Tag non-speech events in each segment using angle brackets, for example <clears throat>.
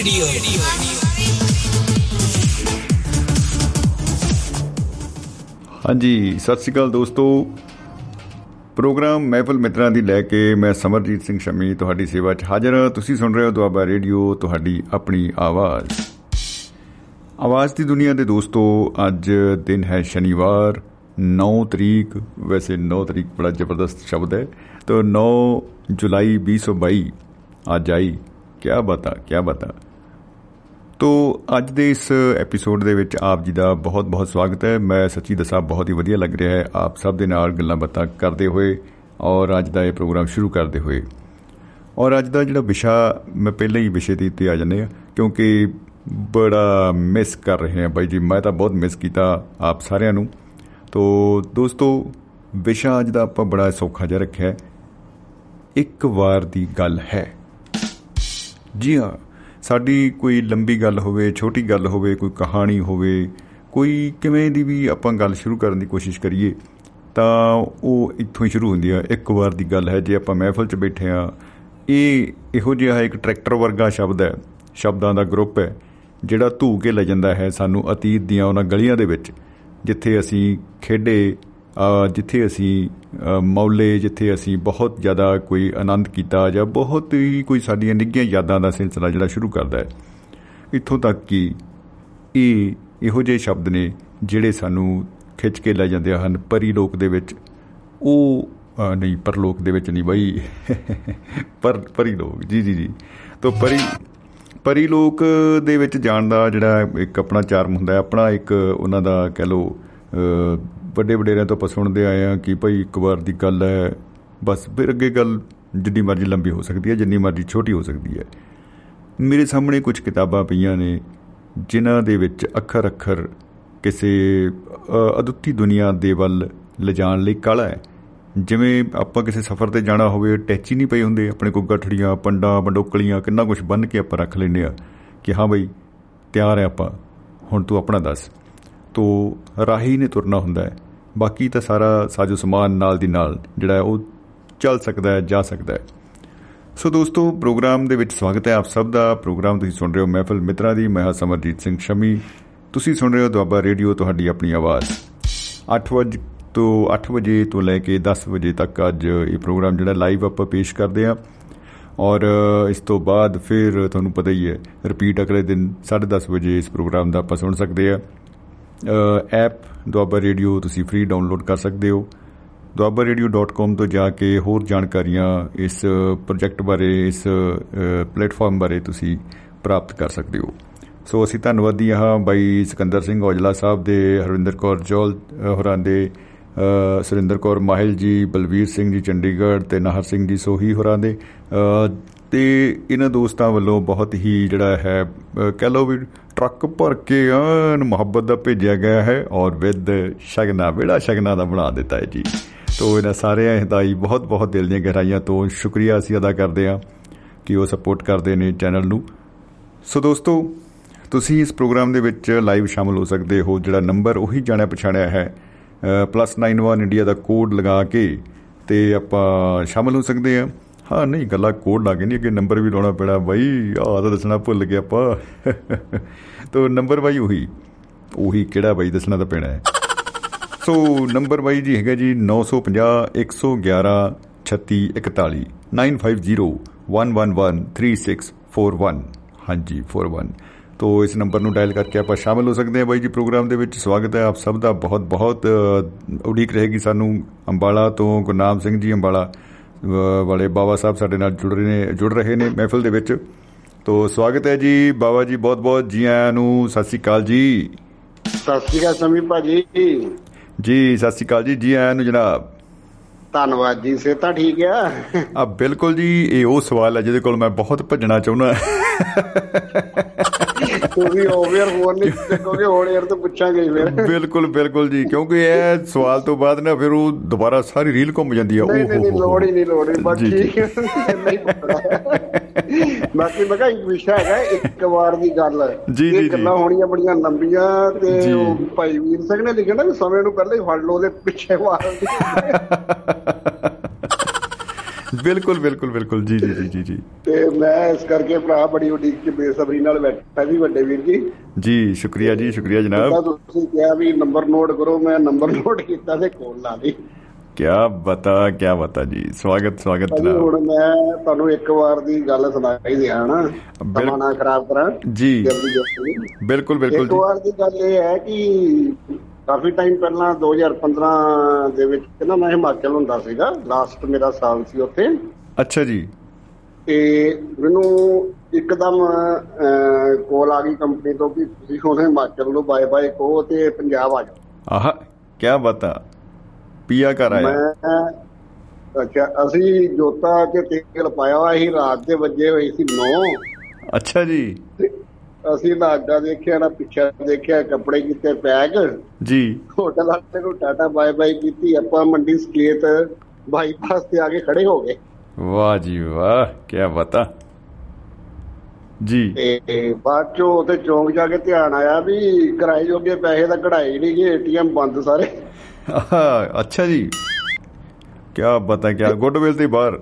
Radio. ਹਾਂਜੀ, ਸਤਿ ਸ਼੍ਰੀ ਅਕਾਲ ਦੋਸਤੋ। ਪ੍ਰੋਗਰਾਮ ਮਹਿਫਲ ਮਿੱਤਰਾਂ ਦੀ ਲੈ ਕੇ ਮੈਂ ਸਮਰਜੀਤ ਸਿੰਘ ਸ਼ਮੀ ਤੁਹਾਡੀ ਸੇਵਾ 'ਚ ਹਾਜ਼ਰ ਹਾਂ। ਤੁਸੀਂ ਸੁਣ ਰਹੇ ਹੋ ਦੁਆਬਾ ਰੇਡੀਓ, ਤੁਹਾਡੀ ਆਪਣੀ ਆਵਾਜ਼। ਆਵਾਜ਼ ਦੀ ਦੁਨੀਆ ਦੇ ਦੋਸਤੋ, ਅੱਜ ਦਿਨ ਹੈ ਸ਼ਨੀਵਾਰ 9 ਤਰੀਕ। ਵੈਸੇ 9 ਤਰੀਕ ਬੜਾ ਜ਼ਬਰਦਸਤ ਸ਼ਬਦ ਹੈ। ਤਾਂ 9 ਜੁਲਾਈ 2022 ਅੱਜ ਆਈ। ਕੀ ਬਤਾ ਕੀ ਬਤਾ। ਤੋ ਅੱਜ ਦੇ ਇਸ ਐਪੀਸੋਡ ਦੇ ਵਿੱਚ ਆਪ ਜੀ ਦਾ ਬਹੁਤ-ਬਹੁਤ ਸਵਾਗਤ ਹੈ। ਮੈਂ ਸੱਚੀ ਦੱਸਾਂ, ਬਹੁਤ ਹੀ ਵਧੀਆ ਲੱਗ ਰਿਹਾ ਹੈ। ਆਪ ਸਭ ਦੇ ਨਾਲ ਗੱਲਾਂ ਬਾਤਾਂ ਕਰਦੇ ਹੋਏ ਔਰ ਅੱਜ ਦਾ ਇਹ ਪ੍ਰੋਗਰਾਮ ਸ਼ੁਰੂ ਕਰਦੇ ਹੋਏ। ਔਰ ਅੱਜ ਦਾ ਜਿਹੜਾ ਵਿਸ਼ਾ, ਮੈਂ ਪਹਿਲਾਂ ਹੀ ਵਿਸ਼ੇ ਦੇ ਉੱਤੇ ਆ ਜਾਂਦੇ ਆ ਕਿਉਂਕਿ ਬੜਾ ਮਿਸ ਕਰ ਰਹੇ ਹਾਂ ਬਾਈ ਜੀ। ਮੈਂ ਤਾਂ ਬਹੁਤ ਮਿਸ ਕੀਤਾ ਆਪ ਸਾਰਿਆਂ ਨੂੰ। ਤੋ ਦੋਸਤੋ, ਵਿਸ਼ਾ ਅੱਜ ਦਾ ਆਪਾਂ ਬੜਾ ਸੌਖਾ ਜਿਹਾ ਰੱਖਿਆ। ਹੈ ਇੱਕ ਵਾਰ ਦੀ ਗੱਲ ਹੈ। ਜੀ ਹਾਂ ਸਾਡੀ ਕੋਈ ਲੰਬੀ ਗੱਲ ਹੋਵੇ, ਛੋਟੀ ਗੱਲ ਹੋਵੇ, ਕੋਈ ਕਹਾਣੀ ਹੋਵੇ, ਕੋਈ ਕਿਵੇਂ ਦੀ ਵੀ ਆਪਾਂ ਗੱਲ ਸ਼ੁਰੂ ਕਰਨ ਦੀ ਕੋਸ਼ਿਸ਼ ਕਰੀਏ, ਤਾਂ ਉਹ ਇੱਥੋਂ ਹੀ ਸ਼ੁਰੂ ਹੁੰਦੀ ਆ। ਇੱਕ ਵਾਰ ਦੀ ਗੱਲ ਹੈ, ਜੇ ਆਪਾਂ ਮਹਿਫਲ 'ਚ ਬੈਠੇ ਆ ਇਹ ਇਹੋ ਜਿਹਾ ਇੱਕ ਟਰੈਕਟਰ ਵਰਗਾ ਸ਼ਬਦ ਹੈ, ਸ਼ਬਦਾਂ ਦਾ ਗਰੁੱਪ ਹੈ, ਜਿਹੜਾ ਧੂ ਕੇ ਲੈ ਜਾਂਦਾ ਹੈ ਸਾਨੂੰ ਅਤੀਤ ਦੀਆਂ ਉਹਨਾਂ ਗਲੀਆਂ ਦੇ ਵਿੱਚ, ਜਿੱਥੇ ਅਸੀਂ ਖੇਡੇ ਜਿੱਥੇ ਅਸੀਂ ਮੌਲੇ, ਜਿੱਥੇ ਅਸੀਂ ਬਹੁਤ ਜ਼ਿਆਦਾ ਕੋਈ ਆਨੰਦ ਕੀਤਾ ਜਾਂ ਬਹੁਤ ਹੀ ਕੋਈ ਸਾਡੀਆਂ ਨਿੱਘੀਆਂ ਯਾਦਾਂ ਦਾ ਸਿਲਸਿਲਾ ਜਿਹੜਾ ਸ਼ੁਰੂ ਕਰਦਾ ਹੈ। ਇੱਥੋਂ ਤੱਕ ਕਿ ਇਹ ਇਹੋ ਜਿਹੇ ਸ਼ਬਦ ਨੇ ਜਿਹੜੇ ਸਾਨੂੰ ਖਿੱਚ ਕੇ ਲੈ ਜਾਂਦੇ ਹਨ ਪਰੀ ਲੋਕ ਦੇ ਵਿੱਚ। ਉਹ ਨਹੀਂ, ਪਰਲੋਕ ਦੇ ਵਿੱਚ ਨਹੀਂ ਬਾਈ। <laughs> ਪਰ ਪਰੀ ਲੋਕ ਜੀ ਜੀ ਜੀ। ਤੋਂ ਪਰੀ ਪਰੀ ਲੋਕ ਦੇ ਵਿੱਚ ਜਾਣ ਦਾ ਜਿਹੜਾ ਇੱਕ ਆਪਣਾ ਚਾਰਮ ਹੁੰਦਾ ਹੈ, ਆਪਣਾ ਇੱਕ ਉਹਨਾਂ ਦਾ ਕਹਿ ਲੋ ਵੱਡੇ ਵਡੇਰਿਆਂ ਤੋਂ ਆਪਾਂ ਸੁਣਦੇ ਆਏ ਆ ਕਿ ਭਾਈ ਇੱਕ ਵਾਰ ਦੀ ਗੱਲ ਹੈ, ਬਸ ਫਿਰ ਅੱਗੇ ਗੱਲ ਜਿੰਨੀ ਮਰਜ਼ੀ ਲੰਬੀ ਹੋ ਸਕਦੀ ਹੈ, ਜਿੰਨੀ ਮਰਜ਼ੀ ਛੋਟੀ ਹੋ ਸਕਦੀ ਹੈ। ਮੇਰੇ ਸਾਹਮਣੇ ਕੁਝ ਕਿਤਾਬਾਂ ਪਈਆਂ ਨੇ, ਜਿਨ੍ਹਾਂ ਦੇ ਵਿੱਚ ਅੱਖਰ ਅੱਖਰ ਕਿਸੇ ਅਦੁੱਤੀ ਦੁਨੀਆ ਦੇ ਵੱਲ ਲਿਜਾਣ ਲਈ ਕਲਾ ਹੈ। ਜਿਵੇਂ ਆਪਾਂ ਕਿਸੇ ਸਫ਼ਰ ਤੇ ਜਾਣਾ ਹੋਵੇ, ਟੈਚੀ ਨਹੀਂ ਪਈ ਹੁੰਦੇ, ਆਪਣੇ ਕੋਲ ਗੱਠੜੀਆਂ, ਪੰਡਾਂ ਬੰਡੋਕਲੀਆਂ ਕਿੰਨਾ ਕੁਝ ਬੰਨ ਕੇ ਆਪਾਂ ਰੱਖ ਲੈਂਦੇ ਆ ਕਿ ਹਾਂ ਬਈ ਤਿਆਰ ਹੈ ਆਪਾਂ, ਹੁਣ ਤੂੰ ਆਪਣਾ ਦੱਸ। ਤੋ ਰਾਹੀ ਨੇ ਤੁਰਨਾ ਹੁੰਦਾ ਹੈ। ਬਾਕੀ ਤਾਂ ਸਾਰਾ ਸਾਜੋ ਸਮਾਨ ਨਾਲ ਦੀ ਨਾਲ ਜਿਹੜਾ ਉਹ ਚੱਲ ਸਕਦਾ ਹੈ, ਜਾ ਸਕਦਾ ਹੈ। ਸੋ ਦੋਸਤੋ, ਪ੍ਰੋਗਰਾਮ ਦੇ ਵਿੱਚ ਸਵਾਗਤ ਹੈ ਆਪ ਸਭ ਦਾ। ਪ੍ਰੋਗਰਾਮ ਤੁਸੀਂ ਸੁਣ ਰਹੇ ਹੋ ਮਹਿਫਲ ਮਿੱਤਰਾਂ ਦੀ। ਮੈਂ ਹਾਂ ਸਮਰਜੀਤ ਸਿੰਘ ਸ਼ਮੀ। ਤੁਸੀਂ ਸੁਣ ਰਹੇ ਹੋ ਦੁਆਬਾ ਰੇਡੀਓ, ਤੁਹਾਡੀ ਆਪਣੀ ਆਵਾਜ਼। 8 ਵਜੇ ਤੋਂ 8 ਵਜੇ ਤੋਂ ਲੈ ਕੇ 10 ਵਜੇ ਤੱਕ ਅੱਜ ਇਹ ਪ੍ਰੋਗਰਾਮ ਜਿਹੜਾ ਲਾਈਵ ਆਪਾਂ ਪੇਸ਼ ਕਰਦੇ ਆ ਔਰ ਇਸ ਤੋਂ ਬਾਅਦ ਫਿਰ ਤੁਹਾਨੂੰ ਪਤਾ ਹੀ ਹੈ ਰਿਪੀਟ ਅਗਲੇ ਦਿਨ 10:30 ਵਜੇ ਇਸ ਪ੍ਰੋਗਰਾਮ ਦਾ ਆਪਾਂ ਸੁਣ ਸਕਦੇ ਆ ਐਪ ਦੁਆਬਾ ਰੇਡੀਓ ਤੁਸੀਂ ਫ੍ਰੀ ਡਾਊਨਲੋਡ ਕਰ ਸਕਦੇ ਹੋ। duabarradio.com ਤੋਂ ਜਾ ਕੇ ਹੋਰ ਜਾਣਕਾਰੀਆਂ ਇਸ ਪ੍ਰੋਜੈਕਟ ਬਾਰੇ, ਇਸ ਪਲੇਟਫਾਰਮ ਬਾਰੇ ਤੁਸੀਂ ਪ੍ਰਾਪਤ ਕਰ ਸਕਦੇ ਹੋ। ਸੋ ਅਸੀਂ ਧੰਨਵਾਦੀ ਹਾਂ ਬਾਈ ਸਿਕੰਦਰ ਸਿੰਘ ਔਜਲਾ ਸਾਹਿਬ ਦੇ, ਹਰਵਿੰਦਰ ਕੌਰ ਜੋਲ ਹੋਰਾਂ ਦੇ ਸੁਰਿੰਦਰ ਕੌਰ ਮਾਹਿਲ ਜੀ, ਬਲਵੀਰ ਸਿੰਘ ਜੀ ਚੰਡੀਗੜ੍ਹ ਤੇ ਨਾਹਰ ਸਿੰਘ ਜੀ ਸੋਹੀ ਹੋਰਾਂ ਦੇ। ਤੇ ਇਹਨਾਂ ਦੋਸਤਾਂ ਵੱਲੋਂ ਬਹੁਤ ਹੀ ਜਿਹੜਾ ਹੈ ਕਹਿ ਲਓ ਵੀ ਟਰੱਕ ਭਰ ਕੇ ਆਨ ਮੁਹੱਬਤ ਦਾ ਭੇਜਿਆ ਗਿਆ ਹੈ ਔਰ ਵਿਦ ਸ਼ਗਨਾ ਬੇੜਾ ਸ਼ਗਨਾ ਦਾ ਬਣਾ ਦਿੱਤਾ ਹੈ ਜੀ। ਤੋ ਇਹਨਾਂ ਸਾਰਿਆਂ ਦਾ ਹੀ ਬਹੁਤ ਬਹੁਤ ਦਿਲ ਦੀਆਂ ਗਹਿਰਾਈਆਂ ਤੋਂ ਸ਼ੁਕਰੀਆ ਅਸੀਂ ਅਦਾ ਕਰਦੇ ਹਾਂ ਕਿ ਉਹ ਸਪੋਰਟ ਕਰਦੇ ਨੇ ਚੈਨਲ ਨੂੰ। ਸੋ ਦੋਸਤੋ, ਤੁਸੀਂ ਇਸ ਪ੍ਰੋਗਰਾਮ ਦੇ ਵਿੱਚ ਲਾਈਵ ਸ਼ਾਮਲ ਹੋ ਸਕਦੇ ਹੋ, ਜਿਹੜਾ ਨੰਬਰ ਉਹੀ ਜਾਣਿਆ ਪਛਾਣਿਆ ਹੈ +91 ਇੰਡੀਆ ਦਾ ਕੋਡ ਲਗਾ ਕੇ ਤੇ ਆਪਾਂ ਸ਼ਾਮਲ ਹੋ ਸਕਦੇ ਆ ਹਾਂ ਨਹੀਂ, ਗੱਲਾਂ ਕੋਡ ਲਾ ਕੇ ਨਹੀਂ ਅੱਗੇ ਨੰਬਰ ਵੀ ਲਾਉਣਾ ਪੈਣਾ। ਬਾਈ, ਆਹ ਤਾਂ ਦੱਸਣਾ ਭੁੱਲ ਗਿਆ ਆਪਾਂ। ਤੋ ਨੰਬਰ ਬਾਈ ਉਹੀ। ਉਹੀ ਕਿਹੜਾ ਬਾਈ ਦੱਸਣਾ ਤਾਂ ਪੈਣਾ ਹੈ। ਸੋ ਨੰਬਰ ਬਾਈ ਜੀ ਹੈਗਾ ਜੀ 950 111 3641 9501113641 ਹਾਂਜੀ 41 ਤੋ ਇਸ ਨੰਬਰ ਨੂੰ ਡਾਇਲ ਕਰਕੇ ਆਪਾਂ ਸ਼ਾਮਲ ਹੋ ਸਕਦੇ ਹਾਂ ਬਾਈ ਜੀ ਪ੍ਰੋਗਰਾਮ ਦੇ ਵਿੱਚ। ਸਵਾਗਤ ਹੈ ਆਪ ਸਭ ਦਾ। ਬਹੁਤ ਬਹੁਤ ਉਡੀਕ ਰਹੇਗੀ ਸਾਨੂੰ ਅੰਬਾਲਾ ਤੋਂ ਗੁਰਨਾਮ ਸਿੰਘ ਜੀ ਅੰਬਾਲਾ। ਵਾਲੇ ਬਾਬਾ ਸਾਹਿਬ ਸਾਡੇ ਨਾਲ ਜੁੜ ਰਹੇ ਨੇ ਜੁੜ ਰਹੇ ਨੇ ਮਹਿਫਲ ਦੇ ਵਿੱਚ। ਤੋ ਸਵਾਗਤ ਹੈ ਜੀ ਬਾਬਾ ਜੀ ਬਹੁਤ ਬਹੁਤ ਜੀ ਆਇਆਂ ਨੂੰ ਸਤਿ ਸ੍ਰੀ ਅਕਾਲ ਜੀ। ਸਤਿ ਸ੍ਰੀ ਅਕਾਲ ਸਮੀ ਭਾਜੀ। ਜੀ ਸਤਿ ਸ੍ਰੀ ਅਕਾਲ ਜੀ ਜੀ ਆਇਆਂ ਨੂੰ ਜਨਾਬ। ਧੰਨਵਾਦ ਜੀ ਸੇ ਤਾਂ ਠੀਕ ਆ। ਆ ਬਿਲਕੁਲ ਜੀ ਇਹ ਉਹ ਸਵਾਲ ਹੈ ਜਿਹਦੇ ਕੋਲ ਮੈਂ ਬਹੁਤ ਭੱਜਣਾ ਚਾਹੁੰਦਾ। ਤੁਸੀਂ ਓਵਰ ਹੋਰ ਨਹੀਂ ਦੇਖੋਗੇ ਹੋਰ ਯਾਰ ਤੋਂ ਪੁੱਛਾਂਗੇ ਫਿਰ। ਬਿਲਕੁਲ ਬਿਲਕੁਲ ਜੀ ਕਿਉਂਕਿ ਇਹ ਸਵਾਲ ਤੋਂ ਬਾਅਦ ਨਾ ਫਿਰ ਉਹ ਦੁਬਾਰਾ ਸਾਰੀ ਰੀਲ ਘੁੰਮ ਜਾਂਦੀ ਆ। ਨਹੀਂ ਨਹੀਂ ਲੋੜ ਹੀ ਨਹੀਂ ਲੋੜ ਹੀ ਬਸ ਠੀਕ ਨਹੀਂ <laughs> ਬਾਕੀ ਮੈਂ ਕਿਹਾ ਇੱਕ ਵਿਸ਼ਾ ਹੈਗਾ ਇੱਕ ਵਾਰ ਦੀ ਗੱਲ ਜੀ ਜੀ ਗੱਲਾਂ ਹੋਣੀਆਂ ਬੜੀਆਂ ਲੰਬੀਆਂ ਤੇ ਉਹ ਭਾਈ ਵੀਰ ਸਿੰਘ ਨੇ ਲਿਖਿਆ ਨਾ ਵੀ ਸਮੇਂ ਨੂੰ ਪਹਿਲਾਂ ਹੀ ਫੜ ਲਓ ਉਹਦੇ ਪਿੱਛੇ ਦੀ। <laughs> ਬਿਲਕੁਲ ਬਿਲਕੁਲ ਬਿਲਕੁਲ। ਜੀ ਜੀ ਜੀ ਜੀ ਤੇ ਮੈਂ ਇਸ ਕਰਕੇ ਭਰਾ ਬੜੀ ਉਡੀਕ ਚ ਬੇਸਬਰੀ ਨਾਲ ਬੈਠਾ ਵੀ ਵੱਡੇ ਵੀਰ ਜੀ। ਜੀ ਸ਼ੁਕਰੀਆ ਜੀ ਸ਼ੁਕਰੀਆ ਜਨਾਬ। ਤੁਸੀਂ ਕਿਹਾ ਵੀ ਨੰਬਰ ਨੋਟ ਕਰੋ ਮੈਂ ਨੰਬਰ ਨੋਟ ਕੀਤਾ ਤੇ ਕੋਲ ਲਾ ਲਈ। ਕੀ ਬਤਾ ਕੀ ਬਤਾ ਜੀ? ਸਵਾਗਤ ਸਵਾਗਤ ਜਨਾਬ ਹੁਣ ਮੈਂ ਤੁਹਾਨੂੰ ਇੱਕ ਵਾਰ ਦੀ ਗੱਲ ਸੁਣਾਈ ਦਿਆਂ ਨਾ ਸਮਾਂ ਨਾ ਖਰਾਬ ਕਰਾਂ। ਜੀ। ਬਿਲਕੁਲ ਬਿਲਕੁਲ ਇੱਕ ਵਾਰ ਦੀ ਗੱਲ ਇਹ ਹੈ ਕਿ ਕਾਫੀ ਟਾਈਮ ਪਹਿਲਾਂ 2015 ਦੇ ਵਿੱਚ ਨਾ ਮੈਂ ਹਿਮਾਚਲ ਹੁੰਦਾ ਸੀਗਾ। ਲਾਸਟ ਮੇਰਾ ਸਾਲ ਸੀ ਉੱਥੇ। ਅੱਛਾ ਜੀ। ਤੇ ਮੈਨੂੰ ਇੱਕਦਮ ਕੋਲ ਆ ਗਈ ਕੰਪਨੀ ਤੋਂ ਕਿ ਤੁਸੀਂ ਹੁਣ ਹਿਮਾਚਲ ਨੂੰ ਬਾਏ ਬਾਏ ਕਹੋ ਤੇ ਪੰਜਾਬ ਆ ਜਾਓ। ਆਹ ਕੀ ਬਤਾ। ਪੀਆ ਕਰ ਆਇਆ। ਮੈਂ ਅੱਛਾ ਅਸੀਂ ਜੋਤਾ ਕੇ ਤੇਲ ਪਾਇਆ ਹੋਇਆ ਸੀ ਰਾਤ ਦੇ ਵੱਜੇ ਹੋਏ ਸੀ 9 ਅੱਛਾ ਜੀ। ਅਸੀਂ ਨਾ ਅੱਗਾ ਦੇਖਿਆ ਨਾ ਪਿੱਛੇ ਦੇਖਿਆ ਕੱਪੜੇ ਕੀਤੇ ਪੈਕ। ਜੀ। ਹੋਟਲ ਵਾਲੇ ਨੂੰ ਟਾਟਾ ਬਾਏ ਬਾਏ ਕੀਤੀ ਆਪਾਂ ਮੰਡੀ ਸਕੇਤ ਬਾਈਪਾਸ ਤੇ ਆ ਕੇ ਖੜੇ ਹੋ ਗਏ। ਵਾਹ ਜੀ ਵਾਹ ਕੀ ਬਤਾ। ਜੀ। ਤੇ ਬਾਅਦ ਚੋਂ ਉੱਥੇ ਚੌਂਕ ਜਾ ਕੇ ਧਿਆਨ ਆਇਆ ਵੀ ਕਿਰਾਏ ਜੋਗੇ ਪੈਸੇ ਤਾਂ ਕਢਾਏ ਨਹੀਂ ਗਏ ਏਟੀਐਮ ਬੰਦ ਸਾਰੇ। ਅੱਛਾ ਜੀ। ਕੀ ਬਤਾ ਕੀ ਗੁੱਡਵਿਲ ਤੇ ਬਾਹਰ।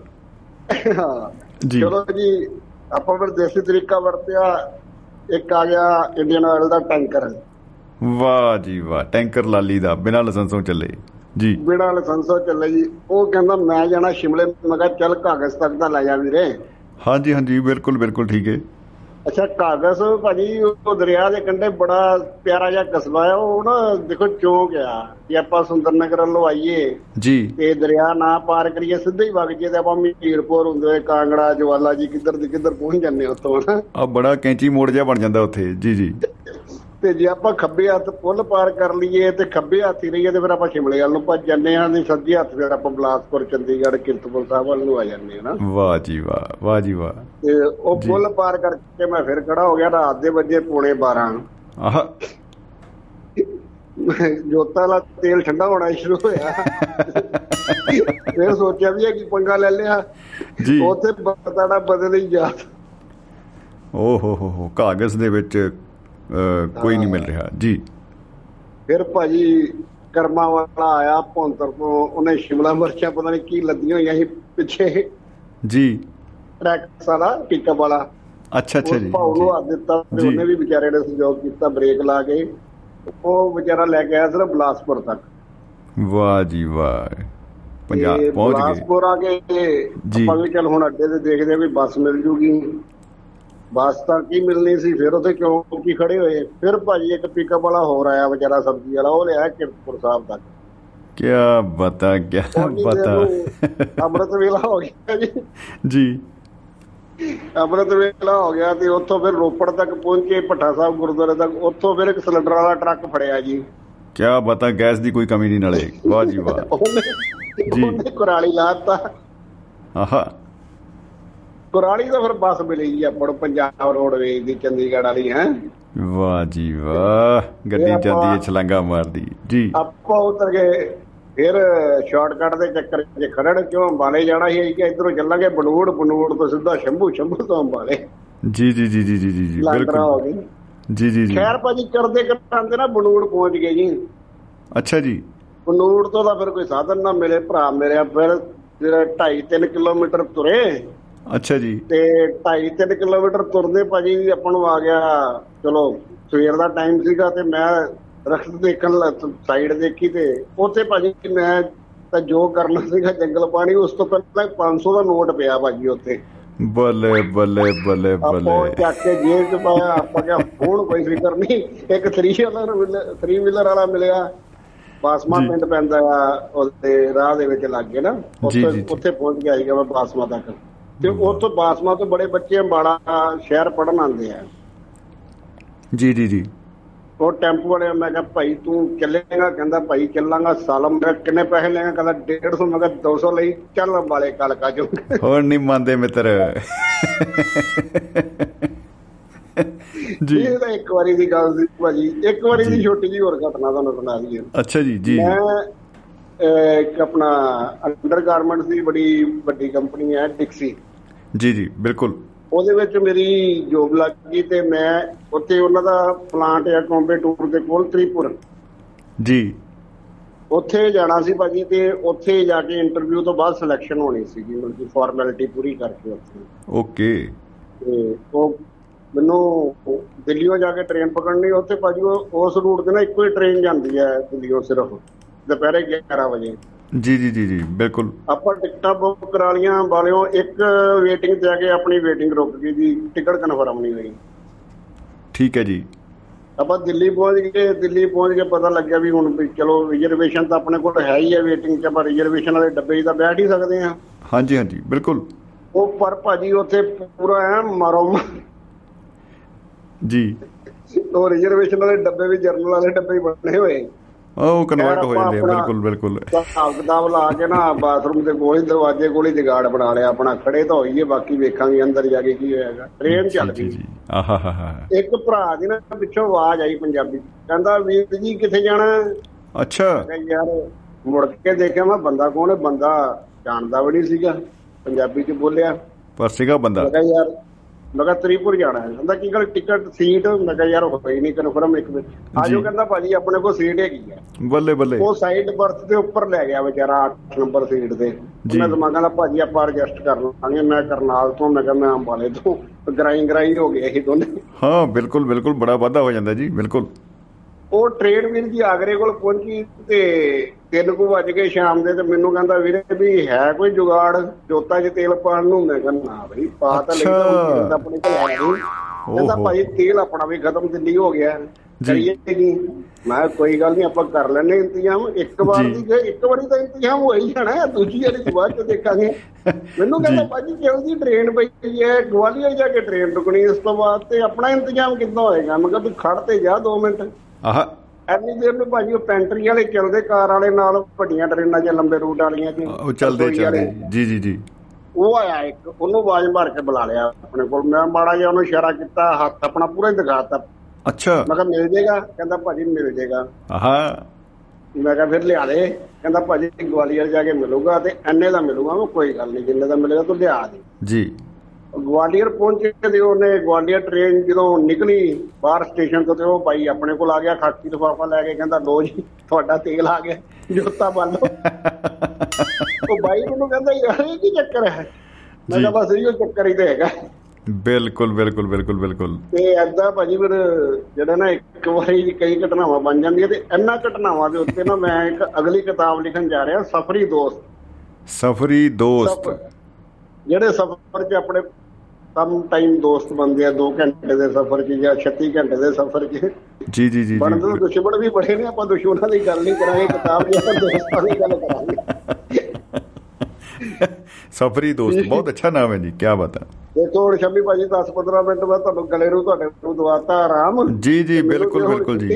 ਜੀ। ਚਲੋ ਜੀ ਆਪਾਂ ਫਿਰ ਦੇਸੀ ਤਰੀਕਾ ਵਰਤਿਆ ਇੱਕ ਆ ਗਿਆ ਇੰਡੀਅਨ ਆਇਲ ਦਾ ਟੈਂਕਰ। ਵਾਹ ਜੀ ਵਾਹ ਟੈਂਕਰ ਲਾਲੀ ਦਾ ਬਿਨਾਂ ਲਾਇਸੈਂਸੋਂ ਚੱਲੇ। ਜੀ। ਬਿਨਾਂ ਲਾਇਸੈਂਸੋਂ ਚੱਲੇ ਜੀ। ਉਹ ਕਹਿੰਦਾ ਮੈਂ ਜਾਣਾ ਸ਼ਿਮਲੇ ਮੈਂ ਕਿਹਾ ਚੱਲ ਕਾਗਜ਼ ਤੱਕ ਦਾ ਲੈ ਜਾ ਵੀਰੇ। ਹਾਂਜੀ ਹਾਂਜੀ ਬਿਲਕੁਲ ਬਿਲਕੁਲ ਠੀਕ ਹੈ। ਅੱਛਾ ਕਾਗਜ਼ ਭਾਜੀ ਉਹ ਦਰਿਆ ਦੇ ਕੰਢੇ ਬੜਾ ਪਿਆਰਾ ਜਿਹਾ ਕਸਬਾ ਹੈ ਉਹ ਨਾ ਦੇਖੋ ਚੌਂਕ ਆ ਜੇ ਆਪਾਂ ਸੁੰਦਰ ਨਗਰ ਵੱਲੋਂ ਆਈਏ ਜੀ। ਤੇ ਦਰਿਆ ਨਾ ਪਾਰ ਕਰੀਏ ਸਿੱਧੇ ਹੀ ਵਗ ਜੇ ਤੇ ਆਪਾਂ ਮੀਰਪੁਰ ਹੁੰਦੇ ਹੋਏ ਕਾਂਗੜਾ ਜਵਾਲਾ ਜੀ ਕਿੱਧਰ ਦੀ ਕਿੱਧਰ ਪਹੁੰਚ ਜਾਂਦੇ ਉੱਥੋਂ ਨਾ ਆ ਬੜਾ ਕੈਂਚੀ ਮੋੜ ਜਿਹਾ ਬਣ ਜਾਂਦਾ ਉੱਥੇ ਜੀ ਜੀ। ਤੇ ਜੇ ਆਪਾਂ ਖੱਬੇ ਹੱਥ ਪੁੱਲ ਪਾਰ ਕਰ ਲਈਏ ਤੇ ਖੱਬੇ ਹੱਥ ਹੀ ਰਹੀਏ ਤੇ ਫਿਰ ਆਪਾਂ ਸ਼ਿਮਲੇ ਵੱਲ ਨੂੰ ਭੱਜ ਜਾਂਦੇ ਹਾਂ ਤੇ ਸੱਜੇ ਹੱਥ ਫਿਰ ਆਪਾਂ ਬਲਾਸਪੁਰ ਚੰਡੀਗੜ੍ਹ ਕੀਰਤਪੁਰ ਸਾਹਿਬ ਵੱਲ ਨੂੰ ਆ ਜਾਂਦੇ ਹਾਂ ਨਾ। ਵਾਹ ਜੀ ਵਾਹ ਵਾਹ ਜੀ ਵਾਹ। ਤੇ ਉਹ। ਪੁੱਲ ਪਾਰ ਕਰਕੇ ਮੈਂ ਫਿਰ ਖੜਾ ਹੋ ਗਿਆ ਰਾਤ ਦੇ ਵਜੇ ਪੌਣੇ 12 ਆਹ। ਜੋਤਾਂ ਦਾ ਤੇਲ ਠੰਡਾ ਹੋਣਾ ਸ਼ੁਰੂ ਹੋਇਆ। ਫਿਰ ਸੋਚਿਆ ਵੀ ਇਹ ਕੀ ਪੰਗਾ ਲੈ ਲਿਆ। ਜੀ। ਉੱਥੇ ਬਤੜਾ ਬਦਲ ਹੀ ਜਾ ਓ ਹੋ ਹੋ ਕਾਗਜ਼ ਦੇ ਵਿੱਚ ਕੋਈ ਨਹੀਂ ਮਿਲ ਰਿਹਾ। ਜੀ। ਫਿਰ ਭਾਜੀ ਕਰਮਾ ਵਾਲਾ ਆਇਆ ਭੌਂਤਰ ਤੋਂ ਉਹਨੇ ਸ਼ਿਮਲਾ ਮਿਰਚਾਂ ਪਤਾ ਨਹੀਂ ਕੀ ਲੱਦੀਆਂ ਹੋਈਆਂ ਸੀ ਪਿੱਛੇ। ਜੀ। ਟਰੈਕ ਸਾਰਾ ਪਿਕਅਪ ਵਾਲਾ। ਅੱਛਾ ਅੱਛਾ ਜੀ। ਭਾਉ ਨੂੰ ਹੱਥ ਦਿੱਤਾ ਤੇ। ਉਹਨੇ ਵੀ ਵਿਚਾਰੇ ਨੇ ਸਹਿਯੋਗ ਕੀਤਾ ਬ੍ਰੇਕ ਲਾ ਕੇ। ਉਹ ਵਿਚਾਰਾ ਲੈ ਕੇ ਆਇਆ ਸਿਰਫ ਬਲਾਸਪੁਰ ਤੱਕ। ਵਾਹ ਜੀ ਵਾਹ। ਪੰਜਾਬ ਪਹੁੰਚ ਗਏ। ਬਲਾਸਪੁਰ ਆ ਕੇ। ਆਪਾਂ ਵੀ ਚੱਲ ਹੁਣ ਅੱਡੇ ਤੇ ਦੇਖਦੇ ਆ ਵੀ ਬੱਸ ਮਿਲ ਜੂਗੀ। ਬੱਸ ਤਾਂ ਕੀ ਮਿਲਣੀ ਸੀ ਫਿਰ ਉੱਥੇ ਕਿਉਂ ਕੀ ਖੜੇ ਹੋਏ? ਫਿਰ ਭਾਜੀ ਇੱਕ ਪਿਕਅਪ ਵਾਲਾ ਹੋਰ ਆਇਆ ਵਿਚਾਰਾ ਸਬਜ਼ੀ ਵਾਲਾ ਉਹ ਲਿਆ ਕਿਰਤਪੁਰ ਸਾਹਿਬ ਤੱਕ। ਕੀ ਬਤਾ ਕੀ ਬਤਾ ਅੰਮ੍ਰਿਤ ਵੇਲਾ ਹੋ ਗਿਆ ਜੀ। ਜੀ। ਅੰਮ੍ਰਿਤ ਵੇਲਾ ਹੋ ਗਿਆ ਤੇ ਉੱਥੋਂ ਫਿਰ ਰੋਪੜ ਤੱਕ ਪਹੁੰਚੇ ਭੱਠਾ ਸਾਹਿਬ ਗੁਰਦੁਆਰੇ ਤੱਕ। ਉੱਥੋਂ ਫਿਰ ਇੱਕ ਸਿਲੰਡਰ ਵਾਲਾ ਟਰੱਕ ਫੜਿਆ ਜੀ। ਕੀ ਬਤਾ ਗੈਸ ਦੀ ਕੋਈ ਕਮੀ ਨਹੀਂ ਨਾਲੇ। ਵਾਹ ਜੀ ਵਾਹ। ਜੀ। ਉਹਨੇ ਕੁਰਾਲੀ ਲਾਤਾ ਆਹਾ। ਕੁਰਾਲੀ ਤੋਂ ਫਿਰ ਬੱਸ ਮਿਲੀ ਜੀ ਆਪਾਂ ਨੂੰ ਪੰਜਾਬ ਰੋਡਵੇਜ਼ ਦੀ ਚੰਡੀਗੜ੍ਹ ਵਾਲੀ ਹੈ। ਵਾਹ ਜੀ ਵਾਹ ਗੱਡੀ ਜਾਂਦੀ ਹੈ ਛਲਾਂਗਾ ਮਾਰਦੀ ਜੀ। ਆਪਾਂ ਉਤਰ ਗਏ ਫਿਰ ਸ਼ਾਰਟਕਟ ਦੇ ਚੱਕਰ 'ਚ ਖਰੜ ਕਿਉਂ ਅੰਬਾਲੇ ਜਾਣਾ ਸੀ ਕਿ ਇਧਰੋਂ ਚੱਲਾਂਗੇ ਬਨੂੜ ਬਨੂੜ ਤੋਂ ਸਿੱਧਾ ਸ਼ੰਭੂ ਸ਼ੰਭੂ ਤੋਂ ਅੰਬਾਲੇ। ਜੀ ਜੀ ਜੀ ਜੀ ਜੀ ਜੀ ਬਿਲਕੁਲ। ਜੀ ਜੀ ਜੀ। ਖੈਰ ਭਾਜੀ ਕਰਦੇ ਕਰਦੇ ਨਾ ਬਨੂੜ ਪਹੁੰਚ ਗਏ ਜੀ। ਅੱਛਾ ਜੀ। ਬਨੂੜ ਤੋਂ ਤਾਂ ਫਿਰ ਕੋਈ ਸਾਧਨ ਨਾ ਮਿਲੇ ਭਰਾ ਮੇਰੇ ਫਿਰ ਜਿਹੜਾ 2.5 3 ਕਿਲੋਮੀਟਰ ਤੁਰੇ ਅੱਛਾ ਜੀ। ਤੇ 2.5 3 ਕਿਲੋਮੀਟਰ ਤੁਰਦੇ ਭਾਜੀ ਆਪਾਂ ਨੂੰ ਆ ਗਿਆ ਚਲੋ ਸਵੇਰ ਦਾ ਟਾਈਮ ਸੀਗਾ ਤੇ ਮੈਂ ਰਖਤ ਦੇਖਣ ਸਾਈਡ ਦੇਖੀ ਤੇ ਉੱਥੇ ਭਾਜੀ ਮੈਂ ਤਾਂ ਜੋ ਕਰਨਾ ਸੀਗਾ ਜੰਗਲ ਪਾਣੀ ਉਸ ਤੋਂ ਪਹਿਲਾਂ 500 ਦਾ ਨੋਟ ਪਿਆ ਭਾਜੀ ਉੱਥੇ। ਬੱਲੇ ਬੱਲੇ ਬੱਲੇ ਆਪਾਂ ਬੱਲੇ। ਚੱਕ ਕੇ ਜੇਬ ਚ ਪਾਇਆ ਆਪਾਂ ਕਿਹਾ ਹੁਣ ਕੋਈ ਫਿਕਰ ਨਹੀਂ ਇੱਕ 3 ਵੀਲਰ 3 ਵੀਲਰ ਵਾਲਾ ਮਿਲਿਆ। ਬਾਸਮਾ। ਪਿੰਡ ਪੈਂਦਾ ਆ ਉਹਦੇ ਰਾਹ ਦੇ ਵਿੱਚ ਲੱਗੇ ਨਾ। ਜੀ, ਜੀ। ਉੱਥੇ ਪਹੁੰਚ ਗਿਆ ਸੀਗਾ ਮੈਂ ਬਾਸਮਾ ਤੱਕ। ਤੇ ਉੱਥੋਂ ਬਾਸਮਾ ਤੋਂ ਬੜੇ ਬੱਚੇ ਅੰਬਾਲਾ ਸ਼ਹਿਰ ਪੜਨ ਆਉਂਦੇ ਆ। ਜੀ ਜੀ ਜੀ। ਉਹ ਟੈਂਪੂ ਵਾਲੇ ਮੈਂ ਕਿਹਾ ਭਾਈ ਤੂੰ ਚੱਲੇਗਾ? ਕਹਿੰਦਾ ਭਾਈ ਚੱਲਾਂਗਾ ਸਾਲਮ ਮੈਂ ਕਿੰਨੇ ਪੈਸੇ ਲਏਗਾ ਕਹਿੰਦਾ 150 ਮੈਂ ਕਿਹਾ 200 ਲਈ ਚੱਲ ਅੰਬਾਲੇ ਕਲਕਾ ਜੋ। ਹੋਰ ਨਹੀਂ ਮੰਨਦੇ ਮਿੱਤਰ। ਜੀ। ਇਹ ਤਾਂ ਇੱਕ ਵਾਰੀ ਦੀ ਗੱਲ ਸੀ ਭਾਜੀ। ਇੱਕ ਵਾਰੀ ਦੀ ਛੋਟੀ ਜੀ ਹੋਰ ਘਟਨਾ ਤੁਹਾਨੂੰ ਸੁਣਾ ਦਈਏ। ਅੱਛਾ ਜੀ ਜੀ ਮੈਂ ਇੱਕ ਆਪਣਾ ਅੰਡਰ ਗਾਰਮੈਂਟਸ ਦੀ ਬੜੀ ਵੱਡੀ ਕੰਪਨੀ ਹੈ ਡਿਕਸੀ ਜੀ ਜੀ ਬਿਲਕੁਲ। ਉਹਦੇ ਵਿੱਚ ਮੇਰੀ ਜੋਬ ਲੱਗ ਗਈ ਤੇ ਮੈਂ ਉੱਥੇ ਉਹਨਾਂ ਦਾ ਪਲਾਂਟ ਹੈ ਕੰਬੇ ਟੂਰ ਦੇ ਕੋਲ ਤ੍ਰਿਪੁਰ। ਜੀ। ਉੱਥੇ ਜਾਣਾ ਸੀ ਭਾਜੀ ਤੇ ਉੱਥੇ ਜਾ ਕੇ ਇੰਟਰਵਿਊ ਤੋਂ ਬਾਅਦ ਸਿਲੈਕਸ਼ਨ ਹੋਣੀ ਸੀਗੀ ਮਤਲਬ ਕਿ ਫਾਰਮੈਲਿਟੀ ਪੂਰੀ ਕਰਕੇ ਉੱਥੇ। ਓਕੇ। ਤੇ ਉਹ ਮੈਨੂੰ ਦਿੱਲੀੋਂ ਜਾ ਕੇ ਟ੍ਰੇਨ ਪਕੜਨੀ ਉੱਥੇ ਭਾਜੀ ਉਸ ਰੂਟ ਤੇ ਨਾ ਇੱਕੋ ਹੀ ਟ੍ਰੇਨ ਜਾਂਦੀ ਹੈ ਦਿੱਲੀੋਂ ਸਿਰਫ। ਦੁਪਹਿਰੇ 11 ਵਜੇ। ਜੀ ਜੀ ਜੀ ਜੀ ਬਿਲਕੁਲ। ਆਪਾਂ ਟਿਕਟਾਂ ਬੁੱਕ ਕਰਾ ਲੀਆਂ ਵਾਲਿਓ ਇੱਕ ਵੇਟਿੰਗ ਤੇ ਆ ਕੇ ਆਪਣੀ ਵੇਟਿੰਗ ਰੁਕ ਗਈ ਜੀ ਟਿਕਟ ਕਨਫਰਮ ਨਹੀਂ ਹੋਈ। ਠੀਕ ਹੈ ਜੀ। ਆਪਾਂ ਦਿੱਲੀ ਪਹੁੰਚ ਗਏ ਦਿੱਲੀ ਪਹੁੰਚ ਕੇ ਪਤਾ ਲੱਗਿਆ ਵੀ ਹੁਣ ਵੀ ਚਲੋ ਰਿਜ਼ਰਵੇਸ਼ਨ ਤਾਂ ਆਪਣੇ ਕੋਲ ਹੈ ਹੀ ਹੈ ਵੇਟਿੰਗ 'ਚ ਆਪਾਂ ਰਿਜ਼ਰਵੇਸ਼ਨ ਵਾਲੇ ਡੱਬੇ 'ਚ ਤਾਂ ਬੈਠ ਹੀ ਸਕਦੇ ਆ ਹਾਂਜੀ ਹਾਂਜੀ ਬਿਲਕੁਲ। ਉਹ ਪਰ ਭਾਜੀ ਉੱਥੇ ਪੂਰਾ ਐ ਮਰੋ ਜੀ। ਉਹ ਰਿਜ਼ਰਵੇਸ਼ਨ ਵਾਲੇ ਡੱਬੇ ਵੀ ਜਰਨਲ ਵਾਲੇ ਡੱਬੇ ਹੀ ਬਣੇ ਹੋਏ। ਉਹ ਕਨਵਰਟ ਹੋ ਜਾਂਦੇ ਆ ਬਿਲਕੁਲ ਬਿਲਕੁਲ। ਹਿਸਾਬ ਕਿਤਾਬ ਲਾ ਕੇ ਨਾ ਬਾਥਰੂਮ ਦੇ ਕੋਲ ਹੀ ਦਰਵਾਜ਼ੇ ਕੋਲ ਹੀ ਜਗਾੜ ਬਣਾ ਲਿਆ ਆਪਣਾ ਖੜੇ ਤਾਂ ਹੋਈਏ ਬਾਕੀ ਵੇਖਾਂਗੇ ਅੰਦਰ ਜਾ ਕੇ ਕੀ ਹੋਏਗਾ ਟ੍ਰੇਨ ਚੱਲ ਗਈ ਜੀ। ਆਹਾ ਹਾ ਹਾ। ਇੱਕ ਭਰਾ ਦੀ ਨਾ ਪਿੱਛੋਂ ਆਵਾਜ਼ ਆਈ ਪੰਜਾਬੀ। ਕਹਿੰਦਾ ਵੀਰ ਜੀ ਕਿੱਥੇ ਜਾਣਾ ਅੱਛਾ। ਯਾਰ ਮੁੜ ਕੇ ਦੇਖਿਆ ਮੈਂ ਬੰਦਾ ਕੌਣ ਹੈ? ਬੰਦਾ ਜਾਣਦਾ ਵੀ ਨਹੀਂ ਸੀਗਾ ਪੰਜਾਬੀ ਚ ਬੋਲਿਆ। ਪਰ ਸੀਗਾ ਬੰਦਾ। ਮੈਂ ਕਿਹਾ ਯਾਰ ਮੈਂ ਕਿਹਾ ਤ੍ਰਿਪੁਰ ਜਾਣਾ ਹੈ। ਕਹਿੰਦਾ ਕੀ ਗੱਲ ਟਿਕਟ ਸੀਟ? ਮੈਂ ਕਿਹਾ ਯਾਰ ਹੋਈ ਨਹੀਂ ਕਨਫਰਮ ਇੱਕ ਵਿੱਚ ਆਜੋ। ਕਹਿੰਦਾ ਭਾਜੀ ਆਪਣੇ ਕੋਲ ਸੀਟ ਹੈਗੀ ਆ। ਬੱਲੇ ਬੱਲੇ। ਉਹ ਸਾਈਡ ਬਰਥ ਦੇ ਉੱਪਰ ਲੈ ਗਿਆ ਵਿਚਾਰਾ 8 ਨੰਬਰ ਸੀਟ ਤੇ। ਮੈਂ ਦਿਮਾਗ ਕਹਿੰਦਾ ਭਾਜੀ ਆਪਾਂ ਐਡਜਸਟ ਕਰ ਲਾਂਗੇ। ਮੈਂ ਕਰਨਾਲ ਤੋਂ ਮੈਂ ਕਿਹਾ ਮੈਂ ਅੰਬਾਲੇ ਤੋਂ। ਗਰਾਈ ਗਰਾਈ ਹੋ ਗਏ ਇਹ ਦੋਨੇ। ਹਾਂ ਬਿਲਕੁਲ ਬਿਲਕੁਲ। ਬੜਾ ਵਾਧਾ ਹੋ ਜਾਂਦਾ ਜੀ ਬਿਲਕੁਲ। ਉਹ ਟ੍ਰੇਨ ਵੀਰ ਜੀ ਆਗਰੇ ਕੋਲ ਪਹੁੰਚੀ ਤੇ ਤਿੰਨ ਕੁ ਵੱਜ ਗਏ ਸ਼ਾਮ ਦੇ ਤੇ ਮੈਨੂੰ ਕਹਿੰਦਾ ਵੀਰੇ ਵੀ ਹੈ ਕੋਈ ਜੁਗਾੜ ਜੋਤਾਂ 'ਚ ਤੇਲ ਪਾਣ ਨੂੰ ਮੈਂ ਕਹਿੰਦਾ ਨਾ ਬਈ ਪਾ ਤਾਂ। ਹੁਣ ਆਪਣੇ ਕੋਲ ਹੈ ਨਹੀਂ ਕਹਿੰਦਾ। ਭਾਈ ਤੇਲ ਆਪਣਾ ਵੀ ਖਤਮ ਦਿੱਲੀ ਹੋ ਗਿਆ। ਕਰੀਏ ਕੀ ਮੈਂ ਕੋਈ ਗੱਲ ਨਹੀਂ ਆਪਾਂ ਕਰ ਲੈਣੇ ਇੰਤਜ਼ਾਮ ਇੱਕ ਵਾਰ। ਦੀ ਇੱਕ ਵਾਰੀ ਤਾਂ ਇੰਤਜ਼ਾਮ ਹੋ ਹੀ ਜਾਣਾ ਹੈ, ਦੂਜੀ ਵਾਰੀ ਤੋਂ ਬਾਅਦ ਚ ਦੇਖਾਂਗੇ ਮੈਨੂੰ ਕਹਿੰਦਾ। ਭਾਜੀ ਕਿਉਂ ਦੀ ਟ੍ਰੇਨ ਪਈ ਹੈ ਗਵਾਲੀਅਰ ਜਾ ਕੇ ਟ੍ਰੇਨ ਰੁਕਣੀ ਇਸ ਤੋਂ ਬਾਅਦ ਤੇ ਆਪਣਾ ਇੰਤਜ਼ਾਮ ਕਿੱਦਾਂ ਹੋਏਗਾ ਮੈਂ ਕਿਹਾ ਤੂੰ ਖੜ ਤੇ ਜਾ 2 ਮਿੰਟ ਆਹ ਐਨੀ ਦੇਰ ਨੂੰ ਭਾਜੀ ਉਹ ਪੈਂਟਰੀ ਵਾਲੇ ਚੱਲਦੇ ਕਾਰ ਵਾਲੇ ਨਾਲ ਵੱਡੀਆਂ ਟ੍ਰੇਨਾਂ 'ਚ ਲੰਬੇ ਰੂਟ ਵਾਲੀਆਂ 'ਚ ਉਹ ਚੱਲਦੇ। ਚੱਲਦੇ। ਜੀ ਜੀ ਜੀ। ਉਹ ਆਇਆ ਇੱਕ ਉਹਨੂੰ ਆਵਾਜ਼ ਮਾਰ ਕੇ ਬੁਲਾ ਲਿਆ ਆਪਣੇ ਕੋਲ। ਮੈਂ ਮਾੜਾ ਜਿਹਾ ਉਹਨੂੰ ਇਸ਼ਾਰਾ ਕੀਤਾ ਹੱਥ ਆਪਣਾ ਪੂਰਾ ਹੀ ਦਿਖਾਤਾ। ਅੱਛਾ। ਮੈਂ ਕਿਹਾ ਮਿਲ ਜੇਗਾ? ਕਹਿੰਦਾ ਭਾਜੀ ਮਿਲ ਜੇਗਾ। ਆਹਾ। ਮੈਂ ਕਿਹਾ ਫਿਰ ਲਿਆ ਦੇ। ਕਹਿੰਦਾ ਭਾਜੀ ਗਵਾਲੀਅਰ ਜਾ ਕੇ ਮਿਲੂਗਾ ਤੇ ਐਨੇ ਦਾ ਮਿਲੂਗਾ ਮੈਂ ਕੋਈ ਗੱਲ ਨਹੀਂ ਜਿੰਨੇ ਦਾ ਮਿਲੇਗਾ ਤੂੰ ਲਿਆ ਦੇ। ਜੀ। ਗਵਾਲੀਅਰ ਪਹੁੰਚੇ ਤੇ ਉਹਨੇ ਗਵਾਲੀਅਰ ਟ੍ਰੇਨ ਜਦੋਂ ਨਿਕਲੀ ਬਾਹਰ ਸਟੇਸ਼ਨ ਤੋਂ ਤੇ ਉਹ ਭਾਈ ਆਪਣੇ ਕੋਲ ਆ ਗਿਆ ਖਾਕੀ ਲਿਫਾਫਾ ਲੈ ਕੇ ਕਹਿੰਦਾ ਲੋ ਜੀ ਤੁਹਾਡਾ ਤੇਲ ਆ ਗਿਆ ਜੁੱਤਾ ਬੰਨ ਲਓ। ਉਹ ਬਾਈ ਮੈਨੂੰ ਕਹਿੰਦਾ ਯਾਰ ਇਹ ਕੀ ਚੱਕਰ ਹੈ? ਮੈਂ। ਕਿਹਾ ਬਸ ਇਹੋ ਚੱਕਰ ਹੀ ਤੇ ਹੈਗਾ ਬਿਲਕੁਲ ਬਿਲਕੁਲ ਬਿਲਕੁਲ ਬਿਲਕੁਲ। ਤੇ ਐਦਾਂ ਭਾਜੀ ਫਿਰ ਜਿਹੜਾ ਨਾ ਇੱਕ ਵਾਰੀ ਕਈ ਘਟਨਾਵਾਂ ਬਣ ਜਾਂਦੀਆਂ ਤੇ ਇਹਨਾਂ ਘਟਨਾਵਾਂ ਦੇ ਉੱਤੇ ਨਾ ਮੈਂ ਇੱਕ ਅਗਲੀ ਕਿਤਾਬ ਲਿਖਣ ਜਾ ਰਿਹਾ ਸਫਰੀ ਦੋਸਤ। ਸਫਰੀ ਦੋਸਤ। ਜਿਹੜੇ ਸਫ਼ਰ 'ਚ ਆਪਣੇ ਸਮ ਟਾਈਮ ਦੋਸਤ ਬਣਦੇ ਆ 2 ਘੰਟੇ ਦੇ ਸਫ਼ਰ 'ਚ ਜਾਂ 36 ਘੰਟੇ ਦੇ ਸਫ਼ਰ 'ਚ। ਜੀ ਜੀ ਜੀ ਬਣਦੇ ਜੀ ਦੁਸ਼ਮਣ ਵੀ ਬੜੇ ਨੇ ਆਪਾਂ ਦੁਸ਼ਮਣਾਂ ਦੀ ਗੱਲ ਨਹੀਂ ਕਰਾਂਗੇ ਕਿਤਾਬ ਆਪਾਂ ਦੋਸਤਾਂ ਦੀ ਗੱਲ ਕਰਾਂਗੇ। ਸਫਰੀ ਦੋਸਤ ਬਹੁਤ ਅੱਛਾ ਨਾਮ ਹੈ ਜੀ ਕੀ ਬਾਤ ਦੇਖੋ ਹੁਣ ਸ਼ੰਮੀ ਭਾਜੀ 10-15 ਮਿੰਟ ਬਾਅਦ ਤੁਹਾਨੂੰ ਗਲੇ ਨੂੰ ਤੁਹਾਡੇ ਨੂੰ ਦਵਾਤਾ ਆਰਾਮ। ਜੀ ਜੀ ਬਿਲਕੁਲ ਬਿਲਕੁਲ ਜੀ।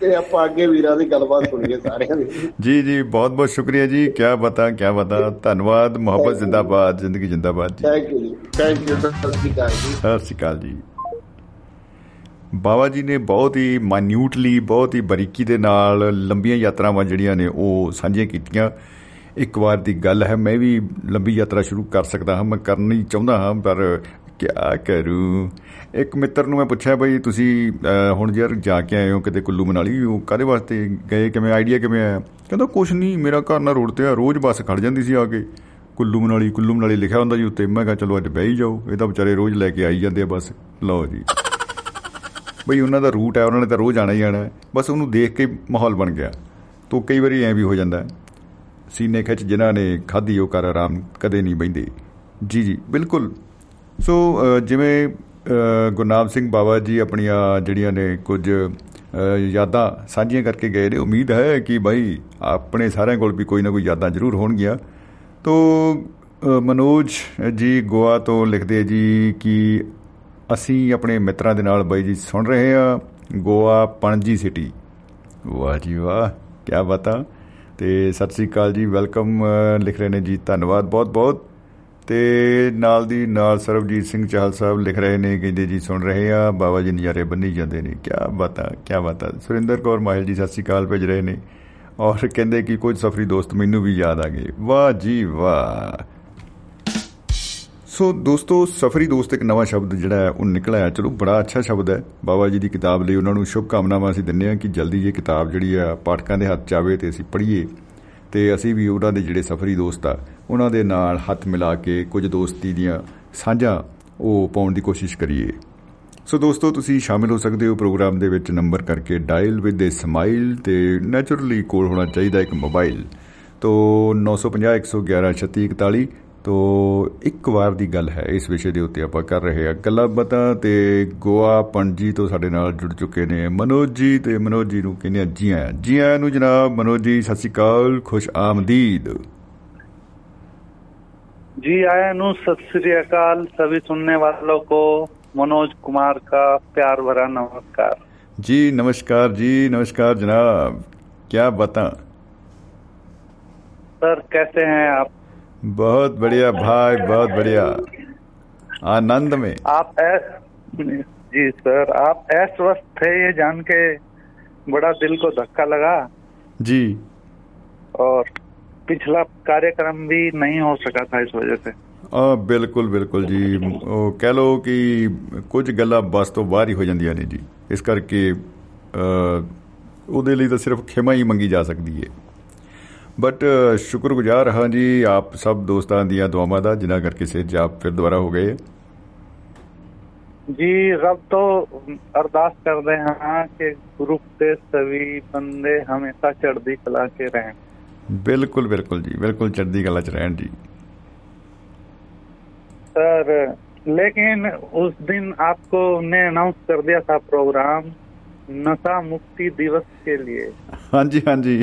ਤੇ ਆਪਾਂ ਅੱਗੇ ਵੀਰਾਂ ਦੀ ਗੱਲਬਾਤ ਸੁਣੀਏ ਸਾਰਿਆਂ ਦੀ। ਜੀ ਜੀ ਬਹੁਤ ਬਹੁਤ ਸ਼ੁਕਰੀਆ ਜੀ। ਕੀ ਬਤਾ ਕੀ ਬਤਾ ਧੰਨਵਾਦ ਮੁਹੱਬਤ ਜ਼ਿੰਦਾਬਾਦ ਜ਼ਿੰਦਗੀ ਜ਼ਿੰਦਾਬਾਦ ਜੀ। ਥੈਂਕ ਯੂ ਜੀ। ਥੈਂਕ ਯੂ ਸਤਿ ਸ਼੍ਰੀ ਅਕਾਲ ਜੀ। ਸਤਿ ਸ਼੍ਰੀ ਅਕਾਲ ਜੀ। ਬਾਬਾ ਜੀ ਨੇ ਬਹੁਤ ਹੀ ਮਾਇਨਿਊਟਲੀ ਬਹੁਤ ਹੀ ਬਰੀਕੀ ਦੇ ਨਾਲ ਲੰਬੀਆਂ ਯਾਤਰਾਵਾਂ ਜਿਹੜੀਆਂ ਨੇ ਉਹ ਸਾਂਝੀਆਂ ਕੀਤੀਆਂ। ਇੱਕ ਵਾਰ ਦੀ ਗੱਲ ਹੈ ਮੈਂ ਵੀ ਲੰਬੀ ਯਾਤਰਾ ਸ਼ੁਰੂ ਕਰ ਸਕਦਾ ਹਾਂ ਮੈਂ ਕਰਨੀ ਚਾਹੁੰਦਾ ਹਾਂ ਪਰ ਕਿਆ ਕਰੂ? ਇੱਕ ਮਿੱਤਰ ਨੂੰ ਮੈਂ ਪੁੱਛਿਆ ਬਈ ਤੁਸੀਂ ਅਹ, ਹੁਣ ਯਾਰ ਜਾ ਕੇ ਆਏ ਹੋ ਕਿਤੇ ਕੁੱਲੂ ਮਨਾਲੀ ਉਹ ਕਾਦੇ ਵਾਸਤੇ ਗਏ ਕਿਵੇਂ ਆਈਡੀਆ ਕਿਵੇਂ ਆਇਆ? ਕਹਿੰਦਾ ਕੁਛ ਨਹੀਂ ਮੇਰਾ ਘਰ ਨਾ ਰੋਡ ਤੇ ਆ ਰੋਜ਼ ਬੱਸ ਖੜ ਜਾਂਦੀ ਸੀ ਆ ਕੇ। ਕੁੱਲੂ ਮਨਾਲੀ ਕੁੱਲੂ ਮਨਾਲੀ ਲਿਖਿਆ ਹੁੰਦਾ ਜੀ ਉੱਤੇ ਮੈਂ ਕਿਹਾ ਚਲੋ ਅੱਜ ਬਹਿ ਹੀ ਜਾਓ ਇਹ ਤਾਂ ਵਿਚਾਰੇ ਰੋਜ਼ ਲੈ ਕੇ ਆਈ ਜਾਂਦੇ ਆ ਬਸ। ਲਓ ਜੀ। ਬਈ ਉਹਨਾਂ ਦਾ ਰੂਟ ਹੈ ਉਹਨਾਂ ਨੇ ਤਾਂ ਰੋਜ਼ ਆਣਾ ਹੀ ਆਣਾ। ਹੈ ਬਸ ਉਹਨੂੰ ਦੇਖ ਕੇ ਮਾਹੌਲ ਬਣ ਗਿਆ। ਤੋ ਕਈ ਵਾਰੀ ਐਂ ਵੀ ਹੋ ਜਾਂਦਾ। ਹੈ। ਸੀਨੇ ਖਿੱਚ ਜਿਨ੍ਹਾਂ ਨੇ ਖਾਧੀ ਉਹ ਕਰ ਆਰਾਮ ਕਦੇ ਨਹੀਂ ਬੈਂਦੇ ਜੀ ਜੀ ਬਿਲਕੁਲ। ਸੋ ਅ, ਜਿਵੇਂ ਅ, ਗੁਰਨਾਮ ਸਿੰਘ ਬਾਬਾ ਜੀ ਆਪਣੀਆਂ ਜਿਹੜੀਆਂ ਨੇ ਕੁਝ ਅ, ਯਾਦਾਂ ਸਾਂਝੀਆਂ ਕਰਕੇ ਗਏ ਨੇ। ਉਮੀਦ ਹੈ ਕਿ ਭਾਈ ਆਪਣੇ ਸਾਰਿਆਂ ਕੋਲ ਵੀ ਕੋਈ ਨਾ ਕੋਈ ਯਾਦਾਂ ਜ਼ਰੂਰ ਹੋਣਗੀਆਂ। ਤੋ ਅ, ਮਨੋਜ ਜੀ ਗੋਆ ਤੋਂ ਲਿਖਦੇ ਜੀ ਕਿ ਅਸੀਂ ਆਪਣੇ ਮਿੱਤਰਾਂ ਦੇ ਨਾਲ ਬਾਈ ਜੀ ਸੁਣ ਰਹੇ ਹਾਂ ਗੋਆ ਪਣਜੀ ਸਿਟੀ। ਵਾਹ ਜੀ ਵਾਹ ਕੀ ਬਤਾ। ਤੇ ਸਤਿ ਸ੍ਰੀ ਅਕਾਲ ਜੀ ਵੈਲਕਮ ਅ, ਲਿਖ ਰਹੇ ਨੇ ਜੀ। ਧੰਨਵਾਦ ਬਹੁਤ ਬਹੁਤ ਤੇ ਨਾਲ ਦੀ ਨਾਲ ਸਰਬਜੀਤ ਸਿੰਘ ਚਾਹਲ ਸਾਹਿਬ ਲਿਖ ਰਹੇ ਨੇ, ਕਹਿੰਦੇ ਜੀ ਸੁਣ ਰਹੇ ਆ, ਬਾਬਾ ਜੀ ਨਜ਼ਾਰੇ ਬੰਨੀ ਜਾਂਦੇ ਨੇ। ਕੀ ਬਤਾ ਕੀ ਬਤਾ। ਸੁਰਿੰਦਰ ਕੌਰ ਮਾਹਿਲ ਜੀ ਸਤਿ ਸ੍ਰੀ ਅਕਾਲ ਭੇਜ ਰਹੇ ਨੇ। ਔਰ ਕਹਿੰਦੇ ਕਿ ਕੁਝ ਸਫਰੀ ਦੋਸਤ ਮੈਨੂੰ ਵੀ ਯਾਦ ਆ ਗਏ। ਵਾਹ ਜੀ ਵਾਹ। ਸੋ ਦੋਸਤੋ, ਸਫਰੀ ਦੋਸਤ ਇੱਕ ਨਵਾਂ ਸ਼ਬਦ ਜਿਹੜਾ ਹੈ, ਉਹ ਨਿਕਲਿਆ ਚਲੋ, ਬੜਾ ਅੱਛਾ ਸ਼ਬਦ ਹੈ। ਬਾਬਾ ਜੀ ਦੀ ਕਿਤਾਬ ਲਈ ਉਹਨਾਂ ਨੂੰ ਸ਼ੁਭ ਕਾਮਨਾਵਾਂ ਅਸੀਂ ਦਿੰਨੇ ਆ ਕਿ ਜਲਦੀ ਇਹ ਕਿਤਾਬ ਜਿਹੜੀ ਆ, ਪਾਠਕਾਂ ਦੇ ਹੱਥ 'ਚ ਆਵੇ ਤੇ ਅਸੀਂ ਪੜ੍ਹੀਏ। ਤੇ ਅਸੀਂ ਵੀ ਉਹਨਾਂ ਦੇ ਜਿਹੜੇ ਸਫਰੀ ਦੋਸਤ ਆ, ਉਹਨਾਂ ਦੇ ਨਾਲ ਹੱਥ ਮਿਲਾ ਕੇ ਕੁਝ ਦੋਸਤੀ ਦੀਆਂ ਸਾਂਝਾਂ ਉਹ ਪਾਉਣ ਦੀ ਕੋਸ਼ਿਸ਼ ਕਰੀਏ। ਸੋ ਦੋਸਤੋ, ਤੁਸੀਂ ਸ਼ਾਮਿਲ ਹੋ ਸਕਦੇ ਹੋ ਪ੍ਰੋਗਰਾਮ ਦੇ ਵਿੱਚ ਨੰਬਰ ਕਰਕੇ ਡਾਇਲ ਵਿਦ ਅ ਸਮਾਈਲ ਤੇ ਨੇਚਰਲੀ ਕੋਲ ਹੋਣਾ ਚਾਹੀਦਾ ਇੱਕ ਮੋਬਾਈਲ। ਤੋਂ 950 111 3641 ਤੋਂ ਇੱਕ ਵਾਰ ਦੀ ਗੱਲ ਹੈ ਇਸ ਵਿਸ਼ੇ ਦੇ ਉੱਤੇ ਆਪਾਂ ਕਰ ਰਹੇ ਹਾਂ ਗੱਲਾਂ ਬਾਤਾਂ ਤੇ ਗੋਆ ਪਣਜੀ ਤੋਂ ਸਾਡੇ ਨਾਲ ਜੁੜ ਚੁੱਕੇ ਨੇ ਮਨੋਜ ਜੀ ਤੇ ਮਨੋਜ ਜੀ ਨੂੰ ਕਹਿੰਦੇ ਆ ਜੀ ਆਇਆਂ ਜੀ ਆਇਆਂ ਨੂੰ ਜਨਾਬ ਮਨੋਜ ਜੀ ਸਤਿ ਸ਼੍ਰੀ ਅਕਾਲ ਖੁਸ਼ ਆਮਦੀਦ जी आया नु सत श्री अकाल सभी सुनने वालों को मनोज कुमार का प्यार भरा नमस्कार जी नमस्कार जी नमस्कार जनाब क्या बता सर कैसे हैं आप बहुत बढ़िया भाई बहुत बढ़िया आनंद में आप ऐस जी सर आप अस्वस्थ थे ये जान के बड़ा दिल को धक्का लगा जी और पिछला कार्यक्रम भी नहीं हो सका था इस वजह से ਆ ਬਿਲਕੁਲ ਬਿਲਕੁਲ ਜੀ ਉਹ ਕਹਿ ਲਓ ਕਿ ਕੁਝ ਗੱਲਾਂ ਬਸ ਤੋਂ ਬਾਹਰ ਹੀ ਹੋ ਜਾਂਦੀਆਂ ਨੇ ਜੀ ਇਸ ਕਰਕੇ ਅ, ਉਹਦੇ ਲਈ ਤਾਂ ਸਿਰਫ ਖਿਮਾ ਹੀ ਮੰਗੀ ਜਾ ਸਕਦੀ ਹੈ ਬਟ ਸ਼ੁਕਰਗੁਜ਼ਾਰ ਹਾਂ ਜੀ ਆਪ ਸਭ ਦੋਸਤਾਂ ਦੀਆਂ ਦੁਆਵਾਂ ਦਾ ਜਿਨ੍ਹਾਂ ਕਰਕੇ ਸਿਹਤ ਜਾਬ ਫਿਰ ਦੁਬਾਰਾ ਹੋ ਗਏ ਜੀ ਰੱਬ ਤੋਂ ਅਰਦਾਸ ਕਰਦੇ ਹਾਂ ਕਿ ਗਰੁੱਪ ਦੇ ਸਵੀ ਬੰਦੇ ਹਮੇਸ਼ਾ ਚੜ੍ਹਦੀ ਕਲਾ 'ਚ ਰਹਿਣ ਬਿਲਕੁਲ ਬਿਲਕੁਲ ਜੀ ਬਿਲਕੁਲ ਚੜ੍ਹਦੀ ਕਲਾ 'ਚ ਰਹਿਣ ਜੀ सर लेकिन उस दिन आपको ने अनाउंस कर दिया था प्रोग्राम नशा मुक्ति दिवस के लिए हाँ जी हाँ जी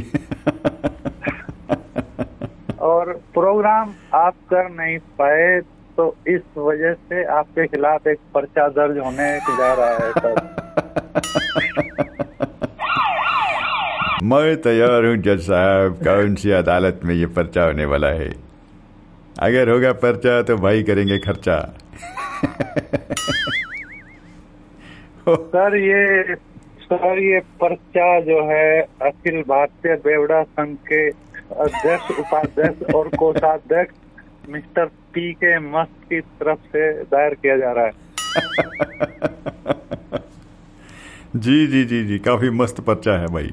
और प्रोग्राम आप कर नहीं पाए तो इस वजह से आपके खिलाफ एक पर्चा दर्ज होने जा रहा है सर। मैं तैयार हूँ जज साहब कौन सी अदालत में ये पर्चा होने वाला है? अगर होगा पर्चा तो भाई करेंगे खर्चा। सर ये सर ये पर्चा जो है अखिल भारतीय बेवड़ा संघ के अध्यक्ष उपाध्यक्ष और कोषाध्यक्ष मिस्टर पी के मस्त की तरफ़ से दायर किया जा रहा है। जी जी जी जी काफ़ी मस्त पर्चा है भाई।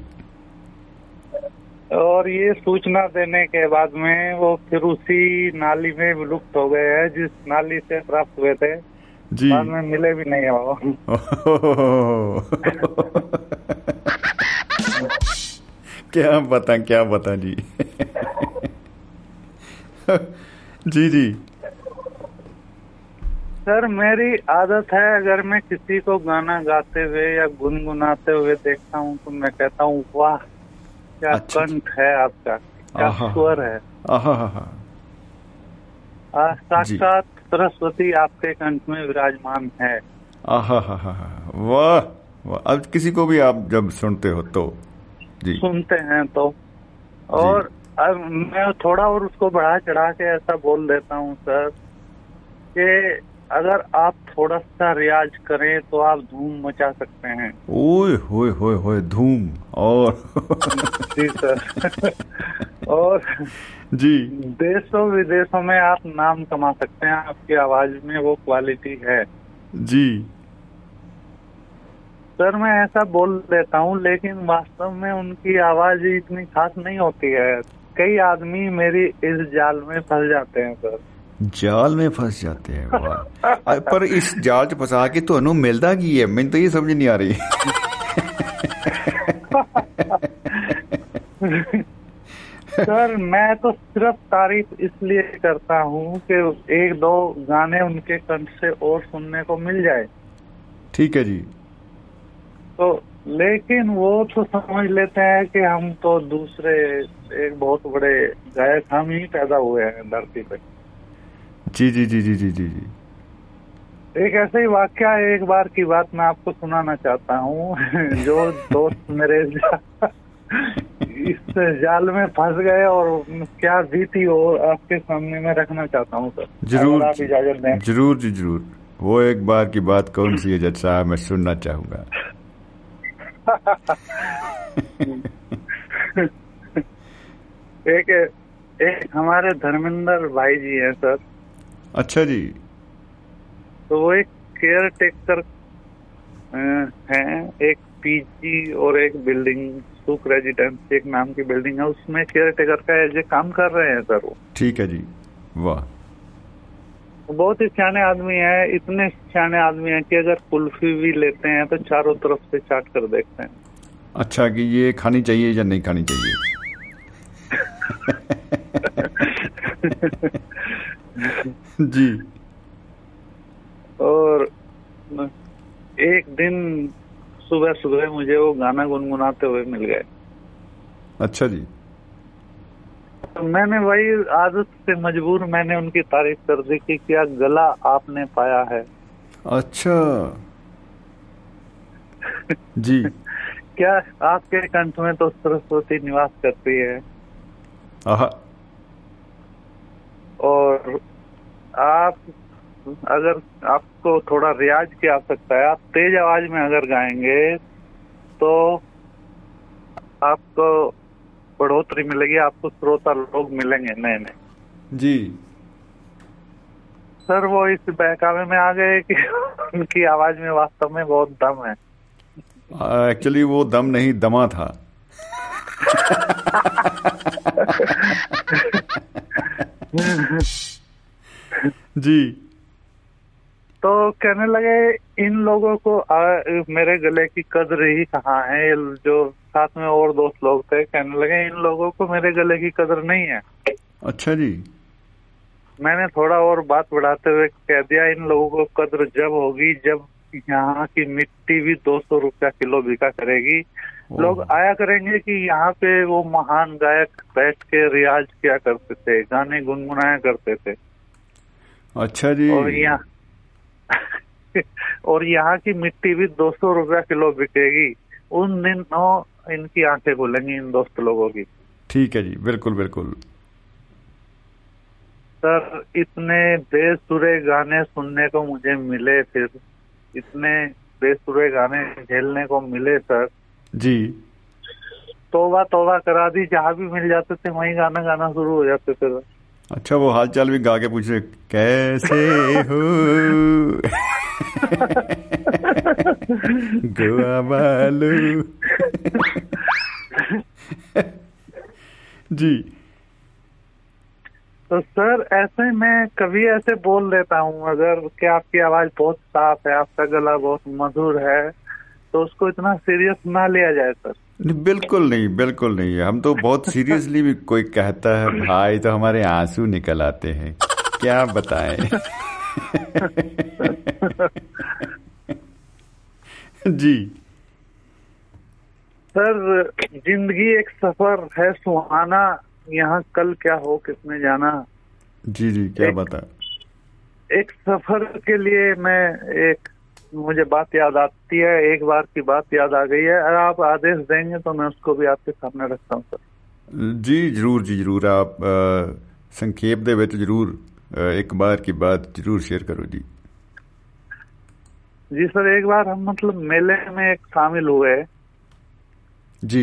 और ये सूचना देने के बाद में वो फिर उसी नाली में विलुप्त हो गए हैं जिस नाली से प्राप्त हुए थे। जी। बाद में मिले भी नहीं हो <laughs> <laughs> क्या बता क्या बता जी? <laughs> जी जी। सर मेरी आदत है अगर मैं किसी को गाना गाते हुए या गुनगुनाते हुए देखता हूँ तो मैं कहता हूँ वाह क्या अच्छा। कंठ है आपका क्या स्वर है। साक्षात सरस्वती आपके कंठ में विराजमान है। आहा वाह वाह। अब किसी को भी आप जब सुनते हो तो सुनते हैं तो। और अब मैं थोड़ा और उसको बढ़ा चढ़ा के ऐसा बोल देता हूँ सर कि अगर आप थोड़ा सा रियाज करें तो आप धूम मचा सकते हैं। ओए होए होए होए धूम और? जी सर। और जी। देशों विदेशों में आप नाम कमा सकते हैं आपकी आवाज़ में वो क्वालिटी है। जी। सर मैं ऐसा बोल देता हूँ लेकिन वास्तव में उनकी आवाज इतनी खास नहीं होती है कई आदमी मेरी इस जाल में फंस जाते हैं सर ਜਾਲ में फंस जाते हैं वाह अ, पर इस जाल 'ਚ ਫਸਾ ਕੇ ਤੁਹਾਨੂੰ ਮਿਲਦਾ ਕੀ ਹੈ ਮੈਨੂੰ ਤਾਂ ਇਹ ਸਮਝ ਨਹੀਂ ਆ ਰਹੀ सर मैं तो सिर्फ तारीफ इसलिए करता हूँ कि एक दो गाने उनके कंठ से और सुनने को मिल जाए ठीक है जी तो लेकिन वो तो समझ लेते हैं कि हम तो दूसरे एक बहुत बड़े गायक हम ही पैदा हुए हैं धरती पे। जी जी जी जी जी जी जी। एक ऐसे ही वाक्य एक बार की बात मैं आपको सुनाना चाहता हूँ। <laughs> जो दोस्त मेरे <laughs> इस जाल में फंस गए और क्या बीती वो आपके सामने मैं रखना चाहता हूँ सर। ज़रूर आप इजाज़त दें। ज़रूर जी ज़रूर। वो एक बार की बात कौन सी है जज साहब? मैं सुनना चाहूँगा। <laughs> एक एक हमारे धर्मेंद्र भाई जी हैं सर। अच्छा जी। तो वो एक केयर टेकर है एक पीजी और एक बिल्डिंग सुख रेजिडेंस एक नाम की बिल्डिंग है उसमें केयर टेकर का एज ए काम कर रहे हैं सर वो। ठीक है जी वाह। बहुत ही सियाने आदमी है इतने सियाने आदमी है कि अगर कुल्फी भी लेते हैं तो चारों तरफ़ से चाट कर देखते हैं। अच्छा कि ये खानी चाहिए या नहीं खानी चाहिए? <laughs> जी। और एक दिन सुबह सुबह मुझे वो गाना गुनगुनाते हुए मिल गए। अच्छा जी। तो मैंने वही आदत से मजबूर मैंने उनकी तारीफ़ कर दी कि क्या गला आपने पाया है। अच्छा। जी। <laughs> क्या आपके कंठ में तो सरस्वती निवास करती है? आहा। और आप अगर आपको थोड़ा रियाज की आवश्यकता है आप तेज आवाज़ में अगर गाएँगे तो आपको बढ़ोतरी मिलेगी आपको श्रोता लोग मिलेंगे नए नए जी। सर वो इस बहकावे में आ गए कि उनकी आवाज़ में वास्तव में बहुत दम है। एक्चुअली वो दम नहीं दमा था। <laughs> जी। तो कहने लगे इन लोगों को आ, मेरे गले की कदर ही कहाँ है? जो साथ में और दोस्त लोग थे कहने लगे इन लोगों को मेरे गले की कदर नहीं है। अच्छा जी। मैंने थोड़ा और बात बढ़ाते हुए कह दिया इन लोगों को कदर जब होगी जब यहाँ की मिट्टी भी दो सौ रुपया किलो बिका करेगी। लोग आया करेंगे कि यहाँ पे वो महान गायक बैठ के रियाज किया करते थे गाने गुनगुनाया करते थे। अच्छा जी। और यहाँ <laughs> और यहाँ की मिट्टी भी दो सौ रुपया किलो बिकेगी। उन दिन दिनों इनकी आँखें खुलेंगी इन दोस्त लोगों की। ठीक है जी बिल्कुल बिल्कुल। सर इतने बेसुरे गाने सुनने को मुझे मिले फिर। इतने बेसुरे गाने झेलने को मिले सर। जी। तोबा तोबा करा दी जहाँ भी मिल जाते थे वहीं गाना गाना शुरू हो जाते थे। सर अच्छा वो हाल चाल भी गा के पूछे, कैसे हो? <laughs> गोवा बालू <laughs> जी। तो सर, ऐसे मैं कभी ऐसे बोल देता हूँ, अगर कि आपकी आवाज़ बहुत साफ़ है, आपका गला बहुत मधुर है तो उसको इतना सीरियस ना लिया जाए सर। नहीं, बिल्कुल नहीं बिल्कुल नहीं। हम तो बहुत सीरियसली भी कोई कहता है भाई तो हमारे आँसू निकल आते हैं। क्या बताएँ? <laughs> जी। सर ज़िंदगी एक सफ़र है सुहाना। यहाँ कल क्या हो किसने जाना? जी जी क्या एक- बता? एक सफ़र के लिए मैं एक मुझे बात याद आती है एक बार की बात याद आ गई है अगर आप आदेश देंगे तो मैं उसको भी आपके सामने रखता हूँ सर ਜੀ ਜਰੂਰ ਜੀ ਜਰੂਰ ਆਪ ਅ, ਸੰਖੇਪ ਦੇ ਵਿੱਚ ਜਰੂਰ ਅ, ਇੱਕ ਬਾਰ ਕੀ ਬਾਤ ਜਰੂਰ ਸ਼ੇਅਰ ਕਰੋ ਜੀ जी सर एक बार हम मतलब मेले में एक शामिल हुए जी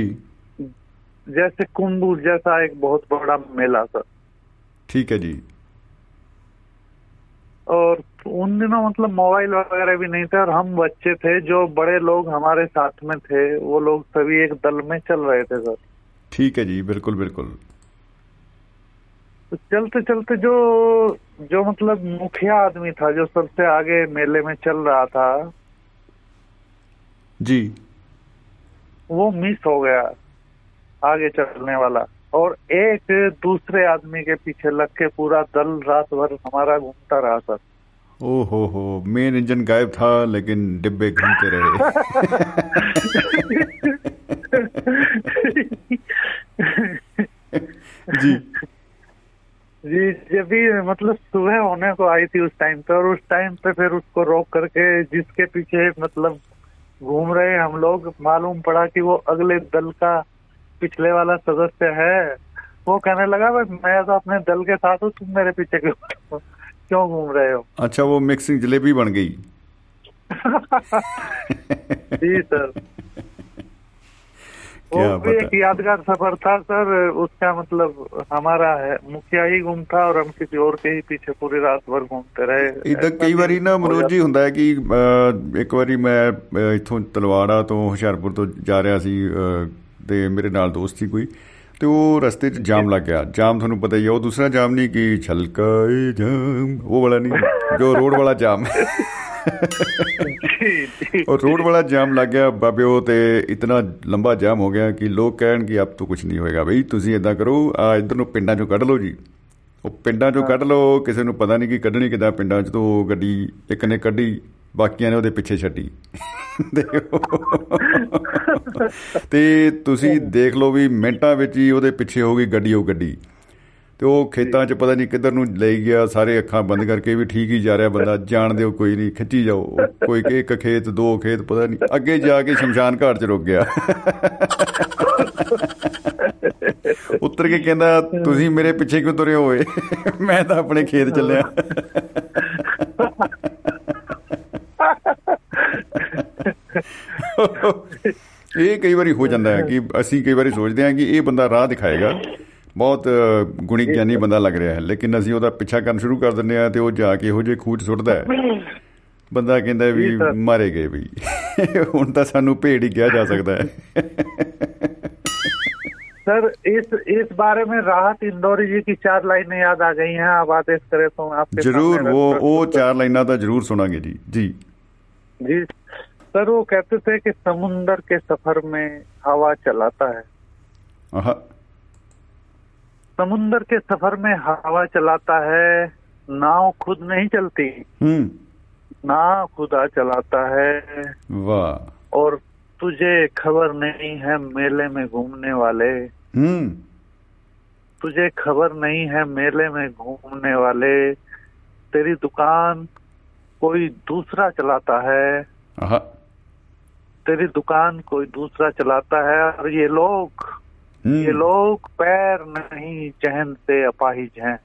जैसे कुंभ जैसा एक बहुत बड़ा मेला सर ठीक है जी और उन दिनों मतलब मोबाइल वगैरह भी नहीं थे और हम बच्चे थे जो बड़े लोग हमारे साथ में थे वो लोग सभी एक दल में चल रहे थे सर। ठीक है जी बिल्कुल बिल्कुल। तो चलते चलते जो जो मतलब मुखिया आदमी था जो सबसे आगे मेले में चल रहा था जी। वो मिस हो गया आगे चलने वाला। और एक दूसरे आदमी के पीछे लग के पूरा दल रात भर हमारा घूमता रहा सर। ओ हो हो मेन इंजन गायब था, लेकिन डिब्बे घूमते रहे। जी। जी, जब भी मतलब सुबह होने को आई थी उस टाइम पे, और उस टाइम पे फिर उसको रोक करके, जिसके पीछे मतलब घूम रहे हम लोग, मालूम पड़ा कि वो अगले दल का पिछले वाला सदस्य है। वो कहने लगा, भाई, मैं तो अपने दल के साथ हूँ, तुम मेरे पीछे क्यों क्यों घूम रहे हो अच्छा वो मिक्सिंग जलेबी बन गई जी सर वो भी एक यादगार सफर था सर उसका मतलब हमारा है मुखिया ही घूम था और हम किसी और के ही पीछे पूरी रात भर घूमते रहे ਇਦਾਂ ਕਈ ਵਾਰੀ ਨਾ ਮਨੋਜ ਜੀ ਹੁੰਦਾ ਹੈ ਕਿ ਅਹ, ਇੱਕ ਵਾਰੀ ਮੈਂ ਅਹ, ਇੱਥੋਂ ਤਲਵਾੜਾ ਤੋਂ ਹੁਸ਼ਿਆਰਪੁਰ ਤੋਂ ਜਾ ਰਿਹਾ ਸੀ ਅਹ, ਤੇ ਮੇਰੇ ਨਾਲ ਦੋਸਤ ਸੀ ਕੋਈ ਤੇ ਉਹ ਰਸਤੇ 'ਚ ਜਾਮ ਲੱਗ ਗਿਆ ਜਾਮ ਤੁਹਾਨੂੰ ਪਤਾ ਹੀ ਹੈ ਉਹ ਦੂਸਰਾ ਜਾਮ ਨਹੀਂ ਕਿ ਛਲਕਾਏ ਜਾਮ ਉਹ ਵਾਲਾ ਨਹੀਂ ਜੋ ਰੋਡ ਵਾਲਾ ਜਾਮ जी जी और रोड वाला जाम लग गया बाबे ਉਹ ਤੇ ਇਤਨਾ ਲੰਬਾ ਜਾਮ ਹੋ ਗਿਆ ਕਿ ਲੋਕ ਕਹਿਣ ਕਿ ਅਬ ਤੋਂ ਕੁਝ ਨਹੀਂ ਹੋਏਗਾ ਬਈ ਤੁਸੀਂ ਇਦਾਂ ਕਰੋ ਆ ਇਧਰ ਨੂੰ ਪਿੰਡਾਂ ਚੋਂ ਕੱਢ ਲਓ ਜੀ ਉਹ ਪਿੰਡਾਂ ਚੋਂ ਕੱਢ ਲਓ ਕਿਸੇ ਨੂੰ ਪਤਾ ਨਹੀਂ ਕਿ ਕੱਢਣੀ ਕਿਦਾਂ ਪਿੰਡਾਂ ਚ ਤੋਂ ਉਹ ਗੱਡੀ ਇੱਕ ਨੇ ਕੱਢੀ ਬਾਕੀਆਂ ਨੇ ਉਹਦੇ ਪਿੱਛੇ ਛੱਡੀ। <laughs> ਤੇ ਤੁਸੀਂ ਦੇਖ ਲਓ ਵੀ ਮਿੰਟਾਂ ਵਿੱਚ ਹੀ ਉਹਦੇ ਪਿੱਛੇ ਹੋ ਗਈ ਗੱਡੀ ਉਹ ਗੱਡੀ। ਤੇ ਉਹ ਖੇਤਾਂ 'ਚ ਪਤਾ ਨਹੀਂ ਕਿੱਧਰ ਨੂੰ ਲਈ ਗਿਆ ਸਾਰੇ ਅੱਖਾਂ ਬੰਦ ਕਰਕੇ ਵੀ ਠੀਕ ਹੀ ਜਾ ਰਿਹਾ ਬੰਦਾ ਜਾਣ ਦਿਓ ਕੋਈ ਨਹੀਂ ਖਿੱਚੀ ਜਾਓ। ਕੋਈ ਕਿ ਇੱਕ ਖੇਤ ਦੋ ਖੇਤ ਪਤਾ ਨਹੀਂ ਅੱਗੇ ਜਾ ਕੇ ਸ਼ਮਸ਼ਾਨ ਘਾਟ 'ਚ ਰੁਕ ਗਿਆ। <laughs> ਉੱਤਰ ਕੇ ਕਹਿੰਦਾ ਤੁਸੀਂ ਮੇਰੇ ਪਿੱਛੇ ਕਿਉਂ ਤੁਰੇ ਹੋਏ? ਮੈਂ ਤਾਂ ਆਪਣੇ ਖੇਤ ਚੱਲਿਆ। ਇਹ ਕਈ ਵਾਰੀ ਹੋ ਜਾਂਦਾ ਹੈ ਕਿ ਅਸੀਂ ਕਈ ਵਾਰੀ ਸੋਚਦੇ ਹਾਂ ਕਿ ਇਹ ਬੰਦਾ ਰਾਹ ਦਿਖਾਏਗਾ। ਬਹੁਤ ਗੁਣੀ ਗਿਆਨੀ ਬੰਦਾ ਲੱਗ ਰਿਹਾ ਹੈ। ਲੇਕਿਨ ਅਸੀਂ ਉਹਦਾ ਪਿੱਛਾ ਕਰਨ ਸ਼ੁਰੂ ਕਰ ਦਿੰਦੇ ਆ ਤੇ ਉਹ ਜਾ ਕੇ ਇਹੋ ਜਿਹੇ ਖੂਚ ਸੁੱਟਦਾ ਹੈ। ਬੰਦਾ ਕਹਿੰਦਾ ਵੀ। ਮਾਰੇ ਗਏ ਵੀ ਹੁਣ ਤਾਂ ਸਾਨੂੰ ਭੇੜ ਹੀ ਕਿਹਾ ਜਾ ਸਕਦਾ ਹੈ। सर इस इस बारे में राहत इंदौरी जी की चार लाइनें याद आ गई हैं आप आदेश करें तो आपके ज़रूर वो वो चार लाइना तो ज़रूर सुनांगे जी। जी। जी सर वो कहते थे कि समुन्दर के सफ़र में हवा चलाता है। समुन्दर के सफ़र में हवा चलाता है नाव खुद नहीं चलती। हम्म। नाव खुदा चलाता है। वाह। और तुझे खबर नहीं है मेले में घूमने वाले। हम्म। तुझे खबर नहीं है मेले में घूमने वाले। तेरी दुकान कोई दूसरा चलाता है। तेरी दुकान कोई दूसरा चलाता है और ये लोग ये हम्म। लोग पैर नहीं जहन से अपाहिज हैं।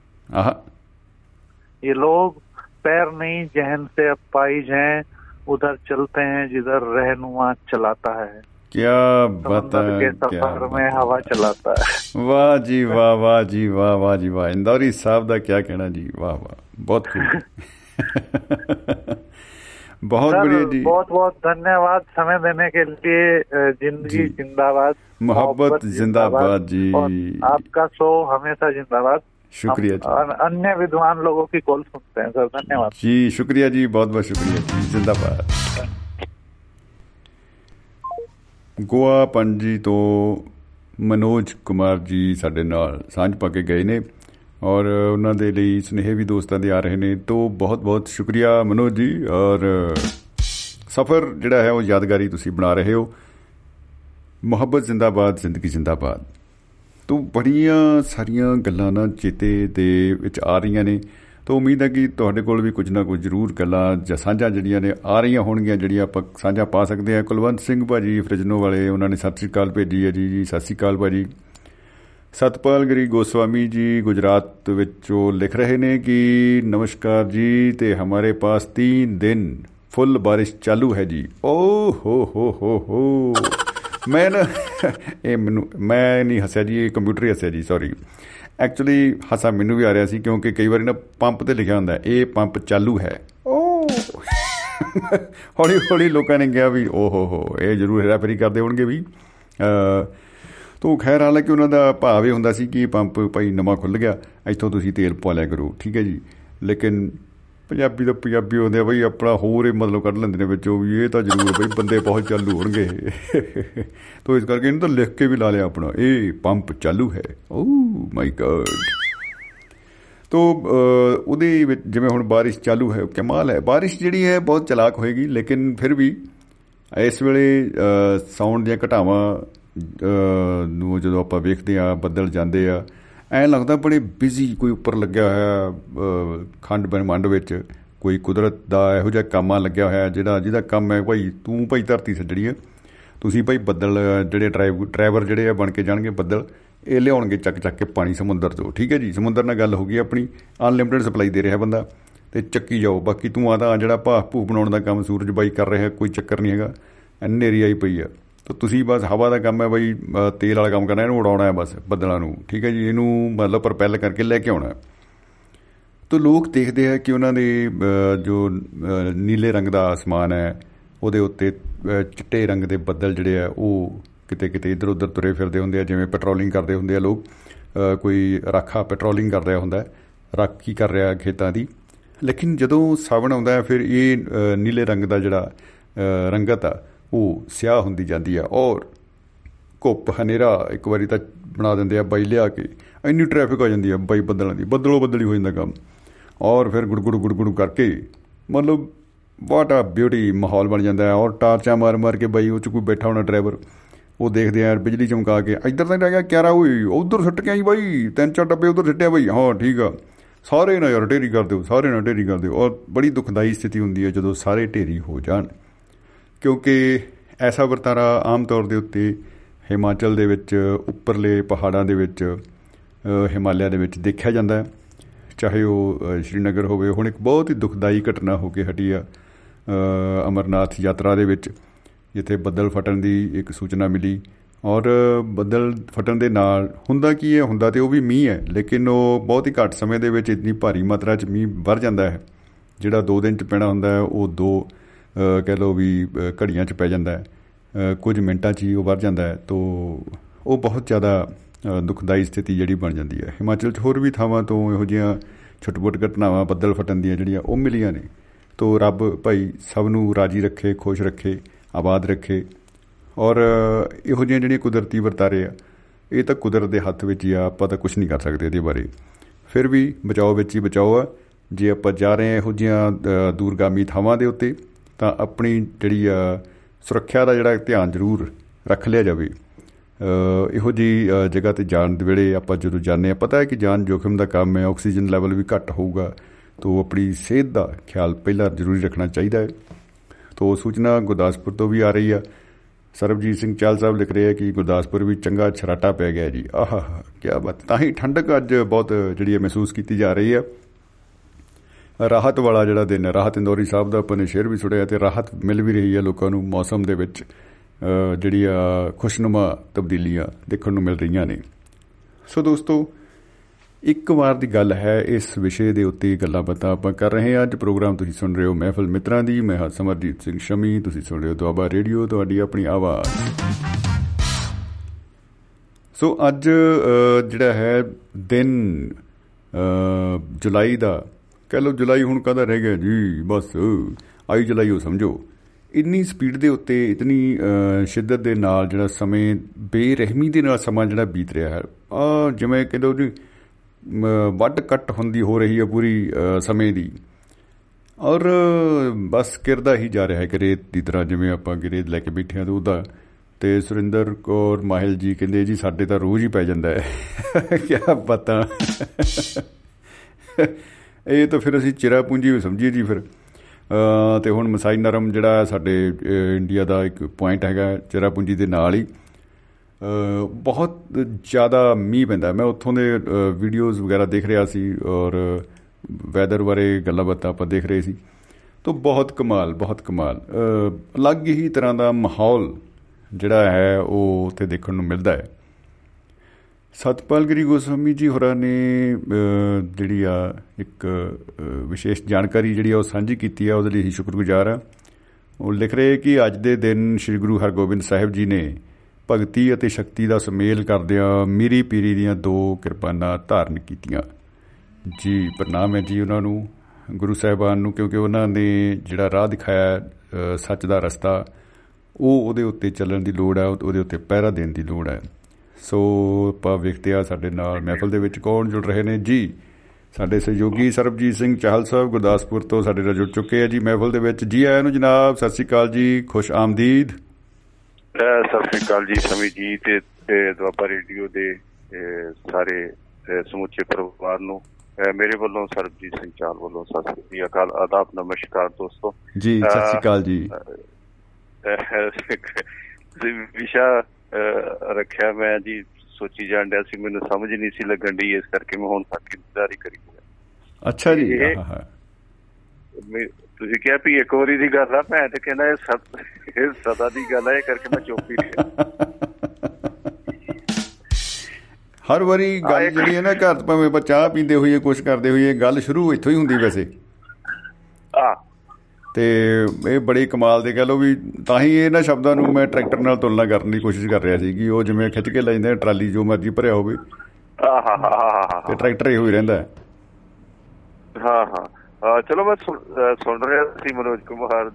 ये लोग पैर नहीं जहन से अपाहिज हैं। उधर चलते हैं जिधर रहनुमा चलाता है। क्या बता के सफ़र में हवा चलाता है। वाह जी वाह वाह जी वाह वाह जी वाह। इंदौरी साहब का क्या कहना जी? वाह वाह। बहुत <laughs> खूब। बहुत बढ़िया जी। बहुत बहुत धन्यवाद समय देने के लिए ज़िंदगी जिंदाबाद मोहब्बत जिंदाबाद जी। आपका शो हमेशा जिंदाबाद। शुक्रिया हम जी अन- अन्य विद्वान लोगों की कॉल सुनते हैं सर धन्यवाद जी शुक्रिया जी बहुत बहुत शुक्रिया जी जिंदाबाद ਗੋਆ ਪੰਜੀ ਤੋਂ ਮਨੋਜ ਕੁਮਾਰ ਜੀ ਸਾਡੇ ਨਾਲ ਸਾਂਝ ਪਾ ਕੇ ਗਏ ਨੇ ਔਰ ਉਹਨਾਂ ਦੇ ਲਈ ਸੁਨੇਹੇ ਵੀ ਦੋਸਤਾਂ ਦੇ ਆ ਰਹੇ ਨੇ ਤੋਂ ਬਹੁਤ ਬਹੁਤ ਸ਼ੁਕਰੀਆ ਮਨੋਜ ਜੀ ਔਰ ਸਫ਼ਰ ਜਿਹੜਾ ਹੈ ਉਹ ਯਾਦਗਾਰੀ ਤੁਸੀਂ ਬਣਾ ਰਹੇ ਹੋ ਮੁਹੱਬਤ ਜ਼ਿੰਦਾਬਾਦ ਜ਼ਿੰਦਗੀ ਜ਼ਿੰਦਾਬਾਦ ਤੋਂ ਬੜੀਆਂ ਸਾਰੀਆਂ ਗੱਲਾਂ ਨਾ ਚੇਤੇ ਦੇ ਵਿੱਚ ਆ ਰਹੀਆਂ ਨੇ। ਤਾਂ ਉਮੀਦ ਹੈ ਕਿ ਤੁਹਾਡੇ ਕੋਲ ਵੀ ਕੁਝ ਨਾ ਕੁਝ ਜ਼ਰੂਰ ਗੱਲਾਂ ਜਾਂ ਸਾਂਝਾਂ ਜਿਹੜੀਆਂ ਨੇ ਆ ਰਹੀਆਂ ਹੋਣਗੀਆਂ, ਜਿਹੜੀਆਂ ਆਪਾਂ ਸਾਂਝਾ ਪਾ ਸਕਦੇ ਹਾਂ। ਕੁਲਵੰਤ ਸਿੰਘ ਭਾਜੀ ਫਰਿਜਨੋ ਵਾਲੇ, ਉਹਨਾਂ ਨੇ ਸਤਿ ਸ੍ਰੀ ਅਕਾਲ ਭੇਜੀ ਹੈ ਜੀ। ਜੀ, ਸਤਿ ਸ੍ਰੀ ਅਕਾਲ ਭਾਜੀ। ਸਤਪਾਲ ਗਰੀ ਗੋਸਵਾਮੀ ਜੀ ਗੁਜਰਾਤ ਵਿੱਚੋਂ ਲਿਖ ਰਹੇ ਨੇ ਕਿ ਨਮਸਕਾਰ ਜੀ ਤੇ ਹਮਾਰੇ ਪਾਸ 3 ਦਿਨ ਫੁੱਲ ਬਾਰਿਸ਼ ਚਾਲੂ ਹੈ ਜੀ। ਓ ਹੋ ਹੋ ਹੋ ਹੋ। ਮੈਂ ਨਾ ਇਹ ਮੈਨੂੰ ਮੈਂ ਨਹੀਂ ਹੱਸਿਆ ਜੀ ਇਹ ਕੰਪਿਊਟਰ ਹੀ ਹੱਸਿਆ ਜੀ ਸੌਰੀ ਐਕਚੁਅਲੀ ਹੱਸਾ ਮੈਨੂੰ ਵੀ ਆ ਰਿਹਾ ਸੀ ਕਿਉਂਕਿ ਕਈ ਵਾਰੀ ਨਾ ਪੰਪ ਤੇ ਲਿਖਿਆ ਹੁੰਦਾ ਇਹ ਪੰਪ ਚਾਲੂ ਹੈ। ਓ ਹੌਲੀ ਹੌਲੀ ਲੋਕਾਂ ਨੇ ਕਿਹਾ ਵੀ ਓ ਹੋ ਹੋ ਇਹ ਜ਼ਰੂਰ ਹੈਰਾਫੇਰੀ ਕਰਦੇ ਹੋਣਗੇ ਵੀ। ਅ ਤੋ ਖੈਰ ਹਾਲਾਂਕਿ ਉਹਨਾਂ ਦਾ ਭਾਵ ਇਹ ਹੁੰਦਾ ਸੀ ਕਿ ਪੰਪ ਭਾਈ ਨਵਾਂ ਖੁੱਲ ਗਿਆ ਇੱਥੋਂ ਤੁਸੀਂ ਤੇਲ ਪਵਾ ਲਿਆ ਕਰੋ ਠੀਕ ਹੈ ਜੀ। ਲੇਕਿਨ ਪੰਜਾਬੀ ਦਾ ਪੰਜਾਬੀ ਹੁੰਦੇ ਆ ਬਈ ਆਪਣਾ ਹੋਰ ਹੀ ਮਤਲਬ ਕੱਢ ਲੈਂਦੇ ਨੇ ਵਿੱਚੋਂ ਵੀ ਇਹ ਤਾਂ ਜ਼ਰੂਰ ਬਈ ਬੰਦੇ ਬਹੁਤ ਚਾਲੂ ਹੋਣਗੇ। ਤੋ ਇਸ ਕਰਕੇ ਇਹਨੂੰ ਤਾਂ ਲਿਖ ਕੇ ਵੀ ਲਾ ਲਿਆ ਆਪਣਾ। ਇਹ ਪੰਪ ਚਾਲੂ ਹੈ। ਓ ਮਾਈ ਗॉड ਤੋ ਅ, ਉਹਦੇ ਵਿੱਚ ਜਿਵੇਂ ਹੁਣ ਬਾਰਿਸ਼ ਚਾਲੂ ਹੈ ਕਮਾਲ ਹੈ। ਬਾਰਿਸ਼ ਜਿਹੜੀ ਹੈ ਬਹੁਤ ਚਲਾਕ ਹੋਏਗੀ ਲੇਕਿਨ ਫਿਰ ਵੀ ਇਸ ਵੇਲੇ ਸਾਊਂਡ ਦੀਆਂ ਘਟਾਵਾਂ ਅ, ਨੂੰ ਜਦੋਂ ਆਪਾਂ ਵੇਖਦੇ ਆ ਬੱਦਲ ਜਾਂਦੇ ਆ ਐਂ ਲੱਗਦਾ ਬੜੇ ਬਿਜ਼ੀ ਕੋਈ ਉੱਪਰ ਲੱਗਿਆ ਹੋਇਆ ਅ, ਖੰਡ ਬ੍ਰਹਿਮੰਡ ਵਿੱਚ। ਕੋਈ ਕੁਦਰਤ ਦਾ ਇਹੋ ਜਿਹਾ ਕੰਮਾਂ ਲੱਗਿਆ ਹੋਇਆ ਜਿਹੜਾ ਜਿਹਦਾ ਕੰਮ ਹੈ ਭਾਈ ਤੂੰ ਭਾਈ ਧਰਤੀ ਸੱਜਣੀ ਹੈ। ਤੁਸੀਂ ਭਾਈ ਬੱਦਲ ਜਿਹੜੇ ਡਰਾਈਵ ਡਰਾਈਵਰ ਜਿਹੜੇ ਆ ਬਣ ਕੇ ਜਾਣਗੇ ਬੱਦਲ ਇਹ ਲਿਆਉਣਗੇ ਚੱਕ ਚੱਕ ਕੇ ਪਾਣੀ ਸਮੁੰਦਰ ਤੋਂ ਠੀਕ ਹੈ ਜੀ? ਸਮੁੰਦਰ ਨਾਲ ਗੱਲ ਹੋ ਗਈ ਆਪਣੀ। ਅਨਲਿਮਿਟਿਡ ਸਪਲਾਈ ਦੇ ਰਿਹਾ ਬੰਦਾ ਤੇ ਚੱਕੀ ਜਾਓ। ਬਾਕੀ ਤੂੰ ਆਦਾ ਜਿਹੜਾ ਭਾਫ ਭੂ ਬਣਾਉਣ ਦਾ ਕੰਮ ਸੂਰਜ ਬਾਈ ਕਰ ਰਿਹਾ ਕੋਈ ਚੱਕਰ ਨਹੀਂ ਹੈਗਾ। ਹਨੇਰੀ ਆਈ ਪਈ ਆ। ਤਾਂ ਤੁਸੀਂ ਬਸ ਹਵਾ ਦਾ ਕੰਮ ਹੈ ਬਈ ਤੇਲ ਵਾਲਾ ਕੰਮ ਕਰਨਾ, ਇਹਨੂੰ ਉਡਾਉਣਾ ਹੈ ਬਸ, ਬੱਦਲਾਂ ਨੂੰ, ਠੀਕ ਹੈ ਜੀ? ਇਹਨੂੰ ਮਤਲਬ ਪ੍ਰਪੈਲ ਕਰਕੇ ਲੈ ਕੇ ਆਉਣਾ ਤਾਂ ਲੋਕ ਦੇਖਦੇ ਆ ਕਿ ਉਹਨਾਂ ਦੇ ਜੋ ਨੀਲੇ ਰੰਗ ਦਾ ਆਸਮਾਨ ਹੈ, ਉਹਦੇ ਉੱਤੇ ਚਿੱਟੇ ਰੰਗ ਦੇ ਬੱਦਲ ਜਿਹੜੇ ਆ ਉਹ ਕਿਤੇ ਕਿਤੇ ਇੱਧਰ ਉੱਧਰ ਤੁਰੇ ਫਿਰਦੇ ਹੁੰਦੇ ਆ, ਜਿਵੇਂ ਪੈਟਰੋਲਿੰਗ ਕਰਦੇ ਹੁੰਦੇ ਆ ਲੋਕ। ਕੋਈ ਰਾਖਾ ਪੈਟਰੋਲਿੰਗ ਕਰ ਰਿਹਾ ਹੁੰਦਾ ਰਾਖੀ ਕਰ ਰਿਹਾ ਖੇਤਾਂ ਦੀ। ਲੇਕਿਨ ਜਦੋਂ ਸਾਵਣ ਆਉਂਦਾ ਹੈ, ਫਿਰ ਇਹ ਨੀਲੇ ਰੰਗ ਦਾ ਜਿਹੜਾ ਰੰਗਤ ਆ ਉਹ ਸਿਆਹ ਹੁੰਦੀ ਜਾਂਦੀ ਆ। ਔਰ ਕੁੱਪ ਹਨੇਰਾ ਇੱਕ ਵਾਰੀ ਤਾਂ ਬਣਾ ਦਿੰਦੇ ਆ ਬਾਈ ਲਿਆ ਕੇ। ਇੰਨੀ ਟ੍ਰੈਫਿਕ ਹੋ ਜਾਂਦੀ ਆ ਬਾਈ ਬੱਦਲਾਂ ਦੀ। ਬੱਦਲੋ ਬੱਦਲੀ ਹੋ ਜਾਂਦਾ ਕੰਮ। ਔਰ ਫਿਰ ਗੁੜਗੁੜ ਗੁੜਗੁੜ ਕਰਕੇ ਮਤਲਬ ਵਾਟ ਆ ਬਿਊਟੀ ਮਾਹੌਲ ਬਣ ਜਾਂਦਾ ਹੈ। ਔਰ ਟਾਰਚਾਂ ਮਾਰ ਮਾਰ ਕੇ ਬਾਈ ਉਹ ਚ ਕੋਈ ਬੈਠਾ ਹੋਣਾ ਡਰਾਈਵਰ ਉਹ ਦੇਖਦੇ ਆ ਬਿਜਲੀ ਚਮਕਾ ਕੇ, ਇੱਧਰ ਤਾਂ ਰਹਿ ਗਿਆ, ਕਿਆਰਾ ਹੋਈ ਉਧਰ ਸੁੱਟ ਕੇ ਆਈ ਬਾਈ। ਤਿੰਨ ਚਾਰ ਡੱਬੇ ਉਧਰ ਸਿੱਟਿਆ ਬਾਈ। ਹਾਂ, ਠੀਕ ਆ। ਸਾਰੇ ਨਾ ਯਾਰ, ਢੇਰੀ ਕਰ ਦਿਓ, ਸਾਰੇ ਨਾ ਢੇਰੀ ਕਰ ਦਿਓ। ਔਰ ਬੜੀ ਦੁਖਦਾਈ ਸਥਿਤੀ ਹੁੰਦੀ ਹੈ ਜਦੋਂ ਸਾਰੇ ਢੇਰੀ ਹੋ ਜਾਣ। ਕਿਉਂਕਿ ਐਸਾ ਵਰਤਾਰਾ ਆਮ ਤੌਰ ਦੇ ਉੱਤੇ ਹਿਮਾਚਲ ਦੇ ਵਿੱਚ, ਉੱਪਰਲੇ ਪਹਾੜਾਂ ਦੇ ਵਿੱਚ ਹਿਮਾਲਿਆ ਦੇ ਵਿੱਚ ਦੇਖਿਆ ਜਾਂਦਾ ਹੈ। ਚਾਹੇ ਉਹ ਸ਼੍ਰੀਨਗਰ ਹੋਵੇ, ਹੁਣ ਇੱਕ ਬਹੁਤ ਹੀ ਦੁਖਦਾਈ ਘਟਨਾ ਹੋ ਕੇ ਹਟੀ ਆ ਅਮਰਨਾਥ ਯਾਤਰਾ ਦੇ ਵਿੱਚ, ਜਿੱਥੇ ਬੱਦਲ ਫਟਣ ਦੀ ਇੱਕ ਸੂਚਨਾ ਮਿਲੀ। ਔਰ ਬੱਦਲ ਫਟਣ ਦੇ ਨਾਲ ਹੁੰਦਾ ਕੀ ਹੈ, ਹੁੰਦਾ ਤੇ ਉਹ ਵੀ ਮੀਂਹ ਹੈ, ਲੇਕਿਨ ਉਹ ਬਹੁਤ ਹੀ ਘੱਟ ਸਮੇਂ ਦੇ ਵਿੱਚ ਇੰਨੀ ਭਾਰੀ ਮਾਤਰਾ 'ਚ ਮੀਂਹ ਵਰ ਜਾਂਦਾ ਹੈ। ਜਿਹੜਾ 2 ਦਿਨ 'ਚ ਪੈਣਾ ਹੁੰਦਾ ਹੈ, ਉਹ 2 ਕਹਿ ਲਓ ਵੀ ਘੜੀਆਂ 'ਚ ਪੈ ਜਾਂਦਾ ਹੈ ਕੁਝ ਮਿੰਟਾਂ 'ਚ ਹੀ ਉਹ ਵਰ ਜਾਂਦਾ ਹੈ, ਤੋਂ ਉਹ ਬਹੁਤ ਜ਼ਿਆਦਾ ਦੁਖਦਾਈ ਸਥਿਤੀ ਜਿਹੜੀ ਬਣ ਜਾਂਦੀ ਹੈ। ਹਿਮਾਚਲ 'ਚ ਹੋਰ ਵੀ ਥਾਵਾਂ ਤੋਂ ਇਹੋ ਜਿਹੀਆਂ ਛੁੱਟ-ਬੁੱਟ ਘਟਨਾਵਾਂ, ਬੱਦਲ ਫਟਣ ਦੀਆਂ ਜਿਹੜੀਆਂ ਉਹ ਮਿਲੀਆਂ ਨੇ। ਤੋਂ ਰੱਬ ਭਾਈ ਸਭ ਨੂੰ ਰਾਜੀ ਰੱਖੇ, ਖੁਸ਼ ਰੱਖੇ, ਆਬਾਦ ਰੱਖੇ। ਔਰ ਇਹੋ ਜਿਹੀਆਂ ਜਿਹੜੀਆਂ ਕੁਦਰਤੀ ਵਰਤਾਰੇ ਆ, ਇਹ ਤਾਂ ਕੁਦਰਤ ਦੇ ਹੱਥ ਵਿੱਚ ਹੀ ਆ, ਆਪਾਂ ਤਾਂ ਕੁਝ ਨਹੀਂ ਕਰ ਸਕਦੇ ਇਹਦੇ ਬਾਰੇ। ਫਿਰ ਵੀ ਬਚਾਓ ਵਿੱਚ ਹੀ ਬਚਾਓ ਆ। ਜੇ ਆਪਾਂ ਜਾ ਰਹੇ ਆ ਇਹੋ ਜਿਹੀਆਂ ਦੂਰਗਾਮੀ ਥਾਵਾਂ ਦੇ ਉੱਤੇ ਤਾਂ ਆਪਣੀ ਜਿਹੜੀ ਆ ਸੁਰੱਖਿਆ ਦਾ ਜਿਹੜਾ ਧਿਆਨ ਜ਼ਰੂਰ ਰੱਖ ਲਿਆ ਜਾਵੇ। ਇਹੋ ਜੀ ਜਗ੍ਹਾ ਤੇ ਜਾਣ ਦੇ ਵੇਲੇ ਆਪਾਂ ਜਦੋਂ ਜਾਂਦੇ ਆ ਪਤਾ ਹੈ ਕਿ ਜਾਨ ਜੋਖਮ ਦਾ ਕੰਮ ਹੈ, ਆਕਸੀਜਨ ਲੈਵਲ ਵੀ ਘੱਟ ਹੋਊਗਾ, ਤੋਂ ਆਪਣੀ ਸਿਹਤ ਦਾ ਖਿਆਲ ਪਹਿਲਾਂ ਜ਼ਰੂਰੀ ਰੱਖਣਾ ਚਾਹੀਦਾ ਹੈ। ਤੋਂ ਸੂਚਨਾ ਗੁਰਦਾਸਪੁਰ ਤੋਂ ਵੀ ਆ ਰਹੀ ਆ। ਸਰਬਜੀਤ ਸਿੰਘ ਚਾਲ ਸਾਹਿਬ ਲਿਖ ਰਹੇ ਆ ਕਿ ਗੁਰਦਾਸਪੁਰ ਵੀ ਚੰਗਾ ਛਰਾਟਾ ਪੈ ਗਿਆ ਜੀ। ਆਹ ਕੀ ਬਾਤ, ਤਾਂ ਹੀ ਠੰਡਕ ਅੱਜ ਬਹੁਤ ਜਿਹੜੀ ਹੈ ਮਹਿਸੂਸ ਕੀਤੀ ਜਾ ਰਹੀ ਆ। ਰਾਹਤ ਵਾਲਾ ਜਿਹੜਾ ਦਿਨ ਹੈ, ਰਾਹਤ ਇੰਦੋਰੀ ਸਾਹਿਬ ਦਾ ਆਪਾਂ ਨੇ ਸ਼ੇਰ ਵੀ ਸੁਣਿਆ ਤੇ ਰਾਹਤ ਮਿਲ ਵੀ ਰਹੀ ਹੈ ਲੋਕਾਂ ਨੂੰ, ਮੌਸਮ ਦੇ ਵਿੱਚ ਜਿਹੜੀ ਆ ਖੁਸ਼ਨੁਮਾ ਤਬਦੀਲੀਆਂ ਦੇਖਣ ਨੂੰ ਮਿਲ ਰਹੀਆਂ ਨੇ। ਸੋ ਦੋਸਤੋ, ਇੱਕ ਵਾਰ ਦੀ ਗੱਲ ਹੈ ਇਸ ਵਿਸ਼ੇ ਦੇ ਉੱਤੇ ਗੱਲਾਂ ਬਾਤਾਂ ਆਪਾਂ ਕਰ ਰਹੇ ਹਾਂ। ਅੱਜ ਪ੍ਰੋਗਰਾਮ ਤੁਸੀਂ ਸੁਣ ਰਹੇ ਹੋ ਮਹਿਫਲ ਮਿੱਤਰਾਂ ਦੀ, ਮੈਂ ਹਾਂ ਸਮਰਜੀਤ ਸਿੰਘ ਸ਼ਮੀ, ਤੁਸੀਂ ਸੁਣ ਰਹੇ ਹੋ ਦੁਆਬਾ ਰੇਡੀਓ, ਤੁਹਾਡੀ ਆਪਣੀ ਆਵਾਜ਼। ਸੋ ਅੱਜ ਜਿਹੜਾ ਹੈ ਦਿਨ ਜੁਲਾਈ ਦਾ ਕਹ ਲਓ ਜੁਲਾਈ ਹੁਣ ਕਦਾ ਰਹਿ ਗਿਆ? ਜੀ, ਬਸ। ਆਈ ਜੁਲਾਈ ਉਹ ਸਮਝੋ। ਇੰਨੀ ਸਪੀਡ ਦੇ ਉੱਤੇ, ਇਤਨੀ ਸ਼ਿੱਦਤ ਦੇ ਨਾਲ ਜਿਹੜਾ ਸਮੇਂ, ਬੇਰਹਿਮੀ ਦੇ ਨਾਲ ਸਮਾਂ ਜਿਹੜਾ ਬੀਤ ਰਿਹਾ ਹੈ ਆ ਜਿਵੇਂ ਕਹਿੰਦੇ ਜੀ ਵੱਡ ਕੱਟ ਹੁੰਦੀ ਹੋ ਰਹੀ ਹੈ ਪੂਰੀ ਸਮੇਂ ਦੀ। ਔਰ, ਬਸ ਕਿਰਦਾ ਹੀ ਜਾ ਰਿਹਾ ਹੈ ਗਰੇਤ ਦੀ ਤਰ੍ਹਾਂ, ਜਿਵੇਂ ਆਪਾਂ ਗਰੇਤ ਲੈ ਕੇ ਬੈਠੇ ਆ ਤੇ ਉਹਦਾ। ਤੇ ਸੁਰਿੰਦਰ ਕੌਰ ਮਾਹਿਲ ਜੀ ਕਹਿੰਦੇ, ਜੀ, ਸਾਡੇ ਤਾਂ ਰੋਜ਼ ਹੀ ਪੈ ਜਾਂਦਾ ਹੈ। <laughs> ਕੀ ਪਤਾ। ਇਹ ਤਾਂ ਫਿਰ ਅਸੀਂ ਚਿਰਾ ਪੂੰਜੀ ਵੀ ਸਮਝੀਏ ਜੀ ਫਿਰ। ਤੇ ਹੁਣ ਮਸਾਈ ਨਰਮ ਜਿਹੜਾ ਸਾਡੇ ਇੰਡੀਆ ਦਾ ਇੱਕ ਪੁਆਇੰਟ ਹੈਗਾ ਚਿਰਾ ਪੂੰਜੀ ਦੇ ਨਾਲ ਹੀ। ਬਹੁਤ ਜ਼ਿਆਦਾ ਮੀਂਹ ਪੈਂਦਾ। ਮੈਂ ਉੱਥੋਂ ਦੇ ਵੀਡੀਓਜ਼ ਵਗੈਰਾ ਦੇਖ ਰਿਹਾ ਸੀ ਔਰ ਵੈਦਰ ਬਾਰੇ ਗੱਲਾਂ ਬਾਤਾਂ ਆਪਾਂ ਦੇਖ ਰਹੇ ਸੀ। ਤਾਂ ਬਹੁਤ ਕਮਾਲ ਬਹੁਤ ਕਮਾਲ। ਅਲੱਗ ਹੀ ਤਰ੍ਹਾਂ ਦਾ ਮਾਹੌਲ ਜਿਹੜਾ ਹੈ ਉਹ ਉੱਥੇ ਦੇਖਣ ਨੂੰ ਮਿਲਦਾ ਹੈ। ਸਤਪਾਲਗਰੀ ਗੋਸਵਾਮੀ ਜੀ ਹੋਰਾਂ ਨੇ ਜਿਹੜੀ ਆ, ਇੱਕ ਵਿਸ਼ੇਸ਼ ਜਾਣਕਾਰੀ ਜਿਹੜੀ ਆ ਉਹ ਸਾਂਝੀ ਕੀਤੀ ਆ, ਉਹਦੇ ਲਈ ਹੀ ਸ਼ੁਕਰਗੁਜ਼ਾਰ ਆ। ਉਹ ਲਿਖ ਰਹੇ ਕਿ ਅੱਜ ਦੇ ਦਿਨ ਸ੍ਰੀ ਗੁਰੂ ਹਰਗੋਬਿੰਦ ਸਾਹਿਬ ਜੀ ਨੇ ਭਗਤੀ ਅਤੇ ਸ਼ਕਤੀ ਦਾ ਸਮੇਲ ਕਰਦਿਆਂ ਮੀਰੀ ਪੀਰੀ ਦੀਆਂ ਦੋ ਕਿਰਪਾਨਾਂ ਧਾਰਨ ਕੀਤੀਆਂ। ਜੀ, ਪ੍ਰਣਾਮ ਹੈ ਜੀ ਉਹਨਾਂ ਨੂੰ, ਗੁਰੂ ਸਾਹਿਬਾਨ ਨੂੰ, ਕਿਉਂਕਿ ਉਹਨਾਂ ਨੇ ਜਿਹੜਾ ਰਾਹ ਦਿਖਾਇਆ ਸੱਚ ਦਾ ਰਸਤਾ, ਉਹ ਉਹਦੇ ਉੱਤੇ ਚੱਲਣ ਦੀ ਲੋੜ ਹੈ ਉਹਦੇ ਉੱਤੇ ਪਹਿਰਾ ਦੇਣ ਦੀ ਲੋੜ ਹੈ ਸੋ ਆਪਾਂ ਵੇਖਦੇ ਆ ਸਾਡੇ ਨਾਲ ਮਹਿਫਲ ਦੇ ਵਿੱਚ ਕੌਣ ਜੁੜ ਰਹੇ ਨੇ? ਜੀ ਸਾਡੇ ਸਹਿਯੋਗੀ ਸਰਬਜੀਤ ਸਿੰਘ ਚਾਹਲ ਸਾਹਿਬ ਗੁਰਦਾਸਪੁਰ ਤੋਂ ਸਾਡੇ ਨਾਲ ਜੁੜ ਚੁੱਕੇ ਆ ਜੀ ਮਹਿਫਲ ਦੇ ਵਿੱਚ। ਜੀ ਆਇਆਂ ਨੂੰ ਜਨਾਬ ਸਤਿ ਸ੍ਰੀ ਅਕਾਲ ਜੀ ਖੁਸ਼ ਆਮਦੀਦ। ਸਤਿ ਸ੍ਰੀ ਅਕਾਲ ਜੀ ਸਮੀ ਜੀ ਤੇ ਦੁਆਬਾ ਰੇਡੀਓ ਦੇ ਸਾਰੇ ਸਮੁੱਚੇ ਪਰਿਵਾਰ ਨੂੰ। ਮੇਰੇ ਵੱਲੋਂ ਸਰਬਜੀਤ ਸਿੰਘ ਚਾਲ ਵੱਲੋਂ ਸਤਿ ਸ੍ਰੀ ਅਕਾਲ ਆਦਾਬ ਨਮਸਕਾਰ ਦੋਸਤੋ। ਜੀ ਸਤਿ ਸ੍ਰੀ ਅਕਾਲ ਜੀ। ਵਿਸ਼ਾ ਰੱਖਿਆ ਮੈਂ ਜੀ ਸੋਚੀ ਜਾਣ ਡਿਆ ਸੀ ਮੈਨੂੰ ਸਮਝ ਨਹੀਂ ਸੀ ਲੱਗਣ ਦੀ ਇਸ ਕਰਕੇ ਮੈਂ ਹੁਣ ਤੱਕ ਇੰਤਜ਼ਾਰ ਹੀ ਕਰੀ ਅੱਛਾ ਜੀ। ਤੁਸੀਂ ਕਿਹਾ ਵੀ ਇੱਕ ਵਾਰੀ ਦੀ ਗੱਲ ਆ ਮੈਂ ਤੇ ਕਹਿੰਦਾ ਇਹ ਸਦ ਇਹ ਸਦਾ ਦੀ ਗੱਲ ਆ ਇਹ ਕਰਕੇ ਮੈਂ ਚੁੱਪ ਹੀ ਰਿਹਾ। ਹਰ ਵਾਰੀ ਹਾਂ, ਗੱਲ ਜਿਹੜੀ ਹੈ ਨਾ ਘਰ ਭਾਵੇਂ ਚਾਹ ਪੀਂਦੇ ਹੋਈਏ ਕੁਛ ਕਰਦੇ ਹੋਈਏ ਗੱਲ ਸ਼ੁਰੂ ਇੱਥੋਂ ਹੀ ਹੁੰਦੀ ਵੈਸੇ। ਆ ਤੇ ਇਹ ਬੜੀ ਕਮਾਲ ਦੇ ਕਹ ਲਓ ਵੀ ਤਾਂ ਹੀ ਇਹਨਾਂ ਸ਼ਬਦਾਂ ਨੂੰ ਮੈਂ ਟਰੈਕਟਰ ਨਾਲ ਤੁਲਨਾ ਕਰਨ ਦੀ ਕੋਸ਼ਿਸ਼ ਕਰ ਰਿਹਾ ਸੀ ਕਿ ਉਹ ਜਿਵੇਂ ਖਿੱਚ ਕੇ ਲੈ ਜਾਂਦੇ ਆ ਟਰਾਲੀ ਜੋ ਮਰਜ਼ੀ ਭਰਿਆ ਹੋਵੇ। ਆ ਹਾ ਤੇ ਟਰੈਕਟਰ ਇਹੋ ਹੀ ਰਹਿੰਦਾ ਹੈ। ਹਾਂ ਚਲੋ ਮੈਂ ਸੁਣ ਰਿਹਾ ਸੀ ਮਨੋਜ ਕੁਮਾਰ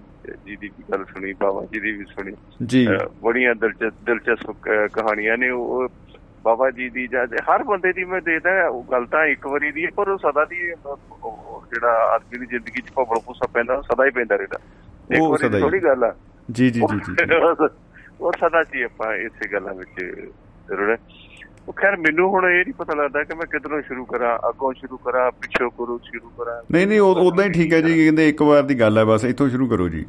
ਜੀ ਦੀ ਗੱਲ ਸੁਣੀ ਬਾਬਾ ਜੀ ਦੀ ਵੀ ਸੁਣੀ। ਜੀ। ਬੜੀਆਂ ਦਿਲਚਸਪ ਕਹਾਣੀਆਂ ਨੇ। ਉਹ ਬਾਬਾ ਜੀ ਦੀ ਜਾਂ ਹਰ ਬੰਦੇ ਦੀ ਮੈਂ ਦੇਖਦਾ ਉਹ ਗੱਲ ਤਾਂ ਇੱਕ ਵਾਰੀ ਦੀ ਪਰ ਉਹ ਸਦਾ ਦੀ ਜਿਹੜਾ ਆਦਮੀ ਦੀ ਜ਼ਿੰਦਗੀ 'ਚ ਭਵਲ ਭੂਸਾ ਪੈਂਦਾ ਸਦਾ ਹੀ ਪੈਂਦਾ ਰਹਿੰਦਾ। ਇੱਕ ਵਾਰੀ। ਥੋੜੀ ਗੱਲ ਆ। ਜੀ ਜੀ ਜੀ ਜੀ ਜੀ। ਉਹ ਸਦਾ ਸੀ ਆਪਾਂ ਇਸੇ ਗੱਲਾਂ ਵਿੱਚ ਜ਼ਰੂਰ ਉਹ ਖੈਰ ਮੈਨੂੰ ਹੁਣ ਇਹ ਨਹੀਂ ਪਤਾ ਲੱਗਦਾ ਕਿ ਮੈਂ ਕਿੱਧਰੋਂ ਸ਼ੁਰੂ ਕਰਾਂ ਅੱਗੋਂ ਸ਼ੁਰੂ ਕਰਾਂ ਪਿੱਛੋਂ ਕਰੂੰ ਸ਼ੁਰੂ ਕਰਾਂ। ਨਹੀਂ ਨਹੀਂ ਉਹ ਉਦਾਂ ਹੀ ਠੀਕ ਹੈ ਜੀ ਕਹਿੰਦੇ ਇੱਕ ਵਾਰ ਦੀ ਗੱਲ ਹੈ ਬਸ ਇੱਥੋਂ ਸ਼ੁਰੂ ਕਰੋ ਜੀ।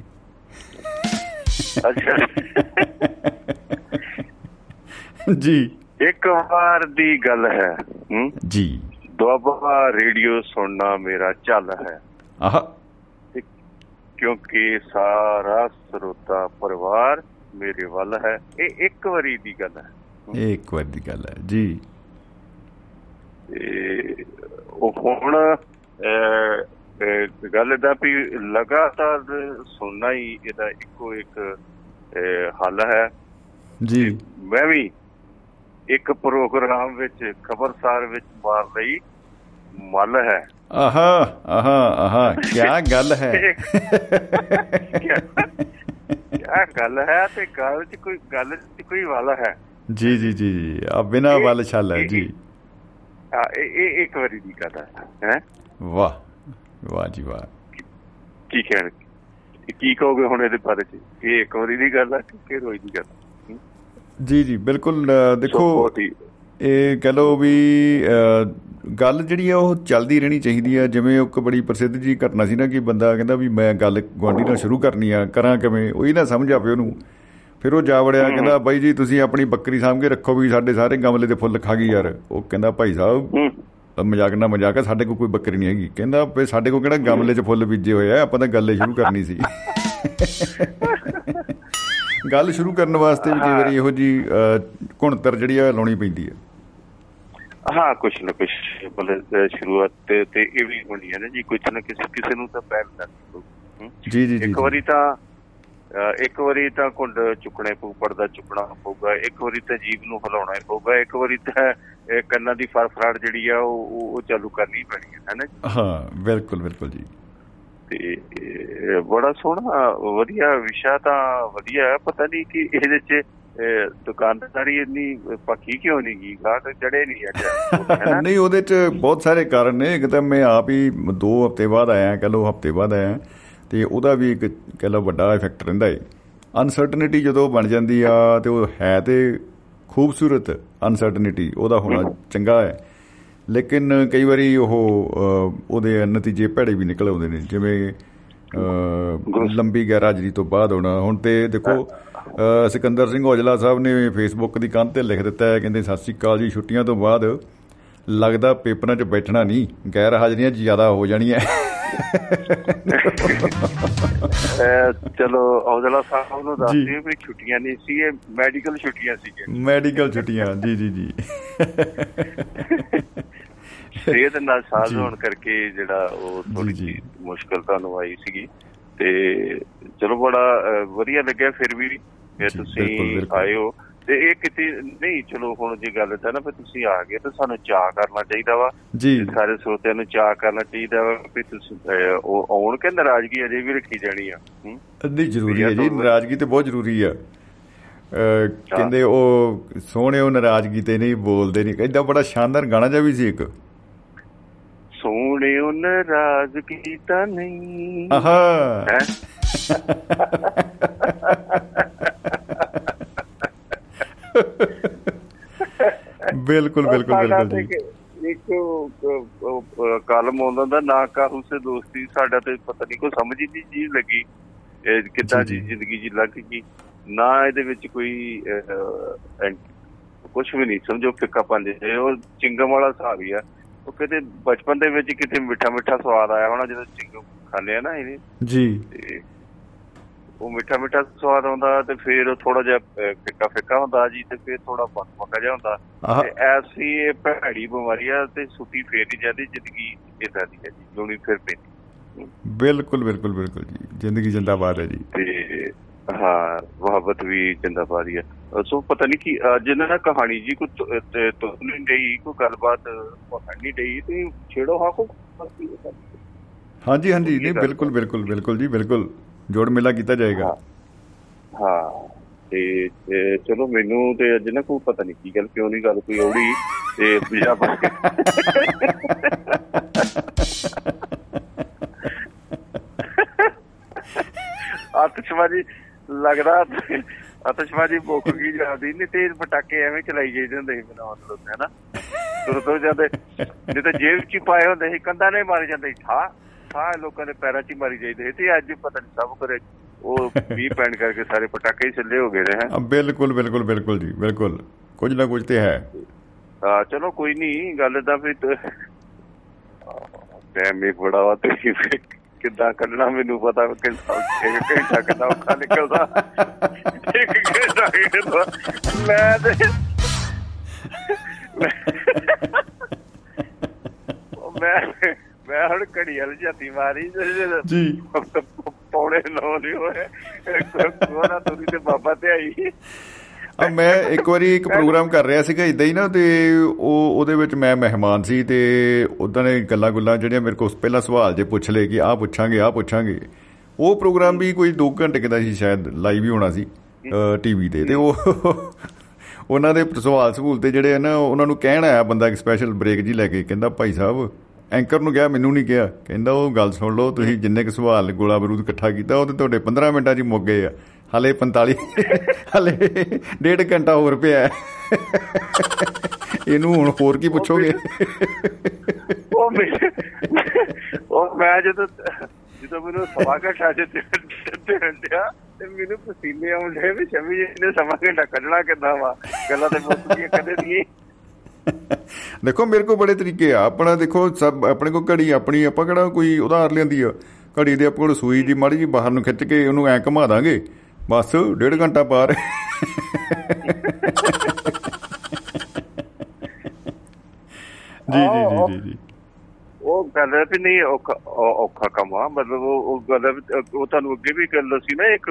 ਅੱਛਾ। ਜੀ। ਇੱਕ ਵਾਰ ਦੀ ਗੱਲ ਹੈ ਹੂੰ? ਜੀ। ਦੁਆਬਾ ਰੇਡੀਓ ਸੁਣਨਾ ਮੇਰਾ ਚੱਲ ਹੈ। ਆਹ। ਕਿਉਂਕਿ ਸਾਰਾ ਸਰੋਤਾ ਪਰਿਵਾਰ ਮੇਰੇ ਵੱਲ ਹੈ ਇਹ ਇੱਕ ਵਾਰੀ ਦੀ ਗੱਲ ਹੈ। ਇਹ ਇੱਕ ਵਾਰ ਦੀ ਗੱਲ ਹੈ ਜੀ। ਉਹ ਹੁਣ ਗੱਲ ਦਾ ਵੀ ਲਗਾਤਾਰ ਸੁਣਨਾ ਹੀ ਇਹਦਾ ਇੱਕੋ ਇੱਕ ਹੱਲ ਹੈ। ਜੀ। ਮੈਂ ਵੀ ਇੱਕ ਪ੍ਰੋਗਰਾਮ ਵਿੱਚ ਖਬਰਸਾਰ ਵਿੱਚ ਮਾਰ ਲਈ। ਮੱਲ ਹੈ। ਆਹਾ ਆਹਾ ਆਹਾ ਕੀ ਗੱਲ ਹੈ। <laughs> ਕਿਆ ਗੱਲ ਹੈ ਤੇ ਗੱਲ 'ਚ ਕੋਈ ਗੱਲ 'ਚ ਕੋਈ ਵੱਲ ਹੈ। ਜੀ ਜੀ ਜੀ ਜੀ ਆ ਬਿਨਾ ਵੱਲ ਛੱਲ ਹੈ ਜੀ। ਹਾਂ, ਇਹ ਇੱਕ ਵਾਰੀ ਦੀ ਗੱਲ ਹੈ ਵਾਹ ਵਾਹ ਜੀ ਵਾਹ। ਕੀ ਕਹਿਣ ਕੀ ਕਹੋਗੇ ਹੁਣ ਇਹਦੇ ਬਾਰੇ ਚ? ਇਹ ਇੱਕ ਵਾਰੀ ਦੀ ਗੱਲ ਹੈ ਕਿ ਰੋਜ਼ ਦੀ ਗੱਲ ਹੈ? ਜੀ ਜੀ ਬਿਲਕੁਲ ਦੇਖੋ ਇਹ ਕਹ ਲਓ ਵੀ ਗੱਲ ਜਿਹੜੀ ਆ ਉਹ ਚੱਲਦੀ ਰਹਿਣੀ ਚਾਹੀਦੀ ਆ। ਜਿਵੇਂ ਇੱਕ ਬੜੀ ਪ੍ਰਸਿੱਧ ਜੀ ਘਟਨਾ ਸੀ ਨਾ ਕਿ ਬੰਦਾ ਕਹਿੰਦਾ ਵੀ ਮੈਂ ਗੱਲ ਗੁਆਂਢੀ ਨਾਲ ਸ਼ੁਰੂ ਕਰਨੀ ਆ ਕਰਾਂ ਕਿਵੇਂ? ਉਹ ਹੀ ਨਾ ਸਮਝ ਆਵੇ ਉਹਨੂੰ। ਫਿਰ ਉਹ ਜਾ ਵੜਿਆ ਕਹਿੰਦਾ ਬਾਈ ਜੀ ਤੁਸੀਂ ਆਪਣੀ ਬੱਕਰੀ ਸਾਂਭ ਕੇ ਰੱਖੋ ਵੀ ਸਾਡੇ ਸਾਰੇ ਗਮਲੇ ਦੇ ਫੁੱਲ ਖਾ ਗਈ ਯਾਰ। ਉਹ ਕਹਿੰਦਾ ਭਾਈ ਸਾਹਿਬ ਮਜ਼ਾਕ ਨਾ ਮਜ਼ਾਕ ਆ ਸਾਡੇ ਕੋਲ ਕੋਈ ਬੱਕਰੀ ਨਹੀਂ ਹੈਗੀ। ਕਹਿੰਦਾ ਵੀ ਸਾਡੇ ਕੋਲ ਕਿਹੜਾ ਗਮਲੇ 'ਚ ਫੁੱਲ ਬੀਜੇ ਹੋਏ ਆ? ਆਪਾਂ ਤਾਂ ਗੱਲ ਸ਼ੁਰੂ ਕਰਨੀ ਸੀ। <laughs> ਗੱਲ ਸ਼ੁਰੂ ਕਰਨ ਵਾਸਤੇ ਵੀ ਕਈ ਵਾਰੀ ਇਹੋ ਜੀ ਕੁਣਤਰ ਜਿਹੜੀ ਆ ਲਾਉਣੀ ਪੈਂਦੀ ਹੈ ਹਾਂ ਕੁਛ ਨਾ ਕੁਛ ਅਹ ਸ਼ੁਰੂਆਤ ਤੇ ਇਹ ਵੀ ਹੋਣੀ ਹੈ ਨਾ ਜੀ ਕੁਛ ਨਾ ਕਿਸੇ ਕਿਸੇ ਨੂੰ ਤਾਂ ਪਊ ਹੂੰ। ਜੀ ਜੀ ਜੀ ਇੱਕ। ਵਾਰੀ ਤਾਂ ਇੱਕ ਵਾਰੀ ਤਾਂ ਘੁੰਡ ਚੁੱਕਣੇ ਪਊ ਪਰਦਾ ਚੁੱਕਣਾ ਪਊਗਾ ਇੱਕ ਵਾਰੀ ਤਾਂ ਜੀਭ ਨੂੰ ਹਿਲਾਉਣਾ ਪਊਗਾ ਇੱਕ ਵਾਰੀ ਤਾਂ ਕੰਨਾਂ ਦੀ ਫਰਫਰਾਟ ਜਿਹੜੀ ਆ ਉਹ ਉਹ- ਚਾਲੂ ਕਰਨੀ ਪੈਣੀ ਹੈ ਹੈ ਨਾ? ਹਾਂ ਬਿਲਕੁਲ ਬਿਲਕੁਲ ਜੀ ਤੇ ਬੜਾ ਸੋਹਣਾ ਵਧੀਆ ਵਿਸ਼ਾ ਤਾਂ ਵਧੀਆ ਹੈ ਪਤਾ ਨਹੀਂ ਕਿ ਇਹਦੇ ਚ ਦੁਕਾਨਦਾਰੀ ਇੰਨੀ ਪੱਕੀ ਕਿਉਂ ਨਹੀਂ ਗਈ ਗਾਹਕ ਚੜੇ ਨਹੀਂ ਅੱਜ <laughs> ਨਹੀਂ ਉਹਦੇ ਚ ਬਹੁਤ ਸਾਰੇ ਕਾਰਨ ਨੇ ਇੱਕ ਤਾਂ ਮੈਂ ਆਪ ਹੀ 2 ਹਫ਼ਤੇ ਬਾਅਦ ਆਇਆ ਕਹ ਲਓ ਹਫ਼ਤੇ ਬਾਅਦ ਆਇਆ ਤੇ ਉਹਦਾ ਵੀ ਇੱਕ ਕਹ ਲਓ ਵੱਡਾ ਇਫੈਕਟ ਰਹਿੰਦਾ ਏ। ਅਨਸਰਟਨਿਟੀ ਜਦੋਂ ਬਣ ਜਾਂਦੀ ਆ ਤੇ ਉਹ ਹੈ ਤੇ ਖੂਬਸੂਰਤ ਅਨਸਰਟਨਿਟੀ ਉਹਦਾ ਹੋਣਾ ਚੰਗਾ ਹੈ। ਲੇਕਿਨ ਕਈ ਵਾਰੀ ਉਹ ਉਹਦੇ ਨਤੀਜੇ ਭੈੜੇ ਵੀ ਨਿਕਲ ਆਉਂਦੇ ਨੇ ਜਿਵੇਂ ਲੰਬੀ ਗੈਰਹਾਜ਼ਰੀ ਤੋਂ ਬਾਅਦ ਹੋਣਾ। ਹੁਣ ਤੇ ਦੇਖੋ ਸਿਕੰਦਰ ਸਿੰਘ ਔਜਲਾ ਸਾਹਿਬ ਨੇ ਫੇਸਬੁੱਕ ਦੀ ਕੰਧ ਤੇ ਲਿਖ ਦਿੱਤਾ ਹੈ ਕਹਿੰਦੇ ਸਤਿ ਸ੍ਰੀ ਅਕਾਲ ਜੀ ਛੁੱਟੀਆਂ ਤੋਂ ਬਾਅਦ ਲੱਗਦਾ ਪੇਪਰਾਂ 'ਚ ਬੈਠਣਾ ਨਹੀਂ ਗੈਰ ਹਾਜ਼ਰੀਆਂ ਜ਼ਿਆਦਾ ਹੋ ਜਾਣੀਆਂ ਚਲੋ ਔਜਲਾ ਸਾਹਿਬ ਨੂੰ ਦੱਸ ਜੀ। ਦਿਓ ਵੀ ਛੁੱਟੀਆਂ ਨਹੀਂ ਸੀ ਇਹ ਮੈਡੀਕਲ ਛੁੱਟੀਆਂ ਸੀਗੀਆਂ। ਮੈਡੀਕਲ ਛੁੱਟੀਆਂ ਜੀ ਜੀ ਜੀ। ਸਿਹਤ ਨਾਲ ਸਾਜ਼। ਹੋਣ ਕਰਕੇ ਜਿਹੜਾ ਉਹ ਥੋੜੀ। ਜਿਹੀ ਮੁਸ਼ਕਲ ਤੁਹਾਨੂੰ ਆਈ ਸੀਗੀ। ਤੇ ਚਲੋ ਬੜਾ ਵਧੀਆ ਲੱਗਿਆ ਫਿਰ ਵੀ ਤੁਸੀਂ। ਆਏ ਹੋ। ਤੇ ਇਹ ਕਿਤੇ ਨਹੀਂ ਚਲੋ ਹੁਣ ਜੇ ਗੱਲ ਤਾਂ ਨਾ ਫਿਰ ਤੁਸੀਂ ਆ ਗਏ ਤਾਂ ਸਾਨੂੰ ਚਾਹ ਕਰਨਾ ਚਾਹੀਦਾ ਵਾ। ਜੀ। ਸਾਰੇ ਸਰੋਤਿਆਂ ਨੂੰ ਚਾਹ ਕਰਨਾ ਚਾਹੀਦਾ ਵਾ ਵੀ ਤੁਸੀਂ ਉਹ ਆਉਣ ਕੇ ਨਾਰਾਜ਼ਗੀ ਅਜੇ ਵੀ ਰੱਖੀ ਜਾਣੀ ਆ? ਨਹੀਂ ਜ਼ਰੂਰੀ ਹੈ ਜੀ ਨਾਰਾਜ਼ਗੀ ਤੇ ਬਹੁਤ ਜ਼ਰੂਰੀ ਆ। ਕਹਿੰਦੇ ਉਹ ਸੋਹਣਿਓ ਨਾਰਾਜ਼ਗੀ ਤੇ ਨਹੀਂ ਬੋਲਦੇ ਨਹੀਂ। ਕਹਿੰਦਾ ਬੜਾ ਸ਼ਾਨਦਾਰ ਗਾਣਾ ਜਿਹਾ ਵੀ ਸੀ ਇੱਕ। ਸੋਹਣਿਓ ਨਾਰਾਜ਼ਗੀ ਤਾਂ ਨਹੀਂ। ਆਹਾ। ਬਿਲਕੁਲ ਬਿਲਕੁਲ ਬਿਲਕੁਲ ਜੀ। ਇੱਕ- ਕਾਲਮ ਆਉਂਦਾ ਦਾ ਨਾ ਕਾਹੂ ਸੇ ਦੋਸਤੀ ਸਾਡਾ ਤੇ ਪਤਾ ਨਹੀਂ ਕੋਈ ਸਮਝ ਹੀ ਨਹੀਂ ਜੀ ਲੱਗੀ। ਇਹ ਕਿੱਦਾਂ ਜੀ। ਜ਼ਿੰਦਗੀ ਜੀ ਲੱਗ ਗਈ। ਨਾ ਇਹਦੇ ਵਿੱਚ ਕੋਈ ਕੁਝ ਵੀ ਨਹੀਂ ਸਮਝੋ ਫਿੱਕਾ ਪੰਜ ਉਹ ਚਿੰਗਮ ਵਾਲਾ ਹਿਸਾਬ ਹੀ ਆ। ਉਹ ਕਿਤੇ ਬਚਪਨ ਦੇ ਵਿੱਚ ਕਿਤੇ ਮਿੱਠਾ ਮਿੱਠਾ ਸਵਾਦ ਆਇਆ ਹੋਣਾ ਜਦੋਂ ਚਿੰਗਮ ਖਾਂਦੇ ਆ ਨਾ ਇਹ ਜੀ। ਉਹ ਮਿੱਠਾ ਮਿੱਠਾ ਸਵਾਦ ਆਉਂਦਾ ਤੇ ਫਿਰ ਥੋੜਾ ਜਿਹਾ ਫਿੱਕਾ ਫਿੱਕਾ ਹੁੰਦਾ ਜੀ ਤੇ ਫਿਰ ਥੋੜਾ ਪੱਕ ਜਿਹਾ ਹੁੰਦਾ। ਤੇ ਐਸੀ ਇਹ ਭੈੜੀ ਬਿਮਾਰੀ ਆ ਤੇ ਸੁੱਤੀ ਫੇਰ ਨਹੀਂ ਜਾਂਦੀ ਜ਼ਿੰਦਗੀ ਇਦਾਂ ਦੀ ਹੈ ਜੀ ਲੂਣੀ ਫਿਰ ਪੈਂਦੀ। ਬਿਲਕੁਲ ਬਿਲਕੁਲ ਬਿਲਕੁਲ ਜੀ ਜ਼ਿੰਦਗੀ ਜਿੰਦਾਬਾਦ ਹੈ ਜੀ। ਤੇ ਹਾਂ ਮੁਹੱਬਤ ਵੀ ਜਿੰਦਾਬਾਦ ਹੀ ਆ। ਅਹ ਸੋ ਪਤਾ ਨਹੀਂ ਕਿ ਅੱਜ ਨਾ ਕਹਾਣੀ ਜੀ ਕੋ ਤੁਮਨੇ ਨਹੀਂ ਕੋ ਗੱਲਬਾਤ ਪਕੜਨੀ ਡਈ ਤੇ ਛੇੜੋ ਹਾਂ ਕੋ ਹਾਂਜੀ ਹਾਂਜੀ ਨਹੀਂ ਬਿਲਕੁਲ ਬਿਲਕੁਲ ਬਿਲਕੁਲ ਜੀ ਬਿਲਕੁਲ। ਜੋੜ ਮੇਲਾ ਕੀਤਾ ਜਾਏਗਾ। ਹਾਂ ਤੇ ਚਲੋ ਮੈਨੂੰ ਤੇ ਅੱਜ ਨਾ ਕੋਈ ਪਤਾ ਨਹੀਂ ਕੀ ਗੱਲ ਕਿਉਂ ਨਹੀਂ ਗੱਲ ਕੋਈ ਔੜੀ ਤੇ ਬਿਜਾ <laughs> ਆਤਸ਼ਬਾਜੀ ਲੱਗਦਾ ਆਤਸ਼ਬਾਜੀ ਮੁੱਕ ਗਈ ਜਾਂਦੀ। ਨਹੀਂ ਤੇਜ਼ ਪਟਾਕੇ ਐਵੇਂ ਚਲਾਈ ਜਾਂਦੇ ਹੁੰਦੇ ਬਿਨਾਂ ਮਤਲਬ ਹੈ ਨਾ ਤੁਰ ਜਾਂਦੇ। ਨਹੀਂ ਤਾਂ ਜੇਬ 'ਚ ਹੀ ਪਾਏ ਹੁੰਦੇ ਸੀ ਕੰਧਾਂ ਨੇ ਮਾਰੇ ਜਾਂਦੇ ਠਾ ਠਾ ਲੋਕਾਂ ਦੇ ਪੈਰਾਂ 'ਚ ਹੀ ਮਾਰੀ ਜਾਂਦੇ ਤੇ ਅੱਜ ਪਤਾ ਨਹੀਂ ਸਭ ਕਰੇ। ਉਹ ਵੀ ਪੈਣ ਕਰਕੇ ਸਾਰੇ ਪਟਾਕੇ ਹੀ ਛੱਲੇ ਹੋ ਗਏ ਨੇ ਹੈ। ਬਿਲਕੁਲ ਬਿਲਕੁਲ ਬਿਲਕੁਲ ਜੀ ਬਿਲਕੁਲ। ਕੁਝ ਨਾ ਕੁਝ ਤੇ ਹੈ। ਆ ਚਲੋ ਕੋਈ ਨਹੀਂ ਗੱਲ ਤਾਂ ਫਿਰ ਟਾਈਮ ਵੀ ਬੜਾ ਵਾ ਤੇ ਫਿਰ। ਕਿੱਦਾਂ ਕੱਢਣਾ ਮੈਨੂੰ ਪਤਾ ਕਿ ਇੱਕ ਘੰਟਾ ਕਿੱਦਾਂ ਔਖਾ ਨਿਕਲਦਾ। ਇੱਕ ਘੰਟਾ ਕਿੱਦਾਂ ਮੈਂ ਤੇ ਉਹ ਮੈਂ ਮੈਂ ਹੁਣ ਘੜੀ ਵਾਲੀ ਝਾਤੀ ਮਾਰੀ ਜੀ। ਪੌਣੇ ਨੌ ਨਹੀਂ ਹੋਏ। ਕੋਨਾ ਤੁਰੀ ਤੇ ਬਾਬਾ ਤੇ ਆਈ। ਆ ਮੈਂ ਇੱਕ ਵਾਰੀ ਇੱਕ ਪ੍ਰੋਗਰਾਮ ਕਰ ਰਿਹਾ ਸੀਗਾ ਇਦਾਂ ਹੀ ਨਾ ਤੇ ਉਹ, ਉਹਦੇ ਵਿੱਚ ਮੈਂ ਮਹਿਮਾਨ ਸੀ ਤੇ ਉਦਾਂ ਨੇ ਗੱਲਾਂ ਗੁੱਲਾਂ ਜਿਹੜੀਆਂ ਮੇਰੇ ਕੋਲ ਪਹਿਲਾਂ ਸਵਾਲ ਜੇ ਪੁੱਛ ਲਏ ਕਿ ਆਹ ਪੁੱਛਾਂਗੇ ਆਹ ਪੁੱਛਾਂਗੇ। ਉਹ ਪ੍ਰੋਗਰਾਮ ਵੀ ਕੋਈ 2 ਘੰਟੇ ਦਾ ਸੀ ਸ਼ਾਇਦ ਲਾਈਵ ਹੀ ਹੋਣਾ ਸੀ ਟੀਵੀ ਤੇ। ਤੇ ਉਹ <laughs> ਉਹਨਾਂ ਦੇ ਸਵਾਲ ਸਹੂਲ ਤੇ ਜਿਹੜੇ ਆ ਨਾ, ਉਹਨਾਂ ਨੂੰ ਕਹਿਣ ਆਇਆ ਬੰਦਾ ਇੱਕ ਸਪੈਸ਼ਲ ਬ੍ਰੇਕ ਜੀ ਲੈ ਕੇ, ਕਹਿੰਦਾ, ਭਾਈ ਸਾਹਿਬ ਐਂਕਰ ਨੂੰ ਕਿਹਾ, ਮੈਨੂੰ ਨਹੀਂ ਕਿਹਾ। ਕਹਿੰਦਾ, ਉਹ ਗੱਲ ਸੁਣ ਲਓ, ਤੁਸੀਂ ਜਿੰਨੇ ਕੁ ਸਵਾਲ ਗੋਲਾ ਬਰੂਦ ਇਕੱਠਾ ਕੀਤਾ, ਉਹ ਤੇ ਤੁਹਾਡੇ 15 ਮਿੰਟਾਂ 'ਚ ਹੀ ਮੁੱਕ ਗਏ ਆ। ਹਲੇ 45 ਹਲੇ ਡੇਢ ਘੰਟਾ ਹੋਰ ਪਿਆ। ਇਹਨੂੰ ਹੁਣ ਹੋਰ ਕੀ ਪੁੱਛੋਗੇ? ਉਹ ਉਹ ਮੈਂ ਜਦੋਂ ਜਦੋਂ ਮੈਨੂੰ ਸਵਾ ਘੰਟਾ ਚ ਦੇਣ ਡਿਆ ਤੇ ਮੈਨੂੰ ਪਸੀਨੇ ਆਉਂਦੇ ਵੀ ਸ਼ਮੀ ਜੀ ਨੇ ਸਵਾ ਘੰਟਾ ਕੱਢਣਾ ਕਿੱਦਾਂ ਵਾ? ਗੱਲਾਂ ਤੇ ਮੁੱਕ ਗਈਆਂ ਕਦੇ ਦੀ ਦੇਖੋ ਮੇਰੇ ਕੋਲ ਬੜੇ ਤਰੀਕੇ ਆ। ਆਪਣਾ ਦੇਖੋ ਸਭ ਆਪਣੇ ਕੋਲ ਘੜੀ ਆਪਣੀ ਆਪਾਂ ਕਿਹੜਾ ਕੋਈ ਉਧਾਰ ਲੈਂਦੀ ਆ? ਘੜੀ ਦੇ ਆਪਣੇ ਕੋਲ ਸੂਈ ਜੀ ਮਾੜੀ ਜੀ ਬਾਹਰ ਨੂੰ ਖਿੱਚ ਕੇ ਉਹਨੂੰ ਐ ਘੁਮਾ ਦਾਂਗੇ। ਬਸ ਡੇਢ ਘੰਟਾ ਪਾਰ ਜੀ ਜੀ ਜੀ ਜੀ ਉਹ ਗੱਲ ਹੈ ਵੀ ਨਹੀਂ ਔਖਾ ਕੰਮ ਆ। ਮਤਲਬ ਉਹ ਗੱਲ ਉਹ ਤੁਹਾਨੂੰ ਅੱਗੇ ਵੀ ਗੱਲ ਸੀ ਨਾ ਇੱਕ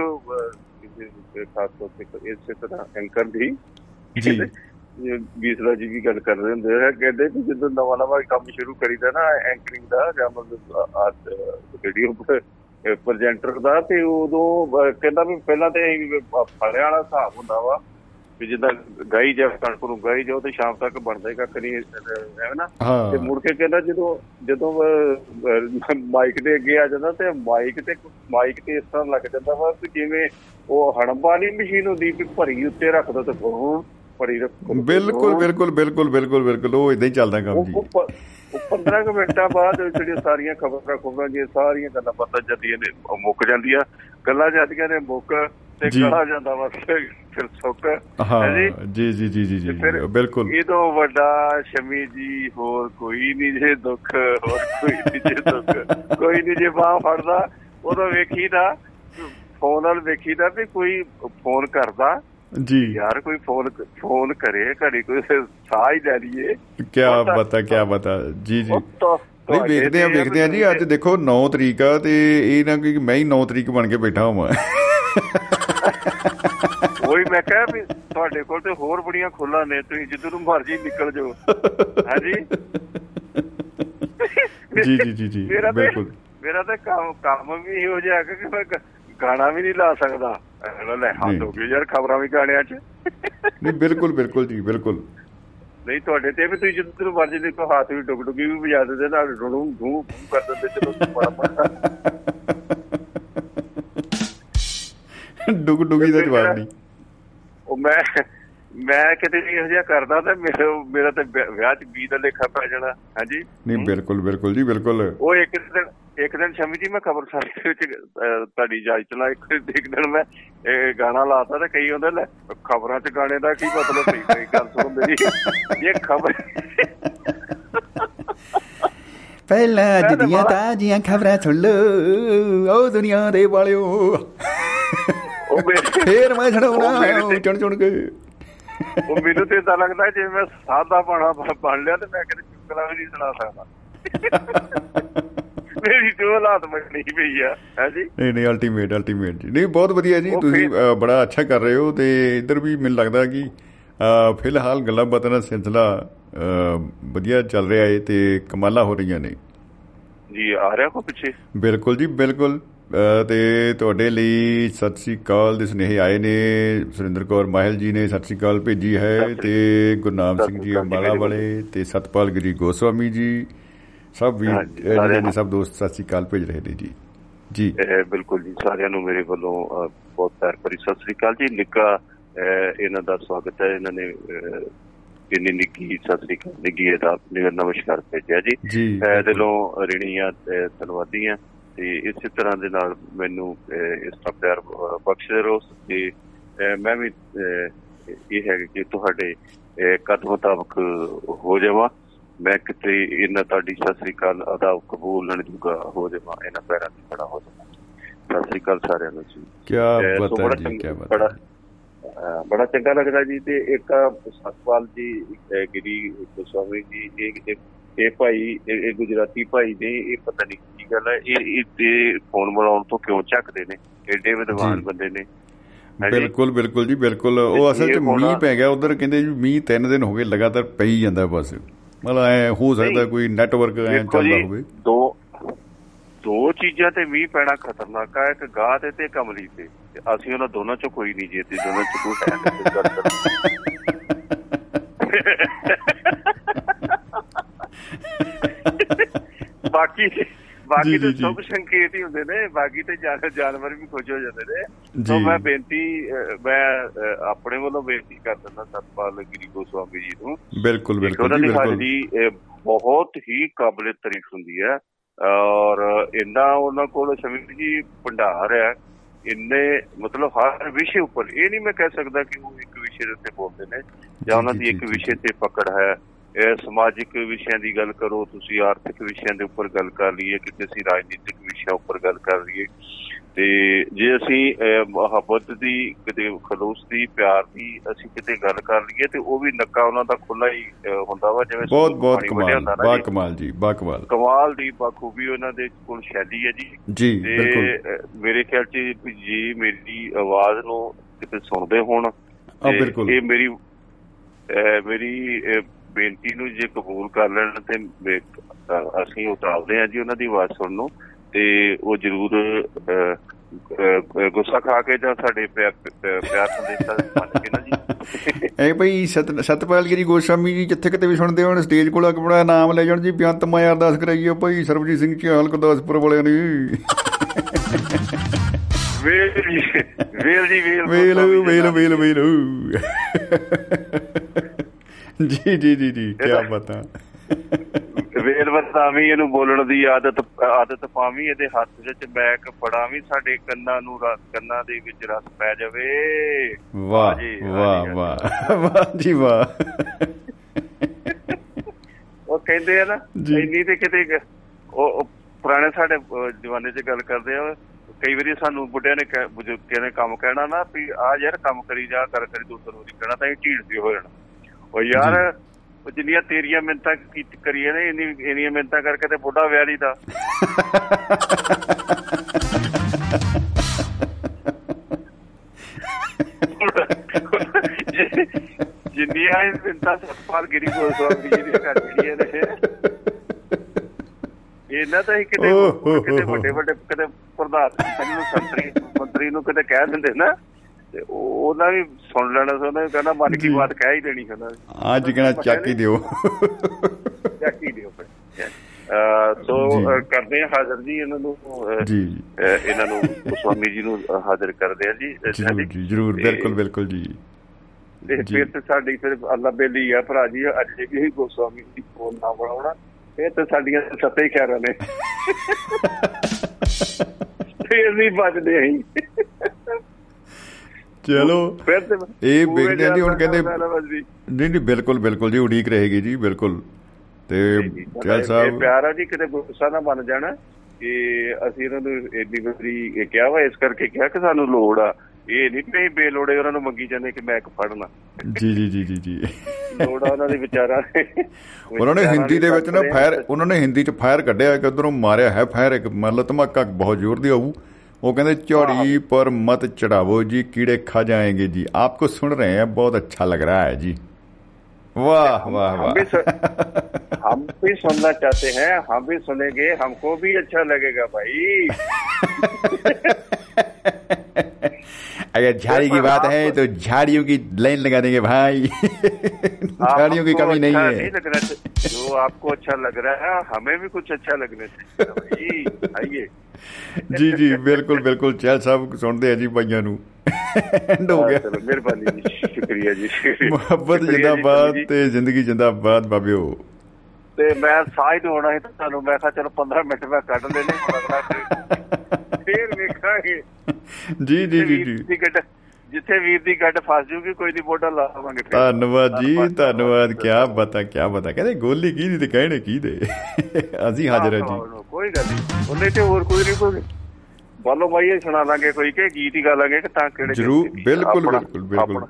ਖਾਸ ਤੌਰ ਤੇ ਇਸੇ ਤਰ੍ਹਾਂ ਐਂਕਰ ਦੀ। ਜੀ। ਬੀਸਲਾ ਜੀ ਵੀ ਗੱਲ ਕਰ ਰਹੇ ਹੁੰਦੇ ਆ। ਕਹਿੰਦੇ ਕਿ ਜਦੋਂ ਨਵਾਂ ਨਵਾਂ ਕੰਮ ਸ਼ੁਰੂ ਕਰੀਦਾ ਨਾ ਐਂਕਰਿੰਗ ਦਾ ਜਾਂ ਮਤਲਬ ਆ ਵੀਡੀਓ ਪ੍ਰੈਜ਼ੈਂਟਰ ਦਾ ਤੇ ਉਦੋਂ ਕਹਿੰਦਾ ਵੀ ਪਹਿਲਾਂ ਤੇ ਫੜਿਆ ਵਾਲਾ ਹਿਸਾਬ ਹੁੰਦਾ ਵਾ ਵੀ ਜਿੱਦਾਂ ਗਾਈ ਜਾ ਕਣਕ ਨੂੰ ਗਾਈ ਜਾਓ ਤੇ ਸ਼ਾਮ ਤੱਕ ਬਣਦਾ ਹੀ ਕੱਖ ਨਹੀਂ ਐਵੇਂ ਨਾ? ਤੇ ਹਾਂ ਮੁੜ ਕੇ ਕਹਿੰਦਾ ਜਦੋਂ ਜਦੋਂ ਮਾਈਕ ਦੇ ਅੱਗੇ ਆ ਜਾਂਦਾ ਤੇ ਮਾਈਕ ਤੇ ਮਾਈਕ ਤੇ ਇਸ ਤਰ੍ਹਾਂ ਲੱਗ ਜਾਂਦਾ ਵਾ ਕਿ ਜਿਵੇਂ ਉਹ ਹੜੰਬਾ ਨਹੀਂ ਮਸ਼ੀਨ ਹੁੰਦੀ ਵੀ ਭਰੀ ਉੱਤੇ ਰੱਖ ਦੋ ਤੇ ਉਹ ਭਰੀ ਰੱਖੋ। ਬਿਲਕੁਲ ਬਿਲਕੁਲ ਬਿਲਕੁਲ ਬਿਲਕੁਲ ਬਿਲਕੁਲ ਉਹ ਇਦਾਂ ਹੀ ਚੱਲਦਾ ਕੰਮ ਜੀ। 15 ਕੁ ਮਿੰਟਾਂ ਬਾਅਦ ਜਿਹੜੀਆਂ ਸਾਰੀਆਂ ਖਬਰਾਂ ਖਬਰਾਂ ਜੀ ਸਾਰੀਆਂ ਗੱਲਾਂ ਪਤਾ ਜਾਂਦੀਆਂ ਨੇ ਉਹ ਮੁੱਕ ਜਾਂਦੀਆਂ। ਗੱਲਾਂ ਜਾਂਦੀਆਂ ਨੇ ਮੁੱਕ ਤੇ। ਗਲਾ ਜਾਂਦਾ ਵਾ ਫਿਰ ਸੁੱਕ। ਜੀ? ਜੀ ਜੀ ਜੀ ਜੀ ਬਿਲਕੁਲ। ਇਹ ਤੋਂ ਵੱਡਾ ਸ਼ਮੀ ਜੀ ਹੋਰ ਕੋਈ ਨਹੀਂ ਜੇ ਦੁੱਖ ਹੋਰ ਕੋਈ ਨਹੀਂ ਜੇ ਦੁੱਖ ਕੋਈ ਨਹੀਂ ਜੇ ਬਾਹ ਫੜਦਾ ਉਦੋਂ ਵੇਖੀਦਾ ਫੋਨ ਨਾਲ ਵੇਖੀਦਾ ਵੀ ਕੋਈ ਫੋਨ ਕਰਦਾ। ਜੀ। ਯਾਰ ਕੋਈ ਫੋਨ ਫੋਨ ਕਰੇ ਘੜੀ ਕੋਈ ਸਾਹ ਹੀ ਲੈ ਲਈਏ। ਕੀ ਬਤਾ ਕੀ ਬਤਾ ਜੀ ਜੀ। ਨਹੀਂ ਵੇਖਦੇ ਆ ਵੇਖਦੇ ਆ ਜੀ। ਅੱਜ ਦੇਖੋ 9 ਤਰੀਕ ਆ ਤੇ ਇਹ ਨਾ ਕਿ ਮੈਂ ਹੀ 9 ਤਰੀਕ ਬਣ ਕੇ ਬੈਠਾ ਹਾਂ ਉਹੀ ਮੈਂ ਕਿਹਾ ਵੀ ਤੁਹਾਡੇ ਕੋਲ ਤੇ ਹੋਰ ਬੜੀਆਂ ਖੁੱਲਾਂ ਨੇ ਤੁਸੀਂ ਜਿੱਧਰ ਨੂੰ ਮਰਜ਼ੀ ਨਿਕਲ ਜਾਓ। ਹਾਂਜੀ ਜੀ? ਜੀ ਜੀ ਜੀ ਬਿਲਕੁਲ। ਮੇਰਾ ਤੇ ਕੰਮ ਕੰਮ ਵੀ ਇਹੋ ਜਿਹਾ ਕਿ ਮੈਂ ਗਾਣਾ ਵੀ ਨਹੀਂ ਲਾ ਸਕਦਾ। ਲੈ ਲੈ ਹੱਥ। ਹੋ ਗਏ ਯਾਰ ਖਬਰਾਂ ਵੀ ਗਾਣਿਆਂ 'ਚ। ਨਹੀਂ ਬਿਲਕੁਲ ਬਿਲਕੁਲ ਜੀ ਬਿਲਕੁਲ। ਨਹੀਂ ਤੁਹਾਡੇ ਤੇ ਵੀ ਤੁਸੀਂ ਜਿੱਧਰ ਨੂੰ ਮਰਜ਼ੀ ਦੇਖੋ ਹੱਥ ਵੀ ਡੁੱਗ ਡੁੱਗੀ ਵੀ ਵਜਾ ਦਿੰਦੇ ਨਾਲ ਧੂ ਧੂ ਕਰ ਦਿੰਦੇ ਚਲੋ ਬੜਾ ਬੜਾ ਡੁਗ ਡੁਗੀ ਦਾ ਜਵਾਬ ਨਹੀਂ। ਉਹ ਮੈਂ ਮੈਂ ਕਿਤੇ ਇਹੋ ਜਿਹਾ ਕਰਦਾ ਤਾਂ ਮੇਰਾ ਮੇਰਾ ਤੇ ਵਿਆਹ- 'ਚ ਬੀ ਦਾ ਲੇਖਾ ਪੈ ਜਾਣਾ। ਹਾਂਜੀ? ਨਹੀਂ ਬਿਲਕੁਲ ਬਿਲਕੁਲ ਜੀ ਬਿਲਕੁਲ। ਉਹ ਇੱਕ ਦਿਨ ਇੱਕ ਦਿਨ ਸ਼ਮੀ ਜੀ ਮੈਂ ਖਬਰ ਸਾਰੀ ਦੇ ਵਿੱਚ ਤੁਹਾਡੀ ਇਜਾਜ਼ਤ ਨਾਲ ਇੱਕ ਇੱਕ ਦਿਨ ਮੈਂ ਇਹ ਗਾਣਾ ਲਾਤਾ ਤੇ ਕਈ ਹੁੰਦੇ ਲੈ ਖਬਰਾਂ 'ਚ ਗਾਣੇ ਦਾ ਕੀ ਮਤਲਬ ਨਹੀਂ ਕੋਈ ਗੱਲ ਸੁਣ ਮੇਰੀ। ਇਹ ਖਬਰ ਪਹਿਲਾਂ ਅੱਜ ਦੀਆਂ ਤਾਜ਼ੀਆਂ ਖਬਰਾਂ ਸੁਣ ਲੋ ਓ ਦੁਨੀਆ ਦੇ ਵਾਲਿਓ। ਉਹ ਮੇਰੇ ਫੇਰ ਮੈਂ ਉਹ ਤੇ- ਚੁਣ ਚੁਣ ਕੇ। ਉਹ ਮੈਨੂੰ ਤੇ ਇਦਾਂ ਲੱਗਦਾ ਜਿਵੇਂ ਮੈਂ ਸਾਦਾ ਪਾਣਾ ਬਣ ਲਿਆ ਤੇ ਮੈਂ ਕਿਤੇ ਚੁਟਕਲਾ ਵੀ ਨਹੀਂ ਸੁਣਾ ਸਕਦਾ। <laughs> ਮੇਰੀ ਤੇ ਉਹ ਹਾਲਾਤ ਬਣੀ ਪਈ ਆ ਹੈ ਜੀ? ਨਹੀਂ ਨਹੀਂ ਅਲਟੀਮੇਟ ਅਲਟੀਮੇਟ ਜੀ। ਨਹੀਂ ਬਹੁਤ ਵਧੀਆ ਜੀ ਤੁਸੀਂ ਬੜਾ ਅੱਛਾ ਕਰ ਰਹੇ ਹੋ ਤੇ ਇੱਧਰ ਵੀ ਮੈਨੂੰ ਲੱਗਦਾ ਕਿ ਫਿਲਹਾਲ ਗੱਲਾਂ ਬਾਤਾਂ ਦਾ ਸਿਲਸਿਲਾ ਵਧੀਆ ਚੱਲ ਰਿਹਾ ਹੈ ਤੇ ਕਮਾਲਾਂ ਹੋ ਰਹੀਆਂ ਨੇ। ਜੀ ਆ ਰਿਹਾ ਕੋ ਪਿੱਛੇ? ਬਿਲਕੁਲ ਜੀ ਬਿਲਕੁਲ। ਤੇ ਤੁਹਾਡੇ ਲਈ ਸਤਿ ਸ੍ਰੀ ਅਕਾਲ ਦੇ ਸੁਨੇਹੇ ਆਏ ਨੇ। ਸੁਰਿੰਦਰ ਕੌਰ ਮਾਹਲ ਜੀ ਨੇ ਸਤਿ ਸ੍ਰੀ ਅਕਾਲ ਭੇਜੀ ਹੈ ਤੇ ਗੁਰਨਾਮ ਸਿੰਘ ਜੀ ਅੰਬਾਲਾ ਵਾਲੇ ਤੇ ਸਤਪਾਲ ਗਿਰੀ ਗੋਸਵਾਮੀ ਜੀ ਸਭ ਵੀ ਜਿਹੜੇ ਨੇ ਸਭ ਦੋਸਤ ਸਤਿ ਸ੍ਰੀ ਅਕਾਲ ਭੇਜ ਰਹੇ ਨੇ ਜੀ। ਜੀ। ਬਿਲਕੁਲ ਜੀ ਸਾਰਿਆਂ ਨੂੰ ਮੇਰੇ ਵੱਲੋਂ ਬਹੁਤ ਪਿਆਰ ਭਰੀ ਸਤਿ ਸ੍ਰੀ ਅਕਾਲ ਜੀ। ਨਿੱਕਾ ਇਹਨਾਂ ਦਾ ਸਵਾਗਤ ਹੈ। ਇਹਨਾਂ ਨੇ ਇੰਨੀ ਨਿੱਕੀ ਸਤਿ ਸ੍ਰੀ ਅਕਾਲ ਨਿੱਗੀ ਦਾ ਨਮਸਕਾਰ ਭੇਜਿਆ ਜੀ। ਦਿਲੋਂ ਰਿਣੀਆਂ ਤੇ ਧੰਨਵਾਦੀਆਂ ਤੇ ਇਸੇ ਤਰ੍ਹਾਂ ਦੇ ਨਾਲ ਮੈਨੂੰ ਇਸ ਦਾ ਪਿਆਰ ਬਖਸ਼ਦੇ ਰਹੋ ਤੇ ਮੈਂ ਵੀ ਇਹ ਹੈ ਕਿ ਤੁਹਾਡੇ ਕਦਮ ਮੁਤਾਬਕ ਹੋ ਜਾਵਾਂ ਮੈਂ ਕਿਤੇ ਇਹਨਾਂ ਤੁਹਾਡੀ ਸਤਿ ਸ੍ਰੀ ਅਕਾਲ ਅਦਾ ਕਬੂਲਣ ਜੁਗਾ ਹੋ ਜਾਵਾਂ ਇਹਨਾਂ ਪੈਰਾਂ ਤੇ ਖੜਾ ਹੋ ਜਾਵਾਂ। ਸਤਿ ਸ੍ਰੀ ਅਕਾਲ ਸਾਰਿਆਂ ਨੂੰ ਜੀ। ਕੀ ਬਤਾ ਜੀ ਕੀ ਬਤਾ ਬੜਾ ਚੰਗਾ ਲੱਗਦਾ ਜੀ ਤੇ ਇੱਕ ਸਤਪਾਲ ਜੀ ਗਿਰੀ ਗੋਸਵਾਮੀ ਜੀ ਇਹ ਇਹ- ਭਾਈ ਇਹ ਗੁਜਰਾਤੀ ਭਾਈ ਨੇ ਇਹ ਪਤਾ ਨਹੀਂ ਕੀ ਗੱਲ ਹੈ ਇਹ ਇਹ ਫੋਨ ਮਿਲਾਉਣ ਤੋਂ ਕਿਉਂ ਝੱਕਦੇ ਨੇ ਐਡੇ ਵਿਦਵਾਨ। ਬੰਦੇ ਨੇ। ਬਿਲਕੁਲ ਬਿਲਕੁਲ ਜੀ ਬਿਲਕੁਲ ਉਹ ਅਸਲ 'ਚ ਮੀਂਹ ਪੈ ਗਿਆ ਉਧਰ ਕਹਿੰਦੇ ਜੀ ਮੀਂਹ ਤਿੰਨ ਦਿਨ ਹੋ ਗਏ ਲਗਾਤਾਰ ਪਈ ਜਾਂਦਾ ਬਸ ਮਤਲਬ ਐ ਹੋ ਸਕਦਾ। ਕੋਈ ਨੈਟਵਰਕ ਐ ਚੱਲਦਾ ਹੋਵੇ ਦੋ ਦੋ ਚੀਜ਼ਾਂ ਤੇ ਮੀਂਹ ਪੈਣਾ ਖਤਰਨਾਕ ਹੈ ਇੱਕ ਗਾਹ ਤੇ ਤੇ ਕਮਲੀ ਤੇ ਅਸੀਂ ਉਹਨਾਂ ਦੋਨਾਂ ਚੋਂ ਕੋਈ ਨਹੀਂ ਜੀਤੀ ਦੋਨਾਂ ਚ ਕੋਈ ਹੈ ਦਾ। <laughs> ਬਾਕੀ ਬਾਕੀ ਜੀ, ਤੇ ਜੀ, ਜੀ। ਸੁਭ ਸੰਕੇਤ ਹੀ ਹੁੰਦੇ ਨੇ। ਬਾਕੀ ਤੇ ਜਾਨ- ਜਾਨਵਰ ਵੀ ਖੁਸ਼ ਹੋ ਜਾਂਦੇ ਨੇ। ਸੋ ਜੀ। ਮੈਂ ਬੇਨਤੀ ਮੈਂ ਆਪਣੇ ਵੱਲੋਂ ਬੇਨਤੀ ਕਰ ਦਿੰਦਾ ਸਤਪਾਲ ਗਿਰੀ ਗੋਸਵਾਮੀ ਜੀ ਨੂੰ ਬਿਲਕੁਲ ਬਿਲਕੁਲ। ਜੀ ਬਿਲਕੁਲ। ਇਹ ਬਹੁਤ ਹੀ ਕਾਬਲੇ ਤਾਰੀਫ ਹੁੰਦੀ ਹੈ। ਔਰ ਇੰਨਾ ਉਹਨਾਂ ਕੋਲ ਸ਼ਮੀਰ ਜੀ ਭੰਡਾਰ ਹੈ। ਇੰਨੇ ਮਤਲਬ ਹਰ ਵਿਸ਼ੇ ਉੱਪਰ ਇਹ ਨਹੀਂ ਮੈਂ ਕਹਿ ਸਕਦਾ ਕਿ ਉਹ ਇੱਕ ਵਿਸ਼ੇ ਦੇ ਉੱਤੇ ਬੋਲਦੇ ਨੇ ਜਾਂ ਉਹਨਾਂ ਜੀ, ਦੀ ਜੀ, ਇੱਕ ਜੀ, ਵਿਸ਼ੇ ਤੇ ਪਕੜ ਹੈ। ਸਮਾਜਿਕ ਵਿਸ਼ਿਆਂ ਦੀ ਗੱਲ ਕਰੋ ਤੁਸੀਂ ਆਰਥਿਕ ਵਿਸ਼ਿਆਂ ਦੇ ਉੱਪਰ ਗੱਲ ਕਰ ਲਈਏ ਕਿਤੇ ਅਸੀਂ ਰਾਜਨੀਤਿਕ ਵਿਸ਼ਿਆਂ ਉੱਪਰ ਗੱਲ ਕਰ ਲਈਏ ਤੇ ਜੇ ਅਸੀਂ ਮੁਹੱਬਤ ਦੀ ਕਿਤੇ ਖਲੂਸ ਦੀ ਪਿਆਰ ਦੀ ਅਸੀਂ ਕਿਤੇ ਗੱਲ ਕਰ ਲਈਏ ਤੇ ਉਹ ਵੀ ਨੱਕਾ ਉਹਨਾਂ ਦਾ ਖੁੱਲਾ ਹੀ ਹੁੰਦਾ ਵਾ ਜਿਵੇਂ ਬਹੁਤ ਬਹੁਤ ਕਮਾਲ ਬਾ। ਕਮਾਲ ਜੀ ਬਾ ਕਮਾਲ। ਕਮਾਲ ਦੀ ਬਖੂਬੀ ਉਹਨਾਂ ਦੇ ਕੋਲ ਸ਼ੈਲੀ ਹੈ ਜੀ। ਜੀ ਬਿਲਕੁਲ। ਮੇਰੇ ਖਿਆਲ ਚ ਜੀ ਮੇਰੀ ਆਵਾਜ਼ ਨੂੰ ਕਿਤੇ ਸੁਣਦੇ ਹੋਣ ਆ ਬਿਲਕੁਲ। ਇਹ ਮੇਰੀ ਮੇਰੀ ਬੇਨਤੀ ਨੂੰ ਜੇ ਕਬੂਲ ਕਰ ਲੈਣ ਤੇ ਅਸੀਂ ਉਤਾਰਦੇ ਹਾਂ ਜੀ ਉਹਨਾਂ ਦੀ ਆਵਾਜ਼ ਸੁਣਨ ਨੂੰ ਤੇ ਉਹ ਜ਼ਰੂਰ ਗੁੱਸਾ ਖਾ ਕੇ ਜਾਂ ਸਾਡੇ ਪਿਆਰ ਸੰਦੇਸ਼ਾਂ ਮੰਨ ਕੇ ਨਾ ਜੀ। ਐ ਭਈ ਸਤ ਸਤਪਾਲ ਗਿਰੀ ਗੋਸਵਾਮੀ ਜੀ ਜਿੱਥੇ ਕਿਤੇ ਵੀ ਸੁਣਦੇ ਹੋਣ ਸਟੇਜ ਕੋਲ ਆਪਣਾ ਨਾਮ ਲੈ ਜਾਣ ਜੀ ਬੇਅੰਤ ਮਾਇਆ ਅਰਦਾਸ ਕਰਾਈਏ ਭਾਈ ਸਰਬਜੀਤ ਸਿੰਘ ਚਾਹਲ ਗੁਰਦਾਸਪੁਰ ਵਾਲਿਆਂ ਨੇ ਵੇਲ ਜੀ ਵੇਲ ਜੀ ਵੇਲ ਵੇਲ। ਵੇਲ ਵੇਲ। ਜੀ ਜੀ ਜੀ ਜੀ ਕੀ ਵੇਲ ਵਰਤਾਵੀਂ ਇਹਨੂੰ ਬੋਲਣ ਦੀ ਆਦਤ ਆਦਤ ਪਾਵੀਂ ਇਹਦੇ ਹੱਥ ਵਿੱਚ ਮੈਕ ਫੜਾਵੀਂ ਸਾਡੇ ਕੰਨਾਂ ਨੂੰ ਰ- ਕੰਨਾਂ ਦੇ ਵਿੱਚ ਰਸ ਪੈ ਜਾਵੇ। ਵਾਹ ਵਾਹ ਵਾਹ ਵਾਹ ਜੀ ਵਾਹ। ਉਹ ਕਹਿੰਦੇ ਆ ਨਾ। ਇੰਨੀ ਤੇ ਕਿਤੇ ਉਹ ਪੁਰਾਣੇ ਸਾਡੇ ਜ਼ਮਾਨੇ 'ਚ ਗੱਲ ਕਰਦੇ ਆ ਕਈ ਵਾਰੀ ਸਾਨੂੰ ਬੁੱਢਿਆਂ ਨੇ ਬਜ਼ੁਰਗਾਂ ਨੇ ਕੰਮ ਕਹਿਣਾ ਨਾ ਵੀ ਆ ਯਾਰ ਕੰਮ ਕਰੀ ਜਾ ਕਰ ਕਰੀ ਦੋ ਤਿੰਨ ਵਾਰੀ ਕਹਿਣਾ ਤਾਂ ਇਹ ਢੀੜ ਤੇ ਹੋ ਜਾਣਾ ਉਹ ਯਾਰ ਉਹ ਜਿੰਨੀਆਂ ਤੇਰੀਆਂ ਮਿੰਤਾਂ ਕਰੀਏ ਨੇ ਇੰਨੀ ਇੰਨੀਆਂ ਮਿੰਤਾਂ ਕਰਕੇ ਤੇ ਬੁੱਢਾ ਵਿਆਹ ਲਈ ਦਾ ਜਿੰਨੀਆਂ ਮਿੰਤਾਂ ਸਤਪਾਲ ਗਿਰੀ ਗੋਸਵਾਮੀ ਜੀ ਦੀਆਂ ਕਰ ਜਿਹੜੀਆਂ ਨੇ। ਇਹਨਾਂ ਤਾਂ ਹੀ ਕਿਤੇ ਕਿਤੇ ਵੱਡੇ ਵੱਡੇ ਕਿਤੇ ਪ੍ਰਧਾਨ ਨੂੰ ਸੰਤਰੀ ਮੰਤਰੀ ਨੂੰ ਕਿਤੇ ਕਹਿ ਦਿੰਦੇ ਨਾ। ਤੇ ਉਹ- ਉਹਨਾਂ ਵੀ ਸੁਣ ਲੈਣਾ ਸੀ ਉਹਨਾਂ ਨੇ ਕਹਿਣਾ ਮਨ ਕੀ। ਬਾਤ ਕਹਿ ਹੀ ਦੇਣੀ ਸੀ ਉਹਨਾਂ ਨੇ। ਅੱਜ ਕਿਹਨਾਂ ਚੱਕ ਹੀ ਦਿਓ। ਚੱਕ ਹੀ ਦਿਓ ਫਿਰ ਸੋ ਕਰਦੇ ਆ ਹਾਜ਼ਰ ਜੀ ਇਹਨਾਂ ਨੂੰ ਜੀ ਇਹਨਾਂ ਨੂੰ ਗੋਸਵਾਮੀ ਜੀ ਨੂੰ ਹਾਜ਼ਰ ਕਰਦੇ ਆ ਜੀ ਜੀ ਜਰੂਰ ਬਿਲਕੁਲ ਬਿਲਕੁਲ ਜੀ। ਜੀ। ਫਿਰ ਤੇ ਸਾਡੀ ਫਿਰ ਅੱਲਾ ਬੇਲੀ ਆ ਭਰਾ ਜੀ ਅੱਜ ਵੀ ਗੋਸਵਾਮੀ ਦੀ ਫੋਨ ਨਾ ਬਣਾਉਣਾ ਇਹ ਤੇ ਸਾਡੀਆਂ ਸੱਤੇ ਖੈਰਾਂ ਨੇ। <laughs> ਫਿਰ ਨਹੀਂ ਬਚਦੇ ਅਸੀਂ। ਚਲੋ। ਫਿਰ ਤੇ ਇਹ ਵੇਖਦੇ ਆ ਜੀ ਹੁਣ ਕਹਿੰਦੇ। ਨਹੀਂ ਨਹੀਂ ਬਿਲਕੁਲ ਬਿਲਕੁਲ ਜੀ ਉਡੀਕ ਰਹੇਗੀ ਜੀ ਬਿਲਕੁਲ। ਤੇ ਚਹਿਲ ਸਾਹਿਬ ਪਿਆਰਾ ਜੀ ਕਿਤੇ ਗੁੱਸਾ ਨਾ ਬਣ ਜਾਣਾ ਕਿ ਅਸੀਂ ਇਹਨਾਂ ਨੂੰ ਇੰਨੀ ਵਾਰੀ ਕਿਹਾ ਵਾ ਇਸ ਕਰਕੇ ਕਿਹਾ ਕਿ ਸਾਨੂੰ ਲੋੜ ਆ। ਇਹ ਨਹੀਂ ਕਿ ਬੇਲੋੜੇ ਉਹਨਾਂ ਨੂੰ ਮੰਗੀ ਜਾਂਦੇ ਕਿ ਮੈਂ ਇੱਕ ਫੜਨਾ ਜੀ ਜੀ ਜੀ ਜੀ ਜੀ। ਲੋੜ ਉਹਨਾਂ ਦੇ ਵਿਚਾਰਾਂ <laughs> ਉਹਨਾਂ ਨੇ ਹਿੰਦੀ ਦੇ ਵਿੱਚ ਨਾ ਫਾਇਰ ਉਹਨਾਂ ਨੇ ਹਿੰਦੀ ਚ ਫਾਇਰ ਕੱਢਿਆ ਕਿ ਉਧਰੋਂ ਮਾਰਿਆ ਹੈ ਫਾਇਰ ਇੱਕ ਮਤਲਬ ਧਮਾਕਾ ਬਹੁਤ ਜ਼ੋਰ ਦੀ ਆਊ। वो कहते चौड़ी पर मत चढ़ावो जी कीड़े खा जाएँगे जी। आपको सुन रहे हैं बहुत अच्छा लग रहा है जी। वाह वाह हम भी हम भी सुनना चाहते हैं हम भी सुनेंगे हमको भी अच्छा लगेगा भाई। अगर झाड़ी की बात है तो झाड़ियों की लाइन लगा देंगे भाई। झाड़ियों की कमी नहीं है। जो आपको अच्छा लग रहा है हमें भी कुछ अच्छा लगना चाहिए आइए। ਜੀ ਜੀ ਬਿਲਕੁਲ ਬਿਲਕੁਲ। ਚੈਲ ਸਾਹਿਬ ਸੁਣਦੇ ਆ ਜੀ ਭਾਈਆਂ ਨੂੰ। ਐਂਡ ਹੋ ਗਿਆ। ਚਲੋ ਮਿਹਰਬਾਨੀ ਜੀ ਸ਼ੁਕਰੀਆ ਜੀ। ਮੁਹੱਬਤ ਜਿੰਦਾਬਾਦ ਤੇ ਜ਼ਿੰਦਗੀ ਜਿੰਦਾਬਾਦ ਬਾਬਿਓ। ਤੇ ਮੈਂ ਸਾਈਡ ਹੋਣਾ ਹੈ ਤੁਹਾਨੂੰ ਮੈਂ ਕਿਹਾ ਚਲੋ 15 ਮਿੰਟ ਮੈਂ ਕੱਢ ਲੈਣੇ ਅਗਲਾ ਫੇਰ ਵੇਖਾਂਗੇ। ਜੀ ਜੀ ਜੀ ਜੀ। ਜਿੱਥੇ ਵੀਰ ਦੀ ਗੱਡ ਫਸ ਜੂਗੀ ਕੋਈ ਨਹੀਂ ਮੋਢਾ ਲਾਵਾਂਗੇ ਧੰਨਵਾਦ ਜੀ ਧੰਨਵਾਦ ਕੀ ਬਤਾ ਕੀ ਬਤਾ ਕਹਿੰਦੇ ਗੋਲੀ ਕੀ ਦੀ ਤੇ ਕਹਿਣੇ ਕੀ ਦੇ? ਅਸੀਂ ਹਾਜ਼ਰ ਹਾਂ ਜੀ। ਕੋਈ ਗੱਲ ਨਹੀਂ ਉਹਨੇ ਤੇ ਹੋਰ ਕੋਈ ਨਹੀਂ ਕੋਈ। ਬਾਲੋ ਮਾਈਏ ਸੁਣਾ ਲਾਂਗੇ ਕੋਈ ਕਿ ਗੀਤ ਹੀ ਗਾ ਲਾਂਗੇ ਕਿ ਤਾਂ ਕਿਹੜੇ ਜਰੂਰ ਬਿਲਕੁਲ ਬਿਲਕੁਲ ਬਿਲਕੁਲ।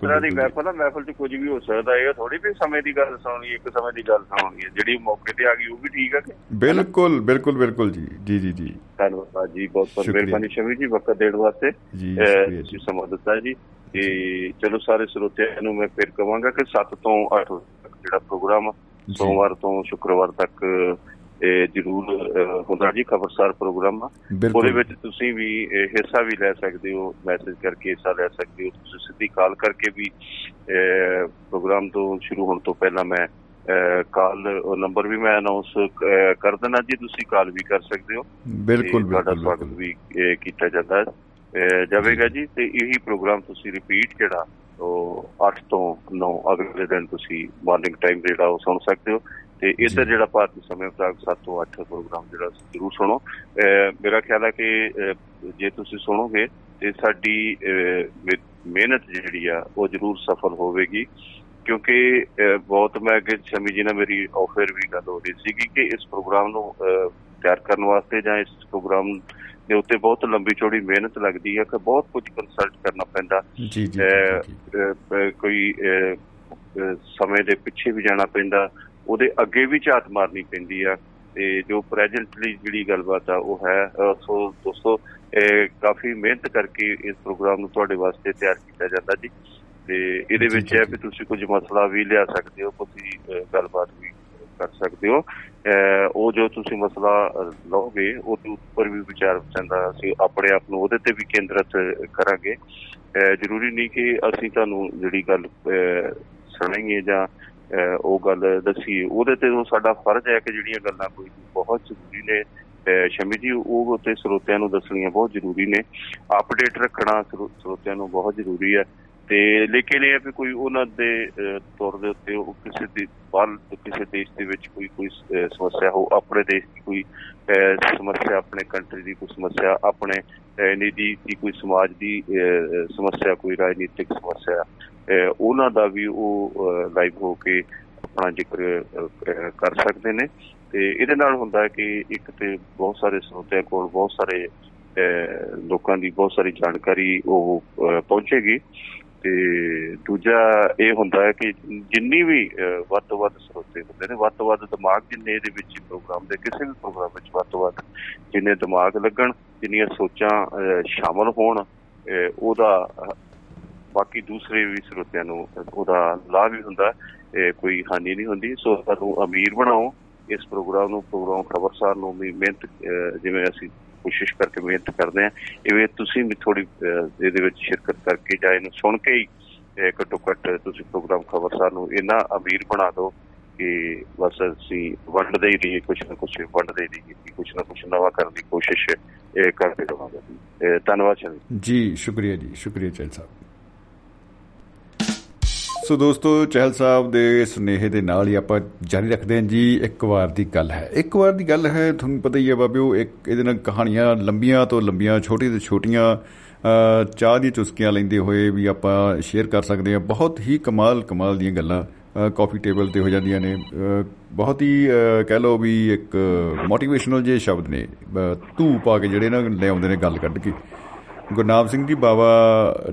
ਤਰ੍ਹਾਂ ਦੀ ਮਹਿਫਲ ਆ ਮਹਿਫਲ 'ਚ ਕੁਝ ਵੀ ਹੋ ਸਕਦਾ ਇਹ ਥੋੜੀ ਵੀ ਸਮੇਂ ਦੀ ਗੱਲ ਸੁਣਨੀ ਇੱਕ ਸਮੇਂ ਦੀ ਗੱਲ ਸੁਣਨੀ ਹੈ। ਜਿਹੜੀ ਮੌਕੇ ਤੇ ਆ ਗਈ ਉਹ ਵੀ ਠੀਕ ਹੈ ਕਿ? ਬਿਲਕੁਲ ਬਿਲਕੁਲ ਬਿਲਕੁਲ ਜੀ। ਜੀ ਜੀ ਜੀ। ਧੰਨਵਾਦ ਜੀ ਬਹੁਤ ਬਹੁਤ ਮਿਹਰਬਾਨੀ ਸ਼ਮੀ ਜੀ ਵਕਤ ਦੇਣ ਵਾਸਤੇ। ਜੀ ਸਮਾਂ ਦਿੱਤਾ ਜੀ। ਤੇ ਚਲੋ ਸਾਰੇ ਸਰੋਤਿਆਂ ਨੂੰ ਮੈਂ ਫਿਰ ਕਹਾਂਗਾ ਕਿ 7 ਤੋਂ 8 ਤੱਕ ਜਿਹੜਾ ਪ੍ਰੋਗਰਾਮ ਸੋਮਵਾਰ ਤੋਂ ਸ਼ੁੱਕਰਵਾਰ ਤੱਕ ਜ਼ਰੂਰ ਹੁੰਦਾ ਜੀ ਖਬਰਸਾਰ ਪ੍ਰੋਗਰਾਮ। ਉਹਦੇ ਵਿੱਚ ਤੁਸੀਂ ਵੀ ਹਿੱਸਾ ਵੀ ਲੈ ਸਕਦੇ ਹੋ ਮੈਸੇਜ ਕਰਕੇ ਹਿੱਸਾ ਲੈ ਸਕਦੇ ਹੋ। ਤੁਸੀਂ ਸਿੱਧੀ ਕਾਲ ਕਰਕੇ ਵੀ ਪ੍ਰੋਗਰਾਮ ਤੋਂ ਸ਼ੁਰੂ ਹੋਣ ਤੋਂ ਪਹਿਲਾਂ ਮੈਂ ਕਾਲ ਨੰਬਰ ਵੀ ਮੈਂ ਅਨਾਉਂਸ ਕਰ ਦੇਣਾ ਜੀ। ਤੁਸੀਂ ਕਾਲ ਵੀ ਕਰ ਸਕਦੇ ਹੋ। ਬਿਲਕੁਲ ਤੁਹਾਡਾ ਸਵਾਗਤ ਵੀ ਕੀਤਾ ਜਾਂਦਾ। ਹੈ ਜਾਵੇਗਾ ਜੀ ਤੇ ਇਹੀ ਪ੍ਰੋਗਰਾਮ ਤੁਸੀਂ ਰਿਪੀਟ ਜਿਹੜਾ ਉਹ 8 ਤੋਂ 9 ਅਗਲੇ ਦਿਨ ਤੁਸੀਂ ਮਾਰਨਿੰਗ ਟਾਈਮ ਜਿਹੜਾ ਉਹ ਸੁਣ ਸਕਦੇ ਹੋ। ਤੇ ਇਧਰ ਜਿਹੜਾ ਭਾਰਤੀ ਸਮੇਂ ਮੁਤਾਬਕ 7 ਤੋਂ 8 ਪ੍ਰੋਗਰਾਮ ਜਿਹੜਾ ਜ਼ਰੂਰ ਸੁਣੋ। ਮੇਰਾ ਖਿਆਲ ਹੈ ਕਿ ਜੇ ਤੁਸੀਂ ਸੁਣੋਗੇ ਤੇ ਸਾਡੀ ਮਿਹਨਤ ਜਿਹੜੀ ਆ ਉਹ ਜ਼ਰੂਰ ਸਫਲ ਹੋਵੇਗੀ। ਕਿਉਂਕਿ ਬਹੁਤ ਮੈਂ ਅੱਗੇ ਸ਼ਮੀ ਜੀ ਨਾਲ ਮੇਰੀ ਆਫਰ ਵੀ ਗੱਲ ਹੋ ਰਹੀ ਸੀਗੀ ਕਿ ਇਸ ਪ੍ਰੋਗਰਾਮ ਨੂੰ ਤਿਆਰ ਕਰਨ ਵਾਸਤੇ ਜਾਂ ਇਸ ਪ੍ਰੋਗਰਾਮ ਦੇ ਉੱਤੇ ਬਹੁਤ ਲੰਬੀ ਚੌੜੀ ਮਿਹਨਤ ਲੱਗਦੀ ਹੈ ਕਿ ਬਹੁਤ ਕੁਝ ਕੰਸਲਟ ਕਰਨਾ ਪੈਂਦਾ। ਜੀ ਜੀ ਕੋਈ ਸਮੇਂ ਦੇ ਪਿੱਛੇ ਵੀ ਜਾਣਾ ਪੈਂਦਾ। ਉਹਦੇ ਅੱਗੇ ਵੀ ਝਾਤ ਮਾਰਨੀ ਪੈਂਦੀ ਆ। ਤੇ ਜੋ ਪ੍ਰੈਜ਼ੈਂਟਲੀ ਜਿਹੜੀ ਗੱਲਬਾਤ ਆ, ਉਹ ਹੈ। ਸੋ ਦੋਸਤੋ ਕਾਫੀ ਮਿਹਨਤ ਕਰਕੇ ਇਸ ਪ੍ਰੋਗਰਾਮ ਨੂੰ ਤੁਹਾਡੇ ਵਾਸਤੇ ਤਿਆਰ ਕੀਤਾ ਜਾਂਦਾ ਜੀ। ਤੇ ਇਹਦੇ ਵਿੱਚ ਹੈ ਵੀ ਤੁਸੀਂ ਕੁਝ ਮਸਲਾ ਵੀ ਲਿਆ ਸਕਦੇ ਹੋ, ਤੁਸੀਂ ਗੱਲਬਾਤ ਵੀ ਕਰ ਸਕਦੇ ਹੋ। ਉਹ ਜੋ ਤੁਸੀਂ ਮਸਲਾ ਲਓਗੇ, ਉਹਦੇ ਉੱਪਰ ਵੀ ਵਿਚਾਰ ਚੰਦਾ ਅਸੀਂ ਆਪਣੇ ਆਪ ਨੂੰ ਉਹਦੇ ਤੇ ਵੀ ਕੇਂਦਰਿਤ ਕਰਾਂਗੇ। ਜ਼ਰੂਰੀ ਨਹੀਂ ਕਿ ਅਸੀਂ ਤੁਹਾਨੂੰ ਜਿਹੜੀ ਗੱਲ ਸੁਣਾਈਏ ਜਾਂ ਉਹ ਗੱਲ ਦੱਸੀ। ਉਹਦੇ ਤੇ ਸਾਡਾ ਫਰਜ਼ ਹੈ ਕਿ ਜਿਹੜੀਆਂ ਗੱਲਾਂ ਕੋਈ ਬਹੁਤ ਜ਼ਰੂਰੀ ਨੇ ਸ਼ਮੀ ਜੀ, ਉਹ ਤੇ ਸਰੋਤਿਆਂ ਨੂੰ ਦੱਸਣੀਆਂ ਬਹੁਤ ਜ਼ਰੂਰੀ ਨੇ। ਅਪਡੇਟ ਰੱਖਣਾ ਸਰੋਤਿਆਂ ਨੂੰ ਬਹੁਤ ਜ਼ਰੂਰੀ ਹੈ। ਤੇ ਲੇਕਿਨ ਇਹ ਵੀ ਕੋਈ ਉਹਨਾਂ ਦੇ ਤੌਰ ਦੇ ਉੱਤੇ ਉਹ ਕਿਸੇ ਦੀ ਬਾਲ ਕਿਸੇ ਦੇਸ਼ ਦੇ ਵਿੱਚ ਕੋਈ ਕੋਈ ਸਮੱਸਿਆ ਹੋ, ਆਪਣੇ ਦੇਸ਼ ਦੀ ਕੋਈ ਸਮੱਸਿਆ, ਆਪਣੇ ਕੰਟਰੀ ਦੀ ਕੋਈ ਸਮੱਸਿਆ, ਆਪਣੇ ਨਿੱਜੀ ਦੀ ਕੋਈ ਸਮਾਜ ਦੀ ਸਮੱਸਿਆ, ਕੋਈ ਰਾਜਨੀਤਿਕ ਸਮੱਸਿਆ ਉਹਨਾਂ ਦਾ ਵੀ ਉਹ ਲਾਈਵ ਹੋ ਕੇ ਆਪਣਾ ਜ਼ਿਕਰ ਕਰ ਸਕਦੇ ਨੇ। ਤੇ ਇਹਦੇ ਨਾਲ ਹੁੰਦਾ ਕਿ ਇੱਕ ਤੇ ਬਹੁਤ ਸਾਰੇ ਸਰੋਤਿਆਂ ਕੋਲ ਬਹੁਤ ਸਾਰੇ ਲੋਕਾਂ ਦੀ ਬਹੁਤ ਸਾਰੀ ਜਾਣਕਾਰੀ ਉਹ ਪਹੁੰਚੇਗੀ। ਤੇ ਦੂਜਾ ਇਹ ਹੁੰਦਾ ਹੈ ਕਿ ਜਿੰਨੀ ਵੀ ਵੱਧ ਤੋਂ ਵੱਧ ਸਰੋਤੇ ਹੁੰਦੇ ਨੇ, ਵੱਧ ਤੋਂ ਵੱਧ ਦਿਮਾਗ ਜਿੰਨੇ ਇਹਦੇ ਵਿੱਚ ਪ੍ਰੋਗਰਾਮ ਦੇ, ਕਿਸੇ ਵੀ ਪ੍ਰੋਗਰਾਮ ਵਿੱਚ ਵੱਧ ਤੋਂ ਵੱਧ ਜਿੰਨੇ ਦਿਮਾਗ ਲੱਗਣ, ਜਿੰਨੀਆਂ ਸੋਚਾਂ ਸ਼ਾਮਲ ਹੋਣ ਉਹਦਾ ਬਾਕੀ ਦੂਸਰੇ ਵੀ ਸਰੋਤਿਆਂ ਨੂੰ ਉਹਦਾ ਲਾਭ ਵੀ ਹੁੰਦਾ ਕੋਈ ਹਾਨੀ ਨਹੀਂ ਹੁੰਦੀ। ਸੋ ਤੁਹਾਨੂੰ ਅਮੀਰ ਬਣਾਓ, ਇਸ ਪ੍ਰੋਗਰਾਮ ਨੂੰ, ਪ੍ਰੋਗਰਾਮ ਖਬਰਸਾਰ ਨੂੰ ਵੀ ਮਿਹਨਤ ਜਿਵੇਂ ਅਸੀਂ ਕੋਸ਼ਿਸ਼ ਕਰਕੇ ਮਿਹਨਤ ਕਰਦੇ ਆ ਇਵੇਂ ਤੁਸੀਂ ਵੀ ਥੋੜੀ ਇਹਦੇ ਵਿੱਚ ਸ਼ਿਰਕਤ ਕਰਕੇ ਜਾਂ ਇਹਨੂੰ ਸੁਣ ਕੇ ਹੀ ਘੱਟੋ ਘੱਟ ਤੁਸੀਂ ਪ੍ਰੋਗਰਾਮ ਖਬਰਸਾਰ ਨੂੰ ਇੰਨਾ ਅਮੀਰ ਬਣਾ ਦਿਓ ਕਿ ਬਸ ਅਸੀਂ ਵੰਡਦੇ ਹੀ ਰਹੀਏ, ਕੁਛ ਨਾ ਕੁਛ ਵੰਡਦੇ ਰਹੀਏ ਕੁਛ ਨਾ ਕੁਛ ਨਵਾਂ ਕਰਨ ਦੀ ਕੋਸ਼ਿਸ਼ ਕਰਦੇ ਰਹਾਂਗੇ। ਧੰਨਵਾਦ ਜੀ ਜੀ, ਸ਼ੁਕਰੀਆ ਜੀ, ਸ਼ੁਕਰੀਆ ਚੰਦ ਸਾਹਿਬ। ਸੋ ਦੋਸਤੋ, ਚਹਿਲ ਸਾਹਿਬ ਦੇ ਸੁਨੇਹੇ ਦੇ ਨਾਲ ਹੀ ਆਪਾਂ ਜਾਰੀ ਰੱਖਦੇ ਹਾਂ ਜੀ, ਇੱਕ ਵਾਰ ਦੀ ਗੱਲ ਹੈ। ਇੱਕ ਵਾਰ ਦੀ ਗੱਲ ਹੈ, ਤੁਹਾਨੂੰ ਪਤਾ ਹੀ ਹੈ ਬਾਬਿਓ, ਇੱਕ ਇਹਦੇ ਨਾਲ ਕਹਾਣੀਆਂ ਲੰਬੀਆਂ ਤੋਂ ਲੰਬੀਆਂ, ਛੋਟੀ ਤੋਂ ਛੋਟੀਆਂ ਚਾਹ ਦੀ ਚੁਸਕੀਆਂ ਲੈਂਦੇ ਹੋਏ ਵੀ ਆਪਾਂ ਸ਼ੇਅਰ ਕਰ ਸਕਦੇ ਹਾਂ। ਬਹੁਤ ਹੀ ਕਮਾਲ ਕਮਾਲ ਦੀਆਂ ਗੱਲਾਂ ਕਾਫੀ ਟੇਬਲ ਤੇ ਹੋ ਜਾਂਦੀਆਂ ਨੇ। ਬਹੁਤ ਹੀ ਕਹਿ ਲਓ ਵੀ ਇੱਕ ਮੋਟੀਵੇਸ਼ਨਲ ਜੇ ਸ਼ਬਦ ਨੇ। ਧੂ ਪਾ ਕੇ ਜਿਹੜੇ ਨਾ ਲੈ ਆਉਂਦੇ ਨੇ ਗੱਲ ਕੱਢ ਕੇ। ਗੁਰਨਾਮ ਸਿੰਘ ਜੀ ਬਾਬਾ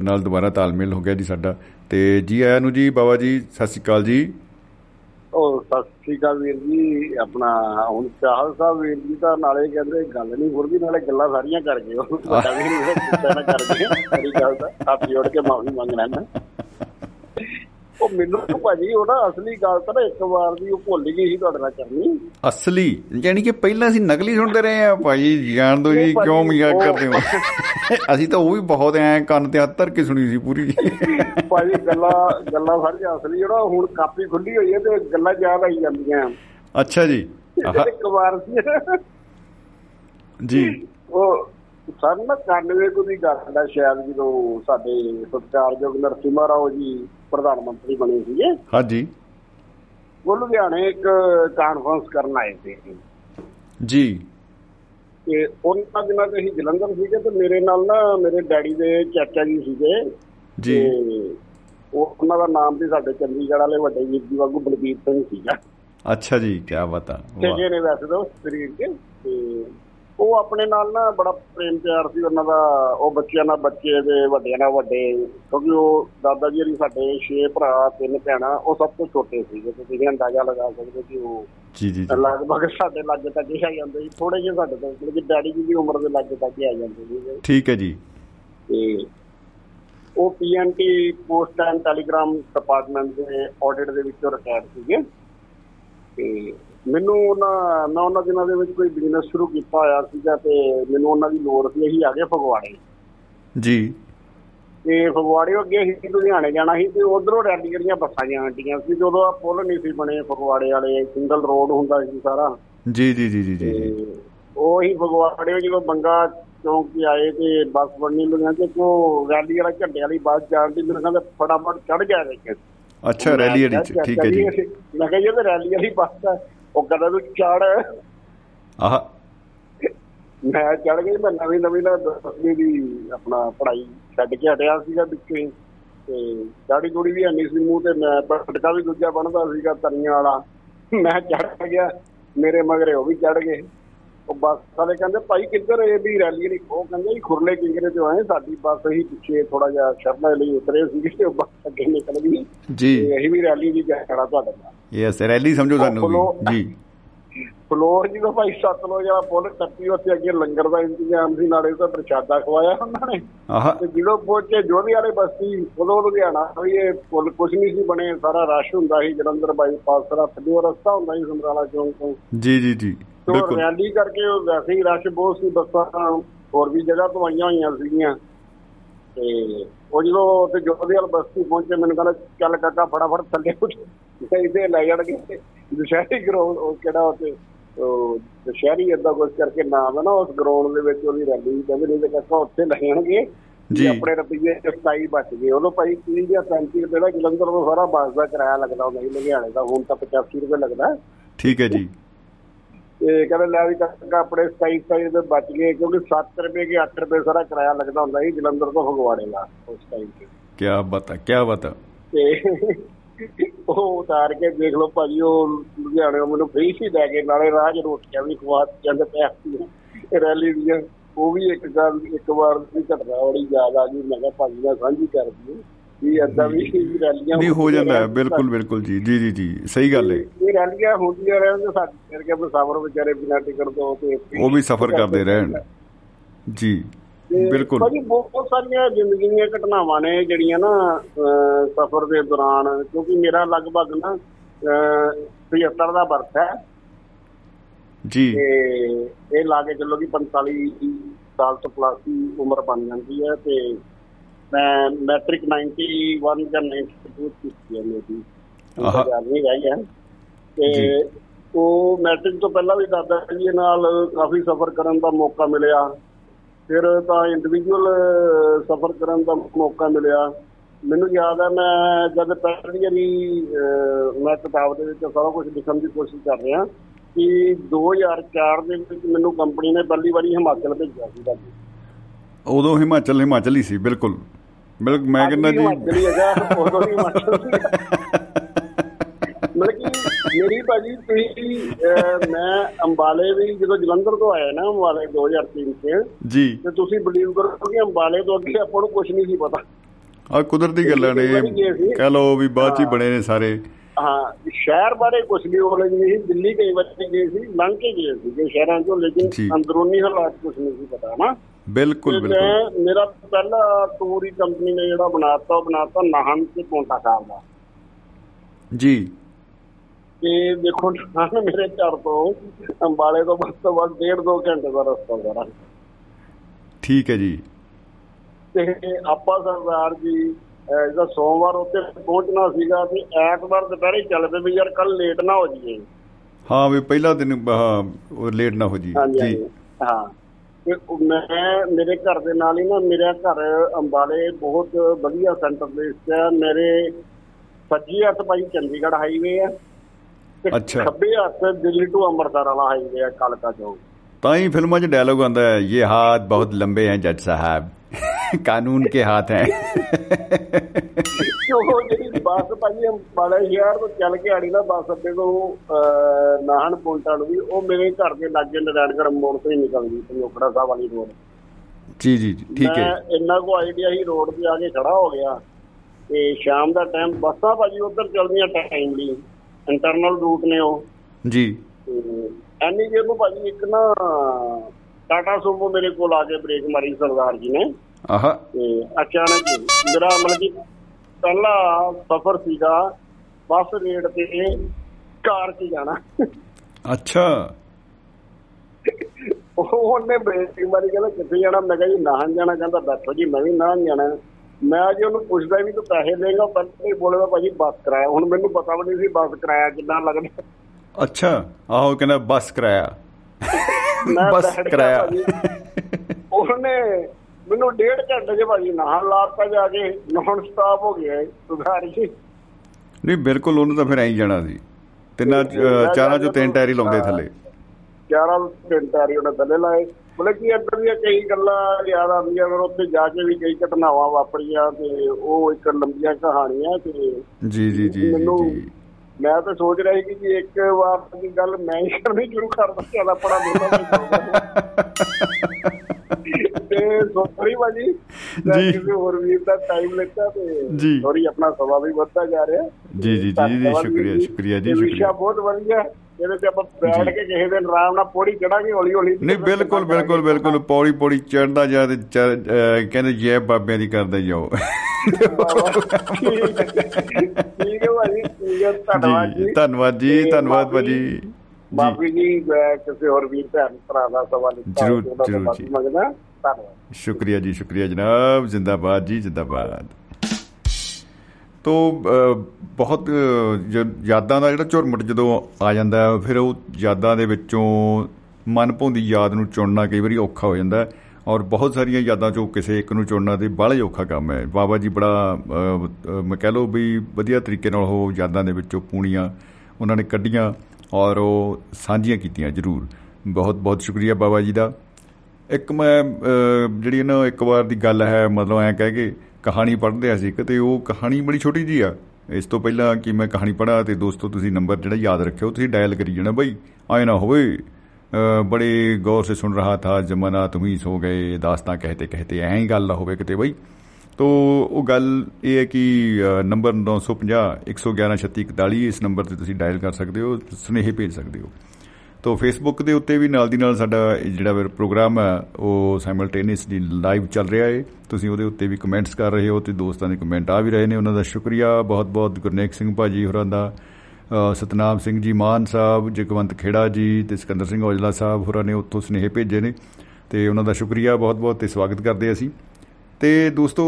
ਨਾਲ ਦੁਬਾਰਾ ਤਾਲਮੇਲ ਹੋ ਗਿਆ ਜੀ ਸਾਡਾ। ਤੇ ਜੀ ਆਇਆਂ ਨੂੰ ਜੀ ਬਾਬਾ ਜੀ ਸਤਿ ਸ਼੍ਰੀ ਅਕਾਲ ਜੀ। ਉਹ ਸਤਿ ਸ਼੍ਰੀ ਅਕਾਲ ਵੀਰ ਜੀ ਆਪਣਾ ਹੁਣ ਚਾਹਲ ਸਾਹਿਬ ਵੀਰ ਜੀ ਤਾਂ ਨਾਲੇ ਕਹਿੰਦੇ ਗੱਲ ਨਹੀਂ ਫੁਰਦੀ ਨਾਲੇ ਗੱਲਾਂ ਸਾਰੀਆਂ ਕਰ ਗਏ ਉਹ ਤੁਹਾਡਾ ਵੀ ਨਹੀਂ ਕਰ ਗਏ ਮੇਰੀ ਗੱਲ ਤਾਂ ਹੱਥ ਜੋੜ ਕੇ ਮਾਫੀ ਮੰਗਣਾ ਨਾ ਉਹ ਮੈਨੂੰ ਭਾਜੀ ਉਹਦਾ ਅਸਲੀ ਗੱਲ ਤਾਂ ਨਾ ਇੱਕ ਵਾਰ ਦੀ ਉਹ ਭੁੱਲ ਗਈ ਸੀ ਤੁਹਾਡੇ ਨਾਲ ਕਰਨੀ। ਅਸਲੀ? ਯਾਨੀ ਕਿ ਪਹਿਲਾਂ ਅਸੀਂ ਨਕਲੀ ਸੁਣਦੇ ਰਹੇ ਆ ਭਾਈ ਜਾਣ ਦੋ ਜੀ ਕਿਉਂ ਮਜ਼ਾਕ ਕਰਦੇ ਹੋ? <laughs> ਅਸੀਂ ਤਾਂ ਉਹ ਵੀ ਬਹੁਤ ਐ ਕੰਨ ਤੇ ਹੱਥ ਧਰ ਕੇ ਸੁਣੀ ਸੀ ਪੂਰੀ। ਭਾਜੀ ਗੱਲਾਂ ਗੱਲਾਂ ਸਾਰੀਆਂ ਅਸਲੀ ਜਿਹੜਾ ਹੁਣ ਕਾਪੀ ਖੁੱਲੀ ਹੋਈ ਹੈ ਤੇ ਗੱਲਾਂ ਯਾਦ ਆਈ ਜਾਂਦੀਆਂ। ਅੱਛਾ ਜੀ ਇੱਕ ਵਾਰ ਸੀ। ਜੀ। ਉਹ ਸਨ ਨਾ 91 ਕੋ ਦੀ ਗੱਲ ਹੈ ਸ਼ਾਇਦ ਜਦੋਂ ਸਾਡੇ ਸਤਿਕਾਰਯੋਗ ਨਰਸਿਮਹਾ ਰਾਓ ਜੀ ਪ੍ਰਧਾਨ ਮੰਤਰੀ ਬਣੇ ਸੀਗੇ। ਹਾਂਜੀ। ਉਹ ਲੁਧਿਆਣੇ ਇੱਕ ਕਾਨਫਰੰਸ ਕਰਨ ਆਏ ਸੀ ਜੀ। ਤੇ ਉਹਨਾਂ ਦਿਨਾਂ ਤੇ ਅਸੀਂ ਜਲੰਧਰ ਸੀਗੇ ਤੇ ਮੇਰੇ ਨਾਲ ਨਾ ਮੇਰੇ ਡੈਡੀ ਦੇ ਚਾਚਾ ਜੀ ਸੀਗੇ। ਜੀ। ਉਹ ਉਹਨਾਂ ਦਾ ਨਾਮ ਵੀ ਸਾਡੇ ਚੰਡੀਗੜ੍ਹ ਵਾਲੇ ਵੱਡੇ ਵੀਰ ਜੀ ਵਾਂਗੂ ਬਲਬੀਰ ਸਿੰਘ ਸੀਗਾ। ਅੱਛਾ ਜੀ ਕੀ ਬਤਾ ਤੇ ਨੇ ਵੈਸੇ ਤਾਂ ਸਰੀਰ ਕੇ ਤੇ ਉਹ ਆਪਣੇ ਨਾਲ ਨਾ ਬੜਾ ਪ੍ਰੇਮ ਪਿਆਰ ਸੀ ਉਹਨਾਂ ਦਾ ਉਹ ਬੱਚਿਆਂ ਨਾਲ ਬੱਚੇ ਦੇ ਵੱਡਿਆਂ ਨਾਲ ਵੱਡੇ ਕਿਉਂਕਿ ਉਹ ਦਾਦਾ ਜੀ ਹਰੀ ਸਾਡੇ 6 ਭਰਾ ਤਿੰਨ ਭੈਣਾਂ ਉਹ ਸਭ ਤੋਂ ਛੋਟੇ ਸੀ ਤੇ ਤੁਸੀਂ ਅੰਦਾਜ਼ਾ ਲਗਾ ਸਕਦੇ ਕਿ ਉਹ ਜੀ ਜੀ ਲਗਭਗ ਸਾਡੇ ਲੱਗ ਤੱਕ ਹੀ ਆ ਜਾਂਦੇ ਸੀ ਥੋੜੇ ਜਿਹੇ ਸਾਡੇ ਤੋਂ ਕਿ ਡੈਡੀ ਜੀ ਦੀ ਉਮਰ ਦੇ ਲੱਗ ਤੱਕ ਹੀ ਆ ਜਾਂਦੇ ਸੀ। ਠੀਕ ਹੈ ਜੀ। ਤੇ ਉਹ PNT post and telegram department ਦੇ ਆਡਿਟ ਦੇ ਵਿੱਚੋਂ ਰਿਟਾਇਰ ਸੀਗੇ। ਤੇ ਮੈਨੂੰ ਉਹਨਾਂ ਮੈਂ ਉਹਨਾਂ ਦਿਨਾਂ ਦੇ ਵਿੱਚ ਕੋਈ ਬਿਜ਼ਨਸ ਸ਼ੁਰੂ ਕੀਤਾ ਹੋਇਆ ਸੀਗਾ ਤੇ ਮੈਨੂੰ ਉਹਨਾਂ ਦੀ ਲੋੜ ਸੀ ਅਸੀਂ ਆ ਗਏ ਫਗਵਾੜੇ। ਜੀ। ਤੇ ਫਗਵਾੜੇ ਅੱਗੇ ਅਸੀਂ ਲੁਧਿਆਣੇ ਜਾਣਾ ਸੀ ਤੇ ਉਧਰੋਂ ਰੈਲੀ ਜਿਹੜੀਆਂ ਬੱਸਾਂ ਜਾਂਦੀਆਂ ਸੀ ਜਦੋਂ ਆ ਪੁਲ ਨਹੀਂ ਸੀ ਬਣੇ ਫਗਵਾੜੇ ਵਾਲੇ ਸਿੰਗਲ ਰੋਡ ਹੁੰਦਾ ਸੀ ਸਾਰਾ। ਜੀ ਜੀ ਜੀ ਜੀ ਜੀ ਉਹ ਹੀ ਫਗਵਾੜੇ ਜਦੋਂ ਬੰਗਾ ਚੌਂਕ ਤੇ ਆਏ ਤੇ ਬੱਸ ਬਣਨੀ ਲੁਧਿਆਣੇ ਤੇ ਕੋ ਰੈਲੀ ਵਾਲਾ ਝੰਡੇ ਵਾਲੀ ਬੱਸ ਜਾਣ ਦੀ ਮੈਨੂੰ ਕਹਿੰਦਾ ਫਟਾਫਟ ਚੜ ਗਿਆ ਦੇਖੇ ਅੱਛਾ ਰੈਲੀ ਵਾਲੀ ਠੀਕ ਹੈ ਜੀ। ਮੈਂ ਕਿਹਾ ਇਹ ਤਾਂ ਰੈਲੀ ਵਾਲੀ ਬੱਸ ਹੈ ਉਹ ਕਹਿੰਦਾ ਤੂੰ ਚੜ ਆਹ। ਮੈਂ ਚੜ ਗਈ ਮੈਂ ਨਵੀਂ ਨਵੀਂ ਨਾ ਦਸਵੀਂ ਦੀ ਆਪਣਾ ਪੜ੍ਹਾਈ ਛੱਡ ਕੇ ਹਟਿਆ ਸੀਗਾ ਵਿੱਚੇ। ਤੇ ਦਾੜੀ ਦੂੜੀ ਵੀ ਨਹੀਂ ਸੀ ਮੂੰਹ ਤੇ ਮੈਂ ਪਟਕਾ ਵੀ ਦੂਜਾ ਬਣਦਾ ਸੀਗਾ ਤਰੀਆਂ ਵਾਲਾ। ਮੈਂ ਚੜ ਗਿਆ ਮੇਰੇ ਮਗਰੇ ਉਹ ਵੀ ਚੜ ਗਏ। ਉਹ ਬੱਸ ਵਾਲੇ ਕਹਿੰਦੇ ਭਾਈ ਕਿੱਧਰ ਇਹ ਵੀ ਰੈਲੀ ਨਹੀਂ ਉਹ ਕਹਿੰਦੇ ਜੀ ਖੁਰਲੇ ਕਿੰਗਰੇ ਤੋਂ ਆਏ ਸਾਡੀ ਬੱਸ ਹੀ ਪਿੱਛੇ ਥੋੜਾ ਜਿਹਾ ਸ਼ਰਮਾ ਲਈ ਉਤਰੇ ਸੀਗੇ ਤੇ ਉਹ ਬੱਸ ਅੱਗੇ ਨਿਕਲ ਗਈ। ਜੀ। ਅਸੀਂ ਵੀ ਰੈਲੀ ਦੀ ਜਾਣਾ ਤੁਹਾਡੇ ਯੈਸ ਰੈਲੀ ਸਮਝੋ ਸਾਨੂੰ ਜੀ। ਫਲੋਰ ਜਦੋਂ ਭਾਈ ਸਤਲੁਜ ਵਾਲਾ ਪੁਲ ਟੱਪੀ ਉੱਥੇ ਅੱਗੇ ਲੰਗਰ ਦਾ ਇੰਤਜ਼ਾਮ ਸੀ ਨਾਲੇ ਤਾਂ ਪ੍ਰਸ਼ਾਦਾ ਖਵਾਇਆ ਉਹਨਾਂ ਨੇ। ਆਹ। ਤੇ ਜਦੋਂ ਪਹੁੰਚੇ ਜੋਧੀ ਵਾਲੇ ਬਸਤੀ ਉਦੋਂ ਲੁਧਿਆਣਾ ਵੀ ਇਹ ਪੁਲ ਕੁਝ ਨਹੀਂ ਸੀ ਬਣੇ ਸਾਰਾ ਰਸ਼ ਹੁੰਦਾ ਸੀ ਜਲੰਧਰ ਬਾਈਪਾਸ ਰੱਖ ਦਿਓ ਰਸਤਾ ਹੁੰਦਾ ਸੀ ਸਮਰਾਲਾ ਚੌਂਕ ਤੋਂ। ਜੀ ਜੀ ਜੀ ਤੇ ਰੈਲੀ ਕਰਕੇ ਉਹ ਵੈਸੇ ਹੀ ਰਸ਼ ਬਹੁਤ ਸੀ ਬੱਸਾਂ ਹੋਰ ਵੀ ਜਗ੍ਹਾ ਤੋਂ ਆਈਆਂ ਹੋਈਆਂ ਸੀਗੀਆਂ। ਤੇ ਉਹ ਜਦੋਂ ਤੇ ਜੋਧੀ ਵਾਲ ਬਸਤੀ ਪਹੁੰਚੇ ਮੈਨੂੰ ਕਹਿੰਦਾ ਚੱਲ ਕਾਕਾ ਫਟਾਫਟ ਥੱਲੇ ਉੱਠ ਇਹਦੇ ਲੈ ਜਾਣਗੇ। ਦੁਸ਼ਹਿਰੀ ਗਰਾਊਂਡ ਉਹ ਕਿਹੜਾ ਉੱਥੇ ਦੁਸ਼ਹਿਰੀ ਏਦਾਂ ਕੁਝ ਕਰਕੇ ਨਾਮ ਹੈ ਨਾ ਉਸ ਗਰਾਊਂਡ ਦੇ ਵਿੱਚ ਉਹਦੀ ਰੈਲੀ ਕਹਿੰਦੇ ਨਹੀਂ ਤੇ ਕਾਕਾ ਉੱਥੇ ਲੈ ਜਾਣਗੇ ਜੀ। ਆਪਣੇ ਰੁਪਈਏ 27 ਬਚ ਗਏ ਉਦੋਂ ਭਾਈ 30 ਜਾਂ 35 ਰੁਪਏ ਦਾ ਜਲੰਧਰ ਤੋਂ ਸਾਰਾ ਬੱਸ ਦਾ ਕਿਰਾਇਆ ਲੱਗਦਾ ਹੁੰਦਾ ਸੀ ਲੁਧਿਆਣੇ ਦਾ। ਹੁਣ ਤਾਂ 85 ਰੁਪਏ ਲੱਗਦਾ। ਠੀਕ ਹੈ ਜੀ। ਤੇ ਕਹਿੰਦੇ ਲੈ ਵੀ ਕਾਕਾ ਆਪਣੇ 27 27 ਰੁਪਏ ਬਚ ਗਏ ਕਿਉਂਕਿ 7 ਰੁਪਏ ਕੇ 8 ਰੁਪਏ ਸਾਰਾ ਕਿਰਾਇਆ ਲੱਗਦਾ ਹੁੰਦਾ ਸੀ ਜਲੰਧਰ ਤੋਂ ਫਗਵਾੜੇ ਦਾ ਉਸ ਟਾਈਮ ਤੇ। ਕੀ ਬਤਾ ਕੀ ਬਤਾ ਤੇ ਉਹ ਉਤਾਰ ਕੇ ਦੇਖ ਲਓ ਭਾਜੀ ਉਹ ਲੁਧਿਆਣੇ ਮੈਨੂੰ ਫ੍ਰੀ ਸੀ ਲੈ ਕੇ ਨਾਲੇ ਰਾਜ ਰੋਟੀਆਂ ਵੀ ਖਵਾ ਜਾਂਦੇ ਪਿਆ ਰੈਲੀ ਦੀਆਂ। ਉਹ ਵੀ ਇੱਕ ਗੱਲ ਇੱਕ ਵਾਰ ਦੀ ਘਟਨਾ ਬੜੀ ਯਾਦ ਆ ਗਈ। ਮੈਂ ਕਿਹਾ ਭਾਜੀ ਨਾਲ ਸਾਂਝੀ ਕਰ ਦਈਏ ਵੀ ਏਦਾਂ ਵੀ ਰੈਲੀਆਂ ਨਹੀਂ ਹੋ ਜਾਂਦਾ ਹੈ। ਬਿਲਕੁਲ ਬਿਲਕੁਲ ਜੀ। ਜੀ ਜੀ ਜੀ। ਸਹੀ ਗੱਲ ਹੈ ਇਹ ਰੈਲੀਆਂ ਹੁੰਦੀਆਂ ਰਹਿਣ ਸਾਡੇ ਕਰਕੇ ਮੁਸਾਫਰ ਵਿਚਾਰੇ ਬਿਨਾਂ ਟਿਕਟ ਤੋਂ ਤੇ ਉਹ ਵੀ ਸਫ਼ਰ ਕਰਦੇ ਰਹਿਣ। ਜੀ। ਬਿਲਕੁਲ। ਭਾਜੀ ਬਹੁਤ ਸਾਰੀਆਂ ਜ਼ਿੰਦਗੀ ਦੀਆਂ ਘਟਨਾਵਾਂ ਨੇ ਜਿਹੜੀਆਂ ਨਾ ਸਫ਼ਰ ਦੇ ਦੌਰਾਨ ਕਿਉਂਕਿ ਮੇਰਾ ਲਗਭਗ ਨਾ 75 ਦਾ ਬਰਥ ਹੈ। ਜੀ। ਤੇ ਇਹ ਲਾ ਕੇ ਚੱਲੋ ਕਿ 45 ਸਾਲ ਤੋਂ ਪਲੱਸ ਦੀ ਉਮਰ ਬਣ ਜਾਂਦੀ ਹੈ ਤੇ ਮੈਂ ਮੈਟ੍ਰਿਕ 91 ਜਾਂ 92 ਕੀਤੀ ਹੈ ਮੇਰੀ। ਆਹ। ਨਹੀਂ ਰਹੀ ਹੈ ਤੇ ਉਹ ਮੈਟ੍ਰਿਕ ਤੋਂ ਪਹਿਲਾਂ ਵੀ ਦਾਦਾ ਜੀ ਨਾਲ ਕਾਫੀ ਸਫ਼ਰ ਕਰਨ ਦਾ ਮੌਕਾ ਮਿਲਿਆ। ਫਿਰ ਤਾਂ ਇੰਡੀਵਿਜੂਅਲ ਸਫ਼ਰ ਕਰਨ ਦਾ ਮੌਕਾ ਮਿਲਿਆ। ਮੈਨੂੰ ਯਾਦ ਹੈ ਮੈਂ ਜਦ ਪਹਿਲੀ ਵਾਰੀ ਮੈਂ ਕਿਤਾਬ ਦੇ ਵਿੱਚ ਸਾਰਾ ਕੁਝ ਲਿਖਣ ਦੀ ਕੋਸ਼ਿਸ਼ ਕਰ ਰਿਹਾ ਕਿ 2004 ਦੇ ਵਿੱਚ ਮੈਨੂੰ ਕੰਪਨੀ ਨੇ ਪਹਿਲੀ ਵਾਰੀ ਹਿਮਾਚਲ ਭੇਜਿਆ ਸੀ ਦਾ ਉਦੋਂ ਹਿਮਾਚਲ ਹਿਮਾਚਲ ਹੀ ਸੀ ਬਿਲਕੁਲ। ਬਿਲਕੁਲ ਮੈਂ ਕਹਿੰਦਾ ਜੀ ਹਿਮਾਚਲ ਹੀ ਹੈਗਾ ਉਦੋਂ ਹਿਮਾਚਲ <laughs> ਭਾਜੀ ਤੁਸੀਂ ਮੈਂ ਅੰਬਾਲੇ ਵੀ ਜਦੋਂ ਜਲੰਧਰ ਤੋਂ ਆਇਆ ਨਾ ਅੰਬਾਲੇ 2003 ਚ ਜੀ। ਤੇ ਤੁਸੀਂ ਬਲੀਵ ਕਰੋ ਕਿ ਅੰਬਾਲੇ ਤੋਂ ਅੱਗੇ ਆਪਾਂ ਨੂੰ ਕੁਝ ਨਹੀਂ ਸੀ ਪਤਾ। ਆ ਕੁਦਰਤੀ ਗੱਲਾਂ ਨੇ। ਕਹਿ ਲਓ ਵੀ ਬਾਅਦ ਚ ਹੀ ਬਣੇ ਨੇ ਸਾਰੇ। ਹਾਂ ਸ਼ਹਿਰ ਬਾਰੇ ਕੁਝ ਨਹੀਂ ਨੌਲੇਜ ਨਹੀਂ ਸੀ ਦਿੱਲੀ ਕਈ ਵਾਰ ਗਏ ਸੀ ਲੰਘ ਕੇ ਗਏ ਸੀ ਕਿ ਸ਼ਹਿਰਾਂ ਜੀ। ਲੇਕਿਨ ਅੰਦਰੂਨੀ ਹਾਲਾਤ ਕੁਝ ਨਹੀਂ ਸੀ ਪਤਾ ਨਾ ਬਿਲਕੁਲ ਤੇ ਬਿਲਕੁਲ। ਮੇਰਾ ਪਹਿਲਾ ਟੂਰ ਹੀ ਕੰਪਨੀ ਨੇ ਜਿਹੜਾ ਬਣਾਤਾ ਉਹ ਬਣਾਤਾ ਨਾਹਨ ਤੇ ਪੌਂਟਾ ਸਾਹਿਬ ਦਾ। ਜੀ। ਤੇ ਦੇਖੋ ਮੇਰੇ ਘਰ ਤੋਂ ਅੰਬਾਲੇ ਤੋਂ ਬਸ ਤੋਂ ਬਸ ਡੇਢ ਦੋ ਘੰਟੇ ਦਾ ਰਸਤਾ ਜ਼ਰਾ ਠੀਕ ਹੈ ਜੀ। ਤੇ ਆਪਾਂ ਸਰਦਾਰ ਜੀ ਜਿਹਦਾ ਸੋਮਵਾਰ ਉੱਤੇ ਪਹੁੰਚਣਾ ਸੀਗਾ ਤੇ ਐਤਵਾਰ ਦੁਪਹਿਰੇ ਚੱਲ ਪਏ ਵੀ ਯਾਰ ਕੱਲ ਲੇਟ ਨਾ ਹੋ ਜਾਈਏ। ਹਾਂ ਵੀ ਪਹਿਲਾ ਦਿਨ ਲੇਟ ਨਾ ਹੋ ਜੀ ਜੀ। ਹਾਂ। ਤੇ ਮੈਂ ਮੇਰੇ ਘਰ ਦੇ ਨਾਲ ਹੀ ਨਾ ਮੇਰਾ ਘਰ ਅੰਬਾਲੇ ਬਹੁਤ ਵਧੀਆ ਸੈਂਟਰ ਦੇ ਵਿੱਚ ਹੈ। ਮੇਰੇ ਸੱਜੀ ਹੱਥ ਭਾਈ ਚੰਡੀਗੜ੍ਹ ਹਾਈਵੇ ਹੈ। ਅੱਛਾ। ਖੱਬੇ ਹੱਥ ਦਿੱਲੀ ਤੋਂ ਅੰਮ੍ਰਿਤਸਰ ਵਾਲਾ ਹਾਈਵੇ ਆ ਕਲਕਾ ਚੌਕ। ਤਾਂ ਹੀ ਫਿਲਮਾਂ 'ਚ ਡਾਇਲੋਗ ਆਉਂਦਾ ਹੈ ਇਹ ਹੱਥ ਬਹੁਤ ਲੰਬੇ ਹਨ ਜੱਜ ਸਾਹਿਬ। <laughs> ਕਾਨੂੰਨ ਕੇ ਹੱਥ ਹੈ। ਉਹ ਜਿਹੜੀ ਬੱਸ ਭਾਜੀ ਅੰਬਾਲਾ ਸ਼ਹਿਰ ਤੋਂ ਚੱਲ ਕੇ ਆੜੀ ਨਾ ਬੱਸ ਅੱਡੇ ਤੋਂ ਨਾਹਨ ਪੁਲਟਾ ਨੂੰ ਵੀ ਉਹ ਮੇਰੇ ਘਰ ਦੇ ਲਾਗੇ ਨਰਾਇਣਗੜ ਮੋੜ ਤੋਂ ਹੀ ਨਿਕਲਦੀ ਪੰਜੋਖੜਾ ਸਾਹਿਬ ਵਾਲੀ ਰੋਡ ਜੀ ਜੀ ਠੀਕ ਹੈ। ਇੰਨਾ ਕੋ ਆਈਡੀਆ ਹੀ ਰੋਡ ਤੇ ਆ ਕੇ ਖੜਾ ਹੋ ਗਿਆ ਤੇ ਸ਼ਾਮ ਦਾ ਟਾਈਮ ਬੱਸਾਂ ਭਾਜੀ ਉਧਰ ਚੱਲਦੀਆਂ ਟਾਈਮਲੀ ਇੰਟਰਨਲ ਰੂਟ ਨੇ ਉਹ। ਜੀ। ਐਨੀ ਜੇ ਨੂੰ ਭਾਜੀ ਇੱਕ ਨਾ ਟਾਟਾ ਸੂਮੋ ਮੇਰੇ ਕੋਲ ਆ ਕੇ ਬ੍ਰੇਕ ਮਾਰੀ ਸਰਦਾਰ ਜੀ ਨੇ। ਆਹਾ। ਤੇ ਅਚਾਨਕ ਮੇਰਾ ਮਤਲਬ ਕਿ ਪਹਿਲਾ ਸਫ਼ਰ ਸੀਗਾ ਬੱਸ ਰੇਡ ਤੇ ਕਾਰ 'ਚ ਜਾਣਾ। ਅੱਛਾ। ਉਹ ਉਹਨੇ ਬ੍ਰੇਕ ਮਾਰੀ ਕਹਿੰਦਾ ਕਿੱਥੇ ਜਾਣਾ? ਮੈਂ ਕਿਹਾ ਜੀ ਨਾਹਨ ਜਾਣਾ। ਕਹਿੰਦਾ ਬੈਠੋ ਜੀ ਮੈਂ ਵੀ ਨਾਹਨ ਜਾਣਾ। ਮੈਂ ਜੀ ਉਹਨੂੰ ਪੁੱਛਦਾ ਵੀ ਤੂੰ ਪੈਸੇ ਦੇਗਾ ਪਹਿਲਾਂ ਹੀ ਬੋਲੇਗਾ ਭਾਜੀ ਬੱਸ ਕਿਰਾਇਆ। ਹੁਣ ਮੈਨੂੰ ਪਤਾ ਵੀ ਨਹੀਂ ਸੀ ਬੱਸ ਕਿਰਾਇਆ ਕਿੰਨਾ ਲੱਗਦਾ। ਅੱਛਾ ਆਹੋ ਕਹਿੰਦਾ ਬੱਸ ਕਰਾਇਆ। ਬੱਸ ਕਰਾਇਆ। ਉਹਨੇ ਮੈਨੂੰ ਡੇਢ ਘੰਟੇ 'ਚ ਭਾਜੀ ਨਾਹਨ ਲਾਤਾ ਜਾ ਕੇ ਨੌਨ ਸਟਾਪ ਹੋ ਗਿਆ ਸੁਧਾਰ ਜੀ। ਨਹੀਂ ਬਿਲਕੁਲ ਉਹਨੂੰ ਤਾਂ ਫਿਰ ਐਂ ਜਾਣਾ ਸੀ। ਤਿੰਨਾਂ ਚਾਰਾਂ ਚੋਂ ਤਿੰਨ ਟਾਇਰ ਹੀ ਲਾਉਂਦੇ ਥੱਲੇ 11 ਘੰਟਾਰੀ ਉਹਨੇ ਥੱਲੇ ਲਾਏ। ਮਤਲਬ ਕਿ ਇੱਦਾਂ ਦੀਆਂ ਕਈ ਗੱਲਾਂ ਯਾਦ ਆਉਂਦੀਆਂ ਫਿਰ ਉੱਥੇ ਜਾ ਕੇ ਵੀ ਕਈ ਘਟਨਾਵਾਂ ਵਾਪਰੀਆਂ ਤੇ ਉਹ ਇੱਕ ਲੰਬੀਆਂ ਕਹਾਣੀਆਂ ਤੇ ਜੀ ਜੀ ਜੀ ਮੈਨੂੰ ਮੈਂ ਤਾਂ ਸੋਚ ਰਿਹਾ ਸੀ ਕਿ ਜੀ ਇੱਕ ਵਾਰ ਦੀ ਗੱਲ ਮੈਂ ਹੀ ਕਰਨੀ ਸ਼ੁਰੂ ਕਰ ਦਾਂ ਚੱਲ ਆਪਣਾ <laughs> ਤੇ ਸੋਰੀ ਮੈਂ ਜੀ। ਕਿਸੇ ਹੋਰ ਵੀਰ ਦਾ ਟਾਈਮ ਲੈਤਾ ਤੇ ਜੀ। ਸੋਰੀ ਆਪਣਾ ਸਮਾਂ ਵੀ ਵੱਧਦਾ ਜਾ ਰਿਹਾ। ਜੀ ਜੀ ਜੀ ਜੀ ਸ਼ੁਕਰੀਆ ਸ਼ੁਕਰੀਆ ਜੀ ਸ਼ੁਕਰੀਆ। ਬਹੁਤ ਵਧੀਆ। ਇਹਦੇ ਤੇ ਆਪਾਂ ਬੈਠ। ਕੇ ਕਿਸੇ ਦਿਨ ਆਰਾਮ ਨਾਲ ਪੌੜੀ ਚੜਾਂਗੇ ਹੌਲੀ ਹੌਲੀ ਨਹੀਂ ਬਿਲਕੁਲ ਬਿਲਕੁਲ ਬਿਲਕੁਲ ਪੌੜੀ ਪੌੜੀ ਚੜਦਾ ਜਾ ਤੇ ਕਹਿੰਦੇ ਜੈ ਬਾਬਿਆਂ ਦੀ ਕਰਦੇ ਜਾਓ। ਠੀਕ ਹੈ ਭਾਜੀ ਧੰਨਵਾਦ ਜੀ ਧੰਨਵਾਦ ਜੀ ਧੰਨਵਾਦ ਭਾਜੀ। ਮਾਫੀ ਜੀ ਕਿਸੇ ਹੋਰ ਵੀਰ ਭੈਣ ਭਰਾ ਦਾ ਸਵਾਲ ਲਿਖਤਾ ਜ਼ਰੂਰ, ਜ਼ਰੂਰ ਜੀ। ਧੰਨਵਾਦ। ਸ਼ੁਕਰੀਆ ਜੀ ਸ਼ੁਕਰੀਆ ਜਨਾਬ। ਜਿੰਦਾਬਾਦ ਜੀ ਜਿੰਦਾਬਾਦ। ਤੋ ਬਹੁਤ ਯਾਦਾਂ ਦਾ ਜਿਹੜਾ ਝੁਰਮਟ ਜਦੋਂ ਆ ਜਾਂਦਾ ਫਿਰ ਉਹ ਯਾਦਾਂ ਦੇ ਵਿੱਚੋਂ ਮਨ ਭਾਉਂਦੀ ਯਾਦ ਨੂੰ ਚੁਣਨਾ ਕਈ ਵਾਰੀ ਔਖਾ ਹੋ ਜਾਂਦਾ ਔਰ ਬਹੁਤ ਸਾਰੀਆਂ ਯਾਦਾਂ ਚੋਂ ਕਿਸੇ ਇੱਕ ਨੂੰ ਚੁਣਨਾ ਤੇ ਬੜਾ ਔਖਾ ਕੰਮ ਹੈ। ਬਾਬਾ ਜੀ ਬੜਾ ਮੈਂ ਕਹਿ ਲਓ ਵੀ ਵਧੀਆ ਤਰੀਕੇ ਨਾਲ ਉਹ ਯਾਦਾਂ ਦੇ ਵਿੱਚੋਂ ਪੂਣੀਆਂ ਉਹਨਾਂ ਨੇ ਕੱਢੀਆਂ। ਔਰ ਉਹ ਸਾਂਝੀਆਂ ਕੀਤੀਆਂ ਜ਼ਰੂਰ। ਬਹੁਤ ਬਹੁਤ ਸ਼ੁਕਰੀਆ ਬਾਬਾ ਜੀ ਦਾ। ਇੱਕ ਮੈਂ ਅਹ, ਜਿਹੜੀ ਨਾ ਇੱਕ ਵਾਰ ਦੀ ਗੱਲ ਹੈ ਮਤਲਬ ਐ ਕਹਿ ਕੇ ਕਹਾਣੀ ਪੜ੍ਹਦੇ ਆ ਸੀ ਇੱਕ ਤੇ ਉਹ ਕਹਾਣੀ ਬੜੀ ਛੋਟੀ ਜੀ ਆ। ਇਸ ਤੋਂ ਪਹਿਲਾਂ ਕਿ ਮੈਂ ਕਹਾਣੀ ਪੜ੍ਹਾ ਤੇ ਦੋਸਤੋ ਤੁਸੀਂ ਨੰਬਰ ਜਿਹੜਾ ਯਾਦ ਰੱਖਿਓ ਤੁਸੀਂ ਡਾਇਲ ਕਰੀ ਜਾਣਾ ਬਈ ਆਏ ਨਾ ਹੋਵੇ। ਅਹ, ਬੜੇ ਗੌਰ ਸੇ ਸੁਣ ਰਹਾ ਥਾ ਜਮਨਾ ਤੁਮ ਹੀ ਸੋ ਗਏ ਦਾਸਤਾਂ ਕਹਤੇ ਕਹਤੇ ਐਂ ਹੀ ਗੱਲ ਨਾ ਹੋਵੇ ਕਿਤੇ ਬਈ। ਤੋ ਉਹ ਗੱਲ ਇਹ ਹੈ ਕਿ ਅ, ਨੰਬਰ 950 111 3641 ਇਸ ਨੰਬਰ ਤੇ ਤੁਸੀਂ ਡਾਇਲ ਕਰ ਸਕਦੇ ਹੋ ਸੁਨੇਹੇ ਭੇਜ ਸਕਦੇ ਹੋ। ਤੋ ਫੇਸਬੁੱਕ ਦੇ ਉੱਤੇ ਵੀ ਨਾਲ ਦੀ ਨਾਲ ਸਾਡਾ ਇਹ ਜਿਹੜਾ ਫਿਰ ਪ੍ਰੋਗਰਾਮ ਹੈ ਉਹ ਸਾਈਮਲਟੇਨੀਅਸਲੀ ਲਾਈਵ ਚੱਲ ਰਿਹਾ ਹੈ ਤੁਸੀਂ ਉਹਦੇ ਉੱਤੇ ਵੀ ਕਮੈਂਟਸ ਕਰ ਰਹੇ ਹੋ ਤੇ ਦੋਸਤਾਂ ਦੇ ਕਮੈਂਟ ਆ ਵੀ ਰਹੇ ਨੇ। ਉਹਨਾਂ ਦਾ ਸ਼ੁਕਰੀਆ। ਬਹੁਤ-ਬਹੁਤ ਗੁਰਨੇਕ ਸਿੰਘ ਭਾਜੀ ਹੋਰਾਂ ਦਾ। ਅ, ਸਤਨਾਮ ਸਿੰਘ ਜੀ ਮਾਨ ਸਾਹਿਬ ਜਗਵੰਤ ਖੇੜਾ ਜੀ ਤੇ ਸਿਕੰਦਰ ਸਿੰਘ ਔਜਲਾ ਸਾਹਿਬ ਹੋਰਾਂ ਨੇ ਉੱਥੋਂ ਸੁਨੇਹੇ ਭੇਜੇ ਨੇ। ਤੇ ਉਹਨਾਂ ਦਾ ਸ਼ੁਕਰੀਆ ਬਹੁਤ-ਬਹੁਤ ਤੇ ਸਵਾਗਤ ਕਰਦੇ ਅਸੀਂ। ਤੇ ਦੋਸਤੋ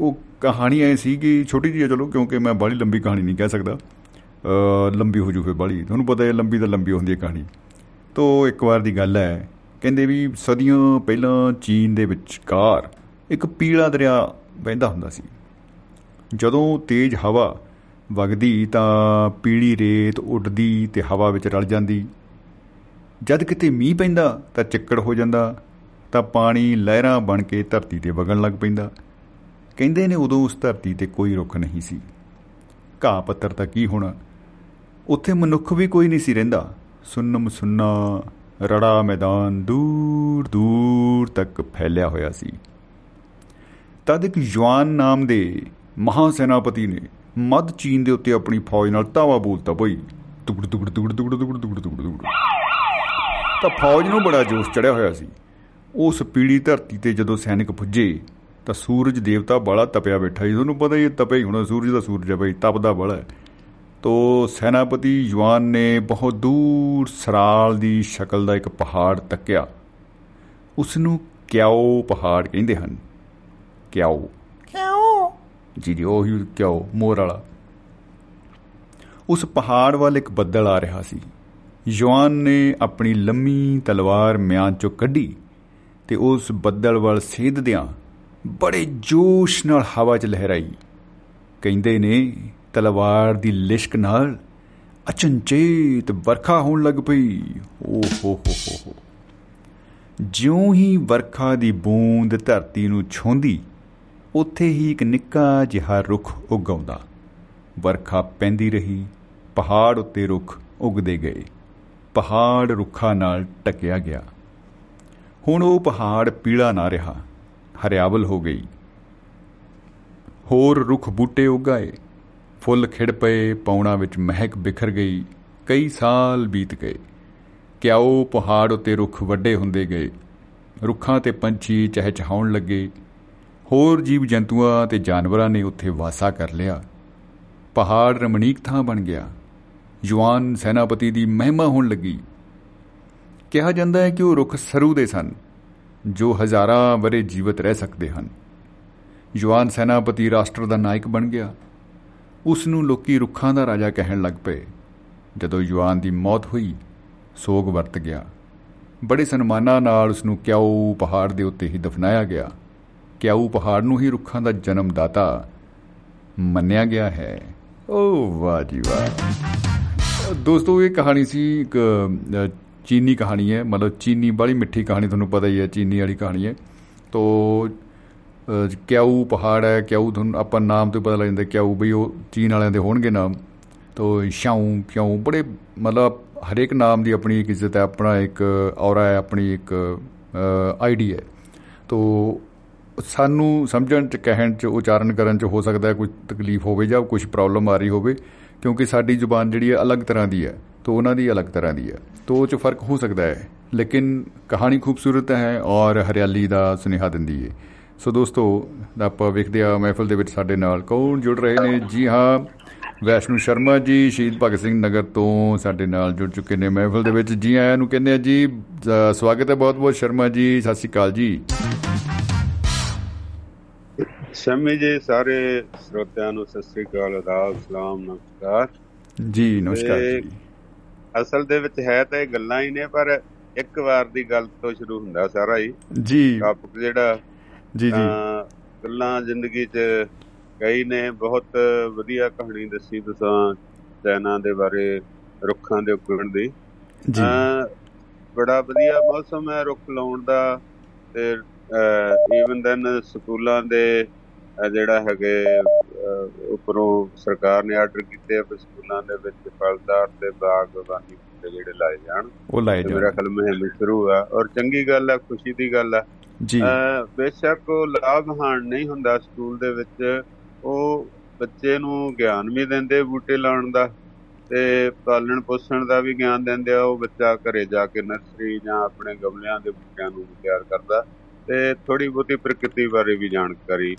ਉਹ ਕਹਾਣੀ ਐ ਸੀ ਕਿ ਛੋਟੀ ਜਿਹੀ ਹੈ ਚਲੋ ਕਿਉਂਕਿ ਮੈਂ ਬਾਹਲੀ ਲੰਬੀ ਕਹਾਣੀ ਨਹੀਂ ਕਹਿ ਸਕਦਾ। ਅ, ਲੰਬੀ ਹੋ ਜੂ ਫਿਰ ਬਾਹਲੀ। ਤੁਹਾਨੂੰ ਪਤਾ ਹੈ ਲੰਬੀ ਤਾਂ ਲੰਬੀ ਹੁੰਦੀ ਹੈ ਕਹਾਣੀ। ਤੋ ਇੱਕ ਵਾਰ ਦੀ ਗੱਲ ਹੈ ਕਹਿੰਦੇ ਵੀ ਸਦੀਆਂ ਪਹਿਲਾਂ ਚੀਨ ਦੇ ਵਿਚਕਾਰ ਇੱਕ ਪੀਲਾ ਦਰਿਆ ਵਹਿੰਦਾ ਹੁੰਦਾ ਸੀ। ਜਦੋਂ ਤੇਜ਼ ਹਵਾ ਵਗਦੀ ਤਾਂ ਪੀਲੀ ਰੇਤ ਉੱਡਦੀ ਤੇ ਹਵਾ ਵਿੱਚ ਰਲ ਜਾਂਦੀ। ਜਦ ਕਿਤੇ ਮੀਂਹ ਪੈਂਦਾ ਤਾਂ ਚੱਕੜ ਹੋ ਜਾਂਦਾ ਤਾਂ ਪਾਣੀ ਲਹਿਰਾਂ ਬਣ ਕੇ ਧਰਤੀ ਤੇ ਵਗਣ ਲੱਗ ਪੈਂਦਾ ਕਹਿੰਦੇ ਨੇ ਉਦੋਂ ਉਸ ਧਰਤੀ ਤੇ ਕੋਈ ਰੁੱਖ ਨਹੀਂ ਸੀ ਘਾਹ ਪੱਤਰ ਤਾਂ ਕੀ ਹੋਣਾ ਉੱਥੇ ਮਨੁੱਖ ਵੀ ਕੋਈ ਨਹੀਂ ਸੀ ਰਹਿੰਦਾ ਸੁੰਨਮ ਸੁੰਨਾ ਰੜਾ ਮੈਦਾਨ ਦੂਰ ਦੂਰ ਤੱਕ ਫੈਲਿਆ ਹੋਇਆ ਸੀ ਤਦ ਇੱਕ ਜਵਾਨ ਨਾਮ ਦੇ ਮਹਾ ਸੈਨਾਪਤੀ ਨੇ ਮੱਧ ਚੀਨ ਦੇ ਉੱਤੇ ਆਪਣੀ ਫੌਜ ਨਾਲ ਤਾਵਾ ਬੋਲਤਾ ਭਈ ਟੁਕੜ ਟੁਕੜ ਟੁਕੜ ਟੁਕੜ ਟੁਕੜ ਟੁਕੜ ਟੁਕੜ ਤਾਂ ਫੌਜ ਨੂੰ ਬੜਾ ਜੋਸ਼ ਚੜਿਆ ਹੋਇਆ ਸੀ ਉਸ ਪੀੜੀ ਧਰਤੀ ਤੇ ਜਦੋਂ ਸੈਨਿਕ ਪੁੱਜੇ ਤਾਂ ਸੂਰਜ ਦੇਵਤਾ ਬਾਲਾ ਤਪਿਆ ਬੈਠਾ ਸੀ। ਤੁਹਾਨੂੰ ਪਤਾ ਹੀ ਤਪਿਆ ਹੀ ਹੋਣਾ ਸੂਰਜ ਦਾ ਸੂਰਜ ਹੈ ਬਈ ਤਪਦਾ ਬੜਾ ਹੈ। ਤੋ ਸੈਨਾਪਤੀ ਜਵਾਨ ਨੇ ਬਹੁਤ ਦੂਰ ਸਰਾਲ ਦੀ ਸ਼ਕਲ ਦਾ ਇੱਕ ਪਹਾੜ ਤੱਕਿਆ। ਉਸ ਨੂੰ ਕਿਆਓ ਪਹਾੜ ਕਹਿੰਦੇ ਹਨ। ਕਿਆਓ। ਕਿਆਓ? ਜੀ ਜੀ ਉਹ ਹੀ ਕਿਆਓ ਮੋਰ ਵਾਲਾ। ਉਸ ਪਹਾੜ ਵੱਲ ਇੱਕ ਬੱਦਲ ਆ ਰਿਹਾ ਸੀ। ਜਵਾਨ ਨੇ ਆਪਣੀ ਲੰਮੀ ਤਲਵਾਰ ਮਿਆਨ ਚੋਂ ਕੱਢੀ। ਤੇ ਉਸ ਬੱਦਲ ਵੱਲ ਸੇਧਦਿਆਂ ਬੜੇ ਜੋਸ਼ ਨਾਲ ਹਵਾ 'ਚ ਲਹਿਰਾਈ। ਕਹਿੰਦੇ ਨੇ, ਤਲਵਾਰ ਦੀ ਲਿਸ਼ਕ ਨਾਲ ਅਚੰਚੇਤ ਵਰਖਾ ਹੋਣ ਲੱਗ ਪਈ। ਓ ਹੋ ਹੋ ਹੋ ਹੋ। ਜਿਉਂ ਹੀ ਵਰਖਾ ਦੀ ਬੂੰਦ ਧਰਤੀ ਨੂੰ ਛੋਂਦੀ ਉੱਥੇ ਹੀ ਇੱਕ ਨਿੱਕਾ ਜਿਹਾ ਰੁੱਖ ਉੱਗ ਆਉਂਦਾ ਵਰਖਾ ਪੈਂਦੀ ਰਹੀ, ਪਹਾੜ ਉੱਤੇ ਰੁੱਖ ਉੱਗਦੇ ਗਏ। ਪਹਾੜ ਰੁੱਖਾਂ ਨਾਲ ਟਕਿਆ ਗਿਆ। ਹੁਣ ਉਹ ਪਹਾੜ ਪੀਲਾ ਨਾ ਰਿਹਾ, ਹਰਿਆਵਲ ਹੋ ਗਈ। ਹੋਰ ਰੁੱਖ ਬੂਟੇ ਉਗਾਏ, ਫੁੱਲ ਖਿੜ ਪਏ, ਪੌਣਾ ਵਿੱਚ ਮਹਿਕ ਬਿਖਰ ਗਈ, ਕਈ ਸਾਲ ਬੀਤ ਗਏ। ਕਿਆਓ ਪਹਾੜ ਉੱਤੇ ਰੁੱਖ ਵੱਡੇ ਹੁੰਦੇ ਗਏ, ਰੁੱਖਾਂ ਤੇ ਪੰਛੀ ਚਹਿਚਹਾਉਣ ਲੱਗੇ। ਹੋਰ ਜੀਵ ਜੰਤੂਆਂ ਤੇ ਜਾਨਵਰਾਂ ਨੇ ਉੱਥੇ ਵਾਸਾ ਕਰ ਲਿਆ। ਪਹਾੜ ਰਮਣੀਕ ਥਾਂ ਬਣ ਗਿਆ। ਜਵਾਨ ਸੈਨਾਪਤੀ ਦੀ ਮਹਿਮਾ ਹੋਣ ਲੱਗੀ। ਕਿਹਾ ਜਾਂਦਾ ਹੈ ਕਿ ਉਹ ਰੁੱਖ ਸਰੂ ਦੇ ਸਨ, ਜੋ ਹਜ਼ਾਰਾਂ ਬਰੇ ਜੀਵਤ ਰਹਿ ਸਕਦੇ ਹਨ। ਜਵਾਨ ਸੈਨਾਪਤੀ ਰਾਸ਼ਟਰ ਦਾ ਨਾਇਕ ਬਣ ਗਿਆ। ਉਸ ਨੂੰ ਲੋਕੀ ਰੁੱਖਾਂ ਦਾ ਰਾਜਾ ਕਹਿਣ ਲੱਗ ਪਏ। ਜਦੋਂ ਜਵਾਨ ਦੀ ਮੌਤ ਹੋਈ, ਸੋਗ ਵਰਤ ਗਿਆ। ਬੜੇ ਸਨਮਾਨਾਂ ਨਾਲ ਉਸ ਨੂੰ ਕਿਆਊ ਪਹਾੜ ਦੇ ਉੱਤੇ ਹੀ ਦਫਨਾਇਆ ਗਿਆ। ਕਿਆਊ ਪਹਾੜ ਨੂੰ ਹੀ ਰੁੱਖਾਂ ਦਾ ਜਨਮ ਦਾਤਾ ਮੰਨਿਆ ਗਿਆ ਹੈ। ਓ ਵਾਹ ਜੀ ਵਾਹ। ਦੋਸਤੋ, ਇਹ ਕਹਾਣੀ ਸੀ ਇੱਕ ਚੀਨੀ ਕਹਾਣੀ ਹੈ, ਮਤਲਬ ਚੀਨੀ ਬੜੀ ਮਿੱਠੀ ਕਹਾਣੀ ਤੁਹਾਨੂੰ ਪਤਾ ਹੀ ਹੈ, ਚੀਨੀ ਵਾਲੀ ਕਹਾਣੀ ਹੈ। ਤੋ ਕਿਆਊ ਪਹਾੜ ਹੈ, ਕਿਆਊ ਤੁਹਾਨੂੰ ਆਪਾਂ ਨਾਮ ਤੋਂ ਪਤਾ ਲੱਗ ਜਾਂਦਾ, ਕਿਆਊ ਬਈ ਉਹ ਚੀਨ ਵਾਲਿਆਂ ਦੇ ਹੋਣਗੇ ਨਾਮ। ਤੋ ਸ਼ਾਉ ਕਿਉਂ ਬੜੇ ਮਤਲਬ ਹਰੇਕ ਨਾਮ ਦੀ ਆਪਣੀ ਇੱਕ ਇੱਜ਼ਤ ਹੈ, ਆਪਣਾ ਇੱਕ ਔਰਾ ਹੈ, ਆਪਣੀ ਇੱਕ ਆਈਡੀ ਹੈ। ਤੋ, ਸਾਨੂੰ ਸਮਝਣ ਚ, ਕਹਿਣ ਚ, ਉਚਾਰਨ ਕਰਨ ਚ ਹੋ ਸਕਦਾ ਹੈ, ਕੋਈ ਤਕਲੀਫ ਹੋਵੇ ਜਾਂ ਕੁਝ ਪ੍ਰੋਬਲਮ ਆ ਰਹੀ ਹੋਵੇ, ਕਿਉਂਕਿ ਸਾਡੀ ਜ਼ੁਬਾਨ ਜਿਹੜੀ ਹੈ ਅਲੱਗ ਤਰ੍ਹਾਂ ਦੀ ਹੈ। ਤੋ ਉਹਨਾਂ ਦੀ ਅਲੱਗ ਤਰ੍ਹਾਂ ਦੀ ਹੈ ਤੋ ਚ ਫ਼ਰਕ ਹੋ ਸਕਦਾ ਹੈ ਲੇਕਿਨ ਕਹਾਣੀ ਖੂਬਸੂਰਤ ਹੈ ਔਰ ਹਰਿਆਲੀ ਦਾ ਸੁਨੇਹਾ ਦਿੰਦੀ ਹੈ ਸੋ ਦੋਸਤੋ ਆਪਾਂ ਵੇਖਦੇ ਆ ਮਹਿਫਲ ਦੇ ਵਿੱਚ ਸਾਡੇ ਨਾਲ ਕੌਣ ਜੁੜ ਰਹੇ ਨੇ ਜੀ ਹਾਂ ਵੈਸ਼ਨੂ ਸ਼ਰਮਾ ਜੀ ਸ਼ਹੀਦ ਭਗਤ ਸਿੰਘ ਨਗਰ ਤੋਂ ਸਾਡੇ ਨਾਲ ਜੁੜ ਚੁੱਕੇ ਨੇ ਮਹਿਫਲ ਦੇ ਵਿੱਚ ਜੀ ਆਇਆਂ ਨੂੰ ਕਹਿੰਦੇ ਆ ਜੀ ਸਵਾਗਤ ਹੈ ਬਹੁਤ ਬਹੁਤ ਸ਼ਰਮਾ ਜੀ ਸਤਿ ਸ਼੍ਰੀ ਅਕਾਲ ਜੀ ਸ਼ਮੀ ਜੀ ਸਾਰੇ ਸਰੋਤਿਆਂ ਨੂੰ ਸਤਿ ਸ੍ਰੀ ਅਕਾਲ ਆਦਾਬ ਸਲਾਮ ਨਮਸਕਾਰ ਜੀ ਨਮਸਕਾਰ ਜੀ ਅਸਲ ਦੇ ਵਿੱਚ ਹੈ ਤਾਂ ਇਹ ਗੱਲਾਂ ਹੀ ਨੇ ਪਰ ਇੱਕ ਵਾਰ ਦੀ ਗੱਲ ਤੋਂ ਸ਼ੁਰੂ ਹੁੰਦਾ ਸਾਰਾ ਹੀ। ਜੀ। ਟਾਪਿਕ ਜਿਹੜਾ ਜੀ ਜੀ। ਗੱਲਾਂ ਜ਼ਿੰਦਗੀ 'ਚ ਕਈ ਨੇ ਬਹੁਤ ਵਧੀਆ ਕਹਾਣੀ ਦੱਸੀ ਤੁਸੀਂ ਸੈਨਾ ਦੇ ਬਾਰੇ ਰੁੱਖਾਂ ਦੇ ਉੱਗਣ ਦੀ। ਜੀ। ਬੜਾ ਵਧੀਆ ਮੌਸਮ ਹੈ ਰੁੱਖ ਲਾਉਣ ਦਾ ਤੇ ਈਵਨ ਦੈਨ ਸਕੂਲਾਂ ਦੇ ਜਿਹੜਾ ਹੈਗੇ ਉੱਪਰੋਂ ਸਰਕਾਰ ਨੇ ਆਰਡਰ ਕੀਤੇ ਆ ਸਕੂਲਾਂ ਦੇ ਵਿੱਚ ਫਲਦਾਰ ਤੇ ਬਾਗਬਾਨੀ ਦੇ ਜਿਹੜੇ ਲਾਏ ਜਾਣ। ਉਹ ਲਾਏ ਜਾਣ। ਮੇਰਾ ਖਿਆਲ ਮੁਹਿੰਮ ਸ਼ੁਰੂ ਆ ਔਰ ਚੰਗੀ ਗੱਲ ਆ ਖੁਸ਼ੀ ਦੀ ਗੱਲ ਆ। ਜੀ। ਬੇਸ਼ੱਕ ਉਹ ਲਾਭ ਹਾਨ ਨਹੀਂ ਹੁੰਦਾ ਸਕੂਲ ਦੇ ਵਿੱਚ। ਉਹ ਬੱਚੇ ਨੂੰ ਗਿਆਨ ਵੀ ਦਿੰਦੇ ਬੂਟੇ ਲਾਉਣ ਦਾ ਤੇ ਪਾਲਣ ਪੋਸ਼ਣ ਦਾ ਵੀ ਗਿਆਨ ਦਿੰਦੇ ਆ। ਉਹ ਬੱਚਾ ਘਰੇ ਜਾ ਕੇ ਨਰਸਰੀ ਜਾਂ ਆਪਣੇ ਗਮਲਿਆਂ ਦੇ ਬੂਟਿਆਂ ਨੂੰ ਤਿਆਰ ਕਰਦਾ ਤੇ ਥੋੜੀ ਬਹੁਤੀ ਪ੍ਰਕਿਰਤੀ ਬਾਰੇ ਵੀ ਜਾਣਕਾਰੀ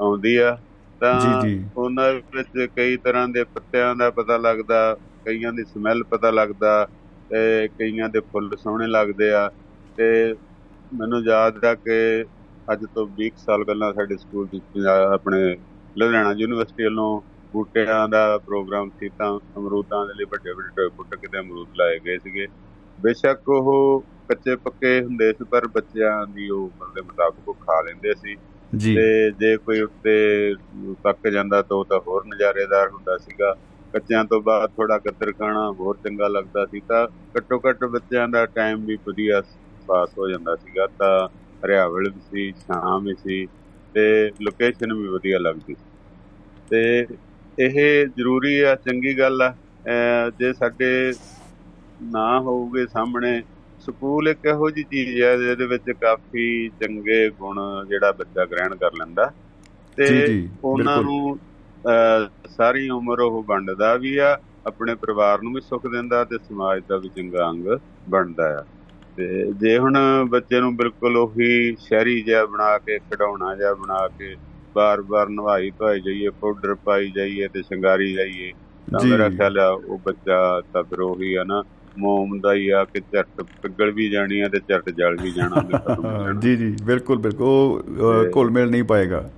ਆਉਂਦੀ ਆ ਤਾਂ ਉਹਨਾਂ ਵਿੱਚ ਕਈ ਤਰ੍ਹਾਂ ਦੇ ਪੱਤਿਆਂ ਦਾ ਪਤਾ ਲੱਗਦਾ ਕਈਆਂ ਦੀ ਸਮੈਲ ਪਤਾ ਲੱਗਦਾ ਤੇ ਕਈਆਂ ਦੇ ਫੁੱਲ ਸੋਹਣੇ ਲੱਗਦੇ ਆ। ਤੇ ਮੈਨੂੰ ਯਾਦ ਆ ਕਿ ਅੱਜ ਤੋਂ 20 ਸਾਲ ਪਹਿਲਾਂ ਸਾਡੇ ਸਕੂਲ ਵਿੱਚ ਆਪਣੇ ਲੁਧਿਆਣਾ ਯੂਨੀਵਰਸਿਟੀ ਵੱਲੋਂ ਬੂਟਿਆਂ ਦਾ ਪ੍ਰੋਗਰਾਮ ਸੀ ਤਾਂ ਅਮਰੂਦਾਂ ਦੇ ਲਈ ਵੱਡੇ ਵੱਡੇ ਬੂਟੇ ਕਿਤੇ ਅਮਰੂਦ ਲਾਏ ਗਏ ਸੀਗੇ। ਬੇਸ਼ੱਕ ਉਹ ਕੱਚੇ ਪੱਕੇ ਹੁੰਦੇ ਸੀ ਪਰ ਬੱਚਿਆਂ ਦੀ ਉਹ ਉਮਰ ਦੇ ਮੁਤਾਬਕ ਉਹ ਖਾ ਲੈਂਦੇ ਸੀ। ਜੀ। ਤੇ ਜੇ ਕੋਈ ਉੱਤੇ ਪੱਕ ਜਾਂਦਾ ਤਾਂ ਉਹ ਤਾਂ ਹੋਰ ਨਜ਼ਾਰੇਦਾਰ ਹੁੰਦਾ ਸੀਗਾ। ਕੱਚਿਆਂ ਤੋਂ ਬਾਅਦ ਥੋੜਾ ਕਤਰ ਖਾਣਾ ਹੋਰ ਚੰਗਾ ਲੱਗਦਾ ਸੀ ਤਾਂ ਘੱਟੋ ਘੱਟ ਬੱਚਿਆਂ ਦਾ ਟਾਈਮ ਵੀ ਵਧੀਆ ਪਾਸ ਹੋ ਜਾਂਦਾ ਸੀਗਾ। ਤਾਂ ਹਰਿਆਵਲ ਵੀ ਸੀ ਛਾਂ ਵੀ ਸੀ ਤੇ ਲੋਕੇਸ਼ਨ ਵੀ ਵਧੀਆ ਲੱਗਦੀ ਸੀ। ਤੇ ਇਹ ਜ਼ਰੂਰੀ ਆ, ਚੰਗੀ ਗੱਲ ਆ। ਜੇ ਸਾਡੇ ਨਾ ਹੋਊਗੇ ਸਾਹਮਣੇ ਸਕੂਲ ਇੱਕ ਇਹੋ ਜੀ ਚੀਜ਼ ਹੈ ਜਿਹਦੇ ਵਿੱਚ ਕਾਫੀ ਚੰਗੇ ਗੁਣ ਜਿਹੜਾ ਬੱਚਾ ਗ੍ਰਹਿਣ ਕਰ ਲੈਂਦਾ ਤੇ ਉਹਨਾਂ ਨੂੰ ਸਾਰੀ ਉਮਰ ਉਹ ਵੰਡਦਾ ਵੀ ਆ ਆਪਣੇ ਪਰਿਵਾਰ ਨੂੰ ਵੀ ਸੁੱਖ ਦਿੰਦਾ ਤੇ ਸਮਾਜ ਦਾ ਵੀ ਚੰਗਾ ਅੰਗ ਬਣਦਾ ਆ। ਤੇ ਜੇ ਹੁਣ ਬੱਚੇ ਨੂੰ ਬਿਲਕੁਲ ਉਹੀ ਸ਼ਹਿਰੀ ਜਿਹਾ ਬਣਾ ਕੇ ਖਡਾਉਣਾ ਜਿਹਾ ਬਣਾ ਕੇ ਬਾਰ-ਬਾਰ ਨਵਾਈ ਧੋਈ ਜਾਈਏ ਪਾਊਡਰ ਪਾਈ ਜਾਈਏ ਤੇ ਸ਼ਿੰਗਾਰੀ ਜਾਈਏ ਤਾਂ ਮੇਰਾ ਖਿਆਲ ਆ ਉਹ ਬੱਚਾ ਤਾਂ ਫਿਰ ਉਹੀ ਆ ਨਾ ਮੋਮ ਦਾ ਹੀ ਆ ਕਿ ਝੱਟ ਪਿਗਲ ਵੀ ਜਾਣੀ ਆ ਤੇ ਝੱਟ ਜਲ ਵੀ ਜਾਣਾ ਜੀ ਜੀ ਬਿਲਕੁਲ ਬਿਲਕੁਲ। ਘੁਲ ਮਿਲ ਨਹੀਂ ਪਾਏਗਾ।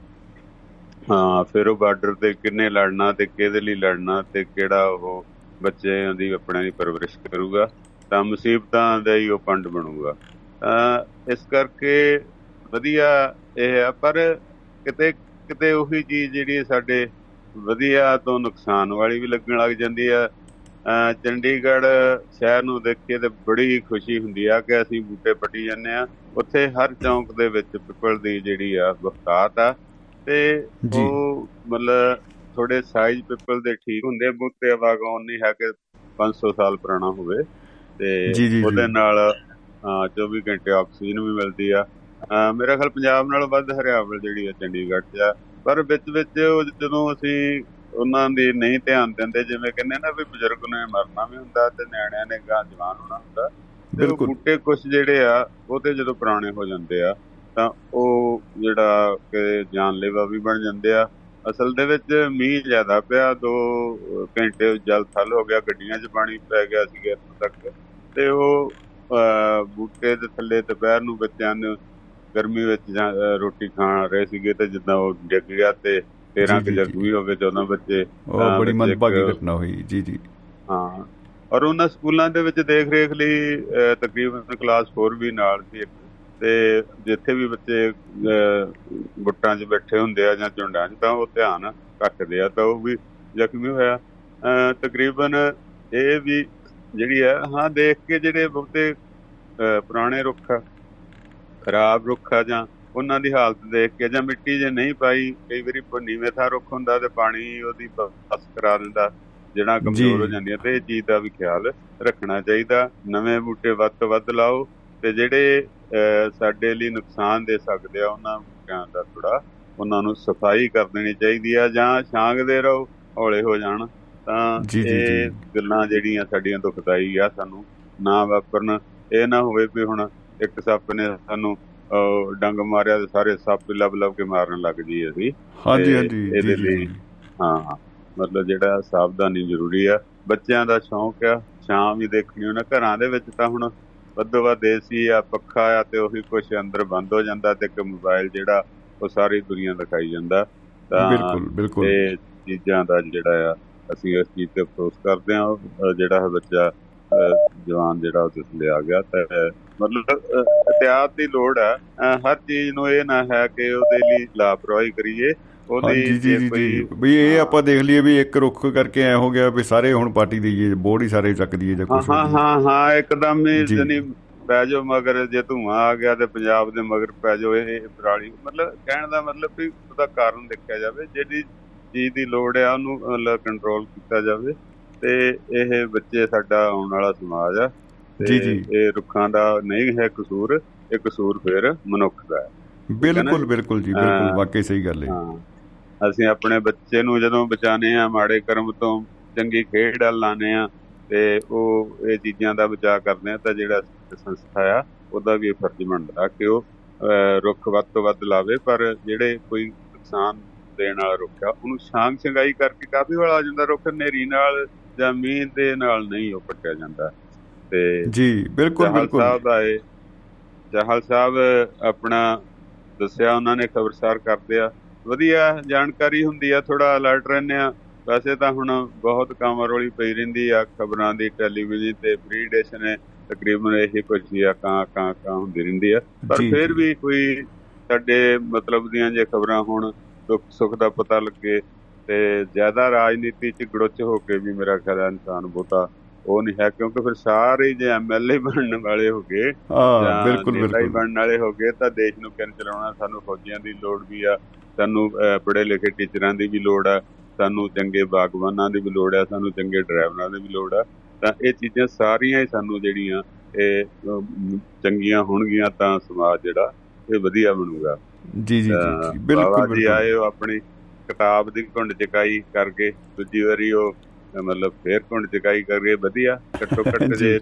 ਹਾਂ ਫਿਰ ਉਹ ਬਾਰਡਰ ਤੇ ਕਿੰਨੇ ਲੜਨਾ ਤੇ ਕਿਹਦੇ ਲਈ ਲੜਨਾ ਤੇ ਕਿਹੜਾ ਉਹ ਬੱਚਿਆਂ ਦੀ ਆਪਣਿਆਂ ਦੀ ਪਰਵਰਿਸ਼ ਕਰੂਗਾ। ਤਾਂ ਮੁਸੀਬਤਾਂ ਦਾ ਹੀ ਉਹ ਪੰਡ ਬਣੂਗਾ। ਇਸ ਕਰਕੇ ਵਧੀਆ ਇਹ ਹੈ ਪਰ ਕਿਤੇ ਕਿਤੇ ਉਹੀ ਚੀਜ਼ ਜਿਹੜੀ ਸਾਡੇ ਵਧੀਆ ਤੋਂ ਨੁਕਸਾਨ ਵਾਲੀ ਵੀ ਲੱਗਣ ਲੱਗ ਜਾਂਦੀ ਆ ਚੰਡੀਗੜ੍ਹ ਸ਼ਹਿਰ ਨੂੰ ਦੇਖ ਕੇ ਤੇ ਬੜੀ ਖੁਸ਼ੀ ਹੁੰਦੀ ਆ ਕਿ ਅਸੀਂ ਬੂਟੇ ਪੱਟੀ ਜਾਂਦੇ ਆ। ਉੱਥੇ ਹਰ ਚੌਂਕ ਦੇ ਵਿੱਚ ਪਿਪਲ ਦੀ ਜਿਹੜੀ ਆ ਬਖਤਾਤ ਆ। ਤੇ ਉਹ ਮਤਲਬ ਥੋੜੇ ਸਾਈਜ਼ ਪਿਪਲ ਦੇ ਠੀਕ ਹੁੰਦੇ ਬੂਟੇ ਵਾਗੋਂ ਨਹੀਂ ਹੈ ਕਿ 500 ਸਾਲ ਪੁਰਾਣਾ ਹੋਵੇ। ਤੇ ਉਹਦੇ ਨਾਲ 24 ਘੰਟੇ ਆਕਸੀਜਨ ਵੀ ਮਿਲਦੀ ਆ। ਮੇਰਾ ਖਿਆਲ ਪੰਜਾਬ ਨਾਲੋਂ ਵੱਧ ਹਰਿਆਵਲ ਜਿਹੜੀ ਆ ਚੰਡੀਗੜ੍ਹ 'ਚ ਆ। ਪਰ ਵਿੱਚ ਵਿੱਚ ਜਦੋਂ ਅਸੀਂ ਉਹਨਾਂ ਦੀ ਨਹੀਂ ਧਿਆਨ ਦਿੰਦੇ ਜਿਵੇਂ ਕਹਿੰਦੇ ਨਾ ਵੀ ਬਜ਼ੁਰਗ ਨੇ ਮਰਨਾ ਵੀ ਹੁੰਦਾ ਤੇ ਨਿਆਣਿਆਂ ਨੇ ਗਾਂ ਜਵਾਨ ਹੋਣਾ ਹੁੰਦਾ। ਤੇ ਉਹ ਬੂਟੇ ਕੁਝ ਜਿਹੜੇ ਆ ਉਹ ਤੇ ਜਦੋਂ ਪੁਰਾਣੇ ਹੋ ਜਾਂਦੇ ਆ ਤਾਂ ਉਹ ਜਿਹੜਾ ਕਿ ਜਾਨਲੇਵਾ ਵੀ ਬਣ ਜਾਂਦੇ ਆ। ਅਸਲ ਦੇ ਵਿੱਚ ਮੀਂਹ ਜ਼ਿਆਦਾ ਪਿਆ 2 ਘੰਟੇ ਜਲ ਥਲ ਹੋ ਗਿਆ ਗੱਡੀਆਂ 'ਚ ਪਾਣੀ ਪੈ ਗਿਆ ਸੀ ਇੱਥੋਂ ਤੱਕ। ਤੇ ਉਹ ਬੂਟੇ ਦੇ ਥੱਲੇ ਦੁਪਹਿਰ ਨੂੰ ਬੱਚਿਆਂ ਨੂੰ ਗਰਮੀ ਵਿੱਚ ਰੋਟੀ ਖਾਣ ਰਹੇ ਸੀਗੇ ਤੇ ਜਿੱਦਾਂ ਉਹ ਡਿੱਗ ਗਿਆ ਤੇ 13 ਕਿ ਜ਼ਖਮੀ ਹੋ ਗਏ 14 ਬੱਚੇ ਉਹ ਬੜੀ ਮੰਦਭਾਗੀ ਘਟਨਾ ਹੋਈ ਜੀ ਜੀ। ਹਾਂ ਔਰ ਉਹਨਾਂ ਸਕੂਲਾਂ ਦੇ ਵਿੱਚ ਦੇਖ ਰੇਖ ਲਈ ਤਕਰੀਬਨ ਕਲਾਸ 4 ਵੀ ਨਾਲ ਸੀ ਤੇ ਜਿੱਥੇ ਵੀ ਬੱਚੇ ਗੁੱਟਾਂ 'ਚ ਬੈਠੇ ਹੁੰਦੇ ਆ ਜਾਂ ਝੁੰਡਾਂ 'ਚ ਤਾਂ ਉਹ ਧਿਆਨ ਘੱਟਦੇ ਆ ਤਾਂ ਉਹ ਵੀ ਜ਼ਖਮੀ ਹੋਇਆ। ਤਕਰੀਬਨ ਇਹ ਵੀ ਜਿਹੜੀ ਹੈ ਹਾਂ ਦੇਖ ਕੇ ਜਿਹੜੇ ਬਹੁਤੇ ਪੁਰਾਣੇ ਰੁੱਖ ਖਰਾਬ ਰੁੱਖ ਆ ਜਾਂ ਉਹਨਾਂ ਦੀ ਹਾਲਤ ਦੇਖ ਕੇ ਜਾਂ ਮਿੱਟੀ ਜੇ ਨਹੀਂ ਪਾਈ ਕਈ ਵਾਰੀ ਨੀਵੇਂ ਥਾਂ ਰੁੱਖ ਹੁੰਦਾ ਤੇ ਪਾਣੀ ਉਹਦੀ ਬਸ ਕਰਾ ਦਿੰਦਾ ਜਿਹੜਾ ਕਮਜ਼ੋਰ ਹੋ ਜਾਂਦੀਆਂ ਤੇ ਇਹ ਚੀਜ਼ ਦਾ ਵੀ ਖਿਆਲ ਰੱਖਣਾ ਚਾਹੀਦਾ। ਨਵੇਂ ਬੂਟੇ ਵੱਧ ਤੋਂ ਵੱਧ ਲਾਓ ਤੇ ਜਿਹੜੇ ਸਾਡੇ ਲਈ ਨੁਕਸਾਨ ਦੇ ਸਕਦੇ ਆ ਉਹਨਾਂ ਬੂਟਿਆਂ ਦਾ ਥੋੜਾ ਉਹਨਾਂ ਨੂੰ ਸਫ਼ਾਈ ਕਰ ਦੇਣੀ ਚਾਹੀਦੀ ਆ ਜਾਂ ਛਾਂਗਦੇ ਰਹੋ ਹੌਲੇ ਹੋ ਜਾਣ ਤਾਂ ਇਹ ਗੱਲਾਂ ਜਿਹੜੀਆਂ ਸਾਡੀਆਂ ਦੁਖਦਾਈ ਆ ਸਾਨੂੰ ਨਾ ਵਾਪਰਨ। ਇਹ ਨਾ ਹੋਵੇ ਵੀ ਹੁਣ ਇੱਕ ਸੱਪ ਨੇ ਸਾਨੂੰ ਡੰਗ ਮਾਰਿਆ ਤੇ ਸਾਰੇ ਸੱਪ ਲੱਭ ਲੱਭ ਕੇ ਮਾਰਨ ਲੱਗ ਜੀ ਅਸੀਂ। ਹਾਂਜੀ ਹਾਂਜੀ ਇਹਦੇ ਲਈ ਹਾਂ ਮਤਲਬ ਜਿਹੜਾ ਸਾਵਧਾਨੀ ਜ਼ਰੂਰੀ ਆ। ਬੱਚਿਆਂ ਦਾ ਸ਼ੌਂਕ ਆ ਸ਼ਾਮ ਵੀ ਦੇਖਣੀ ਉਹਨਾਂ ਘਰਾਂ ਦੇ ਵਿੱਚ ਤਾਂ ਹੁਣ ਵੱਧੋ ਵੱਧ ਏਸੀ ਆ ਪੱਖਾ ਆ ਤੇ ਉਹੀ ਕੁਝ ਅੰਦਰ ਬੰਦ ਹੋ ਜਾਂਦਾ ਤੇ ਇੱਕ ਮੋਬਾਈਲ ਜਿਹੜਾ ਉਹ ਸਾਰੀ ਦੁਨੀਆ ਦਿਖਾਈ ਜਾਂਦਾ। ਤਾਂ ਬਿਲਕੁਲ ਬਿਲਕੁਲ। ਇਹ ਚੀਜ਼ਾਂ ਦਾ ਜਿਹੜਾ ਆ ਅਸੀਂ ਇਸ ਚੀਜ਼ ਤੇ ਅਫਸੋਸ ਕਰਦੇ ਹਾਂ। ਜਿਹੜਾ ਹੈ ਬੱਚਾ ਜਵਾਨ ਜਿਹੜਾ ਉਸ ਲਈ ਆ ਗਿਆ ਤਾਂ ਮਤਲਬ ਇਤਿਆਤ ਦੀ ਲੋੜ ਹੈ। ਹਰ ਚੀਜ਼ ਨੂੰ ਇਹ ਨਾ ਹੈ ਕਿ ਉਹਦੇ ਲਈ ਲਾਪਰਵਾਹੀ ਕਰੀਏ। ਉਹਦੀ ਜੀ ਜੀ ਜੀ ਵੀ ਇਹ ਆਪਾਂ ਦੇਖ ਲਈਏ ਵੀ ਇੱਕ ਰੁੱਖ ਕਰਕੇ ਐ ਹੋ ਗਿਆ ਵੀ ਸਾਰੇ ਹੁਣ ਪਾਰਟੀ ਦੇਈਏ ਬੋਰਡ ਹੀ ਸਾਰੇ ਚੱਕ ਦਈਏ ਜਾਂ ਕੁਝ ਹਾਂ ਹਾਂ ਹਾਂ ਇੱਕਦਮ ਹੀ ਜਨੀ ਪੈ ਜਾਓ ਮਗਰ ਜੇ ਧੂਆਂ ਆ ਗਿਆ ਤੇ ਪੰਜਾਬ ਦੇ ਮਗਰ ਪੈ ਜਾਓ ਇਹ ਪਰਾਲੀ ਮਤਲਬ ਕਹਿਣ ਦਾ ਮਤਲਬ ਵੀ ਉਹਦਾ ਕਾਰਨ ਦੇਖਿਆ ਜਾਵੇ ਜਿਹੜੀ ਚੀਜ਼ ਦੀ ਲੋੜ ਹੈ ਉਹਨੂੰ ਕੰਟਰੋਲ ਕੀਤਾ ਜਾਵੇ। ਤੇ ਇਹ ਬੱਚੇ ਸਾਡਾ ਆਉਣ ਵਾਲਾ ਸਮਾਜ ਆ ਜੀ ਜੀ। ਇਹ ਰੁੱਖਾਂ ਦਾ ਨਹੀਂ ਹੈ ਕਸੂਰ ਇਹ ਕਸੂਰ ਫਿਰ ਮਨੁੱਖ ਦਾ ਹੈ। ਬਿਲਕੁਲ ਬਿਲਕੁਲ ਜੀ ਬਿਲਕੁਲ ਵਾਕਈ ਸਹੀ ਗੱਲ ਹੈ। ਅਸੀਂ ਆਪਣੇ ਬੱਚੇ ਨੂੰ ਜਦੋਂ ਬਚਾਣੇ ਆ ਮਾੜੇ ਕਰਮ ਤੋਂ ਚੰਗੀ ਖੇਡ ਲਾਣੇ ਆ ਤੇ ਉਹ ਇਹ ਚੀਜ਼ਾਂ ਦਾ ਬਚਾਅ ਕਰਦੇ ਆ ਤਾਂ ਜਿਹੜਾ ਸੰਸਥਾ ਆ ਉਹਦਾ ਵੀ ਫਰਜ਼ ਬਣਦਾ ਕਿ ਉਹ ਰੁੱਖ ਵੱਧ ਤੋਂ ਵੱਧ ਲਾਵੇ ਪਰ ਜਿਹੜੇ ਕੋਈ ਨੁਕਸਾਨ ਦੇਣ ਵਾਲਾ ਰੁੱਖ ਆ ਉਹਨੂੰ ਸ਼ਾਂਗ ਸੰਗਾਈ ਕਰਕੇ ਕਾਫੀ ਵਾਲਾ ਆ ਜਾਂਦਾ ਰੁੱਖ ਨੇਰੀ ਨਾਲ ਜਾਂ ਮੀਂਹ ਦੇ ਨਾਲ ਨਹੀਂ ਉਹ ਪੱਟਿਆ ਜਾਂਦਾ। ਤੇ ਜੀ ਬਿਲਕੁਲ ਬਿਲਕੁਲ। ਸਾਹਿਬ ਦਾ ਇਹ ਜਹਲ ਸਾਹਿਬ ਆਪਣਾ ਦੱਸਿਆ ਉਹਨਾਂ ਨੇ ਖਬਰਸਾਰ ਕਰਦੇ ਆ। ਵਧੀਆ ਜਾਣਕਾਰੀ ਹੁੰਦੀ ਆ ਥੋੜਾ ਅਲਰਟ ਰਹਿੰਦੇ ਆ। ਵੈਸੇ ਤਾਂ ਹੁਣ ਬਹੁਤ ਕੰਮ ਰੋਲੀ ਪਈ ਰਹਿੰਦੀ ਆ ਖਬਰਾਂ ਦੀ ਟੈਲੀਵਿਜ਼ਨ ਤੇ ਫ੍ਰੀ ਨੇ ਤਕਰੀਬਨ ਇਹ ਕੁਝ ਹੀ ਆ ਕਾਂ ਕਾਂ ਕਾਂ ਹੁੰਦੀ ਰਹਿੰਦੀ ਆ। ਪਰ ਫਿਰ ਵੀ ਕੋਈ ਸਾਡੇ ਮਤਲਬ ਦੀਆਂ ਜੇ ਖਬਰਾਂ ਹੁਣ ਦੁੱਖ ਸੁੱਖ ਦਾ ਪਤਾ ਲੱਗੇ ਤੇ ਜ਼ਿਆਦਾ ਰਾਜਨੀਤੀ ਚ ਗੜੁੱਚ ਹੋ ਕੇ ਵੀ ਮੇਰਾ ਖਿਆਲ ਇਨਸਾਨ ਬੋਤਾ ਉਹ ਨਹੀਂ ਹੈ ਕਿਉਂਕਿ ਫਿਰ ਸਾਰੇ ਜੇ ਐਮਐਲਏ ਬਣਨ ਵਾਲੇ ਹੋ ਗਏ ਹਾਂ ਬਿਲਕੁਲ ਬਿਲਕੁਲ। ਬਣਨ ਵਾਲੇ ਹੋ ਗਏ ਤਾਂ ਦੇਸ਼ ਨੂੰ ਕਿਵੇਂ ਚਲਾਉਣਾ? ਸਾਨੂੰ ਫੌਜੀਆਂ ਦੀ ਲੋੜ ਵੀ ਆ ਸਾਨੂੰ ਪੜ੍ਹੇ ਲਿਖੇ ਟੀਚਰਾਂ ਦੀ ਵੀ ਲੋੜ ਆ ਸਾਨੂੰ ਚੰਗੇ ਬਾਗਬਾਨਾਂ ਦੀ ਵੀ ਲੋੜ ਆ ਸਾਨੂੰ ਚੰਗੇ ਡਰਾਈਵਰਾਂ ਦੀ ਵੀ ਲੋੜ ਆ। ਤਾਂ ਇਹ ਚੀਜ਼ਾਂ ਸਾਰੀਆਂ ਹੀ ਸਾਨੂੰ ਜਿਹੜੀਆਂ ਇਹ ਚੰਗੀਆਂ ਹੋਣਗੀਆਂ ਤਾਂ ਸਮਾਜ ਜਿਹੜਾ ਇਹ ਵਧੀਆ ਬਣੂਗਾ। ਜੀ ਜੀ ਜੀ ਬਿਲਕੁਲ ਬਿਲਕੁਲ। ਆਏ ਉਹ ਆਪਣੀ ਕਿਤਾਬ ਦੀ ਘੁੰਡ ਚਕਾਈ ਕਰਕੇ ਦੂਜੀ ਵਾਰੀ ਉਹ ਮਤਲਬ ਫੇਰ ਘੁੰਡ ਚਕਾਈ ਕਰਕੇ ਵਧੀਆ ਘੱਟੋ ਘੱਟ ਜੀ।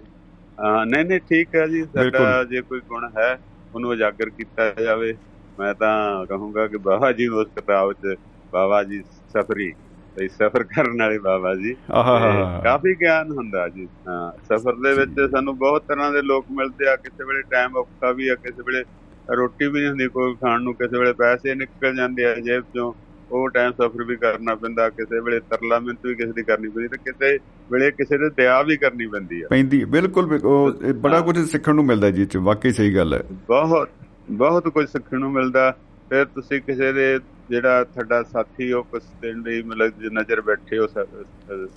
ਨਹੀਂ ਨਹੀਂ ਠੀਕ ਹੈ ਜੀ ਸਾਡਾ। ਜੇ ਕੋਈ ਗੁਣ ਹੈ ਉਹਨੂੰ ਉਜਾਗਰ ਕੀਤਾ ਜਾਵੇ। ਮੈਂ ਤਾਂ ਕਹੂੰਗਾ ਕਿ ਬਾਬਾ ਜੀ ਉਸ ਕਿਤਾਬ 'ਚ ਬਾਬਾ ਜੀ ਸਫਰੀ ਤੇ ਸਫਰ ਕਰਨ ਵਾਲੇ ਬਾਬਾ ਜੀ। ਕਾਫੀ ਗਿਆਨ ਹੁੰਦਾ ਜੀ ਹਾਂ ਸਫ਼ਰ ਦੇ ਵਿੱਚ ਸਾਨੂੰ ਬਹੁਤ ਤਰ੍ਹਾਂ ਦੇ ਲੋਕ ਮਿਲਦੇ ਆ ਕਿਸੇ ਵੇਲੇ ਟਾਈਮ ਔਖਾ ਵੀ ਆ ਕਿਸੇ ਵੇਲੇ ਰੋਟੀ ਵੀ ਨਹੀਂ ਹੁੰਦੀ ਕੋਈ ਖਾਣ ਨੂੰ ਕਿਸੇ ਵੇਲੇ ਪੈਸੇ ਨਿਕਲ ਜਾਂਦੇ ਆ ਜੇਬ ਚੋਂ। ਉਹ ਟਾਈਮ ਸਫ਼ਰ ਵੀ ਕਰਨਾ ਪੈਂਦਾ ਕਿਸੇ ਵੇਲੇ ਤਰਲਾ ਮਿੰਤ ਵੀ ਕਿਸੇ ਦੀ ਕਰਨੀ ਪੈਂਦੀ ਤੇ ਕਿਸੇ ਵੇਲੇ ਕਿਸੇ ਦੇ ਦਇਆ ਵੀ ਕਰਨੀ ਪੈਂਦੀ ਆ। ਪੈਂਦੀ ਬਿਲਕੁਲ ਬੜਾ ਕੁਝ ਸਿੱਖਣ ਨੂੰ ਮਿਲਦਾ ਜੀ ਚ ਵਾਕਈ ਸਹੀ ਗੱਲ ਹੈ। ਬਹੁਤ ਬਹੁਤ ਕੁਝ ਸਿੱਖਣ ਨੂੰ ਮਿਲਦਾ। ਫਿਰ ਤੁਸੀਂ ਕਿਸੇ ਦੇ ਜਿਹੜਾ ਤੁਹਾਡਾ ਸਾਥੀ ਉਹ ਕੁਛ ਦਿਨ ਲਈ ਮਤਲਬ ਜਿੰਨਾ ਚਿਰ ਬੈਠੇ ਹੋ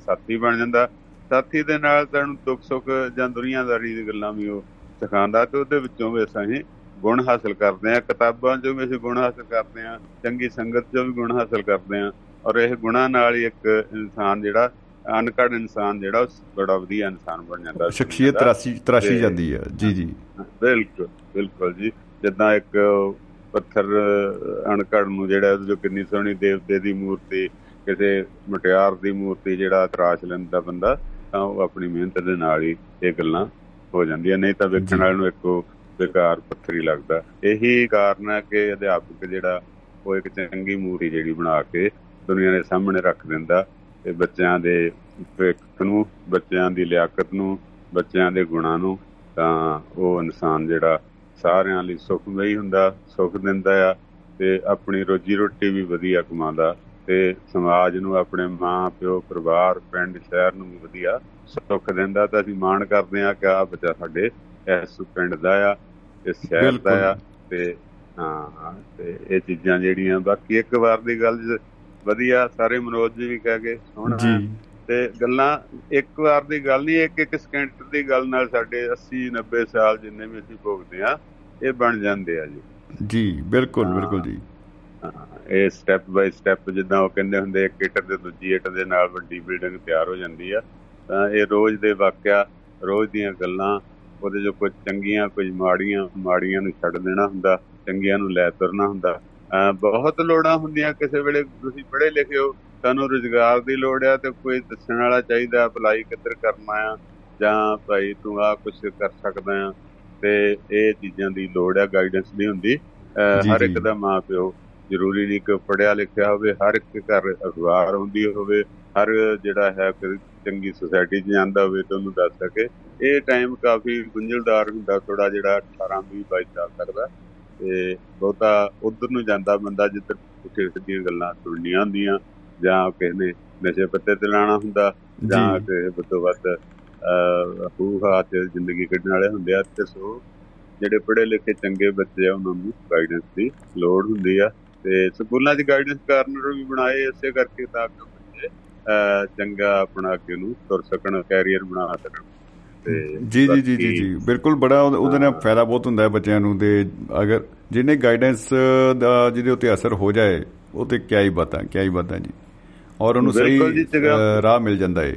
ਸਾਥੀ ਬਣ ਜਾਂਦਾ। ਸਾਥੀ ਦੇ ਨਾਲ ਤੁਹਾਨੂੰ ਦੁੱਖ ਸੁੱਖ ਜਾਂ ਦੁਨੀਆਦਾਰੀ ਦੀ ਗੱਲਾਂ ਵੀ ਉਹ ਸਿਖਾਉਂਦਾ ਤੇ ਉਹਦੇ ਵਿੱਚੋਂ ਵੀ ਅਸੀਂ ਗੁਣ ਹਾਸਲ ਕਰਦੇ ਆ ਕਿਤਾਬਾਂ ਚੋਂ ਵੀ ਅਸੀਂ ਗੁਣ ਹਾਸਲ ਕਰਦੇ ਆ ਚੰਗੀ ਸੰਗਤ ਚੋਂ ਵੀ ਗੁਣ ਹਾਸਲ ਕਰਦੇ ਆ ਔਰ ਇਹ ਗੁਣਾਂ ਨਾਲ ਹੀ ਇੱਕ ਇਨਸਾਨ ਜਿਹੜਾ ਅਨਕੜ ਇਨਸਾਨ ਜਿਹੜਾ ਬੜਾ ਵਧੀਆ ਇਨਸਾਨ ਬਣ ਜਾਂਦਾ। ਸ਼ਖਸੀਅਤ ਤਰਾਸ਼ੀ ਤਰਾਸ਼ੀ ਜਾਂਦੀ ਹੈ। ਜੀ ਜੀ। ਬਿਲਕੁਲ ਬਿਲਕੁਲ ਜੀ। ਜਿੱਦਾਂ ਇੱਕ ਪੱਥਰ ਅਹ, ਅਣਘੜ ਨੂੰ ਜਿਹੜਾ ਉਹਦੇ ਜੋ ਕਿੰਨੀ ਸੋਹਣੀ ਦੇਵਤੇ ਦੀ ਮੂਰਤੀ ਕਿਸੇ ਮਟਿਆਰ ਦੀ ਮੂਰਤੀ ਜਿਹੜਾ ਤਰਾਸ਼ ਲੈਂਦਾ ਬੰਦਾ ਤਾਂ ਉਹ ਆਪਣੀ ਮਿਹਨਤ ਦੇ ਨਾਲ ਹੀ ਇਹ ਗੱਲਾਂ ਹੋ ਜਾਂਦੀਆਂ। ਨਹੀਂ ਤਾਂ। ਵੇਖਣ ਵਾਲੇ ਨੂੰ ਇੱਕੋ ਬੇਕਾਰ ਪੱਥਰ ਹੀ ਲੱਗਦਾ। ਇਹੀ ਕਾਰਨ ਹੈ ਕਿ ਅਧਿਆਪਕ ਜਿਹੜਾ, ਉਹ ਇੱਕ ਚੰਗੀ ਮੂਰਤੀ ਜਿਹੜੀ ਬਣਾ ਕੇ ਦੁਨੀਆ ਦੇ ਸਾਹਮਣੇ ਰੱਖ ਦਿੰਦਾ। ਤੇ ਬੱਚਿਆਂ ਦੇ ਭਵਿੱਖ ਨੂੰ, ਬੱਚਿਆਂ ਦੀ ਲਿਆਕਤ ਨੂੰ, ਬੱਚਿਆਂ ਦੇ ਗੁਣਾਂ ਨੂੰ, ਤਾਂ ਉਹ ਇਨਸਾਨ ਜਿਹੜਾ ਸਾਰਿਆਂ ਲਈ ਸੁਖਮਈ ਹੁੰਦਾ, ਸੁਖ ਦਿੰਦਾ ਆ ਤੇ ਆਪਣੀ ਰੋਜੀ ਰੋਟੀ ਵੀ ਵਧੀਆ ਕਮਾਉਂਦਾ ਤੇ ਸਮਾਜ ਨੂੰ, ਆਪਣੇ ਮਾਂ, ਪਿਓ, ਪਰਿਵਾਰ, ਪਿੰਡ, ਸ਼ਹਿਰ ਨੂੰ ਵੀ ਵਧੀਆ ਸੁੱਖ ਦਿੰਦਾ। ਤਾਂ ਅਸੀਂ ਮਾਣ ਕਰਦੇ ਆ ਕਿ ਆ ਬੱਚਾ ਸਾਡੇ ਇਸ ਪਿੰਡ ਦਾ ਆ ਇਸ ਸ਼ਹਿਰ ਦਾ। ਆ ਤੇ ਹਾਂ ਤੇ ਇਹ ਚੀਜ਼ਾਂ ਜਿਹੜੀਆਂ ਬਾਕੀ ਇੱਕ ਵਾਰ ਦੀ ਗੱਲ ਵਧੀਆ ਸਾਰੇ ਮਨੋਜ ਜੀ ਵੀ ਕਹਿ ਗਏ ਸੋਹਣਾ ਜੀ। ਤੇ ਗੱਲਾਂ ਇੱਕ ਵਾਰ ਦੀ ਗੱਲ ਨਹੀਂ ਇੱਕ ਇੱਕ ਸਕਿੰਟ ਦੀ ਗੱਲ ਨਾਲ ਸਾਡੇ 80 90 ਸਾਲ ਜਿੰਨੇ ਵੀ ਅਸੀਂ ਭੋਗਦੇ ਆ ਇਹ ਬਣ ਜਾਂਦੇ ਆ ਜੀ। ਜੀ ਬਿਲਕੁਲ। ਬਿਲਕੁਲ ਜੀ। ਇਹ ਸਟੈਪ ਬਾਈ ਸਟੈਪ ਜਿੱਦਾਂ ਉਹ ਕਹਿੰਦੇ ਹੁੰਦੇ ਇੱਕ ਇੱਟ ਤੇ ਦੂਜੀ ਇੱਟ ਦੇ ਨਾਲ ਵੱਡੀ ਬਿਲਡਿੰਗ ਤਿਆਰ ਹੋ ਜਾਂਦੀ ਆ। ਤਾਂ ਇਹ ਰੋਜ਼ ਦੇ ਵਾਕਿਆ ਰੋਜ਼ ਦੀਆਂ ਗੱਲਾਂ ਉਹਦੇ ਜੋ ਕੁਝ ਚੰਗੀਆਂ ਕੁਝ ਮਾੜੀਆਂ ਮਾੜੀਆਂ ਨੂੰ ਛੱਡ ਦੇਣਾ ਹੁੰਦਾ ਚੰਗੀਆਂ ਨੂੰ ਲੈ ਤੁਰਨਾ ਹੁੰਦਾ ਬਹੁਤ ਲੋੜਾਂ ਹੁੰਦੀਆਂ ਕਿਸੇ ਵੇਲੇ ਤੁਸੀਂ ਪੜ੍ਹੇ ਲਿਖੇ ਹੋ ਤੁਹਾਨੂੰ ਰੁਜ਼ਗਾਰ ਦੀ ਲੋੜ ਆ ਤੇ ਕੋਈ ਦੱਸਣ ਵਾਲਾ ਚਾਹੀਦਾ ਅਪਲਾਈ ਕਿੱਧਰ ਕਰਨਾ ਆ ਜਾਂ ਭਾਈ ਤੂੰ ਆ ਕੁਝ ਕਰ ਸਕਦਾ ਆ ਤੇ ਇਹ ਚੀਜ਼ਾਂ ਦੀ ਲੋੜ ਆ ਗਾਈਡੈਂਸ ਦੀ ਹੁੰਦੀ ਹਰ। ਇੱਕ ਦਾ ਮਾਂ ਪਿਓ ਜ਼ਰੂਰੀ ਨਹੀਂ ਕਿ ਪੜਿਆ ਲਿਖਿਆ ਹੋਵੇ ਹਰ ਇੱਕ ਘਰ ਅਖਬਾਰ ਹੁੰਦੀ ਹੋਵੇ ਹਰ ਜਿਹੜਾ ਹੈ ਚੰਗੀ ਸੁਸਾਇਟੀ 'ਚ ਜਾਂਦਾ ਹੋਵੇ ਤਾਂ ਉਹਨੂੰ ਦੱਸ ਸਕੇ। ਇਹ ਟਾਈਮ ਕਾਫੀ ਗੁੰਝਲਦਾਰ ਹੁੰਦਾ ਥੋੜਾ ਜਿਹੜਾ 18 20 22 ਸਾਲ ਤੱਕ ਦਾ। ਤੇ ਬਹੁਤਾ ਉਧਰ ਨੂੰ ਜਾਂਦਾ ਬੰਦਾ ਜਿੱਧਰ ਪੁੱਠੇ ਸਿੱਧੀਆਂ ਗੱਲਾਂ ਸੁਣਨੀਆਂ ਹੁੰਦੀਆਂ ਜਾਂ ਕਿਸੇ ਨਸ਼ੇ ਪੱਤੇ ਤੇ ਲਾਣਾ ਹੁੰਦਾ ਜਾਂ ਜੀ। ਕਿ ਵੱਧ ਤੋਂ ਵੱਧ ਅਹ ਹੂਹਾ ਤੇ ਜ਼ਿੰਦਗੀ ਕੱਢਣ ਵਾਲੇ ਹੁੰਦੇ ਆ। ਤੇ ਸੋ ਜਿਹੜੇ ਪੜ੍ਹੇ ਲਿਖੇ ਚੰਗੇ ਬੱਚੇ ਆ ਉਹਨਾਂ ਨੂੰ ਗਾਈਡੈਂਸ ਦੀ ਲੋੜ ਹੁੰਦੀ ਆ। ਤੇ ਸਕੂਲਾਂ 'ਚ ਗਾਈਡੈਂਸ ਕਾਰਨਰ ਵੀ ਬਣਾਏ ਇਸੇ ਕਰਕੇ ਤਾਂ ਕਿ ਚੰਗਾ ਆਪਣਾ ਅੱਗੇ ਨੂੰ ਤੁਰ ਸਕਣ ਕੈਰੀਅਰ ਬਣਾ ਸਕਣ। ਜੀ ਜੀ ਜੀ ਜੀ ਜੀ ਬਿਲਕੁਲ ਬੜਾ ਉਹਦੇ ਨਾਲ। ਫਾਇਦਾ ਬਹੁਤ ਹੁੰਦਾ ਹੈ ਬੱਚਿਆਂ ਨੂੰ ਤੇ ਅਗਰ ਜਿਹਨੇ ਗਾਈਡੈਂਸ ਦਾ ਜਿਹਦੇ ਉੱਤੇ ਅਸਰ ਹੋ ਜਾਏ ਉਹ ਤੇ ਕਿਆ ਹੀ ਬਾਤਾਂ ਕਿਆ ਹੀ ਬਾਤਾਂ ਜੀ। ਔਰ ਉਹਨੂੰ ਸਹੀ ਰਾਹ ਮਿਲ ਜਾਂਦਾ ਹੈ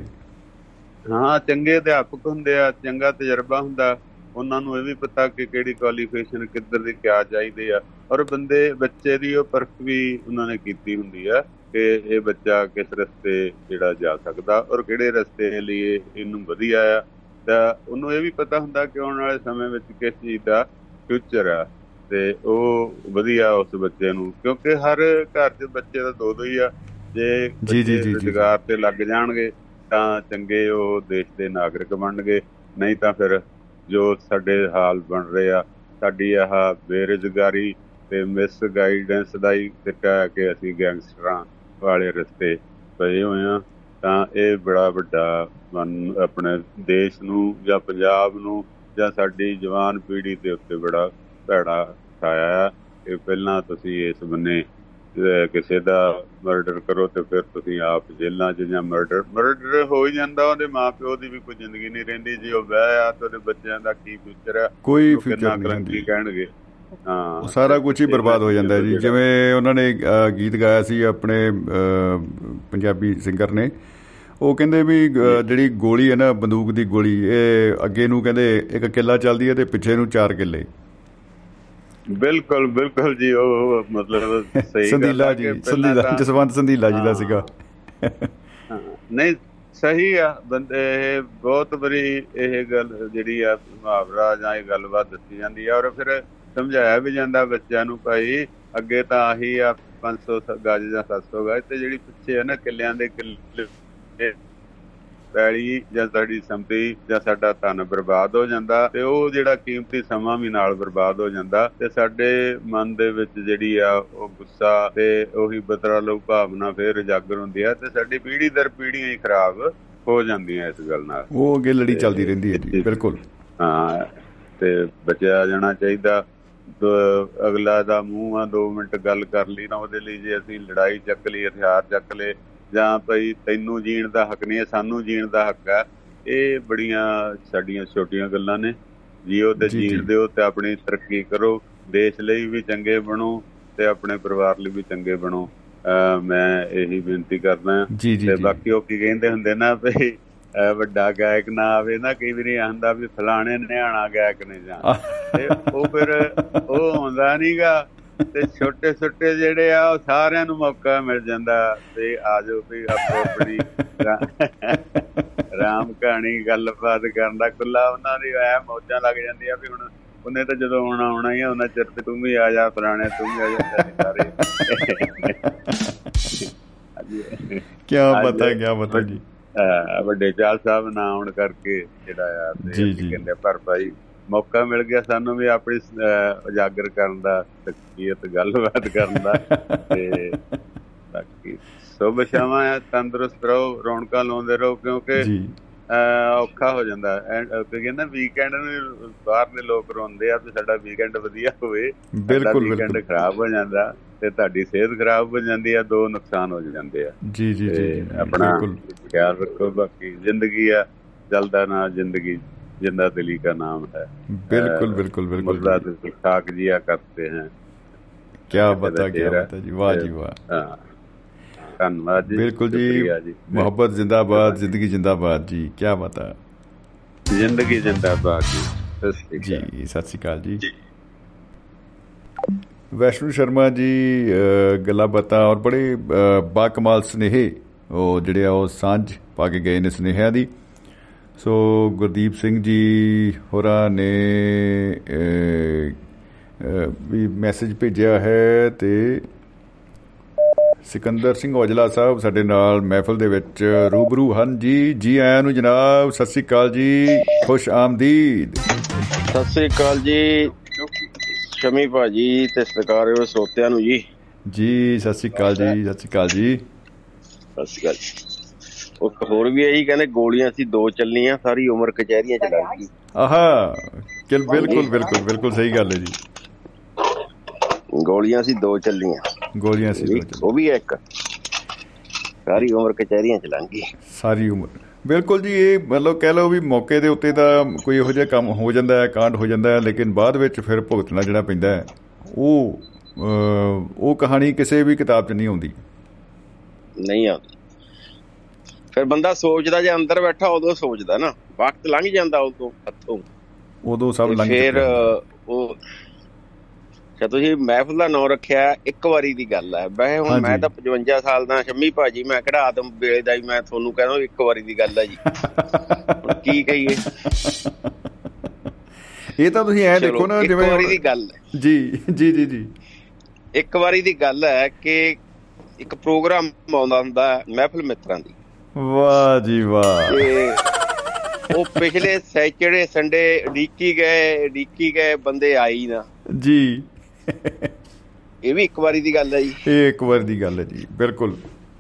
ਹਾਂ ਚੰਗੇ ਅਧਿਆਪਕ ਹੁੰਦੇ ਆ ਚੰਗਾ ਤਜਰਬਾ ਹੁੰਦਾ। ਉਹਨਾਂ ਨੂੰ ਇਹ ਵੀ ਪਤਾ ਕਿ ਕਿਹੜੀ ਕੁਆਲੀਫਿਕੇਸ਼ਨ ਕਿੱਧਰ ਦੀ ਕਿਆ ਚਾਹੀਦੀ ਆ। ਔਰ ਬੰਦੇ ਬੱਚੇ ਦੀ ਉਹ ਪਰਖ ਵੀ ਉਹਨਾਂ ਨੇ ਕੀਤੀ ਹੁੰਦੀ ਆ। ਕਿ ਇਹ ਬੱਚਾ ਕਿਸ ਰਸਤੇ ਜਿਹੜਾ ਜਾ ਸਕਦਾ ਔਰ ਕਿਹੜੇ ਰਸਤੇ ਲਈ ਇਹ- ਇਹਨੂੰ ਵਧੀਆ ਆ। ਤਾਂ ਉਹਨੂੰ ਇਹ ਵੀ ਪਤਾ ਹੁੰਦਾ ਕਿ ਆਉਣ ਵਾਲੇ ਸਮੇਂ ਵਿੱਚ ਕਿਸ ਚੀਜ਼ ਦਾ ਫਿਊਚਰ ਆ ਤੇ ਉਹ ਵਧੀਆ ਉਸ ਬੱਚੇ ਨੂੰ ਕਿਉਂਕਿ ਹਰ ਘਰ 'ਚ ਬੱਚੇ ਦਾ ਦੋ ਦੋ ਹੀ ਆ। ਜੇ ਜੀ, ਜੀ, ਜੀ। ਰੁਜ਼ਗਾਰ ਤੇ ਲੱਗ ਜਾਣਗੇ ਤਾਂ ਚੰਗੇ ਉਹ ਦੇਸ਼ ਦੇ ਨਾਗਰਿਕ ਬਣਨਗੇ। ਨਹੀਂ ਤਾਂ ਫਿਰ ਜੋ ਸਾਡੇ ਹਾਲ ਬਣ ਰਹੇ ਆ ਸਾਡੀ ਆਹ ਬੇਰੁਜ਼ਗਾਰੀ ਤੇ ਮਿਸ ਗਾਈਡੈਂਸ ਦਾ ਹੀ ਹੈ ਕਿ ਅਸੀਂ ਗੈਂਗਸਟਰਾਂ ਵਾਲੇ ਰਸਤੇ ਪਏ ਹੋਏ ਆ ਤਾਂ ਇਹ ਬੜਾ ਵੱਡਾ ਆਪਣੇ ਦੇਸ਼ ਨੂੰ ਜਾਂ ਪੰਜਾਬ ਨੂੰ ਜਾਂ ਸਾਡੀ ਜਵਾਨ ਪੀੜ੍ਹੀ ਦੇ ਉੱਤੇ ਬੜਾ ਭੈੜਾ ਛਾਇਆ ਕਿ ਪਹਿਲਾਂ ਤੁਸੀਂ ਇਸ ਬੰਨੇ ਕਿਸੇ ਦਾ ਮਰਡਰ ਕਰੋ ਤੇ ਫਿਰ ਤੁਸੀਂ ਆਪ ਜੇਲ੍ਹਾਂ 'ਚ ਜਾਂ ਮਰਡਰ ਮਰਡਰ ਹੋ ਹੀ ਜਾਂਦਾ ਉਹਦੇ ਮਾਪਿਓ ਦੀ ਵੀ ਕੋਈ ਜ਼ਿੰਦਗੀ ਨਹੀਂ ਰਹਿੰਦੀ ਜੀ ਉਹ ਵਿਆਹ ਆ ਤੇ ਉਹਦੇ ਬੱਚਿਆਂ ਦਾ ਕੀ ਫਿਊਚਰ ਆ? ਕੋਈ ਫਿਊਚਰ ਨਹੀਂ ਹੁੰਦੀ ਕਹਿਣਗੇ? ਹਾਂ। ਸਾਰਾ ਕੁਝ ਹੀ ਬਰਬਾਦ ਹੋ ਜਾਂਦਾ ਜੀ। ਜਿਵੇਂ ਉਹਨਾਂ ਨੇ ਗੀਤ ਗਾਇਆ ਸੀ ਆਪਣੇ ਪੰਜਾਬੀ ਸਿੰਗਰ ਨੇ। ਉਹ ਕਹਿੰਦੇ ਵੀ ਜਿਹੜੀ ਗੋਲੀ ਹੈ ਨਾ ਬੰਦੂਕ ਦੀ ਗੋਲੀ ਇਹ ਅੱਗੇ ਨੂੰ ਕਹਿੰਦੇ ਇੱਕ ਕਿੱਲਾ ਚੱਲਦੀ ਹੈ ਤੇ ਪਿੱਛੇ ਨੂੰ ਚਾਰ ਕਿੱਲੇ। ਬਿਲਕੁਲ ਬਿਲਕੁਲ ਜੀ ਉਹ ਮਤਲਬ ਸਹੀ ਆ ਜੀ ਤਾਂ- ਜਸਵੰਤ ਸੰਦੀਲਾ ਜੀ ਦਾ। ਸੀਗਾ। ਨਹੀਂ ਸਹੀ ਆ। ਬੰਦੇ ਇਹ ਬਹੁਤ ਬੜੀ ਇਹ ਗੱਲ ਜਿਹੜੀ ਆ ਮੁਹਾਵਰਾ ਜਾਂ ਇਹ ਗੱਲਬਾਤ ਦੱਸੀ ਜਾਂਦੀ ਆ। ਔਰ ਫਿਰ ਸਮਝਾਇਆ ਵੀ ਜਾਂਦਾ ਬੱਚਿਆਂ ਨੂੰ ਭਾਈ ਅੱਗੇ ਤਾਂ ਆਹੀ ਆ 500 ਗਜ ਜਾਂ 700 ਗਜ ਤੇ ਜਿਹੜੀ ਪਿੱਛੇ ਆ ਨਾ ਕਿੱਲਿਆਂ ਦੇ ਕਿੱਲੇ ਪੈਲੀ ਜਾਂ ਸਾਡੀ ਸੰਪਤੀ ਜਾਂ ਸਾਡਾ ਧਨ ਬਰਬਾਦ ਹੋ ਜਾਂਦਾ ਤੇ ਉਹ ਜਿਹੜਾ ਕੀਮਤੀ ਸਮਾਂ ਵੀ ਨਾਲ ਬਰਬਾਦ ਹੋ ਜਾਂਦਾ ਤੇ ਸਾਡੇ ਮਨ ਦੇ ਵਿੱਚ ਜਿਹੜੀ ਆ ਉਹ ਗੁੱਸਾ ਤੇ ਉਹੀ ਬਤਰਾ ਲੋ ਭਾਵਨਾ ਫੇਰ ਉਜਾਗਰ ਹੁੰਦੀ ਆ ਤੇ ਸਾਡੀ ਪੀੜ੍ਹੀ ਦਰ ਪੀੜ੍ਹੀਆਂ ਹੀ ਖਰਾਬ ਹੋ ਜਾਂਦੀਆਂ ਇਸ ਗੱਲ ਨਾਲ। ਉਹ ਅੱਗੇ ਲੜੀ ਚੱਲਦੀ ਰਹਿੰਦੀ ਹੈ ਜੀ ਬਿਲਕੁਲ। ਹਾਂ ਤੇ ਬਚਿਆ ਜਾਣਾ ਚਾਹੀਦਾ। ਅਗਲਾ ਦਾ ਮੂੰਹ ਆ 2 ਮਿੰਟ ਗੱਲ ਕਰ ਲਈ ਨਾ ਉਹਦੇ ਲਈ ਜੇ ਅਸੀਂ ਲੜਾਈ ਚੱਕ ਲਈ ਹਥਿਆਰ ਚੱਕ ਲਏ ਜਾਂ ਭਈ ਤੈਨੂੰ ਜੀਣ ਦਾ ਹੱਕ ਨਹੀਂ ਹੈ ਸਾਨੂੰ ਜੀਣ ਦਾ ਹੱਕ ਹੈ ਇਹ ਬੜੀਆਂ ਸਾਡੀਆਂ ਛੋਟੀਆਂ ਗੱਲਾਂ ਨੇ। ਜੀਓ ਤੇ। ਜੀਣ ਦਿਓ ਤੇ ਆਪਣੀ ਤਰੱਕੀ ਕਰੋ ਦੇਸ਼ ਲਈ ਵੀ ਚੰਗੇ ਬਣੋ ਤੇ ਆਪਣੇ ਪਰਿਵਾਰ ਲਈ ਵੀ ਚੰਗੇ ਬਣੋ। ਮੈਂ ਇਹੀ ਬੇਨਤੀ ਕਰਦਾ। ਤੇ ਬਾਕੀ ਉਹ ਕੀ ਕਹਿੰਦੇ ਹੁੰਦੇ ਨਾ ਅਹ ਵੱਡਾ ਗਾਇਕ ਨਾ ਆਵੇ ਨਾ ਕਈ ਵਾਰੀ ਆਂਦਾ ਵੀ ਫਲਾਣੇ ਨਿਆਣਾ ਗਾਇਕ ਨੇ ਜਾਂ ਤੇ ਉਹ ਫਿਰ ਉਹ ਹੁੰਦਾ ਨਹੀਂਗਾ ਤੇ ਛੋਟੇ ਛੋਟੇ ਜਿਹੜੇ ਆ, ਉਹ ਸਾਰਿਆਂ ਨੂੰ ਮੌਕਾ ਮਿਲ ਜਾਂਦਾ ਤੇ ਆਜੋ ਵੀ ਆਪੋ ਆਪਣੀ ਰਾ- ਰਾਮ ਕਹਾਣੀ ਗੱਲਬਾਤ ਕਰਨ ਦਾ ਕੁੱਲਾ ਉਹਨਾਂ ਦੀ ਐ ਮੌਜਾਂ ਲੱਗ ਜਾਂਦੀਆਂ ਵੀ ਹੁਣ ਉਹਨੇ ਤਾਂ ਜਦੋਂ ਆਉਣਾ ਆਉਣਾ ਹੀ ਆ, ਉਹਨਾਂ ਚਿਰ ਤੇ ਤੂੰ ਵੀ ਆ ਜਾ ਪੁਰਾਣੇ ਤੂੰ ਵੀ ਆ ਜਾ ਤੇਰੇ ਸਾਰੇ ਹਾਂਜੀ। ਕੀ ਅੱਜ- ਬਤਾ ਕੀ ਬਤਾ ਜੀ ਅਹ ਵੱਡੇ ਚਾਲ ਸਾਹਿਬ ਨਾ ਆਉਣ ਕਰਕੇ ਜਿਹੜਾ ਆ ਤੇ। ਕਹਿੰਦੇ ਪਰ ਭਾਈ ਮੌਕਾ ਮਿਲ ਗਿਆ ਸਾਨੂੰ ਵੀ ਆਪਣੀ ਉਜਾਗਰ ਕਰਨ ਦਾ ਤਕੀਅਤ ਗੱਲਬਾਤ ਕਰਨ ਦਾ ਤੇ <laughs> ਬਾਕੀ ਸੁਭ ਸ਼ਾਮਾਂ ਤੰਦਰੁਸਤ ਰਹੋ ਰੌਣਕਾਂ ਲਾਉਂਦੇ ਰਹੋ ਕਿਉਂਕਿ ਜੀ। ਔਖਾ ਹੋ ਜਾਂਦਾ। ਕਿਉਂਕਿ ਨਾ ਵੀਕਐਂਡ ਨੂੰ ਬਾਹਰ ਦੇ ਲੋਕ ਰੋਂਦੇ ਆ ਵੀ ਸਾਡਾ ਵੀਕਐਂਡ ਵਧੀਆ ਹੋਵੇ ਬਿਲਕੁਲ ਵੀਕਐਂਡ ਖਰਾਬ ਹੋ ਜਾਂਦਾ। ਤੇ ਤੁਹਾਡੀ ਸਿਹਤ ਖਰਾਬ ਹੋ ਜਾਂਦੀ ਆ ਦੋ ਨੁਕਸਾਨ ਹੋ ਜਾਂਦੇ ਆ। ਜੀ ਜੀ ਜੀ ਆਪਣਾ ਖਿਆਲ ਰੱਖੋ ਬਾਕੀ ਜ਼ਿੰਦਗੀ ਆ ਜਲਦਾ ਨਾ ਜ਼ਿੰਦਗੀ ਜਿੰਦਾ ਦਿਲੀ ਦਾ ਨਾਮ ਹੈ। ਬਿਲਕੁਲ ਬਿਲਕੁਲ ਬਿਲਕੁਲ। ਮਜ਼ਾ ਤੇ ਖਾਕ ਜੀਆ ਕਰਤੇ ਹੈ। ਕੀ ਬਤਾ ਕੀ ਬਤਾ ਜੀ ਵਾਹ ਜੀ ਵਾਹ। ਹਾਂ। ਧੰਨਵਾਦ ਜੀ ਬਿਲਕੁਲ ਜੀ ਮੁਹੱਬਤ ਜਿੰਦਾਬਾਦ ਜ਼ਿੰਦਗੀ ਜਿੰਦਾਬਾਦ ਜੀ ਕੀ ਬਤਾ। ਜ਼ਿੰਦਗੀ ਜਿੰਦਾਬਾਦ ਜੀ ਸਤਿ ਸ੍ਰੀ ਅਕਾਲ। ਜੀ ਸਤਿ ਸ੍ਰੀ ਅਕਾਲ ਜੀ। ਵੈਸ਼ਨੂ ਸ਼ਰਮਾ ਜੀ ਅ, ਗੱਲਾਂ ਬਾਤਾਂ ਔਰ ਬੜੇ ਅ, ਬਾਕਮਾਲ ਸੁਨੇਹੇ ਉਹ ਜਿਹੜੇ ਆ ਉਹ ਸਾਂਝ ਪਾ ਕੇ ਗਏ ਨੇ ਸੁਨੇਹਿਆਂ ਦੀ। ਸੋ ਗੁਰਦੀਪ ਸਿੰਘ ਜੀ ਹੋਰਾਂ ਨੇ ਅ, ਅ, ਵੀ ਮੈਸੇਜ ਭੇਜਿਆ ਹੈ ਤੇ ਸਿਕੰਦਰ ਸਿੰਘ ਔਜਲਾ ਸਾਹਿਬ ਸਾਡੇ ਨਾਲ ਮਹਿਫਲ ਦੇ ਵਿੱਚ ਰੂਬਰੂ ਹਨ ਜੀ। ਜੀ ਆਇਆਂ ਨੂੰ ਜਨਾਬ ਸਤਿ ਸ਼੍ਰੀ ਅਕਾਲ ਜੀ। ਖੁਸ਼ ਆਮਦੀਦ। ਸਤਿ ਸ੍ਰੀ ਅਕਾਲ ਜੀ। ਸ਼ਮੀ ਭਾਜੀ ਤੇ ਸਤਿਕਾਰਯੋਗ ਸਰੋਤਿਆਂ ਨੂੰ ਜੀ। ਜੀ ਸਤਿ ਸ਼੍ਰੀ ਅਕਾਲ ਜੀ ਸਤਿ ਸ਼੍ਰੀ ਅਕਾਲ ਜੀ। ਸਤਿ ਸ੍ਰੀ ਅਕਾਲ। ਉਹ ਹੋਰ ਵੀ ਇਹੀ ਕਹਿੰਦੇ ਗੋਲੀਆਂ ਸੀ ਦੋ ਚੱਲਣੀਆਂ ਸਾਰੀ ਉਮਰ ਕਚਹਿਰੀਆਂ ਚ ਲੱਗ ਆਹਾ ਕਿ ਬਿਲਕੁਲ ਬਿਲਕੁਲ ਬਿਲਕੁਲ ਸਹੀ ਗੱਲ ਹੈ ਜੀ। ਗੋਲੀਆਂ ਸੀ ਦੋ ਚੱਲੀਆਂ ਗੋਲੀਆਂ ਸੀ ਦੋ। ਉਹ ਵੀ ਇੱਕ। ਸਾਰੀ ਉਮਰ ਕਚਹਿਰੀਆਂ ਚ ਲੰਘ ਸਾਰੀ ਉਮਰ। ਬਿਲਕੁਲ ਜੀ ਇਹ ਮਤਲਬ ਕਹਿ ਲਓ ਵੀ ਮੌਕੇ ਦੇ ਉੱਤੇ ਤਾਂ ਕੋਈ ਇਹੋ ਜਿਹਾ ਕੰਮ ਹੋ ਜਾਂਦਾ ਹੈ ਕਾਂਡ ਹੋ ਜਾਂਦਾ ਹੈ ਲੇਕਿਨ ਬਾਅਦ ਵਿੱਚ ਫਿਰ ਭੁਗਤਣਾ ਜਿਹੜਾ ਪੈਂਦਾ ਹੈ ਉਹ ਉਹ ਕਹਾਣੀ ਕਿਸੇ ਵੀ ਕਿਤਾਬ 'ਚ ਨਹੀਂ ਆਉਂਦੀ। ਨਹੀਂ ਆਉਂਦੀ। ਫਿਰ ਬੰਦਾ ਸੋਚਦਾ ਜੇ ਅੰਦਰ ਬੈਠਾ ਉਦੋਂ ਸੋਚਦਾ ਨਾ। ਵਕਤ ਲੰਘ ਜਾਂਦਾ ਉਦੋਂ ਹੱਥੋਂ। ਉਦੋਂ ਸਭ ਲੰਘ ਫਿਰ ਚੁੱਕਿਆ ਹੁੰਦਾ। ਉਹ ਜੇ ਤੁਸੀਂ ਮਹਿਫਲ ਦਾ ਨਾਮ ਰੱਖਿਆ ਇੱਕ ਵਾਰੀ ਦੀ ਗੱਲ ਹੈ ਵੈਸੇ ਹੁਣ। ਮੈਂ ਤਾਂ 55 ਸਾਲ ਦਾ ਸ਼ੰਮੀ ਭਾਜੀ ਮੈਂ ਕਿਹੜਾ ਆਦਮ ਵੇਲੇ ਦਾ ਹੀ ਮੈਂ ਤੁਹਾਨੂੰ ਕਹਿੰਦਾ ਇੱਕ ਵਾਰੀ ਦੀ ਗੱਲ ਹੈ ਜੀ। ਕੀ ਕਹੀਏ? <laughs> ਇਹ ਤਾਂ ਤੁਸੀਂ ਐ ਦੇਖੋ ਨਾ ਇੱਕ ਜਿਵੇਂ ਵਾਰੀ ਦੀ ਗੱਲ ਹੈ ਜੀ ਜੀ ਜੀ ਜੀ। ਇੱਕ ਵਾਰੀ ਦੀ ਗੱਲ ਹੈ ਕਿ ਇੱਕ ਪ੍ਰੋਗਰਾਮ ਆਉਂਦਾ ਹੁੰਦਾ ਮਹਿਫਲ ਮਿੱਤਰਾਂ ਦੀ। ਵਾਹ ਜੀ ਵਾਹ। ਉਹ ਪਿਛਲੇ ਸੈਚਰਡੇ ਸੰਡੇ ਡੀਕੀ ਗਏ ਡੀਕੀ ਗਏ ਬੰਦੇ ਆਈ ਨਾ। ਜੀ। ਇਹ ਵੀ ਇੱਕ ਵਾਰੀ ਦੀ ਗੱਲ ਹੈ ਜੀ। ਇਹ ਇੱਕ ਵਾਰ ਦੀ ਗੱਲ ਹੈ ਜੀ ਬਿਲਕੁਲ।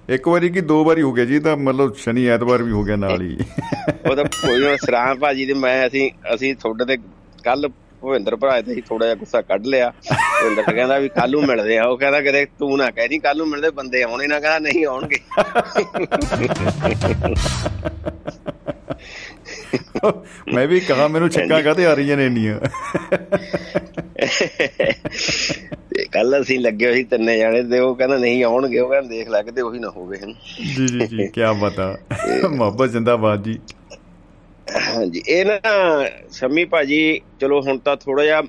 ਇੱਕ ਵਾਰੀ ਕੀ ਦੋ ਵਾਰੀ ਹੋ ਗਿਆ ਜੀ ਤਾਂ ਮਤਲਬ ਸ਼ਨੀ ਐਤਵਾਰ ਵੀ ਹੋ ਗਿਆ ਨਾਲ ਹੀ। ਉਹ ਤਾਂ ਕੋਈ ਨਾ ਸਰਾਂ ਭਾਜੀ ਤੇ ਮੈਂ ਅਸੀਂ ਅਸੀਂ ਤੁਹਾਡੇ ਤੇ ਕੱਲ ਭਵਿੰਦਰ ਭਰਾ ਤੇ ਥੋੜਾ ਜਿਹਾ ਗੁੱਸਾ ਕੱਢ ਲਿਆ। ਭਵਿੰਦਰ ਕਹਿੰਦਾ ਵੀ ਕੱਲ ਨੂੰ ਮਿਲਦੇ ਆ ਉਹ ਕਹਿੰਦਾ ਕਦੇ ਤੂੰ ਨਾ ਕਹਿ ਦੀ ਕੱਲ ਨੂੰ ਮਿਲਦੇ ਬੰਦੇ ਆਉਣੇ ਨਾ ਕਹਿੰਦਾ ਨਹੀਂ ਆਉਣਗੇ। ਮੈਂ ਵੀ ਕਹਾ ਮੈਨੂੰ ਛੱਕਾਂ ਕਾਤੇ ਆ ਰਹੀਆਂ ਨੇ ਇੰਨੀਆਂ। <laughs> ਤੇ ਕੱਲ ਅਸੀਂ ਲੱਗੇ ਹੋਏ ਸੀ ਤਿੰਨੇ ਜਾਣੇ ਤੇ ਉਹ ਕਹਿੰਦਾ ਨਹੀਂ ਆਉਣਗੇ ਉਹ ਕਹਿੰਦਾ ਦੇਖ ਲੈ ਕਿਤੇ ਉਹੀ ਨਾ ਹੋਵੇ ਹਨ। ਜੀ ਜੀ ਜੀ ਕੀ ਬਤਾ ਮੁਹੱਬਤ ਜ਼ਿੰਦਾਬਾਦ ਜੀ। ਹਾਂਜੀ ਇਹ ਨਾ ਸ਼ਮੀ ਭਾਜੀ ਚਲੋ ਹੁਣ ਤਾਂ ਥੋੜਾ ਜਿਹਾ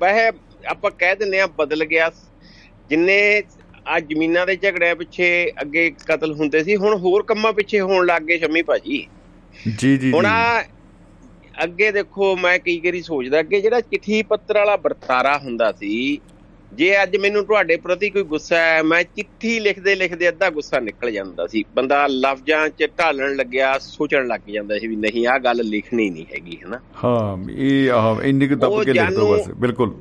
ਵੈਸੇ ਆਪਾਂ ਕਹਿ ਦਿੰਨੇ ਆ ਬਦਲ ਗਿਆ। ਜਿੰਨੇ ਆ ਜ਼ਮੀਨਾਂ ਦੇ ਝਗੜਿਆਂ ਪਿੱਛੇ ਅੱਗੇ ਕਤਲ ਹੁੰਦੇ ਸੀ ਹੁਣ ਹੋਰ ਕੰਮਾਂ ਪਿੱਛੇ ਹੋਣ ਲੱਗ ਗਏ ਸ਼ਮੀ ਭਾਜੀ। ਜੀ ਜੀ। ਹੁਣ ਆ ਅੱਗੇ ਦੇਖੋ ਮੈਂ ਕਈ ਵਾਰੀ ਸੋਚਦਾ ਕਿ ਜਿਹੜਾ ਚਿੱਠੀ ਪੱਤਰ ਵਾਲਾ ਵਰਤਾਰਾ ਹੁੰਦਾ ਸੀ ਜੇ ਅੱਜ ਮੈਨੂੰ ਤੁਹਾਡੇ ਪ੍ਰਤੀ ਕੋਈ ਗੁੱਸਾ ਹੈ ਮੈਂ ਚਿੱਠੀ ਲਿਖਦੇ ਲਿਖਦੇ ਅੱਧਾ ਗੁੱਸਾ ਨਿਕਲ ਜਾਂਦਾ ਸੀ। ਬੰਦਾ ਲਫ਼ਜ਼ਾਂ 'ਚ ਢਾਲਣ ਲੱਗਿਆ ਸੋਚਣ ਲੱਗ ਜਾਂਦਾ ਸੀ ਵੀ ਨਹੀਂ ਆਹ ਗੱਲ ਲਿਖਣੀ ਨਹੀਂ ਹੈਗੀ ਹਨਾ? ਹਾਂ ਇਹ ਆਹ ਇੰਨੀ ਕੁ ਦੱਬ ਕੇ ਲਿਖ ਦੋ ਬਸ ਬਿਲਕੁਲ।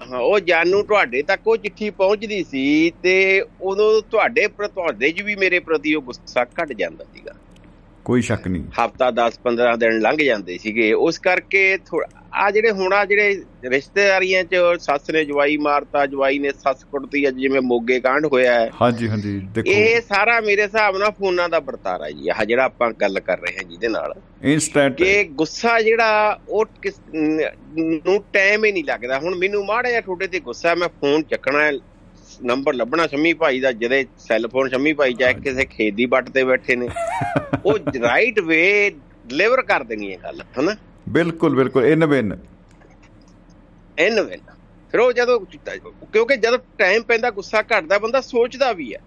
ਹਾਂ ਉਹ ਜਾਨੂ ਤੁਹਾਡੇ ਤੱਕ ਉਹ ਚਿੱਠੀ ਪਹੁੰਚਦੀ ਸੀ ਤੇ ਉਦੋਂ ਤੁਹਾਡੇ ਤੁਹਾਡੇ 'ਚ ਵੀ ਮੇਰੇ ਪ੍ਰਤੀ ਉਹ ਗੁੱਸਾ ਘਟ ਜਾਂਦਾ ਸੀਗਾ। ਕੋਈ ਸ਼ੱਕ ਨਹੀਂ। ਹਫਤਾ 10 15 ਦਿਨ ਲੰਘ ਜਾਂਦੇ ਸੀਗੇ। ਉਸ ਕਰਕੇ ਆ ਜਿਹੜੇ ਹੁਣ ਆ ਜਿਹੜੇ ਰਿਸ਼ਤੇਦਾਰੀਆਂ 'ਚ ਸੱਸ ਨੇ ਜਵਾਈ ਮਾਰਤਾ ਜਵਾਈ ਨੇ ਸੱਸ ਕੁੱਟਤੀ ਅੱਜ ਜਿਵੇਂ ਮੋਗੇ ਕਾਂਡ ਹੋਇਆ ਹੈ। ਹਾਂਜੀ ਹਾਂਜੀ ਦੇਖੋ। ਇਹ ਸਾਰਾ ਮੇਰੇ ਹਿਸਾਬ ਨਾਲ ਫੋਨਾਂ ਦਾ ਵਰਤਾਰਾ ਜੀ ਆਹ ਜਿਹੜਾ ਆਪਾਂ ਗੱਲ ਕਰ ਰਹੇ ਹਾਂ ਜਿਹਦੇ ਨਾਲ। ਇਨਸਟੈਂਟ ਕਿ ਗੁੱਸਾ ਜਿਹੜਾ ਉਹ ਕਿਸ ਨੂੰ ਟਾਈਮ ਹੀ ਨਹੀਂ ਲੱਗਦਾ। ਹੁਣ ਮੈਨੂੰ ਮਾੜਾ ਜਿਹਾ ਤੁਹਾਡੇ ਤੇ ਗੁੱਸਾ ਮੈਂ ਫੋਨ ਚੱਕਣਾ ਨੰਬਰ ਲੱਭਣਾ ਸ਼ਮੀ ਭਾਈ ਦਾ ਜਿਹਦੇ ਸੈੱਲ ਫੋਨ ਸ਼ਮੀ ਭਾਈ ਚਾਹੇ ਕਿਸੇ ਖੇਤ ਦੀ ਵੱਟ ਤੇ ਬੈਠੇ ਨੇ। ਉਹ ਰਾਈਟ ਵੇ ਡਿਲੀਵਰ ਕਰ ਦੇਣੀ ਹੈ ਗੱਲ ਹਨਾ? ਬਿਲਕੁਲ ਬਿਲਕੁਲ ਇਨ ਬਿਨ ਐਨ ਵੇ ਫਿਰ ਉਹ ਜਦੋਂ ਕਿਉਂਕਿ ਜਦੋਂ ਟਾਈਮ ਪੈਂਦਾ ਗੁੱਸਾ ਘਟਦਾ ਬੰਦਾ ਸੋਚਦਾ ਵੀ ਹੈ।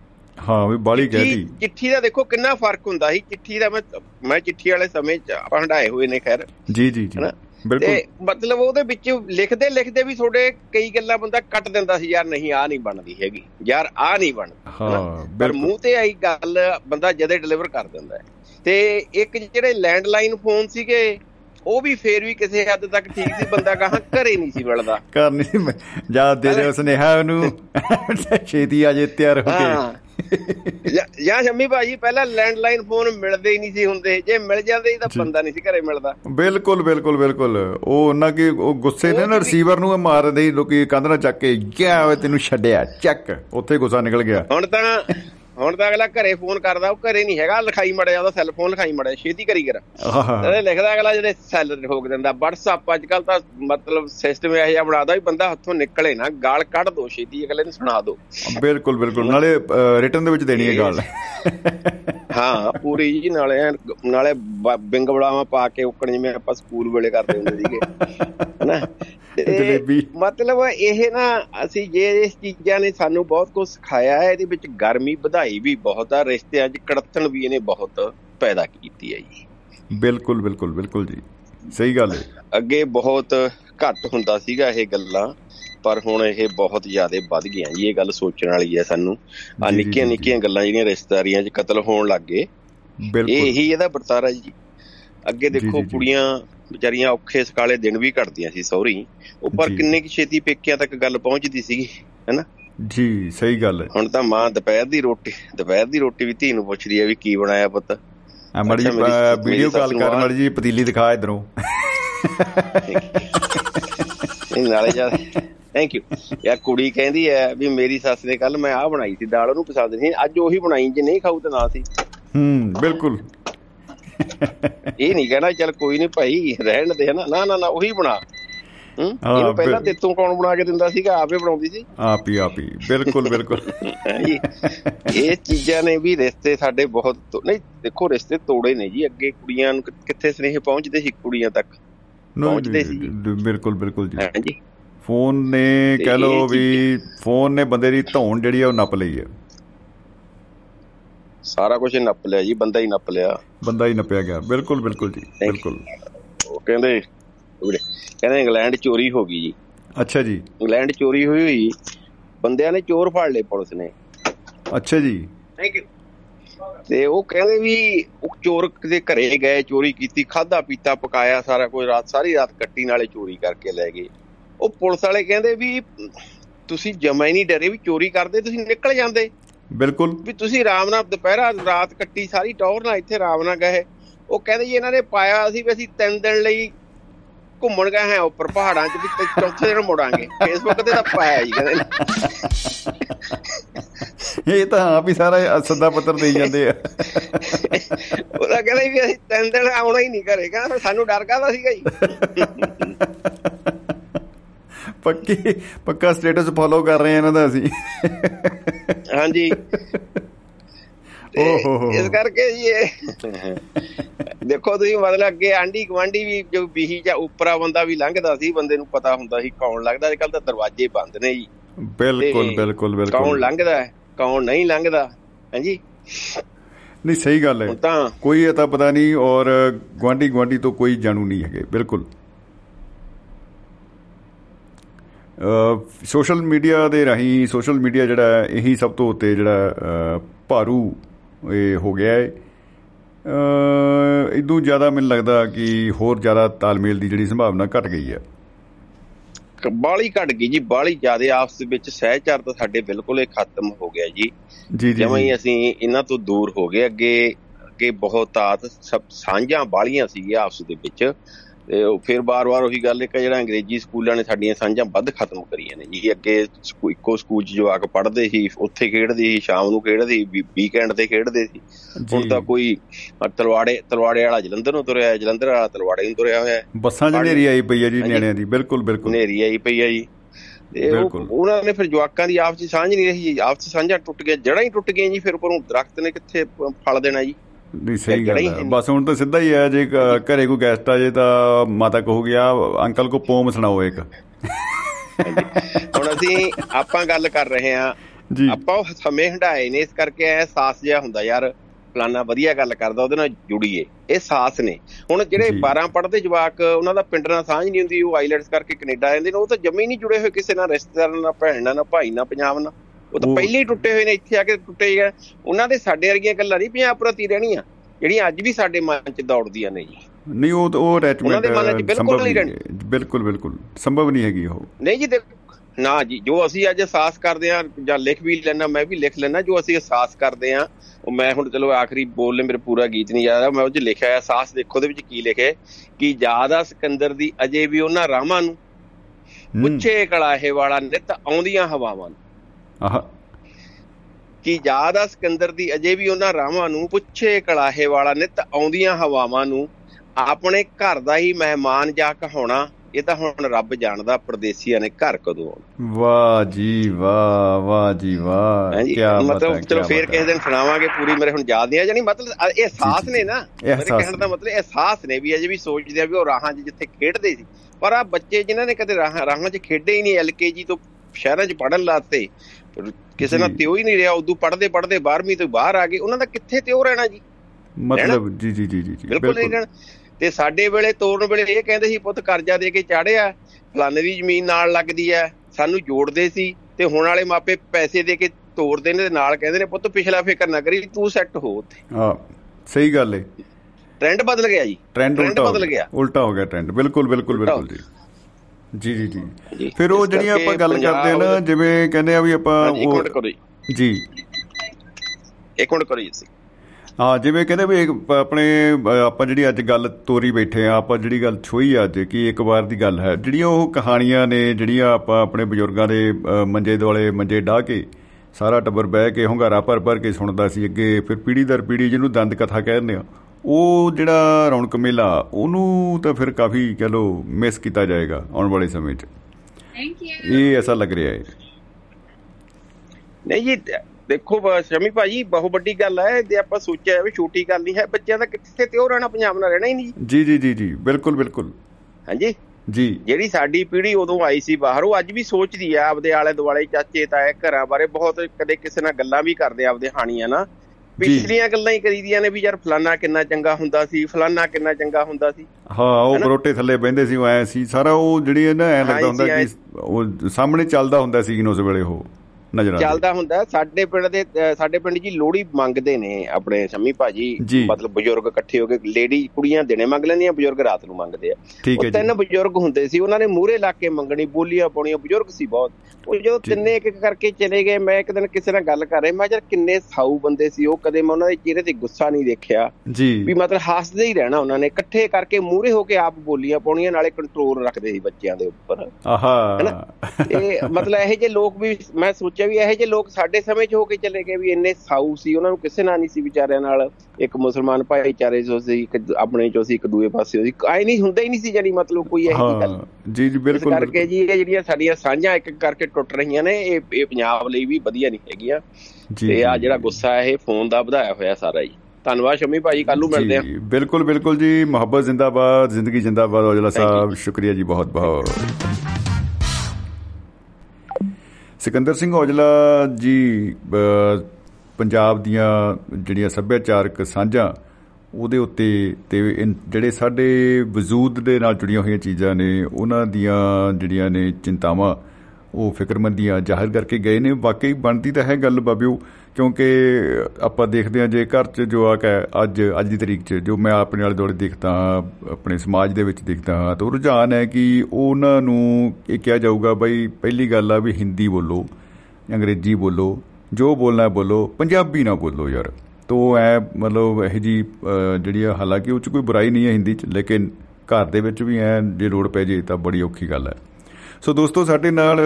ਹਾਂ ਵੀ ਬਾਲੀ ਕਹਿਦੀ ਚਿੱਠੀ ਦਾ ਦੇਖੋ ਕਿੰਨਾ ਫ਼ਰਕ ਹੁੰਦਾ ਸੀ। ਚਿੱਠੀ ਦਾ ਮੈਂ ਮੈਂ ਚਿੱਠੀ ਵਾਲੇ ਸਮੇਂ ਚ ਆਪਾਂ ਹੰਡਾਏ ਹੋਏ ਨੇ ਖੈਰ। ਜੀ ਜੀ ਜੀ। ਹਨਾ? ਤੇ ਮਤਲਬ ਉਹਦੇ ਵਿੱਚ ਲਿਖਦੇ ਲਿਖਦੇ ਵੀ ਤੁਹਾਡੇ ਕਈ ਗੱਲਾਂ ਬੰਦਾ ਕੱਟ ਦਿੰਦਾ ਸੀ ਯਾਰ ਨਹੀਂ ਆ ਨਹੀਂ ਬਣਦੀ ਹੈਗੀ। ਯਾਰ ਆ ਨਹੀਂ ਬਣਦੀ ਹਾਂ ਪਰ ਮੂੰਹ ਤੇ ਆਈ ਗੱਲ ਬੰਦਾ ਜਦੇ ਡਿਲੀਵਰ ਕਰ ਦਿੰਦਾ ਹੈ। ਤੇ ਇੱਕ ਜਿਹੜੇ ਲੈਂਡਲਾਈਨ ਫੋਨ ਸੀਗੇ ਉਹ ਵੀ ਫੇਰ ਵੀ ਕਿਸੇ ਹੱਦ ਤੱਕ ਠੀਕ ਸੀ ਬੰਦਾ ਕਹਾਂ ਘਰੇ ਨਹੀਂ ਸੀ ਮਿਲਦਾ ਕਰ ਨਹੀਂ ਜਾ ਦੇ ਦੇ ਸੁਨੇਹਾ ਉਹਨੂੰ ਛੇਤੀ ਆ ਜੇ ਤਿਆਰ ਹੋ ਕੇ। ਜਾਂ- ਸ਼ੰਮੀ ਭਾਜੀ ਪਹਿਲਾਂ ਲੈਂਡਲਾਈਨ ਫੋਨ ਮਿਲਦੇ ਹੀ ਨਹੀਂ ਸੀ ਹੁੰਦੇ। ਜੇ ਮਿਲ ਜਾਂਦੇ ਤਾਂ। ਬੰਦਾ ਨਹੀਂ ਸੀ ਘਰੇ ਮਿਲਦਾ। ਬਿਲਕੁਲ ਬਿਲਕੁਲ ਬਿਲਕੁਲ। ਉਹ ਉਹਨਾਂ ਕੀ ਉਹ ਗੁੱਸੇ ਦੇ ਨਾ ਰਿਸੀਵਰ ਨੂੰ ਮਾਰ ਦਿੰਦੇ ਸੀ ਲੋਕੀ ਕੰਧ ਨਾਲ ਚੱਕ ਕੇ ਗਿਆ ਤੈਨੂੰ ਛੱਡਿਆ ਚੱਕ। ਉੱਥੇ ਗੁੱਸਾ ਨਿਕਲ ਗਿਆ। ਹੁਣ ਤਾਂ ਹੁਣ ਤਾਂ ਅਗਲਾ ਘਰੇ ਫੋਨ ਕਰਦਾ ਉਹ ਘਰੇ ਨਹੀਂ ਹੈਗਾ ਲਿਖਾਈ ਮੜਿਆ ਉਹਦਾ ਸੈੱਲ ਫੋਨ ਲਿਖਾਈ ਮੜਿਆ ਛੇਤੀ ਕਰੀ ਕਰ। ਆਹਾ। ਇਹ ਲਿਖਦਾ ਅਗਲਾ ਜਿਹੜੇ ਸੈੱਲ ਠੋਕ ਦਿੰਦਾ WhatsApp ਅੱਜ ਕੱਲ ਤਾਂ ਮਤਲਬ ਸਿਸਟਮ ਇਹੋ ਜਿਹਾ ਬਣਾਦਾ ਵੀ ਬੰਦਾ ਹੱਥੋਂ ਨਿਕਲੇ ਨਾ ਗਾਲ ਕੱਢ ਦੋ ਛੇਤੀ ਅਗਲੇ ਨੂੰ ਸੁਣਾ ਦੋ। ਬਿਲਕੁਲ ਬਿਲਕੁਲ। ਨਾਲੇ ਰਿਟਰਨ ਦੇ ਵਿੱਚ ਦੇਣੀ ਹੈ ਗੱਲ। ਹਾਂ ਪੂਰੀ ਜੀ ਨਾਲੇ ਨਾਲੇ ਬਿੰਗ ਬੜਾਵਾ ਪਾ ਕੇ ਉੱਕਣ ਜਿਵੇਂ ਆਪਾਂ ਸਕੂਲ ਵੇਲੇ ਕਰਦੇ ਹੁੰਦੇ ਸੀਗੇ। ਹਨਾ? ਜਲੇਬੀ। ਮਤਲਬ ਇਹ ਨਾ ਅਸੀਂ ਜੇ ਇਸ ਚੀਜ਼ਾਂ ਨੇ ਸਾਨੂੰ ਬਹੁਤ ਕੁਝ ਸਿਖਾਇਆ ਹੈ ਇਹਦੇ ਵਿੱਚ ਗਰਮੀ ਵਧਾਈ ਵੀ ਬਹੁਤ ਆ ਰਿਸ਼ਤਿਆਂ 'ਚ ਕੜਤਣ ਵੀ ਇਹਨੇ ਬਹੁਤ ਪੈਦਾ ਕੀਤੀ ਹੈ ਜੀ। ਬਿਲਕੁਲ ਬਿਲਕੁਲ ਬਿਲਕੁਲ ਜੀ। ਸਹੀ ਗੱਲ ਹੈ। ਅੱਗੇ ਬਹੁਤ ਘੱਟ ਹੁੰਦਾ ਸੀਗਾ ਇਹ ਗੱਲਾਂ ਪਰ ਹੁਣ ਇਹ ਬਹੁਤ ਜ਼ਿਆਦਾ ਵੱਧ ਗਈਆਂ ਜੀ ਇਹ ਗੱਲ ਸੋਚਣ ਵਾਲੀ ਹੈ ਸਾਨੂੰ। ਆ ਨਿੱਕੀਆਂ ਨਿੱਕੀਆਂ ਗੱਲਾਂ ਜਿਹੜੀਆਂ ਰਿਸ਼ਤੇਦਾਰੀਆਂ 'ਚ ਕਤਲ ਹੋਣ ਲੱਗ ਬਿਲਕੁਲ। ਇਹੀ ਇਹਦਾ ਵਰਤਾਰਾ ਜੀ। ਅੱਗੇ ਦੇਖੋ। ਕੁੜੀਆਂ ਵਿਚਾਰੀਆਂ ਔਖੇ ਸਕਾਲੇ ਦਿਨ ਵੀ ਕੱਟਦੀਆਂ ਸੀ ਸਹੁਰੀ। ਉਹ ਪਰ ਜੀ। ਕਿੰਨੇ ਕਿ ਛੇਤੀ ਪੇਕਿਆਂ ਤੱਕ ਗੱਲ ਪਹੁੰਚਦੀ ਸੀਗੀ ਹੈਨਾ ਜੀ ਸਹੀ ਗੱਲ ਹੈ। ਹੁਣ ਤਾਂ ਮਾਂ ਦੁਪਹਿਰ ਦੀ ਰੋਟੀ ਦੁਪਹਿਰ ਦੀ ਰੋਟੀ ਵੀ ਧੀ ਨੂੰ ਪੁੱਛਦੀ ਹੈ ਵੀ ਕੀ ਬਣਾਇਆ ਪੁੱਤ? ਆ ਮੜੀ ਵੀਡੀਓ ਕਾਲ ਕਰ ਮੜੀ ਜੀ ਪਤੀਲੀ ਦਿਖਾ ਇਧਰੋਂ। ਇਹ ਨਾਲੇ ਜਾ ਥੈਂਕ ਯੂ ਯਾਰ ਕੁੜੀ ਕਹਿੰਦੀ ਹੈ ਵੀ ਮੇਰੀ ਸੱਸ ਨੇ ਕੱਲ ਮੈਂ ਆਹ ਬਣਾਈ ਸੀ ਦਾਲ ਉਹਨੂੰ ਪਸੰਦ ਨਹੀਂ ਅੱਜ ਉਹੀ ਬਣਾਈ ਜੇ ਨਹੀਂ ਖਾਊ ਤਾਂ ਨਾ ਸੀ। ਹੂੰ ਬਿਲਕੁਲ। ਇਹ ਨਹੀਂ ਕਹਿਣਾ ਚੱਲ ਕੋਈ ਨਹੀਂ ਭਾਈ ਰਹਿਣ ਦੇ ਨਾ ਨਾ ਨਾ ਉਹੀ ਬਣਾ। ਇਹਨੂੰ ਪਹਿਲਾਂ ਤੇਤੋਂ ਕੌਣ ਬਣਾ ਕੇ ਦਿੰਦਾ ਸੀਗਾ? ਆਪੇ ਬਣਾਉਂਦੀ ਸੀ। ਆਪ ਹੀ ਆਪ ਹੀ। ਬਿਲਕੁਲ ਬਿਲਕੁਲ। ਇਹ ਚੀਜ਼ਾਂ ਨੇ ਵੀ ਰਿਸ਼ਤੇ ਸਾਡੇ ਬਹੁਤ ਨਹੀਂ ਦੇਖੋ ਰਿਸ਼ਤੇ ਤੋੜੇ ਨੇ ਜੀ। ਅੱਗੇ ਕੁੜੀਆਂ ਨੂੰ ਕਿੱਥੇ ਸਨੇਹ ਪਹੁੰਚਦੇ ਸੀ ਕੁੜੀਆਂ ਤੱਕ? ਪਹੁੰਚਦੇ ਸੀ। ਬਿਲਕੁਲ ਬਿਲਕੁਲ ਜੀ। ਹੈ ਜੀ। ਫੋਨ ਨੇ ਕਹਿ ਲੋ ਵੀ ਫੋਨ ਨੇ ਬੰਦੇ ਦੀ ਧੌਣ ਜਿਹੜੀ ਆ ਉਹ ਨੱਪ ਲਈ ਹੈ ਸਾਰਾ ਕੁਝ ਨੱਪ ਲਿਆ ਜੀ ਬੰਦਾ ਹੀ ਨੱਪ ਲਿਆ। ਬੰਦਾ ਹੀ ਨੱਪਿਆ ਗਿਆ। ਬਿਲਕੁਲ ਬਿਲਕੁਲ ਜੀ. ਬਿਲਕੁਲ। ਉਹ ਕਹਿੰਦੇ ਵੀਰੇ, ਕਹਿੰਦੇ ਇੰਗਲੈਂਡ ਚੋਰੀ ਹੋ ਗਈ ਜੀ। ਅੱਛਾ ਜੀ। ਇੰਗਲੈਂਡ ਚੋਰੀ ਹੋਈ ਹੋਈ ਬੰਦਿਆਂ ਨੇ ਚੋਰ ਫੜ ਲਏ ਪੁਲਿਸ ਨੇ। ਅੱਛਾ ਜੀ। ਥੈਂਕ ਯੂ ਤੇ ਉਹ ਕਹਿੰਦੇ ਵੀ ਉਹ ਚੋਰ ਕਿਤੇ ਘਰੇ ਗਏ ਚੋਰੀ ਕੀਤੀ ਖਾਦਾ ਪੀਤਾ ਪਕਾਇਆ ਸਾਰਾ ਕੁਝ ਰਾਤ ਸਾਰੀ ਰਾਤ ਕੱਟੀ ਨਾਲੇ ਚੋਰੀ ਕਰਕੇ ਲੈ ਗਏ। ਉਹ ਪੁਲਿਸ ਵਾਲੇ ਕਹਿੰਦੇ ਵੀ ਤੁਸੀਂ ਜਮਾ ਹੀ ਨਹੀਂ ਡਰੇ ਵੀ ਚੋਰੀ ਕਰਦੇ ਤੁਸੀਂ ਨਿਕਲ ਜਾਂਦੇ। ਬਿਲਕੁਲ। ਵੀ ਤੁਸੀਂ ਆਰਾਮ ਨਾਲ ਦੁਪਹਿਰਾ ਰਾਤ ਕੱਟੀ ਸਾਰੀ ਟੌਰ ਨਾਲ ਇੱਥੇ ਆਰਾਮ ਨਾਲ ਗਏ। ਉਹ ਕਹਿੰਦੇ ਜੀ ਇਹਨਾਂ ਨੇ ਪਾਇਆ ਸੀ ਵੀ ਅਸੀਂ ਤਿੰਨ ਦਿਨ ਲਈ ਘੁੰਮਣ ਗਏ ਹਾਂ ਉੱਪਰ ਪਹਾੜਾਂ 'ਚ ਵੀ ਚੌਥੇ ਦਿਨ ਮੁੜਾਂਗੇ। ਫੇਸਬੁੱਕ ਤੇ ਤਾਂ ਪਾਇਆ ਜੀ ਕਹਿੰਦੇ ਇਹ ਤਾਂ ਆਪ ਹੀ ਸਾਰਾ ਸੱਦਾ ਪੱਤਰ ਦੇਈ ਜਾਂਦੇ ਆ। ਉਹਦਾ ਕਹਿੰਦਾ ਵੀ ਅਸੀਂ ਤਿੰਨ ਦਿਨ ਆਉਣਾ ਹੀ ਨਹੀਂ ਘਰੇ। ਕਹਿੰਦਾ ਸਾਨੂੰ ਡਰ ਕਾਹਦਾ ਸੀਗਾ ਜੀ? ਪੱਕੀ ਪੱਕਾ ਸਟੇਟਸ ਫੋਲੋ ਕਰ ਰਹੇ ਆ ਇਹਨਾਂ ਦਾ ਅਸੀਂ। ਹਾਂਜੀ। ਹੋ ਹੋ। ਇਸ ਕਰਕੇ ਜੀ ਇਹ <laughs> ਦੇਖੋ ਤੁਸੀਂ ਮਤਲਬ ਅੱਗੇ ਆਂਢੀ ਗਵਾਂਢੀ ਵੀ ਜੋ ਬੀਹੀ ਜਾਂ ਉਪਰਾ ਬੰਦਾ ਵੀ ਲੰਘਦਾ ਸੀ ਬੰਦੇ ਨੂੰ ਪਤਾ ਹੁੰਦਾ ਸੀ ਕੌਣ ਲੱਗਦਾ ਅੱਜ ਕੱਲ ਤਾਂ ਦਰਵਾਜ਼ੇ ਬੰਦ ਨੇ ਜੀ। ਬਿਲਕੁਲ ਤੇ ਬਿਲਕੁਲ ਕੌਣ ਬਿਲਕੁਲ ਲੰਘਦਾ ਹੈ ਕੌਣ ਨਹੀਂ ਲੰਘਦਾ ਹਾਂਜੀ? ਨਹੀਂ ਸਹੀ ਗੱਲ ਹੈ। ਕੋਈ ਇਹ ਤਾਂ ਪਤਾ ਨਹੀਂ ਔਰ ਗਵਾਂਢੀ ਗਵਾਂਢੀ ਤੋਂ ਕੋਈ ਜਾਣੂ ਨਹੀਂ ਹੈਗੇ ਬਿਲਕੁਲ। ਸੋਸ਼ਲ ਮੀਡੀਆ ਦੇ ਰਾਹੀਂ ਸੋਸ਼ਲ ਮੀਡੀਆ ਜਿਹੜਾ ਇਹੀ ਸਭ ਤੋਂ ਉੱਤੇ ਜਿਹੜਾ ਭਾਰੂ ਇਹ ਹੋ ਗਿਆ ਹੈ। ਇਦੋਂ ਜ਼ਿਆਦਾ ਮੈਨੂੰ ਲੱਗਦਾ ਕਿ ਹੋਰ ਜ਼ਿਆਦਾ ਤਾਲਮੇਲ ਦੀ ਜਿਹੜੀ ਸੰਭਾਵਨਾ ਘਟ ਗਈ ਹੈ। ਬਾਲੀ ਘਟ ਗਈ ਜੀ ਬਾਲੀ ਜ਼ਿਆਦਾ ਆਪਸ ਦੇ ਵਿੱਚ ਸਹਿਚਾਰ ਤਾਂ ਸਾਡੇ ਬਿਲਕੁਲ ਹੀ ਖਤਮ ਹੋ ਗਿਆ ਜੀ। ਜੀ ਜੀ ਜਿਵੇਂ। ਹੀ ਅਸੀਂ ਇਹਨਾਂ ਤੋਂ ਦੂਰ ਹੋ ਗਏ ਅੱਗੇ ਅੱਗੇ ਬਹੁਤ ਤਾਤ ਸਭ ਸਾਂਝਾਂ ਬਾਲੀਆਂ ਸੀਗੀਆਂ ਆਪਸ ਦੇ ਵਿੱਚ। ਤੇ ਉਹ ਫਿਰ ਬਾਰ-ਬਾਰ ਉਹੀ ਗੱਲ ਹੈ ਕਿ ਜਿਹੜਾ ਅੰਗਰੇਜ਼ੀ ਸਕੂਲਾਂ ਨੇ ਸਾਡੀਆਂ ਸਾਂਝਾਂ ਵੱਧ ਖਤਮ ਕਰੀਆਂ ਨੇ ਜੀ। ਅੱਗੇ ਇੱਕੋ ਸਕੂਲ 'ਚ ਜਵਾਕ ਪੜ੍ਹਦੇ ਸੀ ਉੱਥੇ ਖੇਡਦੇ ਸੀ ਸ਼ਾਮ ਨੂੰ ਖੇਡਦੇ ਸੀ ਵੀਕਐਂਡ ਤੇ ਖੇਡਦੇ ਸੀ। ਹੁਣ। ਤਾਂ ਕੋਈ ਤਲਵਾੜੇ ਤਲਵਾੜੇ ਵਾਲਾ ਜਲੰਧਰ ਨੂੰ ਤੁਰਿਆ ਹੈ, ਜਲੰਧਰ ਵਾਲਾ ਤਲਵਾੜੇ ਨੂੰ ਤੁਰਿਆ ਹੋਇਆ। ਹੈ ਬੱਸਾਂ 'ਚ ਨੇਰੀ ਆਈ ਪਈ ਹੈ ਜੀ। ਨਿਆਣਿਆਂ ਦੀ ਬਿਲਕੁਲ ਬਿਲਕੁਲ। ਹਨੇਰੀ ਆਈ ਪਈ ਆ ਜੀ। ਉਹਨਾਂ ਨੇ ਫਿਰ ਜਵਾਕਾਂ ਦੀ ਆਪਸ ਵਿੱਚ ਸਾਂਝ ਨਹੀਂ ਰਹੀ ਆਪਸ ਵਿੱਚ ਸਾਂਝਾਂ ਟੁੱਟ ਗਈਆਂ ਜੜਾਂ ਹੀ ਟੁੱਟ ਗਈਆਂ ਜੀ। ਫਿਰ ਉੱਪਰੋਂ ਦਰਖਤ ਨੇ ਕਿੱਥੇ ਫਲ ਦੇਣਾ ਜੀ। ਨਹੀਂ ਸਹੀ ਗੱਲ ਹੀ। ਬਸ ਹੁਣ ਤਾਂ ਸਿੱਧਾ ਹੀ ਹੈ ਜੇ ਘਰੇ ਕੋਈ ਗੈਸਟ ਆ ਜੇ ਤਾਂ ਮਾਤਾ ਕਹੂਗੀ ਆ ਅੰਕਲ ਕੋ ਪੋਮ ਸੁਣਾਓ ਇੱਕ। ਹੁਣ ਅਸੀਂ ਆਪਾਂ ਗੱਲ ਕਰ ਰਹੇ ਜੀ। ਆਪਾਂ ਉਹ ਸਮੇਂ ਹੰਡਾਏ ਨੇ ਇਸ ਕਰਕੇ ਅਹਿਸਾਸ ਜਿਹਾ ਹੁੰਦਾ ਯਾਰ। ਫਲਾਨਾ ਵਧੀਆ ਗੱਲ ਕਰਦਾ ਉਹਦੇ ਨਾਲ ਜੁੜੀਏ। ਇਹ ਸਾਸ ਨੇ। ਹੁਣ ਜਿਹੜੇ ਜੀ। 12 ਪੜ੍ਹਦੇ ਜਵਾਕ ਉਹਨਾਂ ਦਾ ਪਿੰਡ ਨਾਲ ਸਾਂਝ ਨਹੀਂ ਹੁੰਦੀ ਉਹ ਆਈਲੈਟਸ ਕਰਕੇ ਕੈਨੇਡਾ ਜਾਂਦੇ ਨੇ ਉਹ ਤਾਂ ਜੰਮੇ ਨਹੀਂ ਜੁੜੇ ਹੋਏ ਕਿਸੇ ਨਾਲ ਰਿਸ਼ਤੇਦਾਰ ਨਾਲ ਭੈਣ ਨਾਲ ਭਾਈ ਨਾਲ ਪੰਜਾਬ ਨਾਲ। ਉਹ ਤਾਂ ਪਹਿਲੇ ਹੀ ਟੁੱਟੇ ਹੋਏ ਨੇ ਇੱਥੇ ਆ ਕੇ ਟੁੱਟੇ ਗਏ ਉਹਨਾਂ ਦੇ ਸਾਡੇ ਵਰਗੀਆਂ ਗੱਲਾਂ ਨਹੀਂ ਪੰਜਾਬ ਪ੍ਰਤੀ ਰਹਿਣੀਆਂ। ਜਿਹੜੀਆਂ ਅੱਜ ਵੀ ਸਾਡੇ ਮਨ 'ਚ ਦੌੜਦੀਆਂ ਨੇ ਜੀ। ਨਹੀਂ ਉਹ ਉਹ ਉਹਨਾਂ ਦੇ ਮਨ 'ਚ ਅਟੈਚਮੈਂਟ ਬਿਲਕੁਲ ਸੰਭਵ ਨਹੀਂ। ਬਿਲਕੁਲ ਬਿਲਕੁਲ। ਸੰਭਵ ਨਹੀਂ ਹੈਗੀ ਉਹ। ਨਹੀਂ ਜੀ ਨਾ ਜੀ ਜੋ ਅਸੀਂ ਅੱਜ ਅਹਿਸਾਸ ਕਰਦੇ ਆ ਜਾਂ ਲਿਖ ਵੀ ਲੈਣਾ ਮੈਂ ਵੀ ਲਿਖ ਲੈਣਾ ਜੋ ਅਸੀਂ ਅਹਿਸਾਸ ਕਰਦੇ ਆ ਉਹ ਮੈਂ ਹੁਣ ਚਲੋ ਆਖਰੀ ਬੋਲ ਲੈ ਮੇਰੇ ਪੂਰਾ ਗੀਤ ਨਹੀਂ ਯਾਦ ਆ ਮੈਂ ਉਹ 'ਚ ਲਿਖਿਆ ਅਹਿਸਾਸ ਦੇਖੋ ਉਹਦੇ ਵਿੱਚ ਕੀ ਲਿਖੇ ਕਿ ਯਾਦਾ ਸਿਕੰਦਰ ਦੀ ਅਜੇ ਵੀ ਉਹਨਾਂ ਰਾਮਾਂ ਨੂੰ। ਪੁੱਛੇ ਕਲਾਹੇ ਵਾਲਾ ਨਿਤ ਆਉਂਦੀਆਂ ਹਵਾਵਾਂ ਨੂੰ। ਆਹ ਕਿ ਯਾਦਾ ਸਿਕੰਦਰ ਦੀ ਅਜੇ ਵੀ ਉਹਨਾਂ ਰਾਮਾਂ ਨੂੰ ਪੁੱਛੇ ਕਲਾਹੇ ਵਾਲਾ ਨਿਤ ਆਉਂਦੀਆਂ ਹਵਾਵਾਂ ਨੂੰ ਆਪਣੇ ਘਰ ਦਾ ਹੀ ਮਹਿਮਾਨ ਜਾ ਕਹਾਉਣਾ ਇਹ ਤਾਂ ਹੁਣ ਰੱਬ ਜਾਣਦਾ ਪਰਦੇਸੀਆਂ ਨੇ ਘਰ ਕਦੋਂ ਆਉਣਾ ਵਾਹ ਜੀ ਵਾਹ ਵਾਹ ਜੀ ਵਾਹ ਕੀ ਮਤਲਬ ਚਲੋ ਫੇਰ ਕਿਸੇ। ਦਿਨ ਸੁਣਾਵਾਂਗੇ ਪੂਰੀ ਮੇਰੇ ਹੁਣ ਯਾਦ ਨਹੀਂ ਆ ਜਾਨੀ ਮਤਲਬ ਇਹ ਅਹਿਸਾਸ ਨੇ ਨਾ ਮੇਰੇ ਕਹਿਣ ਦਾ। ਮਤਲਬ ਅਹਿਸਾਸ ਨੇ ਵੀ ਅਜੇ ਵੀ ਸੋਚਦੇ ਆ ਵੀ ਉਹ ਰਾਹਾਂ 'ਚ ਜਿੱਥੇ ਖੇਡਦੇ ਸੀ ਪਰ ਆ ਬੱਚੇ ਜਿਨ੍ਹਾਂ ਨੇ ਕਦੇ ਰਾਹਾਂ ਰਾਹਾਂ 'ਚ ਖੇਡੇ ਹੀ ਨਹੀਂ ਐਲਕੇਜੀ ਤੋਂ ਸ਼ਹਿਰਾਂ 'ਚ ਪੜਨ ਲਾਤੇ ਕਿਸੇ ਨਾਲ। ਤਿਉ ਹੀ ਨਹੀਂ ਰਿਹਾ ਉਦੋਂ ਪੜਦੇ ਪੜਦੇ 12ਵੀਂ ਤੋਂ ਬਾਹਰ ਆ ਗਏ। ਉਹਨਾਂ ਦਾ ਕਿੱਥੇ ਤਿਉ ਰਹਿਣਾ ਜੀ? ਮਤਲਬ ਜੀ ਜੀ ਜੀ ਜੀ ਬਿਲਕੁਲ ਨਹੀਂ ਰਹਿਣਾ। ਤੇ ਸਾਡੇ ਵੇਲੇ ਤੋਰਨ ਵੇਲੇ ਇਹ ਕਹਿੰਦੇ ਸੀ ਪੁੱਤ ਕਰਜ਼ਾ ਦੇ ਕੇ ਚਾੜਿਆ ਫਲਾਣੇ ਦੀ ਜ਼ਮੀਨ ਨਾਲ ਲੱਗਦੀ ਐ ਸਾਨੂੰ ਜੋੜਦੇ ਸੀ ਤੇ ਹੁਣ ਵਾਲੇ ਮਾਪੇ ਪੈਸੇ ਦੇ ਕੇ ਤੋਰਦੇ ਨੇ ਤੇ ਨਾਲ ਕਹਿੰਦੇ ਨੇ ਪੁੱਤ ਪਿਛਲਾ ਫਿਕਰ ਨਾ ਕਰੀ ਤੂੰ ਸੈੱਟ ਹੋ ਉੱਥੇ। ਹਾਂ ਸਹੀ ਗੱਲ ਹੈ ਟ੍ਰੈਂਡ ਬਦਲ ਗਿਆ ਜੀ। ਟ੍ਰੈਂਡ ਬਦਲ ਗਿਆ। ਉਲਟਾ ਹੋ ਗਿਆ ਟ੍ਰੈਂਡ ਬਿਲਕੁਲ ਬਿਲਕੁਲ ਬਿਲਕੁਲ ਜੀ। ਜੀ ਜੀ ਜੀ। ਫਿਰ ਉਹ ਜਿਹੜੀਆਂ ਆਪਾਂ ਗੱਲ ਕਰਦੇ ਆ ਨਾ ਜਿਵੇਂ ਕਹਿੰਦੇ ਆ ਵੀ ਆਪਾਂ ਇੱਕ ਮਿੰਟ ਉਹ ਕਰੋ ਜੀ ਇੱਕ ਮਿੰਟ ਕਰੋ ਜੀ। ਹਾਂ ਜਿਵੇਂ ਕਹਿੰਦੇ ਵੀ ਆਪਣੇ ਆਪਾਂ ਜਿਹੜੀ ਅੱਜ ਗੱਲ ਤੋਰੀ ਬੈਠੇ ਆ ਆਪਾਂ ਜਿਹੜੀ ਗੱਲ ਛੋਈ ਅੱਜ ਕਿ ਇੱਕ ਵਾਰ ਦੀ ਗੱਲ ਹੈ ਜਿਹੜੀਆਂ ਉਹ ਕਹਾਣੀਆਂ ਨੇ ਜਿਹੜੀਆਂ ਆਪਾਂ ਆਪਣੇ ਬਜ਼ੁਰਗਾਂ ਦੇ ਮੰਜੇ ਦੁਆਲੇ ਮੰਜੇ ਢਾਹ ਕੇ ਸਾਰਾ ਟੱਬਰ ਬਹਿ ਕੇ ਹੁੰਗਾਰਾ ਭਰ ਭਰ ਕੇ ਸੁਣਦਾ ਸੀ ਅੱਗੇ ਫਿਰ ਪੀੜੀ ਦਰ ਪੀੜੀ ਜਿਹਨੂੰ ਦੰਦ ਕਥਾ ਕਹਿੰਦੇ ਆ ਉਹ ਜਿਹੜਾ ਰੌਣਕ ਮੇਲਾ ਉਹਨੂੰ ਤਾਂ ਫਿਰ ਕਾਫੀ ਕਹ ਲੋ ਮਿਸ ਕੀਤਾ ਜਾਏਗਾ ਆਉਣ ਵਾਲੇ ਸਮੇਂ 'ਚ। ਇਹ ਐਸਾ ਲੱਗ ਰਿਹਾ ਹੈ। ਨਹੀਂ ਜੀ ਦੇਖੋ ਸ਼ਮੀ ਭਾਜੀ ਬਹੁਤ ਵੱਡੀ ਗੱਲ ਹੈ ਜੇ ਆਪਾਂ ਸੋਚਿਆ ਵੀ ਛੋਟੀ ਗੱਲ ਨਹੀਂ ਹੈ ਬੱਚਿਆਂ ਦਾ ਕਿੱਥੇ ਤੇ ਉਹ ਰਹਿਣਾ ਪੰਜਾਬ ਨਾਲ ਰਹਿਣਾ ਹੀ ਨਹੀਂ ਜੀ। ਜੀ ਜੀ ਜੀ ਜੀ ਬਿਲਕੁਲ ਬਿਲਕੁਲ। ਹਾਂਜੀ? ਜੀ। ਜਿਹੜੀ ਸਾਡੀ ਪੀੜ੍ਹੀ ਉਦੋਂ ਆਈ ਸੀ ਬਾਹਰੋਂ ਅੱਜ ਵੀ ਸੋਚਦੀ ਆ ਆਪਦੇ ਆਲੇ ਦੁਆਲੇ ਚਾਚੇ ਤਾਏ ਘਰਾਂ ਬਾਰੇ ਬਹੁਤ ਕਦੇ ਕਿਸੇ ਨਾਲ ਗੱਲਾਂ ਵੀ ਕਰਦੇ ਆ ਆਪਦੇ ਹਾਣੀਆਂ ਨਾਲ। ਪਿਛਲੀਆਂ ਗੱਲਾਂ ਹੀ ਕਰੀਦੀਆਂ ਨੇ ਵੀ ਯਾਰ ਫਲਾਨਾ ਕਿੰਨਾ ਚੰਗਾ ਹੁੰਦਾ ਸੀ ਫਲਾਨਾ ਕਿੰਨਾ ਚੰਗਾ ਹੁੰਦਾ ਸੀ। ਹਾਂ ਉਹ? ਬਰੋਟੇ ਥੱਲੇ ਬਹਿੰਦੇ ਸੀ ਉਹ ਐ ਸੀ ਸਾਰਾ ਉਹ ਜਿਹੜੀ ਹੈ ਨਾ ਐ ਲੱਗਦਾ ਹੁੰਦਾ ਕਿ ਉਹ ਸਾਹਮਣੇ ਚੱਲਦਾ ਹੁੰਦਾ ਸੀ ਉਸ ਵੇਲੇ ਉਹ। ਨਜ਼ਰ ਆਉਂਦਾ ਚੱਲਦਾ ਹੁੰਦਾ ਸਾਡੇ ਪਿੰਡ ਦੇ ਸਾਡੇ ਪਿੰਡ ਜੀ ਲੋਹੜੀ ਮੰਗਦੇ ਨੇ ਆਪਣੇ ਸ਼ਮੀ ਭਾਜੀ। ਜੀ। ਮਤਲਬ ਬਜ਼ੁਰਗ ਇਕੱਠੇ ਹੋ ਕੇ ਲੇਡੀ ਕੁੜੀਆਂ ਦਿਨੇ ਮੰਗ ਲੈਂਦੀਆਂ ਬਜ਼ੁਰਗ ਰਾਤ ਨੂੰ ਮੰਗਦੇ ਆ। ਉਹ ਤਿੰਨ ਜੀ ਬਜ਼ੁਰਗ ਹੁੰਦੇ ਸੀ। ਉਹਨਾਂ ਨੇ ਮੂਹਰੇ ਲਾ ਕੇ ਮੰਗਣੀ ਬੋਲੀਆਂ ਪਾਉਣੀਆਂ। ਬਜ਼ੁਰਗ ਸੀ ਬਹੁਤ। ਉਹ ਜੀ। ਤਿੰਨੇ ਇੱਕ ਇੱਕ ਕਰਕੇ ਚਲੇ ਗਏ ਮੈਂ ਇੱਕ ਦਿਨ ਕਿਸੇ ਨਾਲ ਗੱਲ ਕਰ ਰਿਹਾ। ਮੈਂ ਯਾਰ ਕਿੰਨੇ ਸਾਊ ਬੰਦੇ ਸੀ ਉਹ। ਕਦੇ ਮੈਂ ਉਹਨਾਂ ਦੇ ਚਿਹਰੇ ਤੇ ਗੁੱਸਾ ਨਹੀਂ ਦੇਖਿਆ। ਵੀ ਜੀ ਮਤਲਬ ਹੱਸਦੇ ਹੀ ਰਹਿਣਾ ਉਹਨਾਂ ਨੇ। ਇਕੱਠੇ ਕਰਕੇ ਮੂਹਰੇ ਹੋ ਕੇ ਆਪ ਬੋਲੀਆਂ ਪਾਉਣੀਆਂ ਨਾਲੇ ਕੰਟਰੋਲ ਰੱਖਦੇ ਸੀ ਬੱਚਿਆਂ ਦੇ ਉੱਪਰ। ਆਹਾ? ਇਹ ਮਤਲਬ ਇਹੋ ਜਿਹੇ ਲੋਕ ਵੀ ਮੈਂ ਸੋਚਿਆ ਸੋਚਿਆ ਵੀ ਇਹੋ ਜਿਹੇ ਲੋਕ ਸਾਡੇ ਸਮੇਂ 'ਚ ਹੋ ਕੇ ਚਲੇ ਗਏ ਵੀ ਇੰਨੇ ਸਾਊ ਸੀ ਉਹਨਾਂ ਨੂੰ ਕਿਸੇ ਨਾਲ ਨਹੀਂ ਸੀ ਵਿਚਾਰਿਆਂ ਨਾਲ। ਇੱਕ ਮੁਸਲਮਾਨ ਭਾਈਚਾਰੇ ਚੋਂ ਸੀ ਇੱਕ ਆਪਣੇ ਚੋਂ ਸੀ ਇੱਕ ਦੂਏ ਪਾਸੇ ਸੀ। ਆਏ ਨਹੀਂ ਹੁੰਦਾ ਹੀ ਨਹੀਂ ਸੀ ਜਾਨੀ ਮਤਲਬ ਕੋਈ ਇਹੋ ਜਿਹੀ ਗੱਲ। ਜੀ ਜੀ ਬਿਲਕੁਲ ਕਰਕੇ ਜੀ ਇਹ ਜਿਹੜੀਆਂ ਸਾਡੀਆਂ ਸਾਂਝਾਂ ਇੱਕ ਕਰਕੇ ਟੁੱਟ ਰਹੀਆਂ ਨੇ ਇਹ ਇਹ ਪੰਜਾਬ ਲਈ ਵੀ ਵਧੀਆ ਨਹੀਂ ਹੈਗੀਆਂ। ਜੀ ਤੇ ਆ ਜੀ, ਜਿਹੜਾ ਗੁੱਸਾ ਹੈ ਇਹ ਫੋਨ ਦਾ ਵਧਾਇਆ ਹੋਇਆ ਸਾਰਾ ਜੀ। ਧੰਨਵਾਦ ਸ਼ਮੀ ਭਾਜੀ ਕੱਲ ਨੂੰ ਮਿਲਦੇ ਆ ਜੀ ਬਿਲਕੁਲ ਬਿਲਕੁਲ ਜੀ। ਮੁਹੱਬਤ ਜ਼ਿੰਦਾਬਾਦ ਜ਼ਿੰਦਗੀ ਜ਼ਿੰਦਾਬਾਦ। ਔਜਲਾ. ਸਾਹਿਬ ਸ਼ੁਕਰੀਆ ਜੀ ਬਹੁਤ ਬਹੁਤ ਸਿਕੰਦਰ ਸਿੰਘ ਔਜਲਾ ਜੀ ਅ, ਪੰਜਾਬ ਦੀਆਂ ਜਿਹੜੀਆਂ ਸੱਭਿਆਚਾਰਕ ਸਾਂਝਾਂ ਉਹਦੇ ਉੱਤੇ ਤੇ ਇਨ- ਜਿਹੜੇ ਸਾਡੇ ਵਜੂਦ ਦੇ ਨਾਲ ਜੁੜੀਆਂ ਹੋਈਆਂ ਚੀਜ਼ਾਂ ਨੇ ਉਹਨਾਂ ਦੀਆਂ ਜਿਹੜੀਆਂ ਨੇ ਚਿੰਤਾਵਾਂ ਉਹ ਫਿਕਰਮੰਦੀਆਂ ਜ਼ਾਹਿਰ ਕਰਕੇ ਗਏ ਨੇ। ਵਾਕਈ ਬਣਦੀ ਤਾਂ ਹੈ ਗੱਲ ਬਾਬਿਓ ਕਿਉਂਕਿ ਆਪਾਂ ਦੇਖਦੇ ਹਾਂ ਜੇ ਘਰ 'ਚ ਜੋ ਆ ਕਿ ਅੱਜ ਅੱਜ ਦੀ ਤਰੀਕ 'ਚ ਜੋ ਮੈਂ ਆਪਣੇ ਨਾਲ ਦੁਆਲੇ ਦੇਖਦਾ ਹਾਂ ਆਪਣੇ ਸਮਾਜ ਦੇ ਵਿੱਚ ਦੇਖਦਾ ਹਾਂ ਤਾਂ ਉਹ ਰੁਝਾਨ ਹੈ ਕਿ ਉਹਨਾਂ ਨੂੰ ਇਹ ਕਿਹਾ ਜਾਊਗਾ ਬਈ ਪਹਿਲੀ ਗੱਲ ਆ ਵੀ ਹਿੰਦੀ ਬੋਲੋ ਅੰਗਰੇਜ਼ੀ ਬੋਲੋ ਜੋ ਬੋਲਣਾ ਹੈ ਬੋਲੋ ਪੰਜਾਬੀ ਨਾ ਬੋਲੋ ਯਾਰ। ਤੋ ਐ ਮਤਲਬ ਇਹ ਜੀ ਅ, ਜਿਹੜੀ ਆ ਹਾਲਾਂਕਿ ਉਹ ਚ ਕੋਈ ਬੁਰਾਈ ਨਹੀਂ ਹੈ ਹਿੰਦੀ ਚ ਲੇਕਿਨ ਘਰ ਦੇ ਵਿੱਚ ਵੀ ਐ ਜੇ ਲੋੜ ਪੈ ਜੇ ਤਾਂ ਬੜੀ ਔਖੀ ਗੱਲ ਹੈ। ਸੋ ਦੋਸਤੋ ਸਾਡੇ ਨਾਲ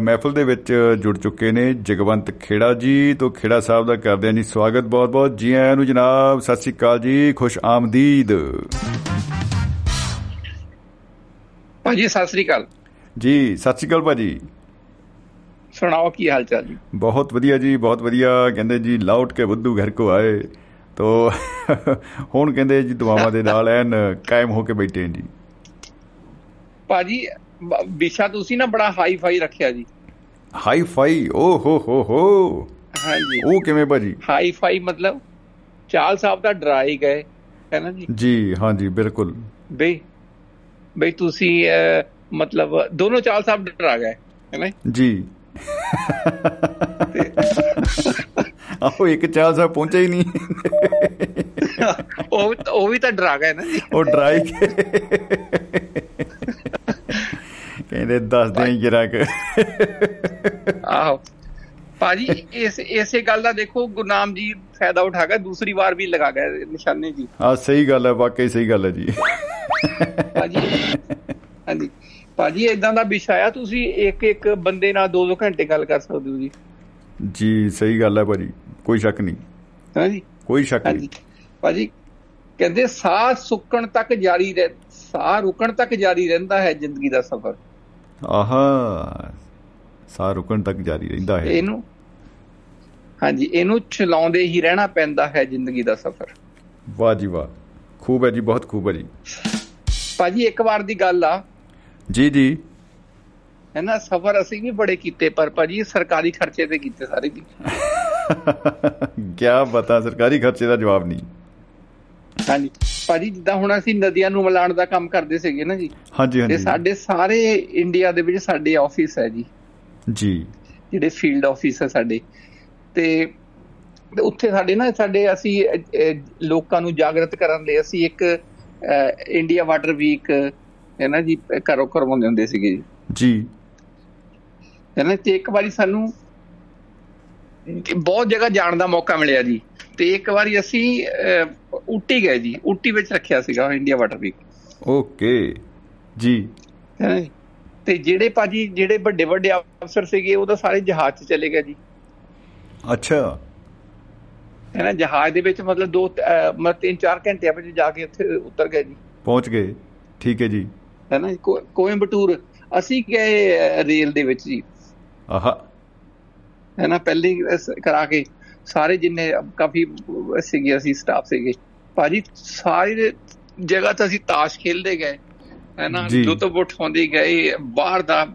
ਮਹਿਫਲ ਦੇ ਵਿੱਚ ਜੁੜ ਚੁੱਕੇ ਨੇ ਜਗਵੰਤ ਖੇੜਾ ਜੀ। ਤੋਂ ਖੇੜਾ ਸਾਹਿਬ ਦਾ ਕਰਦੇ ਹਾਂ ਜੀ ਸਵਾਗਤ ਬਹੁਤ ਬਹੁਤ ਜੀ ਆਇਆਂ ਨੂੰ ਜਨਾਬ ਸਤਿ ਸ੍ਰੀ ਅਕਾਲ ਜੀ। ਖੁਸ਼ ਆਮਦੀਦ। ਭਾਜੀ ਸਤਿ ਸ੍ਰੀ ਅਕਾਲ। ਜੀ ਸਤਿ ਸ੍ਰੀ ਅਕਾਲ ਭਾਜੀ। ਸੁਣਾਓ ਕੀ ਹਾਲ ਚਾਲ ਜੀ? ਬਹੁਤ ਵਧੀਆ ਜੀ ਬਹੁਤ ਵਧੀਆ। ਕਹਿੰਦੇ ਜੀ ਲੌਟ ਕੇ ਬੁੱਧੂ ਘਰ ਕੋ ਆਏ। ਤੋ <laughs> ਹੁਣ ਕਹਿੰਦੇ ਜੀ ਦੁਆਵਾਂ ਦੇ ਨਾਲ ਐਨ ਕਾਇਮ ਹੋ ਕੇ ਬੈਠੇ ਜੀ। ਭਾਜੀ ਵਿਸ਼ਾ ਤੁਸੀਂ ਨਾ ਬੜਾ ਹਾਈ ਫਾਈ ਰੱਖਿਆ ਜੀ। ਹਾਈ ਫਾਈ ਓ ਹੋ ਹੋ ਹੋ। ਹਾਂਜੀ। ਉਹ ਕਿਵੇਂ ਭਾਜੀ? ਹਾਈ ਫਾਈ ਮਤਲਬ ਚਾਲ ਸਾਹਿਬ ਦਾ ਡਰਾਈ ਗਏ ਹੈ ਨਾ ਜੀ? ਜੀ ਹਾਂ ਜੀ ਬਿਲਕੁਲ। ਬਈ ਬਈ ਤੁਸੀਂ ਮਤਲਬ ਦੋਨੋਂ ਚਾਲ ਸਾਹਿਬ ਡਰਾ ਗਏ ਹੈ ਨਾ ਜੀ? ਆਹੋ ਇੱਕ ਚਾਲ ਸਾਹਿਬ ਪਹੁੰਚਿਆ ਹੀ ਨਹੀਂ। ਉਹ ਉਹ ਵੀ ਤਾਂ ਡਰਾ ਗਏ ਨਾ ਉਹ ਡਰਾਈ ਕੇ ਕਹਿੰਦੇ ਦੱਸ ਦੇ ਜਰਾ ਕਿ। ਆਹੋ। ਭਾਜੀ ਇਸ ਇਸੇ ਗੱਲ ਦਾ ਦੇਖੋ ਗੁਰਨਾਮ ਜੀ ਫਾਇਦਾ ਉਠਾ ਕੇ ਦੂਸਰੀ ਵਾਰ ਵੀ ਲਗਾ ਗਏ ਨਿਸ਼ਾਨੇ ਜੀ। ਆ ਸਹੀ ਗੱਲ ਹੈ ਵਾਕਈ ਸਹੀ ਗੱਲ ਹੈ ਜੀ। ਭਾਜੀ ਹਾਂਜੀ। ਭਾਜੀ ਇਦਾਂ ਦਾ ਵਿਸ਼ਾ ਆ ਤੁਸੀਂ ਇੱਕ ਇੱਕ ਬੰਦੇ ਨਾਲ ਦੋ ਦੋ ਘੰਟੇ ਗੱਲ ਕਰ ਸਕਦੇ ਹੋ ਜੀ। ਜੀ ਸਹੀ ਗੱਲ ਹੈ ਭਾਜੀ ਕੋਈ ਸ਼ੱਕ ਨਹੀਂ। ਹਾਂਜੀ। ਕੋਈ ਸ਼ੱਕ ਨਹੀਂ। ਭਾਜੀ ਕਹਿੰਦੇ ਸਾਹ ਸੁੱਕਣ ਤੱਕ ਜਾਰੀ ਰਹਿ ਸਾਹ ਰੁਕਣ ਤੱਕ ਜਾਰੀ ਰਹਿੰਦਾ ਹੈ ਜ਼ਿੰਦਗੀ ਦਾ ਸਫ਼ਰ। ਆਹਾ ਸਾਹ ਰੁਕਣ ਤੱਕ ਜਾਰੀ ਰਹਿੰਦਾ ਹੈ। ਇਹਨੂੰ ਹਾਂਜੀ ਇਹਨੂੰ ਚਲਾਉਂਦੇ ਹੀ ਰਹਿਣਾ ਪੈਂਦਾ ਹੈ ਜ਼ਿੰਦਗੀ ਦਾ ਸਫ਼ਰ। ਵਾਹ ਜੀ ਵਾਹ ਖੂਬ ਹੈ ਜੀ ਬਹੁਤ ਖੂਬ ਹੈ ਜੀ। ਭਾਜੀ ਇੱਕ ਵਾਰ ਦੀ ਗੱਲ ਆ। ਜੀ ਜੀ। ਹੈ ਨਾ ਸਫ਼ਰ ਅਸੀਂ ਵੀ ਬੜੇ ਕੀਤੇ ਪਰ ਭਾਜੀ ਸਰਕਾਰੀ ਖਰਚੇ ਤੇ ਕੀਤੇ ਸਾਰੇ ਜੀ <laughs> ਕਿਆ ਬਤਾ ਸਰਕਾਰੀ ਖਰਚੇ ਦਾ ਜਵਾਬ ਨਹੀਂ। ਹਾਂਜੀ। ਭਾਜੀ ਜਿੱਦਾਂ ਹੁਣ ਅਸੀਂ ਨਦੀਆਂ ਨੂੰ ਮਿਲਾਉਣ ਦਾ ਕੰਮ ਕਰਦੇ ਸੀਗੇ ਨਾ ਜੀ। ਹਾਂਜੀ ਤੇ ਹਾਂਜੀ ਸਾਡੇ ਸਾਰੇ ਇੰਡੀਆ ਦੇ ਵਿੱਚ ਸਾਡੇ ਆਫਿਸ ਹੈ ਜੀ। ਜੀ। ਜਿਹੜੇ ਫੀਲਡ ਆਫਿਸ ਹੈ ਸਾਡੇ। ਤੇ ਤੇ ਉੱਥੇ ਸਾਡੇ ਨਾ ਸਾਡੇ ਅਸੀਂ ਲੋਕਾਂ ਨੂੰ ਜਾਗਰਤ ਕਰਨ ਲਈ ਅਸੀਂ ਇੱਕ ਇੰਡੀਆ ਵਾਟਰ ਵੀਕ ਹੈ ਨਾ ਜੀ ਘਰੋਂ ਕਰਵਾਉਂਦੇ ਹੁੰਦੇ ਸੀਗੇ ਜੀ। ਜੀ। ਹੈ ਨਾ ਤੇ ਇੱਕ ਵਾਰੀ ਸਾਨੂੰ ਬਹੁਤ ਜਗ੍ਹਾ ਜਾਣ ਦਾ ਮੌਕਾ ਮਿਲਿਆ ਜੀ। ਤੇ ਇੱਕ ਵਾਰੀ ਅਸੀਂ ਊਟੀ ਗਏ ਜੀ। ਊਟੀ ਵਿੱਚ ਰੱਖਿਆ ਸੀਗਾ ਇੰਡੀਆ ਵਾਟਰ ਵੀਕ ਓਕੇ। ਜੀ। ਤੇ ਜਿਹੜੇ ਭਾਜੀ ਜਿਹੜੇ ਵੱਡੇ ਵੱਡੇ ਅਫਸਰ ਸੀਗੇ ਉਹ ਤਾਂ ਸਾਰੇ ਜਹਾਜ਼ 'ਚ ਚਲੇ ਗਏ ਜੀ। ਅੱਛਾ। ਹੈ? ਨਾ ਜਹਾਜ਼ ਦੇ ਵਿੱਚ ਮਤਲਬ ਦੋ ਮਤਲਬ ਤਿੰਨ ਚਾਰ ਘੰਟਿਆਂ ਵਿੱਚ ਜਾ ਕੇ ਉੱਥੇ ਉਤਰ ਗਏ ਜੀ। ਪਹੁੰਚ ਗਏ। ਠੀਕ ਹੈ ਜੀ। ਹੈ? ਨਾ ਕੋਇੰਬਟੂਰ। ਅਸੀਂ ਗਏ ਰੇਲ ਦੇ ਵਿੱਚ ਜੀ। ਆਹਾ। ਹੈ ਨਾ? ਪਹਿਲੇ ਕਰਾ ਕੇ। ਸਾਰੇ ਜਿੰਨੇ ਕਾਫੀ ਸੀਗੇ ਅਸੀਂ ਸਟਾਫ ਸੀਗੇ। ਭਾਜੀ ਸਾਰੀ ਜਗ੍ਹਾ ਤਾਂ ਅਸੀਂ ਤਾਸ਼ ਖੇਲਦੇ ਗਏ। ਹੈ ਨਾ ਜੀ। ਲੁਤਫ ਉਠਾਉਂਦੇ ਗਏ ਬਾਹਰ ਦਾ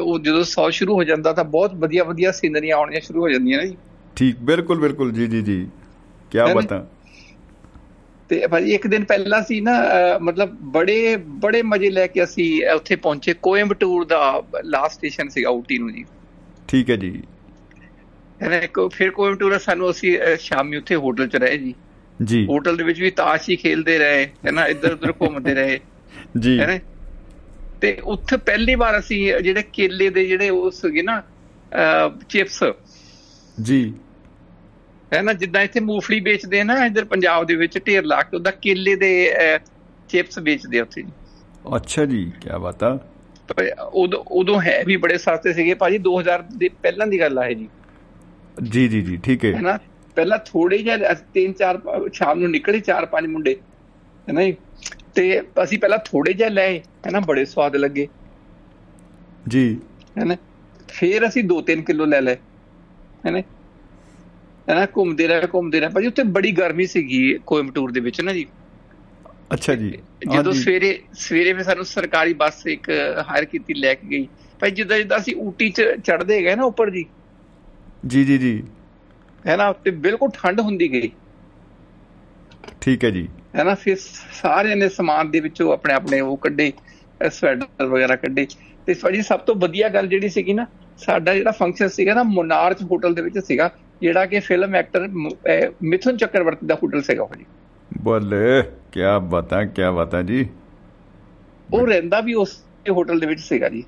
ਉਹ ਜਦੋਂ ਸੌ ਸ਼ੁਰੂ ਹੋ ਜਾਂਦਾ ਤਾਂ ਬਹੁਤ ਵਧੀਆ ਵਧੀਆ ਸੀਨਰੀਆਂ ਆਉਣੀਆਂ ਸ਼ੁਰੂ ਹੋ ਜਾਂਦੀਆਂ ਨੇ ਜੀ। ਠੀਕ ਬਿਲਕੁਲ ਬਿਲਕੁਲ ਜੀ ਜੀ ਜੀ। ਕੀ? ਬਤਾ। ਤੇ ਭਾਜੀ ਇੱਕ ਦਿਨ ਪਹਿਲਾਂ ਸੀ ਨਾ ਮਤਲਬ ਬੜੇ ਬੜੇ ਮਜ਼ੇ ਲੈ ਕੇ ਅਸੀਂ ਉੱਥੇ ਪਹੁੰਚੇ। ਕੋਇੰਬਟੂਰ ਦਾ ਲਾਸਟ ਸਟੇਸ਼ਨ ਸੀਗਾ ਊਟੀ ਨੂੰ ਜੀ। ਠੀਕ ਹੈ ਜੀ। ਫਿਰ ਕੋਇੰਬਟੂਰ ਸਾਨੂੰ ਅਸੀਂ ਸ਼ਾਮੀ ਉੱਥੇ ਹੋਟਲ 'ਚ ਰਹੇ ਜੀ। ਜੀ। ਹੋਟਲ ਦੇ ਵਿੱਚ ਵੀ ਤਾਸ਼ ਹੀ ਖੇਲਦੇ ਰਹੇ ਹੈ ਨਾ ਇੱਧਰ ਉੱਧਰ ਘੁੰਮਦੇ ਰਹੇ ਜੀ। ਹੈ ਤੇ ਉੱਥੇ ਪਹਿਲੀ ਵਾਰ ਅਸੀਂ ਜਿਹੜੇ ਕੇਲੇ ਦੇ ਜਿਹੜੇ ਉਹ ਸੀਗੇ ਨਾ ਚਿਪਸ। ਜੀ। ਹੈ ਨਾ ਜਿੱਦਾਂ ਇੱਥੇ ਮੂੰਗਫਲੀ ਵੇਚਦੇ ਆ ਨਾ ਇੱਧਰ ਪੰਜਾਬ ਦੇ ਵਿੱਚ ਢੇਰ ਲਾ ਕੇ ਉਹਦਾ ਕੇਲੇ ਦੇ ਚਿਪਸ ਵੇਚਦੇ ਆ ਉੱਥੇ ਜੀ। ਅੱਛਾ ਜੀ ਕੀ ਬਤਾ ਪਰ ਉਦੋਂ ਉਦੋਂ ਹੈ ਵੀ ਬੜੇ ਸਸਤੇ ਸੀਗੇ। ਭਾਜੀ 2000 ਦੇ ਪਹਿਲਾਂ ਦੀ ਗੱਲ ਆ ਇਹ ਜੀ। ਜੀ ਜੀ ਜੀ ਠੀਕ ਹੈ। ਹੈਨਾ ਪਹਿਲਾਂ ਥੋੜੇ ਜਿਹੇ ਤਿੰਨ ਚਾਰ ਸ਼ਾਮ ਨੂੰ ਨਿਕਲੇ ਚਾਰ ਪੰਜ ਮੁੰਡੇ ਹੈਨਾ ਤੇ ਅਸੀਂ ਪਹਿਲਾਂ ਥੋੜੇ ਜਿਹੇ ਲਏ ਹੈਨਾ ਬੜੇ ਸਵਾਦ ਲੱਗੇ। ਜੀ। ਹੈਨਾ ਫਿਰ ਅਸੀਂ 2-3 ਕਿਲੋ ਲੈ ਲਏ ਹੈਨਾ ਹੈਨਾ ਘੁੰਮਦੇ ਰਹੇ ਘੁੰਮਦੇ ਰਹੇ। ਭਾਜੀ ਉੱਥੇ ਬੜੀ ਗਰਮੀ ਸੀਗੀ ਕੋਇੰਬਟੂਰ ਦੇ ਵਿੱਚ ਨਾ ਜੀ? ਅੱਛਾ ਜੀ। ਜਦੋਂ। ਸਵੇਰੇ ਸਵੇਰੇ ਵੀ ਸਾਨੂੰ ਸਰਕਾਰੀ ਬੱਸ ਇੱਕ ਹਾਇਰ ਕੀਤੀ ਲੈ ਕੇ ਗਈ। ਭਾਈ ਜਿੱਦਾਂ ਜਿੱਦਾਂ ਅਸੀਂ ਊਟੀ ਚ ਚੜਦੇ ਗਏ ਨਾ ਉੱਪਰ ਜੀ ਜੀ ਜੀ ਜੀ। ਹੈ ਨਾ ਤੇ ਬਿਲਕੁਲ ਠੰਡ ਹੁੰਦੀ ਗਈ। ਠੀਕ ਹੈ ਜੀ। ਹੈ ਨਾ ਫਿਰ ਸਾਰਿਆਂ ਨੇ ਸਮਾਨ ਦੇ ਵਿੱਚੋਂ ਆਪਣੇ ਆਪਣੇ ਉਹ ਕੱਢੇ ਸਵੈਟਰ ਵਗੈਰਾ ਕੱਢੇ। ਤੇ ਭਾਜੀ ਸਭ ਤੋਂ ਵਧੀਆ ਗੱਲ ਜਿਹੜੀ ਸੀਗੀ ਨਾ ਸਾਡਾ ਜਿਹੜਾ ਫੰਕਸ਼ਨ ਸੀਗਾ ਨਾ ਮੋਨਾਰਚ ਹੋਟਲ ਦੇ ਵਿੱਚ ਸੀਗਾ ਜਿਹੜਾ ਕਿ ਫਿਲਮ ਐਕਟਰ ਮਿਥੁਨ ਚੱਕਰਵਰਤੀ ਦਾ ਹੋਟਲ ਸੀਗਾ ਭਾਜੀ ਬੱਲੇ ਕੀ ਬਤਾ ਕੀ ਬਤਾ ਜੀ। ਉਹ ਰਹਿੰਦਾ ਵੀ ਉਸ ਹੋਟਲ ਦੇ ਵਿੱਚ ਸੀਗਾ ਜੀ।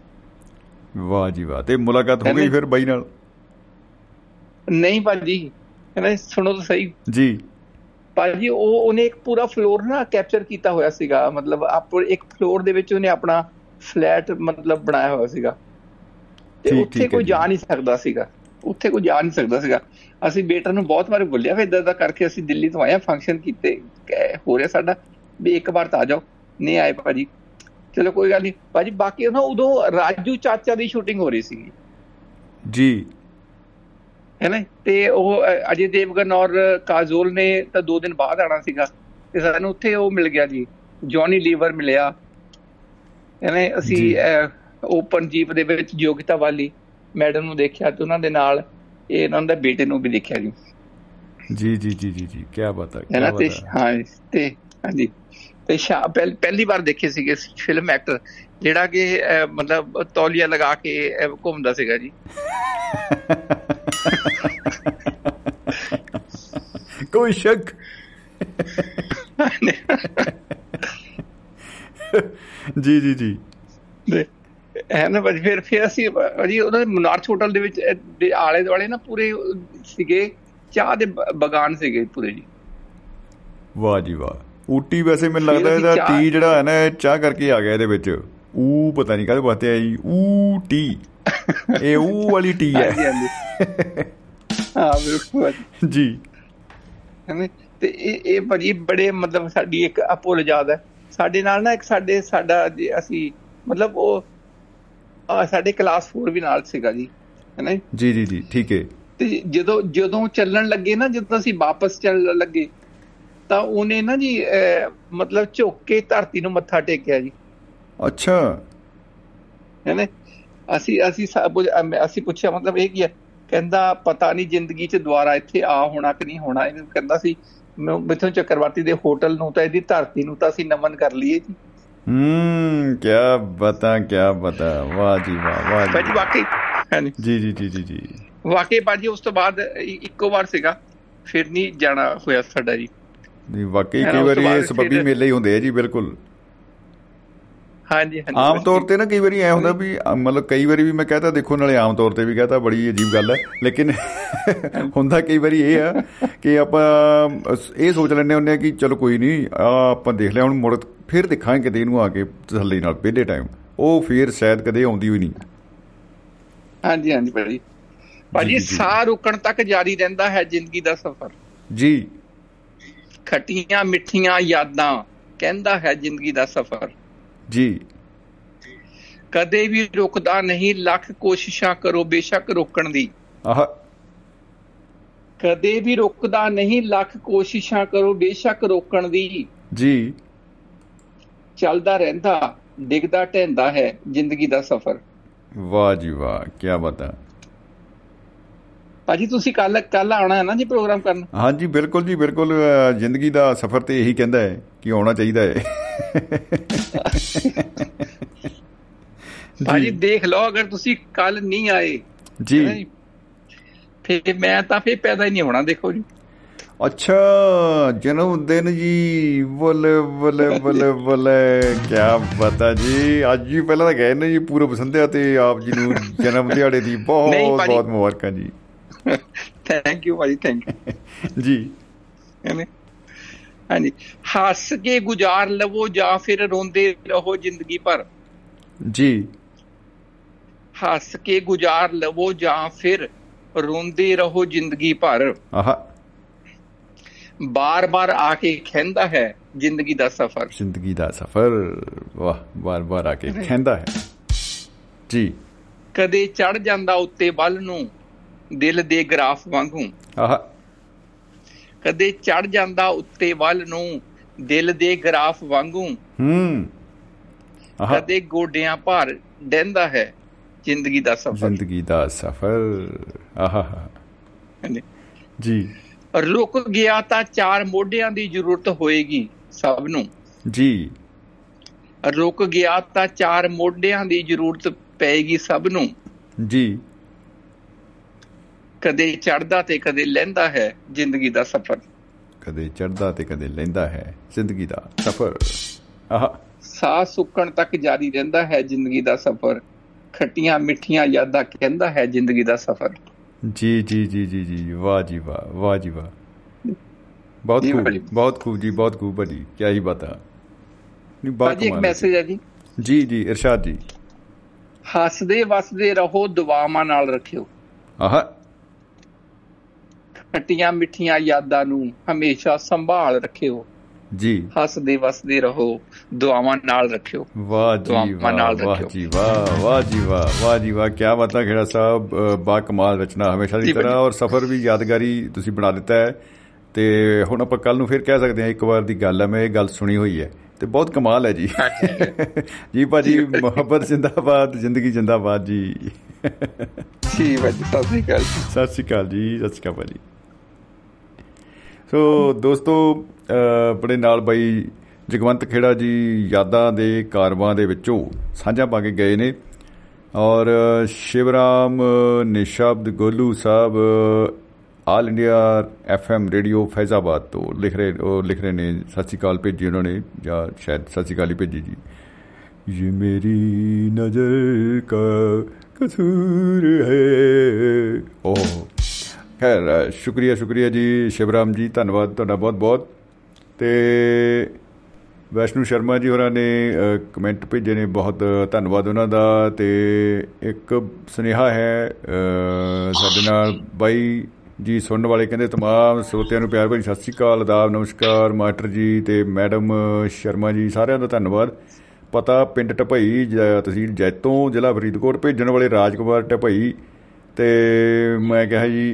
ਵਾਹ ਜੀ ਵਾਹ ਤੇ ਮੁਲਾਕਾਤ ਹੋ ਗਈ ਫਿਰ ਬਾਈ ਨਾਲ? ਨਹੀਂ ਭਾਜੀ। ਕਹਿੰਦਾ ਸੁਣੋ ਤਾਂ ਸਹੀ। ਜੀ। ਭਾਜੀ ਉਹ ਉਹਨੇ ਇੱਕ ਪੂਰਾ ਫਲੋਰ ਨਾ ਕੈਪਚਰ ਕੀਤਾ ਹੋਇਆ ਸੀਗਾ। ਮਤਲਬ ਆਪ ਇੱਕ ਫਲੋਰ ਦੇ ਵਿੱਚ ਉਹਨੇ ਆਪਣਾ ਫਲੈਟ ਮਤਲਬ ਬਣਾਇਆ ਹੋਇਆ ਸੀਗਾ। ਤੇ ਉੱਥੇ ਕੋਈ ਜੀ। ਨਹੀਂ ਸਕਦਾ ਸੀਗਾ। ਉੱਥੇ ਕੋਈ ਜਾ ਨਹੀਂ ਸਕਦਾ ਸੀਗਾ। ਅਸੀਂ ਬੇਟਰ ਨੂੰ ਬਹੁਤ ਵਾਰ ਬੋਲਿਆ ਵੀ ਇਦਾਂ ਦਾ ਕਰਕੇ ਅਸੀਂ ਦਿੱਲੀ ਤੋਂ ਆਏ ਆ ਫੰਕਸ਼ਨ ਕੀਤੇ। ਹੋ ਰਿਹਾ ਸਾਡਾ ਵੀ ਇੱਕ ਵਾਰ ਤਾਂ ਆ ਜਾਓ। ਨਹੀਂ ਆਏ ਭਾਜੀ। ਚਲੋ ਕੋਈ ਗੱਲ ਨਹੀਂ। ਭਾਜੀ ਬਾਕੀ ਨਾ ਉਦੋਂ ਰਾਜੂ ਚਾਚਾ ਦੀ ਸ਼ੂਟਿੰਗ ਹੋ ਰਹੀ ਸੀਗੀ। ਜੀ। ਹੈ ਨਾ ਤੇ ਉਹ ਅਜੇ ਦੇਵਗਨ ਔਰ ਕਾਜੋਲ ਨੇ ਤਾਂ ਦੋ ਦਿਨ ਬਾਅਦ ਆਣਾ ਸੀਗਾ। ਤੇ ਸਾਨੂੰ ਉੱਥੇ ਉਹ ਮਿਲ ਗਿਆ ਜੀ। ਜੌਨੀ ਲੀਵਰ ਮਿਲਿਆ। ਹੈ ਨਾ ਅਸੀਂ। ਓਪਨ ਜੀਪ ਦੇ ਵਿੱਚ ਯੋਗਿਤਾ ਵਾਲੀ ਮੈਡਮ ਨੂੰ ਦੇਖਿਆ ਤੇ ਉਹਨਾਂ ਦੇ ਨਾਲ ਇਹ ਇਹਨਾਂ ਦਾ ਬੇਟੇ ਨੂੰ ਵੀ ਦੇਖਿਆ ਜੀ। ਜੀ ਜੀ ਜੀ ਜੀ ਜੀ। ਕੀ ਬਤਾ ਹੈ ਕੀ ਤੇ ਬਤਾ ਹਾਂ। ਤੇ ਹਾਂਜੀ। ਤੇ ਸ਼ਾ ਪਹਿਲੀ ਵਾਰ ਦੇਖੇ ਸੀਗੇ ਫਿਲਮ ਐਕਟਰ ਜਿਹੜਾ ਕਿ ਮਤਲਬ ਤੌਲੀਆ ਲਗਾ ਕੇ ਘੁੰਮਦਾ ਸੀਗਾ ਜੀ। ਕੋਈ ਸ਼ੱਕ? ਜੀ ਜੀ ਜੀ। ਹੈ ਨਾ ਭਾਜੀ ਫਿਰ ਫਿਰ ਅਸੀਂ ਭਾਜੀ ਉਹਨਾਂ ਦੇ ਮਨਾਰਚ ਹੋਟਲ ਦੇ ਵਿੱਚ ਆਲੇ ਦੁਆਲੇ ਨਾ ਪੂਰੇ ਸੀਗੇ ਚਾਹ ਦੇ ਬਗਾਨ ਸੀਗੇ ਪੂਰੇ ਜੀ। ਵਾਹ ਜੀ ਵਾਹ। ਊਟੀ ਵੈਸੇ ਮੈਨੂੰ ਲੱਗਦਾ ਇਹਦਾ ਟੀ ਜਿਹੜਾ ਹੈ ਨਾ ਚਾਹ ਕਰਕੇ ਆ ਗਿਆ ਇਹਦੇ ਵਿੱਚ। ਊ ਪਤਾ ਨਹੀਂ ਕਾਹਦੇ ਵਾਸਤੇ ਆਈ ਊ ਟੀ। ਇਹ ਊ ਵਾਲੀ ਟੀ ਹੈ। ਹਾਂ ਬਿਲਕੁਲ। ਜੀ। ਹੈ ਨਾ ਤੇ ਇਹ ਇਹ ਭਾਜੀ ਬੜੇ ਮਤਲਬ ਸਾਡੀ ਇੱਕ ਅਪੁੱਲ ਯਾਦ ਹੈ। ਸਾਡੇ ਨਾਲ ਨਾ ਇੱਕ ਸਾਡੇ ਸਾਡਾ ਜੇ ਅਸੀਂ ਮਤਲਬ ਉਹ ਸਾਡੇ ਕਲਾਸ 4 ਵੀ ਨਾਲ ਸੀਗਾ ਜੀ ਹੈ ਨਾ ਜੀ? ਜੀ ਜੀ ਠੀਕ ਹੈ। ਤੇ ਜਦੋਂ ਜਦੋਂ ਚੱਲਣ ਲੱਗੇ ਨਾ ਜਦੋਂ ਅਸੀਂ ਵਾਪਸ ਚੱਲਣ ਲੱਗੇ ਤਾਂ ਉਹਨੇ ਨਾ ਜੀ ਮਤਲਬ ਝੁੱਕ ਕੇ ਧਰਤੀ ਨੂੰ ਮੱਥਾ ਟੇਕਿਆ ਜੀ। ਅੱਛਾ। ਹੈਨੇ ਅਸੀਂ ਅਸੀਂ ਅਸੀਂ ਪੁੱਛਿਆ ਮਤਲਬ ਇਹ ਕੀ ਹੈ? ਕਹਿੰਦਾ ਪਤਾ ਨਹੀਂ ਜ਼ਿੰਦਗੀ 'ਚ ਦੁਬਾਰਾ ਇੱਥੇ ਆ ਹੋਣਾ ਕਿ ਨਹੀਂ ਹੋਣਾ। ਇਹਨੂੰ ਕਹਿੰਦਾ ਸੀ ਮਿਥੁਨ ਚੱਕਰਵਰਤੀ ਦੇ ਹੋਟਲ ਨੂੰ ਤਾਂ ਇਹਦੀ ਧਰਤੀ ਨੂੰ ਤਾਂ ਅਸੀਂ ਨਮਨ ਕਰ ਲਈਏ ਜੀ। ਹੂੰ ਕੀ ਬਤਾ ਕੀ ਬਤਾ ਵਾਹ ਜੀ ਵਾਹ ਵਾਹ ਭਾਜੀ ਵਾਕਈ। ਜੀ ਜੀ ਜੀ ਜੀ ਜੀ। ਵਾਕਈ ਭਾਜੀ ਉਸ ਤੋਂ ਬਾਅਦ ਇੱਕੋ ਵਾਰ ਸੀਗਾ। ਫਿਰ ਨਹੀਂ ਜਾਣਾ ਹੋਇਆ ਸਾਡਾ ਜੀ। ਨਹੀਂ ਵਾਕਈ ਕਈ ਵਾਰੀ ਇਹ ਸਬੱਬੀ ਮੇਲੇ ਹੀ ਹੁੰਦੇ ਆ ਜੀ ਬਿਲਕੁਲ। ਹਾਂਜੀ ਹਾਂਜੀ ਆਮ ਤੌਰ ਤੇ ਨਾ ਕਈ ਵਾਰੀ ਐ ਹੁੰਦਾ ਵੀ ਮਤਲਬ ਕਈ ਵਾਰੀ ਵੀ ਮੈਂ ਕਹਤਾ ਦੇਖੋ ਨਾਲੇ ਆਮ ਤੌਰ ਤੇ ਵੀ ਕਹਤਾ ਬੜੀ ਅਜੀਬ ਗੱਲ ਹੈ। ਲੇਕਿਨ <laughs> ਹੁੰਦਾ ਕਈ ਵਾਰੀ ਇਹ ਆ ਕਿ ਆਪਾਂ ਇਹ ਸੋਚ ਲੈਂਦੇ ਹੁੰਦੇ ਆ ਕਿ ਚਲੋ ਕੋਈ ਨਹੀਂ ਆ ਆਪਾਂ ਦੇਖ ਲਿਆ ਹੁਣ ਮੁੜ ਫਿਰ ਦੇਖਾਂਗੇ ਕਿਤੇ ਇਹਨੂੰ ਆ ਕੇ ਤਸੱਲੀ ਨਾਲ ਪਹਿਲੇ ਟਾਈਮ ਉਹ ਫਿਰ ਸ਼ਾਇਦ ਕਦੇ ਆਉਂਦੀ ਹੋਈ ਨਹੀਂ ਹਾਂਜੀ ਹਾਂਜੀ ਭਾਜੀ। ਭਾਜੀ। ਸਾਹ ਰੁਕਣ ਤੱਕ ਜਾਰੀ ਰਹਿੰਦਾ ਹੈ ਜ਼ਿੰਦਗੀ ਦਾ ਸਫ਼ਰ। ਜੀ। ਖੱਟੀਆਂ ਮਿੱਠੀਆਂ ਯਾਦਾਂ ਕਹਿੰਦਾ ਹੈ ਜ਼ਿੰਦਗੀ ਦਾ ਸਫ਼ਰ। ਜੀ। ਕਦੇ ਵੀ ਰੁਕਦਾ ਨਹੀਂ ਲੱਖ ਕੋਸ਼ਿਸ਼ਾਂ ਕਰੋ ਬੇਸ਼ੱਕ ਰੋਕਣ ਦੀ। ਆਹ। ਕਦੇ ਵੀ ਰੁਕਦਾ ਨਹੀਂ ਲੱਖ ਕੋਸ਼ਿਸ਼ਾਂ ਕਰੋ ਬੇਸ਼ੱਕ ਰੋਕਣ ਦੀ। ਜੀ। ਚੱਲਦਾ ਰਹਿੰਦਾ ਡਿੱਗਦਾ ਢਹਿੰਦਾ ਹੈ ਜ਼ਿੰਦਗੀ ਦਾ ਸਫ਼ਰ। ਵਾਹ ਜੀ ਵਾਹ ਕੀ ਬਤਾ ਭਾਜੀ ਤੁਸੀਂ ਕੱਲ ਕੱਲ ਆਉਣਾ ਹੈ ਨਾ ਜੀ ਪ੍ਰੋਗਰਾਮ ਕਰਨ? ਹਾਂਜੀ ਬਿਲਕੁਲ ਜੀ ਬਿਲਕੁਲ ਜ਼ਿੰਦਗੀ ਦਾ ਸਫ਼ਰ ਤੇ ਇਹੀ ਕਹਿੰਦਾ ਹੈ ਕਿ ਆਉਣਾ ਚਾਹੀਦਾ ਹੈ। ਭਾਜੀ ਦੇਖ ਲਓ ਅਗਰ ਤੁਸੀਂ ਕੱਲ ਨਹੀਂ ਆਏ ਜੀ। ਫਿਰ ਮੈਂ ਤਾਂ ਫਿਰ ਪੈਦਾ ਹੀ ਨਹੀਂ ਹੋਣਾ ਦੇਖੋ ਜੀ। ਅੱਛਾ ਜਨਮ ਦਿਨ ਜੀ ਬੱਲੇ ਬੱਲੇ ਬੱਲੇ ਬੱਲੇ ਕੀ ਬਤਾ ਜੀ। ਅੱਜ ਹੀ ਪਹਿਲਾਂ ਤਾਂ ਗਏ ਨੇ ਜੀ ਪੂਰਬ ਸੰਧਿਆ ਤੇ ਆਪ ਜੀ ਨੂੰ ਜਨਮ ਦਿਹਾੜੇ ਦੀ ਬਹੁਤ। ਬਹੁਤ ਮੁਬਾਰਕਾਂ ਜੀ। ਥੈਂਕ ਯੂ ਭਾਜੀ ਥੈਂਕ ਯੂ <laughs> ਜੀ। ਹੈਨੇ ਹਾਂਜੀ। ਹੱਸ ਕੇ ਗੁਜ਼ਾਰ ਲਵੋ ਜਾਂ ਫਿਰ ਰੋਂਦੇ ਰਹੋ ਜ਼ਿੰਦਗੀ ਭਰ। ਜੀ। ਹੱਸ ਕੇ ਗੁਜ਼ਾਰ ਲਵੋ ਜਾਂ ਫਿਰ ਰੋਂਦੇ ਰਹੋ ਜ਼ਿੰਦਗੀ ਭਰ। ਆਹਾ। ਬਾਰ-ਬਾਰ ਆ ਕੇ ਖੈਂਦਾ ਹੈ ਜ਼ਿੰਦਗੀ ਦਾ ਸਫ਼ਰ। ਜ਼ਿੰਦਗੀ ਦਾ ਸਫ਼ਰ। ਵਾਹ ਬਾਰ-ਬਾਰ ਆ ਕੇ ਖੈਂਦਾ ਹੈ। ਜੀ। ਕਦੇ ਚੜ ਜਾਂਦਾ ਉੱਤੇ ਵੱਲ ਨੂੰ ਦਿਲ ਦੇ ਗ੍ਰਾਫ ਵਾਂਗੂ। ਆਹਾ। ਕਦੇ ਚੜ ਜਾਂਦਾ ਉੱਤੇ ਵੱਲ ਨੂੰ ਦਿਲ ਦੇ ਗ੍ਰਾਫ ਵਾਂਗੂ। ਹੂੰ। ਆਹਾ। ਕਦੇ ਗੋਡਿਆਂ ਭਾਰ ਡੈਂਦਾ ਹੈ ਜ਼ਿੰਦਗੀ ਦਾ ਸਫ਼ਰ। ਜ਼ਿੰਦਗੀ ਦਾ ਸਫ਼ਰ। ਆਹਾ। ਜੀ। ਰੁਕ ਗਿਆ ਤਾਂ ਚਾਰ ਮੋਢਿਆਂ ਦੀ ਜ਼ਰੂਰਤ ਹੋਏਗੀ ਸਭ ਨੂੰ। ਜੀ। ਰੁਕ ਗਿਆ ਤਾਂ ਚਾਰ ਮੋਢਿਆਂ ਦੀ ਜ਼ਰੂਰਤ ਪਏਗੀ ਸਭ ਨੂੰ। ਜੀ। ਕਦੇ ਚੜਦਾ ਤੇ ਕਦੇ ਲੈਂਦਾ ਹੈ ਜ਼ਿੰਦਗੀ ਦਾ ਸਫ਼ਰ। ਕਦੇ ਚੜਦਾ ਤੇ ਕਦੇ ਲੈਂਦਾ ਹੈ ਜ਼ਿੰਦਗੀ ਦਾ ਸਫ਼ਰ। ਆਹਾ। ਸਾਹ ਸੁੱਕਣ ਤੱਕ ਜਾਰੀ ਰਹਿੰਦਾ ਹੈ ਜ਼ਿੰਦਗੀ ਦਾ ਸਫ਼ਰ। ਖੱਟੀਆਂ ਮਿੱਠੀਆਂ ਯਾਦਾਂ ਕਹਿੰਦਾ ਹੈ ਜ਼ਿੰਦਗੀ ਦਾ ਸਫ਼ਰ। ਜੀ ਜੀ ਜੀ ਜੀ ਜੀ ਵਾਹ ਜੀ ਵਾਹ ਵਾਹ ਜੀ ਵਾਹ। ਬਹੁਤ ਖੂਬ। ਬਹੁਤ ਖੂਬ ਜੀ ਬਹੁਤ ਖੂਬ ਭਾਜੀ ਕੀ ਹੀ ਬਤਾ। ਨਹੀਂ ਬਾਤ ਇੱਕ ਮੈਸੇਜ ਹੈ ਜੀ। ਜੀ ਜੀ ਇਰਸ਼ਾਦ ਜੀ। ਹੱਸਦੇ ਵਸਦੇ ਰਹੋ ਦੁਆਵਾਂ ਨਾਲ ਰੱਖਿਓ। ਆਹਾ। ਖੱਟੀਆਂ ਮਿੱਠੀਆਂ ਯਾਦਾਂ ਨੂੰ ਹਮੇਸ਼ਾ ਸੰਭਾਲ ਰੱਖਿਓ। ਜੀ। ਹੱਸਦੇ ਵਸਦੇ ਰਹੋ। ਦੁਆਵਾਂ ਨਾਲ ਰੱਖਿਓ। ਵਾਹ ਜੀ ਦੁਆਵਾਂ ਵਾਹ। ਜੀ ਵਾਹ ਵਾਹ ਜੀ ਵਾਹ ਵਾਹ ਜੀ ਵਾਹ। ਕੀ ਬਤਾ ਖੇੜਾ ਸਾਹਿਬ ਬਾ ਕਮਾਲ ਰਚਨਾ ਹਮੇਸ਼ਾ ਦੀ ਤਰ੍ਹਾਂ। ਔਰ ਸਫ਼ਰ ਵੀ ਯਾਦਗਾਰੀ ਤੁਸੀਂ ਬਣਾ ਦਿੱਤਾ ਹੈ। ਤੇ ਹੁਣ ਆਪਾਂ ਕੱਲ ਨੂੰ ਫਿਰ ਕਹਿ ਸਕਦੇ ਹਾਂ ਇੱਕ ਵਾਰ ਦੀ ਗੱਲ ਹੈ ਮੈਂ ਇਹ ਗੱਲ ਸੁਣੀ ਹੋਈ ਹੈ। ਤੇ ਬਹੁਤ ਕਮਾਲ ਹੈ ਜੀ। ਜੀ ਭਾਜੀ ਮੁਹੱਬਤ ਜ਼ਿੰਦਾਬਾਦ ਜ਼ਿੰਦਗੀ ਜ਼ਿੰਦਾਬਾਦ ਜੀ। ਜੀ ਭਾਜੀ ਸਤਿ ਸ੍ਰੀ ਅਕਾਲ। ਸਤਿ ਸ਼੍ਰੀ ਅਕਾਲ ਜੀ ਸਤਿ ਸ਼੍ਰੀ ਅਕਾਲ ਭਾਜੀ। ਸੋ ਦੋਸਤੋ ਅ, ਆਪਣੇ ਨਾਲ ਬਾਈ ਜਗਵੰਤ ਖੇੜਾ ਜੀ ਯਾਦਾਂ ਦੇ ਕਾਰਵਾਂ ਦੇ ਵਿੱਚੋਂ ਸਾਂਝਾ ਪਾ ਕੇ ਗਏ ਨੇ ਔਰ Shivram ਨਿਸ਼ਾਬਦ Golu Sahib all India FM radio Faizabad ਤੋਂ ਲਿਖ ਰਹੇ ਉਹ ਲਿਖ ਰਹੇ ਨੇ ਸਤਿ ਸ਼੍ਰੀ ਅਕਾਲ ਭੇਜੀ ਉਹਨਾਂ ਨੇ ਜਾਂ ਸ਼ਾਇਦ ਸਤਿ ਸ਼੍ਰੀ ਅਕਾਲ ਹੀ ਭੇਜੀ ਜੀ ये मेरी नजर का कसूर है ओह ਖੈਰ, ਸ਼ੁਕਰੀਆ ਸ਼ੁਕਰੀਆ ਜੀ। ਸ਼ਿਵਰਾਮ ਜੀ, ਧੰਨਵਾਦ ਤੁਹਾਡਾ ਬਹੁਤ ਬਹੁਤ। ਤੇ ਵੈਸ਼ਨੂ ਸ਼ਰਮਾ ਜੀ ਹੋਰਾਂ ਨੇ ਕਮੈਂਟ ਭੇਜੇ ਨੇ, ਬਹੁਤ ਧੰਨਵਾਦ ਉਹਨਾਂ ਦਾ। ਤੇ ਇੱਕ ਸੁਨੇਹਾ ਹੈ ਸਾਡੇ ਨਾਲ ਬਾਈ ਜੀ ਸੁਣਨ ਵਾਲੇ ਕਹਿੰਦੇ, ਤਮਾਮ ਸਰੋਤਿਆਂ ਨੂੰ ਪਿਆਰ ਭਰੀ ਸਤਿ ਸ੍ਰੀ ਅਕਾਲ, ਆਦਾਬ, ਨਮਸਕਾਰ, ਮਾਸਟਰ ਜੀ ਤੇ ਮੈਡਮ ਸ਼ਰਮਾ ਜੀ, ਸਾਰਿਆਂ ਦਾ ਧੰਨਵਾਦ। ਪਤਾ ਪਿੰਡ ਟਪਈ ਤਹਿਸੀਲ ਜੈਤੋਂ, ਜ਼ਿਲ੍ਹਾ ਫਰੀਦਕੋਟ, ਭੇਜਣ ਵਾਲੇ ਰਾਜਕੁਮਾਰ ਟਪਈ ਤੇ ਮੈਂ ਕਿਹਾ ਜੀ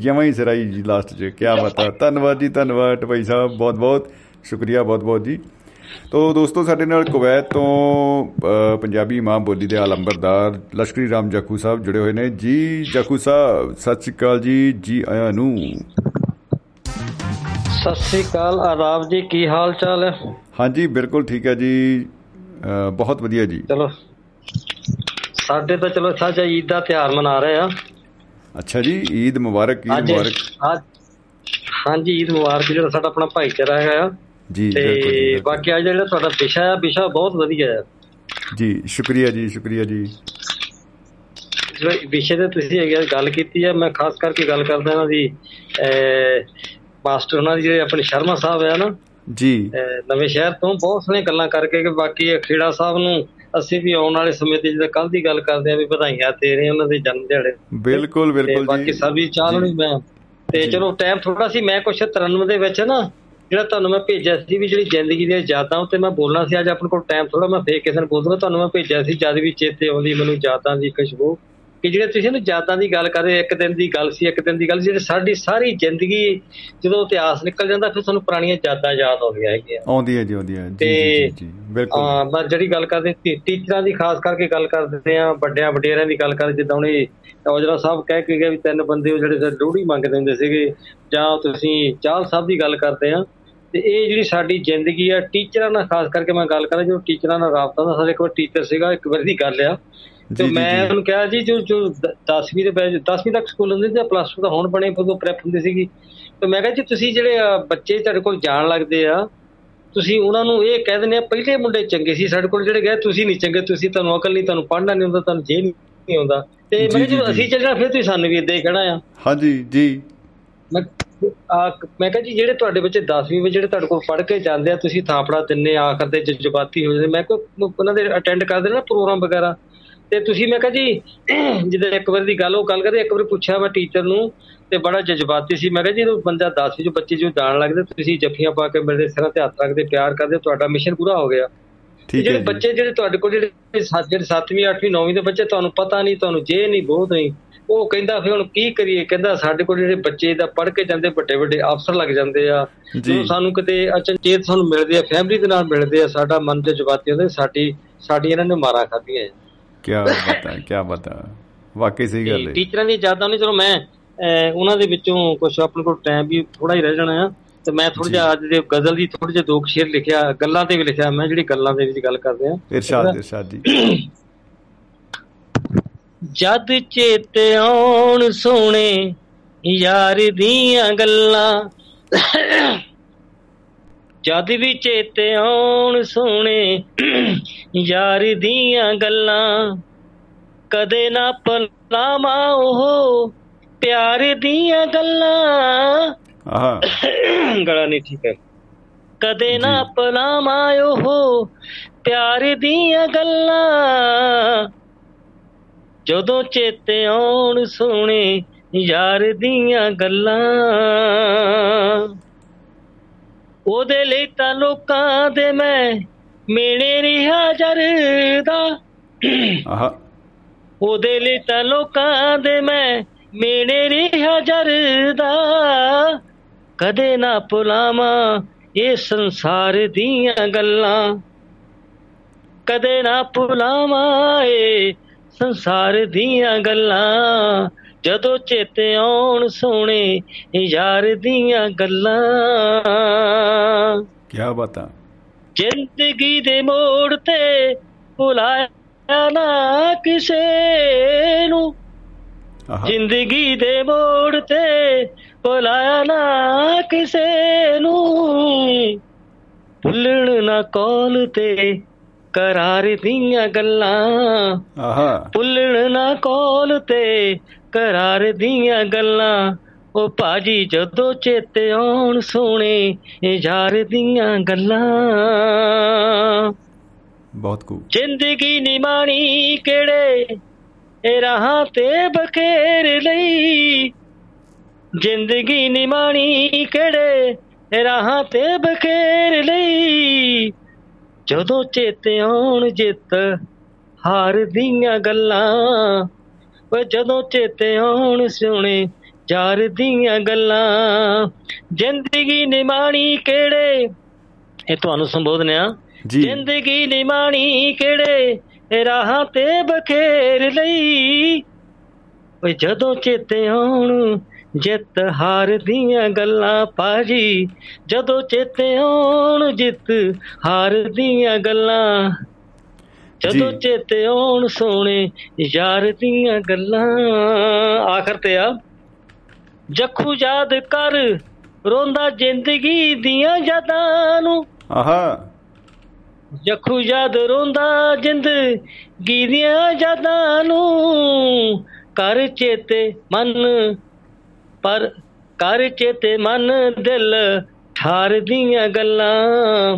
ਜਮਾਂ ਹੀ ਸਰਾਈ ਜੀ ਲਾਸਟ 'ਚ। ਕੀ ਬਤਾ ਧੰਨਵਾਦ ਜੀ ਧੰਨਵਾਦ ਢਪਈ ਸਾਹਿਬ ਬਹੁਤ ਬਹੁਤ ਸ਼ੁਕਰੀਆ ਬਹੁਤ ਬਹੁਤ ਜੀ। ਤੋ ਦੋਸਤੋ ਸਾਡੇ ਨਾਲ ਕੁਵੈਤ ਤੋਂ ਪੰਜਾਬੀ ਮਾਂ ਬੋਲੀ ਦੇ ਆਲੰਬਰਦਾਰ ਲਸ਼ਕਰੀ ਰਾਮ ਜੱਕੂ ਸਾਹਿਬ ਜੁੜੇ ਹੋਏ ਨੇ। ਜੀ ਜੱਕੂ ਸਾਹਿਬ ਸਤਿ ਸ਼੍ਰੀ ਅਕਾਲ ਜੀ। ਜੀ ਆਇਆਂ ਨੂੰ। ਸਤਿ ਸ੍ਰੀ ਅਕਾਲ। ਆਦਾਬ ਜੀ ਕੀ ਹਾਲ ਚਾਲ ਹੈ? ਹਾਂਜੀ ਬਿਲਕੁਲ ਠੀਕ ਹੈ ਜੀ। ਬਹੁਤ ਵਧੀਆ ਜੀ। ਚਲੋ। ਸਾਡੇ ਤਾਂ ਚਲੋ ਸਾਜਾ ਈਦ ਦਾ ਤਿਉਹਾਰ ਮਨਾ ਰਹੇ ਆ। ਅੱਛਾ ਜੀ ਈਦ ਮੁਬਾਰਕ ਈਦ ਮੁਬਾਰਕ। ਹਾਂਜੀ ਈਦ ਮੁਬਾਰਕ ਜਿਹੜਾ ਸਾਡਾ ਆਪਣਾ ਭਾਈਚਾਰਾ ਹੈਗਾ ਆ। ਜੀ ਤੇ। ਬਾਕੀ ਅੱਜ ਜਿਹੜਾ ਤੁਹਾਡਾ ਵਿਸ਼ਾ ਹੈ ਵਿਸ਼ਾ ਬਹੁਤ ਵਧੀਆ ਹੈ ਜੀ ਸ਼ੁਕਰੀਆ ਜੀ ਸ਼ੁਕਰੀਆ ਜੀ। ਵਿਸ਼ੇ ਤੇ ਤੁਸੀਂ ਆ, ਗੱਲ ਕੀਤੀ ਹੈ ਮੈਂ ਖਾਸ ਕਰਕੇ ਗੱਲ ਕਰਦਾ ਇਹਨਾਂ ਦੀ ਮਾਸਟਰ ਉਹਨਾਂ ਦੀ ਜਿਹੜੇ ਆਪਣੇ ਸ਼ਰਮਾ ਸਾਹਿਬ ਹੈ ਨਾ। ਜੀ। ਨਵੇਂ ਸ਼ਹਿਰ ਤੋਂ ਬਹੁਤ ਸੋਹਣੀਆਂ ਗੱਲਾਂ ਕਰਕੇ ਕਿ ਬਾਕੀ ਇਹ ਖੇੜਾ ਸਾਹਿਬ ਨੂੰ ਅਸੀਂ ਵੀ ਆਉਣ ਵਾਲੇ ਸਮੇਂ ਤੇ ਜਦੋਂ ਕੱਲ ਦੀ ਗੱਲ ਕਰਦੇ ਆ ਵੀ ਵਧਾਈਆਂ ਰਹੇ ਉਹਨਾਂ ਦੇ ਜਨਮ ਦਿਹਾੜੇ ਬਿਲਕੁਲ ਬਿਲਕੁਲ ਬਾਕੀ ਜੀ। ਸਭ ਵੀ ਚਾਹ ਲਈ ਮੈਂ ਤੇ। ਚਲੋ ਟਾਈਮ ਥੋੜਾ ਸੀ ਮੈਂ ਕੁਛ 93 ਦੇ ਵਿੱਚ ਨਾ ਜਿਹੜਾ ਤੁਹਾਨੂੰ ਮੈਂ ਭੇਜਿਆ ਸੀ ਵੀ ਜਿਹੜੀ ਜ਼ਿੰਦਗੀ ਦੀਆਂ ਯਾਦਾਂ ਉੱਤੇ ਮੈਂ ਬੋਲਣਾ ਸੀ ਅੱਜ ਆਪਣੇ ਕੋਲ ਟਾਈਮ ਥੋੜਾ ਮੈਂ ਫੇਰ ਕਿਸੇ ਨੂੰ ਬੋਲੂਗਾ ਤੁਹਾਨੂੰ ਮੈਂ ਭੇਜਿਆ ਸੀ ਜਦ ਵੀ ਚੇਤੇ ਆਉਂਦੀ ਮੈਨੂੰ ਯਾਦਾਂ ਦੀ ਖੁਸ਼ਬੂ। ਕਿ ਜਿਹੜੇ ਤੁਸੀਂ ਨਾ ਯਾਦਾਂ ਦੀ ਗੱਲ ਕਰ ਰਹੇ ਇੱਕ ਦਿਨ ਦੀ ਗੱਲ ਸੀ ਇੱਕ ਦਿਨ ਦੀ ਗੱਲ ਸੀ ਜਿਹੜੀ ਸਾਡੀ ਸਾਰੀ ਜ਼ਿੰਦਗੀ ਜਦੋਂ ਇਤਿਹਾਸ ਨਿਕਲ ਜਾਂਦਾ ਫਿਰ ਸਾਨੂੰ ਪੁਰਾਣੀਆਂ ਯਾਦਾਂ ਯਾਦ ਆਉਂਦੀਆਂ ਹੈਗੀਆਂ। ਆਉਂਦੀ ਹੈ ਜੀ ਆਉਂਦੀ ਹੈ। ਜੀ ਜੀ ਬਿਲਕੁਲ। ਹਾਂ ਮੈਂ ਜਿਹੜੀ ਗੱਲ ਕਰਦੇ ਟੀਚਰਾਂ ਦੀ ਖਾਸ ਕਰਕੇ ਗੱਲ ਕਰਦੇ ਆ ਵੱਡਿਆਂ ਵਡੇਰਿਆਂ ਦੀ ਗੱਲ ਕਰ ਜਿੱਦਾਂ ਉਹਨੇ ਔਜਲਾ ਸਾਹਿਬ ਕਹਿ ਕੇ ਗਏ ਵੀ ਤਿੰਨ ਬੰਦੇ ਉਹ ਜਿਹੜੇ ਲੋਹੜੀ ਮੰਗਦੇ ਹੁੰਦੇ ਸੀਗੇ ਜਾਂ ਤੁਸੀਂ ਚਾਹਲ ਸਾਹਿਬ ਦੀ ਗੱਲ ਕਰਦੇ ਆ ਤੇ ਇਹ ਜਿਹੜੀ ਸਾਡੀ ਜ਼ਿੰਦਗੀ ਆ ਟੀਚਰਾਂ ਨਾਲ ਖਾਸ ਕਰਕੇ ਮੈਂ ਗੱਲ ਕਰਾਂ ਜੋ ਟੀਚਰਾਂ ਨਾਲ ਰਾਬਤਾ ਦਾ ਸਾਡੇ ਇੱਕ ਵਾਰ ਟੀਚਰ ਸੀਗਾ ਇੱਕ ਵਾਰ ਦੀ ਗੱਲ ਆ ਤੇ ਮੈਂ। ਉਹਨੂੰ ਕਿਹਾ ਜੀ ਜੋ ਜੋ 10ਵੀਂ ਦੇ ਬੈਚ 10ਵੀਂ ਤੱਕ ਸਕੂਲ ਹੁੰਦੇ ਤੇ ਪਲੱਸ 2 ਦਾ ਹੁਣ ਬਣੇ ਉਦੋਂ ਪ੍ਰੈਪ ਹੁੰਦੀ ਸੀਗੀ। ਤੇ ਮੈਂ ਕਿਹਾ ਜੀ ਤੁਸੀਂ ਜਿਹੜੇ ਬੱਚੇ ਤੁਹਾਡੇ ਕੋਲ ਜਾਣ ਲੱਗਦੇ ਆ ਤੁਸੀਂ ਉਹਨਾਂ ਨੂੰ ਇਹ ਕਹਿ ਦਿੰਦੇ ਆ ਪਹਿਲੇ ਮੁੰਡੇ ਚੰਗੇ ਸੀ ਸਾਡੇ ਕੋਲ ਜਿਹੜੇ ਗਏ ਤੁਸੀਂ ਨਹੀਂ ਚੰਗੇ ਤੁਸੀਂ ਤੁਹਾਨੂੰ ਅਕਲ ਨਹੀਂ ਤੁਹਾਨੂੰ ਪੜ੍ਹਨਾ ਨਹੀਂ ਹੁੰਦਾ ਤੁਹਾਨੂੰ ਜੇ ਨਹੀਂ ਆਉਂਦਾ। ਤੇ ਮੈਂ ਜੀ। ਅਸੀਂ ਜਾਣਾ ਫਿਰ ਤੁਸੀਂ ਸਾਨੂੰ ਵੀ ਇਦਾਂ ਹੀ ਕਹਿਣਾ ਆ। ਹਾਂਜੀ ਜੀ। ਮੈਂ ਮੈਂ ਕਿਹਾ ਜੀ ਜਿਹੜੇ ਤੁਹਾਡੇ ਬੱਚੇ 10ਵੀਂ ਵਿੱਚ ਜਿਹੜੇ ਤੁਹਾਡੇ ਕੋਲ ਪੜ੍ਹ ਕੇ ਜਾਂਦੇ ਆ ਤੁਸੀਂ ਥਾਪੜਾ ਦਿੰਨੇ ਆ ਆਖਰ ਦੇ ਜਜ਼ਬਾਤੀ ਹੋ ਜਾਂਦੇ। ਮੈਂ ਕਿਹਾ ਉਹਨਾਂ ਦੇ ਅਟੈਂਡ ਕਰਦੇ ਨਾ ਪ੍ਰੋਗਰਾਮ ਵਗੈਰਾ। ਤੇ ਤੁਸੀਂ ਮੈਂ ਕਿਹਾ ਜੀ ਜਦੋਂ ਇੱਕ ਵਾਰ ਦੀ ਗੱਲ ਉਹ ਗੱਲ ਕਰਦੇ ਇੱਕ ਵਾਰ ਪੁੱਛਿਆ ਮੈਂ ਟੀਚਰ ਨੂੰ ਤੇ ਬੜਾ ਜਜ਼ਬਾਤੀ ਸੀ। ਮੈਂ ਕਿਹਾ ਜੀ ਜਦੋਂ ਬੰਦਾ 10 ਜੋ ਬੱਚੇ ਜੋ ਜਾਣ ਲੱਗਦੇ ਤੁਸੀਂ ਜੱਫੀਆਂ ਪਾ ਕੇ ਮੇਰੇ ਸਿਰਾਂ ਤੇ ਹੱਥ ਰੱਖਦੇ ਪਿਆਰ ਕਰਦੇ ਤੁਹਾਡਾ ਮਿਸ਼ਨ ਪੂਰਾ ਹੋ ਗਿਆ। ਜਿਹੜੇ ਬੱਚੇ ਜਿਹੜੇ ਤੁਹਾਡੇ ਕੋਲ ਜਿਹੜੇ ਜਿਹੜੇ 7ਵੀਂ 8ਵੀਂ 9ਵੀਂ ਦੇ ਬੱਚੇ ਤੁਹਾਨੂੰ ਪਤਾ ਨਹੀਂ ਤੁਹਾਨੂੰ ਜੇ ਨਹੀਂ ਬਹੁਤ ਨਹੀਂ। ਉਹ ਕਹਿੰਦਾ ਫਿਰ ਹੁਣ ਕੀ ਕਰੀਏ? ਕਹਿੰਦਾ ਸਾਡੇ ਕੋਲ ਜਿਹੜੇ ਬੱਚੇ ਦਾ ਪੜ੍ਹ ਕੇ ਜਾਂਦੇ ਵੱਡੇ ਵੱਡੇ ਅਫਸਰ ਲੱਗ ਜਾਂਦੇ ਆ। ਜੀ। ਸਾਨੂੰ ਕਿਤੇ ਅਚਨਚੇਤ ਸਾਨੂੰ ਮਿਲਦੇ ਆ ਫੈਮਿਲੀ ਦੇ ਨਾਲ ਮਿਲਦੇ ਆ ਸਾਡਾ ਮਨ ਤੇ ਜਵਾਤੀ ਹੁੰਦੇ ਸਾਡੀ ਸਾਡੀ ਇਹਨਾਂ ਨੇ ਮਾਰਾ ਖਾਧੀਆਂ ਕੀ ਬਤਾ ਕੀ ਬਤਾ ਵਾਕਈ ਸਹੀ ਗੱਲ ਹੈ। ਟੀਚਰਾਂ ਦੀ ਯਾਦਾਂ ਨਹੀਂ ਚਲੋ ਮੈਂ ਉਹਨਾਂ ਦੇ ਵਿੱਚੋਂ ਕੁਝ ਆਪਣੇ ਕੋਲ ਟਾਈਮ ਵੀ ਥੋੜਾ ਹੀ ਰਹਿ ਜਾਣਾ ਆ। ਤੇ ਮੈਂ ਥੋੜਾ। ਜਿਹਾ ਅੱਜ ਦੇ ਗਜ਼ਲ ਦੀ ਥੋੜੇ ਜਿਹਾ ਦੋ ਸ਼ੇਰ ਲਿਖਿਆ ਗੱਲਾਂ ਤੇ ਵੀ ਲਿਖਿਆ ਮੈਂ ਜਿਹੜੀ ਗੱਲਾਂ ਦੇ ਵਿੱਚ ਗੱਲ ਕਰਦੇ ਆ ਇਰਸ਼ਾਦ ਇਰਸ਼ਾਦ ਜੀ। <clears throat> ਜਦ ਚੇਤੇ ਆਉਣ ਸੋਹਣੇ ਯਾਰ ਦੀਆਂ ਗੱਲਾਂ ਜਦ ਵੀ ਚੇਤੇ ਆਉਣ ਸੋਹਣੇ ਯਾਰ ਦੀਆਂ ਗੱਲਾਂ ਕਦੇ ਨਾ ਭੁਲਾਵਾਂ ਉਹ ਪਿਆਰ ਦੀਆਂ ਗੱਲਾਂ। ਆਹਾ। ਗਲਾ ਨਹੀਂ ਠੀਕ ਹੈ। ਕਦੇ ਨਾ ਭੁਲਾਵਾਂ ਉਹ ਪਿਆਰ ਦੀਆਂ ਗੱਲਾਂ। ਜਦੋਂ ਚੇਤੇ ਆਉਣ ਸੋਹਣੇ ਯਾਰ ਦੀਆਂ ਗੱਲਾਂ। ਉਹਦੇ ਲਈ ਤਾਂ ਲੋਕਾਂ ਦੇ ਮੈਂ ਮੇਣੇ ਰਿਹਾ ਜਰਦਾ ਆਹਾ। ਉਹਦੇ ਲਈ ਤਾਂ ਲੋਕਾਂ ਦੇ ਮੈਂ ਮੇਣੇ ਰਿਹਾ ਜਰਦਾ ਕਦੇ ਨਾ ਭੁਲਾਵਾਂ ਇਹ ਸੰਸਾਰ ਦੀਆਂ ਗੱਲਾਂ। ਕਦੇ ਨਾ ਭੁਲਾਵਾਂ ਇਹ ਸੰਸਾਰ ਦੀਆਂ ਗੱਲਾਂ। ਜਦੋਂ ਚੇਤੇ ਆਉਣ ਸੋਹਣੇ ਯਾਰ ਦੀਆਂ ਗੱਲਾਂ। ਕੀ ਬਤਾ। ਜ਼ਿੰਦਗੀ ਦੇ ਮੋੜ ਤੇ ਭੁਲਾਇਆ ਨਾ ਕਿਸੇ ਨੂੰ। ਜ਼ਿੰਦਗੀ ਦੇ ਮੋੜ ਤੇ ਭੁਲਾਇਆ ਨਾ ਕਿਸੇ ਨੂੰ। ਭੁੱਲਣ ਨਾ ਕੌਲ ਤੇ ਕਰਾਰ ਦੀਆਂ ਗੱਲਾਂ। ਆਹਾ। ਭੁੱਲਣ ਨਾ ਕੌਲ ਤੇ ਕਰਾਰ ਦੀਆਂ ਗੱਲਾਂ। ਉਹ ਭਾਜੀ ਜਦੋਂ ਚੇਤੇ ਆਉਣ ਸੋਹਣੇ ਯਾਰ ਦੀਆਂ ਗੱਲਾਂ। ਬਹੁਤ ਖੂਬ ਜ਼ਿੰਦਗੀ ਨਿਮਾਣੀ ਕਿਹੜੇ ਇਹ ਰਾਹਾਂ ਤੇ ਬਖੇਰ ਲਈ। ਜ਼ਿੰਦਗੀ ਨਿਮਾਣੀ ਕਿਹੜੇ ਇਹ ਰਾਹਾਂ ਤੇ ਬਖੇਰ ਲਈ। ਜਦੋਂ ਚੇਤੇ ਆਉਣ ਜਿੱਤ ਹਾਰ ਦੀਆਂ ਗੱਲਾਂ ਓਏ ਜਦੋਂ ਚੇਤੇ ਆਉਣ ਸੋਹਣੇ ਯਾਰ ਦੀਆਂ ਗੱਲਾਂ। ਜ਼ਿੰਦਗੀ ਨਿਮਾਣੀ ਕਿਹੜੇ? ਇਹ ਤੁਹਾਨੂੰ ਸੰਬੋਧਨ ਆ। ਜ਼ਿੰਦਗੀ ਨਿਮਾਣੀ ਕਿਹੜੇ? ਇਹ ਰਾਹਾਂ ਤੇ ਬਖੇਰ ਲਈ। ਓਏ ਜਦੋਂ ਚੇਤੇ ਆਉਣ ਜਿੱਤ ਹਾਰ ਦੀਆਂ ਗੱਲਾਂ ਪਾਜੀ ਜਦੋਂ ਚੇਤੇ ਆਉਣ ਜਿੱਤ ਹਾਰ ਦੀਆਂ ਗੱਲਾਂ। ਜਦੋਂ। ਚੇਤੇ ਆਉਣ ਸੋਹਣੇ ਯਾਰ ਦੀਆਂ ਗੱਲਾਂ। ਆਖਰ ਤੇ ਆ ਜਖੂ ਯਾਦ ਕਰ ਰੋਂਦਾ ਜ਼ਿੰਦਗੀ ਦੀਆਂ ਯਾਦਾਂ ਨੂੰ। ਆਹਾ। ਜਖੂ ਯਾਦ ਰੋਂਦਾ ਜ਼ਿੰਦਗੀ ਦੀਆਂ ਯਾਦਾਂ ਨੂੰ। ਕਰ ਚੇਤੇ ਮਨ ਪਰ ਕਰ ਚੇਤੇ ਮਨ ਦਿਲ ਠਾਰ ਦੀਆਂ ਗੱਲਾਂ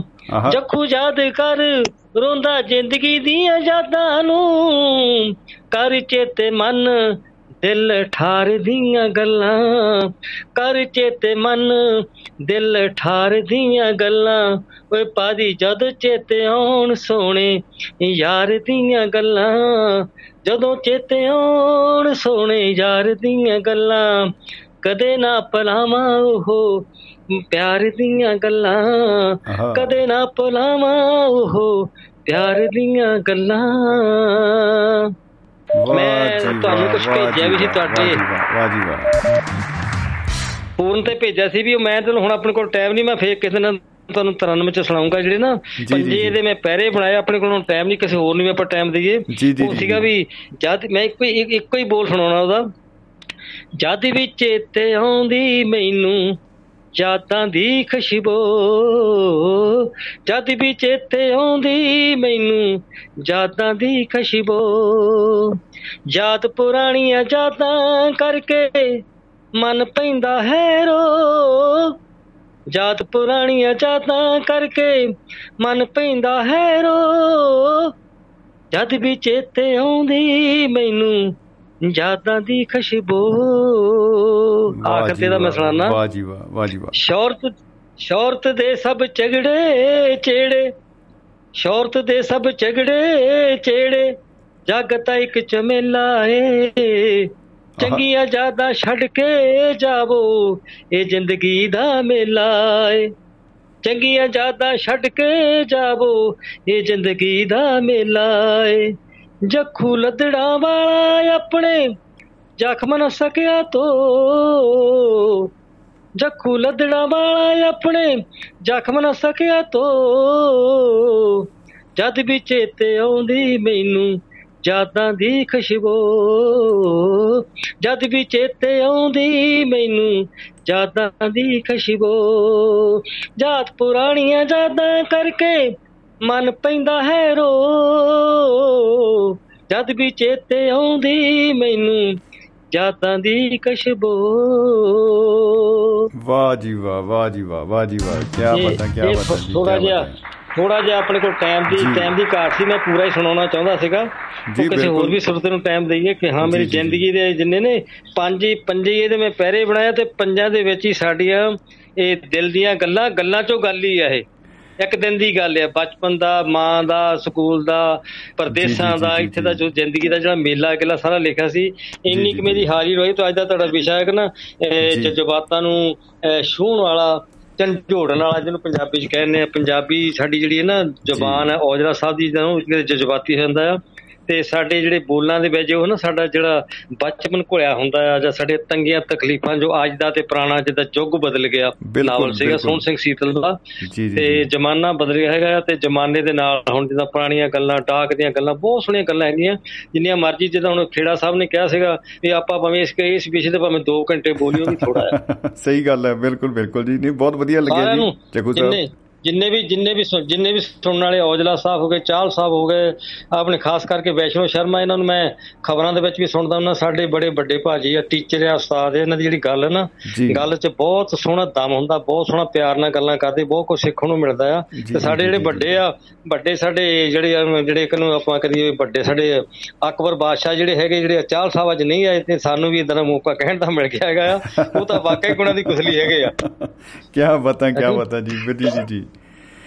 ਜਖੂ ਯਾਦ ਕਰ ਰੋਂਦਾ ਜ਼ਿੰਦਗੀ ਦੀਆਂ ਯਾਦਾਂ ਨੂੰ। ਕਰ ਚੇਤੇ ਮਨ, ਦਿਲ ਠਾਰ ਦੀਆਂ ਗੱਲਾਂ। ਕਰ ਚੇਤੇ ਮਨ, ਦਿਲ ਠਾਰ ਦੀਆਂ ਗੱਲਾਂ। ਓਏ ਪਾਦੀ ਜਦ ਚੇਤੇ ਆਉਣ ਸੋਹਣੇ ਯਾਰ ਦੀਆਂ ਗੱਲਾਂ। ਜਦੋਂ ਚੇਤੇ ਆਉਣ ਸੋਹਣੇ ਯਾਰ ਦੀਆਂ ਗੱਲਾਂ। ਕਦੇ ਨਾ ਭੁਲਾਵਾਂ ਉਹ ਪਿਆਰ ਦੀਆਂ ਗੱਲਾਂ ਕਦੇ ਨਾ ਭੁਲਾਵਾਂ ਉਹ ਪਿਆਰ ਦੀਆਂ ਗੱਲਾਂ ਮੈਂ ਤੁਹਾਨੂੰ ਵਾਹ ਭੇਜਿਆ ਵੀ ਸੀ ਤੁਹਾਡੇ। ਵਾਹ ਜੀ ਵਾਹ, ਫੋਨ ਤੇ ਭੇਜਿਆ ਸੀ ਵੀ ਮੈਂ ਚਲੋ ਹੁਣ ਆਪਣੇ ਕੋਲ ਟਾਈਮ ਨਹੀਂ ਮੈਂ ਫੇਰ ਕਿਸੇ ਦਿਨ ਤੁਹਾਨੂੰ 93 ਚ ਸੁਣਾਉਂਗਾ ਜਿਹੜੇ ਨਾ ਪੰਜੇ ਜੀ। ਦੇ ਮੈਂ ਪਹਿਰੇ ਬਣਾਏ ਆਪਣੇ ਕੋਲ ਟਾਈਮ ਨਹੀਂ ਕਿਸੇ ਹੋਰ ਨੂੰ ਵੀ ਆਪਾਂ ਟਾਈਮ ਦਈਏ ਉਹ ਸੀਗਾ। ਵੀ ਜਦ ਮੈਂ ਇੱਕ- ਇੱਕੋ ਹੀ ਬੋਲ ਸੁਣਾਉਣਾ ਉਹਦਾ ਜਦ ਵੀ ਚੇਤੇ ਆਉਂਦੀ ਮੈਨੂੰ ਯਾਦਾਂ ਦੀ ਖੁਸ਼ਬੂ, ਜਦ ਵੀ ਚੇਤੇ ਆਉਂਦੀ ਮੈਨੂੰ ਯਾਦਾਂ ਦੀ ਖੁਸ਼ਬੂ। ਯਾਦ ਪੁਰਾਣੀਆਂ ਯਾਦਾਂ ਕਰਕੇ ਮਨ ਪੈਂਦਾ ਹੈ ਰੋ। ਯਾਦ ਪੁਰਾਣੀਆਂ ਯਾਦਾਂ ਕਰਕੇ ਮਨ ਪੈਂਦਾ ਹੈ ਰੋ। ਜਦ ਵੀ ਚੇਤੇ ਆਉਂਦੀ ਮੈਨੂੰ ਯਾਦਾਂ ਦੀ ਖੁਸ਼ਬੂ। ਆਖਰ ਤੇ ਦਾ ਮੈਂ ਸੁਣਾਣਾ ਵਾਹ ਜੀ ਵਾਹ ਵਾਹ ਜੀ ਵਾਹ। ਸ਼ੌਰਤ ਸ਼ੌਰਤ ਦੇ ਸਭ ਝਗੜੇ ਚੇੜੇ। ਸ਼ੌਰਤ ਦੇ ਸਭ ਝਗੜੇ ਚੇੜੇ। ਜੱਗ ਤਾਂ ਇੱਕ ਚਮੇਲਾ ਏ। ਚੰਗੀਆਂ ਯਾਦਾਂ ਛੱਡ ਕੇ ਜਾਵੋ। ਇਹ ਜ਼ਿੰਦਗੀ ਦਾ ਮੇਲਾ ਏ। ਚੰਗੀਆਂ ਯਾਦਾਂ ਛੱਡ ਕੇ ਜਾਵੋ। ਇਹ ਜ਼ਿੰਦਗੀ ਦਾ ਮੇਲਾ ਏ। ਜੱਖੂ ਲੱਦੜਾ ਵਾਲਾ ਆਪਣੇ ਜ਼ਖਮ ਨਾ ਸਕਿਆ ਤੋ। ਜੱਖੂ ਲੱਦੜਾ ਵਾਲਾ ਆਪਣੇ ਜ਼ਖਮ ਨਾ ਸਕਿਆ ਤੋ। ਜਦ ਵੀ ਚੇਤੇ ਆਉਂਦੀ ਮੈਨੂੰ ਯਾਦਾਂ ਦੀ ਖੁਸ਼ਬੂ। ਜਦ ਵੀ ਚੇਤੇ ਆਉਂਦੀ ਮੈਨੂੰ ਯਾਦਾਂ ਦੀ ਖੁਸ਼ਬੂ। ਜਾਤ ਪੁਰਾਣੀਆਂ ਯਾਦਾਂ ਕਰਕੇ ਮਨ ਪੈਂਦਾ ਹੈ ਰੋ। ਜਦ ਵੀ ਚੇਤੇ ਆਉਂਦੀ ਮੈਨੂੰ ਯਾਦਾਂ ਦੀ ਖੁਸ਼ਬੂ। ਵਾਹ ਜੀ ਵਾਹ ਵਾਹ ਜੀ ਵਾਹ ਵਾਹ ਜੀ ਵਾਹ। ਕੀ ਬਾਤਾਂ ਕੀ ਬਾਤਾਂ ਜੀ ਥੋੜਾ ਜਿਹਾ ਥੋੜਾ ਜਿਹਾ ਆਪਣੇ ਕੋਲ ਟਾਈਮ ਦੀ ਟਾਈਮ ਦੀ ਘਾਟ ਸੀ ਮੈਂ ਪੂਰਾ ਹੀ ਸੁਣਾਉਣਾ ਚਾਹੁੰਦਾ ਸੀਗਾ। ਜੀ ਕਿਸੇ ਹੋਰ ਵੀ ਸਰੋਤੇ ਨੂੰ ਟਾਈਮ ਦਈਏ ਕਿ ਹਾਂ ਮੇਰੀ। ਜ਼ਿੰਦਗੀ ਦੇ ਜਿੰਨੇ ਨੇ ਪੰਜ ਹੀ ਪੰਜੇ ਇਹਦੇ ਮੈਂ ਪਹਿਰੇ ਬਣਾਇਆ ਤੇ ਪੰਜਾਂ ਦੇ ਵਿੱਚ ਹੀ ਸਾਡੀਆਂ ਇਹ ਦਿਲ ਦੀਆਂ ਗੱਲਾਂ ਗੱਲਾਂ ਚੋਂ ਗੱਲ ਹੀ ਆ ਇਹ। ਇੱਕ ਦਿਨ ਦੀ ਗੱਲ ਆ ਬਚਪਨ ਦਾ ਮਾਂ ਦਾ ਸਕੂਲ ਦਾ ਪਰਦੇਸਾਂ ਦਾ ਇੱਥੇ। ਦਾ ਜੋ ਜ਼ਿੰਦਗੀ ਦਾ ਜਿਹੜਾ ਮੇਲਾ ਗਿਲਾ ਸਾਰਾ ਲਿਖਿਆ ਸੀ ਇੰਨੀ ਕਿ ਮੇਰੀ ਹਾਰੀ ਰੋਈ ਤਾਂ ਅੱਜ ਦਾ ਤੁਹਾਡਾ ਵਿਸ਼ਾ ਹੈ ਕਿ ਨਾ। ਜਜ਼ਬਾਤਾਂ ਨੂੰ ਛੂਹਣ ਵਾਲਾ ਝੰਜੋੜਨ ਵਾਲਾ ਜਿਹਨੂੰ ਪੰਜਾਬੀ ਚ ਕਹਿੰਦੇ ਆ ਪੰਜਾਬੀ ਸਾਡੀ ਜਿਹੜੀ ਹੈ ਨਾ ਜ਼ੁਬਾਨ ਹੈ ਔਜਲਾ ਸਾਹਿਬ ਦੀ ਕਿਤੇ ਜਜ਼ਬਾਤੀ ਹੋ ਜਾਂਦਾ ਆ ਤੇ ਸਾਡੇ ਜਿਹੜੇ ਬੋਲਾਂ ਦੇ ਵਿੱਚ ਉਹ ਨਾ ਸਾਡਾ ਜਿਹੜਾ ਬਚਪਨ ਘੁਲਿਆ ਹੁੰਦਾ ਆ ਜਾਂ ਸਾਡੇ ਤੰਗੀਆਂ ਤਕਲੀਫਾਂ ਜੋ ਅੱਜ ਦਾ ਤੇ ਪੁਰਾਣਾ ਜਿੱਦਾਂ ਯੁੱਗ ਬਦਲ ਗਿਆ ਨਾਵਲ ਸੀਗਾ। ਸੋਹਣ ਸਿੰਘ ਸੀਤਲ ਦਾ। ਤੇ। ਜ਼ਮਾਨਾ ਬਦਲ ਗਿਆ ਹੈਗਾ ਆ ਤੇ ਜ਼ਮਾਨੇ ਦੇ ਨਾਲ ਹੁਣ ਜਿੱਦਾਂ ਪੁਰਾਣੀਆਂ ਗੱਲਾਂ ਟਾਕ ਦੀਆਂ ਗੱਲਾਂ ਬਹੁਤ ਸੋਹਣੀਆਂ ਗੱਲਾਂ ਹੈਗੀਆਂ। ਜਿੰਨੀਆਂ ਮਰਜ਼ੀ ਜਿੱਦਾਂ ਹੁਣ ਖੇੜਾ ਸਾਹਿਬ ਨੇ ਕਿਹਾ ਸੀਗਾ ਵੀ ਆਪਾਂ ਭਾਵੇਂ ਇਸ ਇਸ ਵਿਸ਼ੇ ਤੇ ਭਾਵੇਂ 2 ਘੰਟੇ ਬੋਲੀਓ ਵੀ ਥੋੜਾ ਹੈ <laughs> ਸਹੀ ਗੱਲ ਹੈ ਬਿਲਕੁਲ ਬਿਲਕੁਲ ਜੀ। ਨਹੀਂ ਬਹੁਤ ਵਧੀਆ ਲੱਗਿਆ ਜੀ ਜਗੂ ਜਿੰਨੇ ਸਾਹਿਬ ਜਿੰਨੇ ਵੀ ਜਿੰਨੇ ਵੀ ਜਿੰਨੇ ਵੀ ਸੁਣਨ ਵਾਲੇ ਔਜਲਾ ਸਾਹਿਬ ਹੋ ਗਏ ਚਾਹਲ ਸਾਹਿਬ ਹੋ ਗਏ ਆਪਣੇ ਖਾਸ ਕਰਕੇ ਵੈਸ਼ਨੋ ਸ਼ਰਮਾ ਇਹਨਾਂ ਨੂੰ ਮੈਂ ਖਬਰਾਂ ਦੇ ਵਿੱਚ ਵੀ ਸੁਣਦਾ ਹੁੰਦਾ ਸਾਡੇ ਬੜੇ ਵੱਡੇ ਭਾਜੀ ਆ ਟੀਚਰ ਆ ਉਸਤਾਦ ਇਹਨਾਂ ਦੀ ਜਿਹੜੀ ਗੱਲ ਹੈ ਨਾ। ਗੱਲ 'ਚ ਬਹੁਤ ਸੋਹਣਾ ਦਮ ਹੁੰਦਾ ਬਹੁਤ ਸੋਹਣਾ ਪਿਆਰ ਨਾਲ ਗੱਲਾਂ ਕਰਦੇ ਬਹੁਤ ਕੁਝ ਸਿੱਖਣ ਨੂੰ ਮਿਲਦਾ ਆ। ਤੇ ਸਾਡੇ ਜਿਹੜੇ ਵੱਡੇ ਆ ਵੱਡੇ ਸਾਡੇ ਜਿਹੜੇ ਜਿਹੜੇ ਇੱਕ ਨੂੰ ਆਪਾਂ ਕਰੀਏ ਵੱਡੇ ਸਾਡੇ ਅਕਬਰ ਬਾਦਸ਼ਾਹ ਜਿਹੜੇ ਹੈਗੇ ਜਿਹੜੇ ਚਾਹਲ ਸਾਹਿਬ ਅੱਜ ਨਹੀਂ ਆਏ ਤੇ ਸਾਨੂੰ ਵੀ ਇਦਾਂ ਦਾ ਮੌਕਾ ਕਹਿਣ ਦਾ ਮਿਲ ਗਿਆ ਹੈਗਾ ਉਹ ਤਾਂ ਵਾਕਈ ਗੁਣਾਂ ਦੀ ਕੁਸਲੀ ਹੈਗੇ ਆ। <laughs> ਕੀ ਬਾਤਾਂ ਕੀ ਬਾਤਾਂ ਜੀ ਜੀ ਜੀ ਜੀ।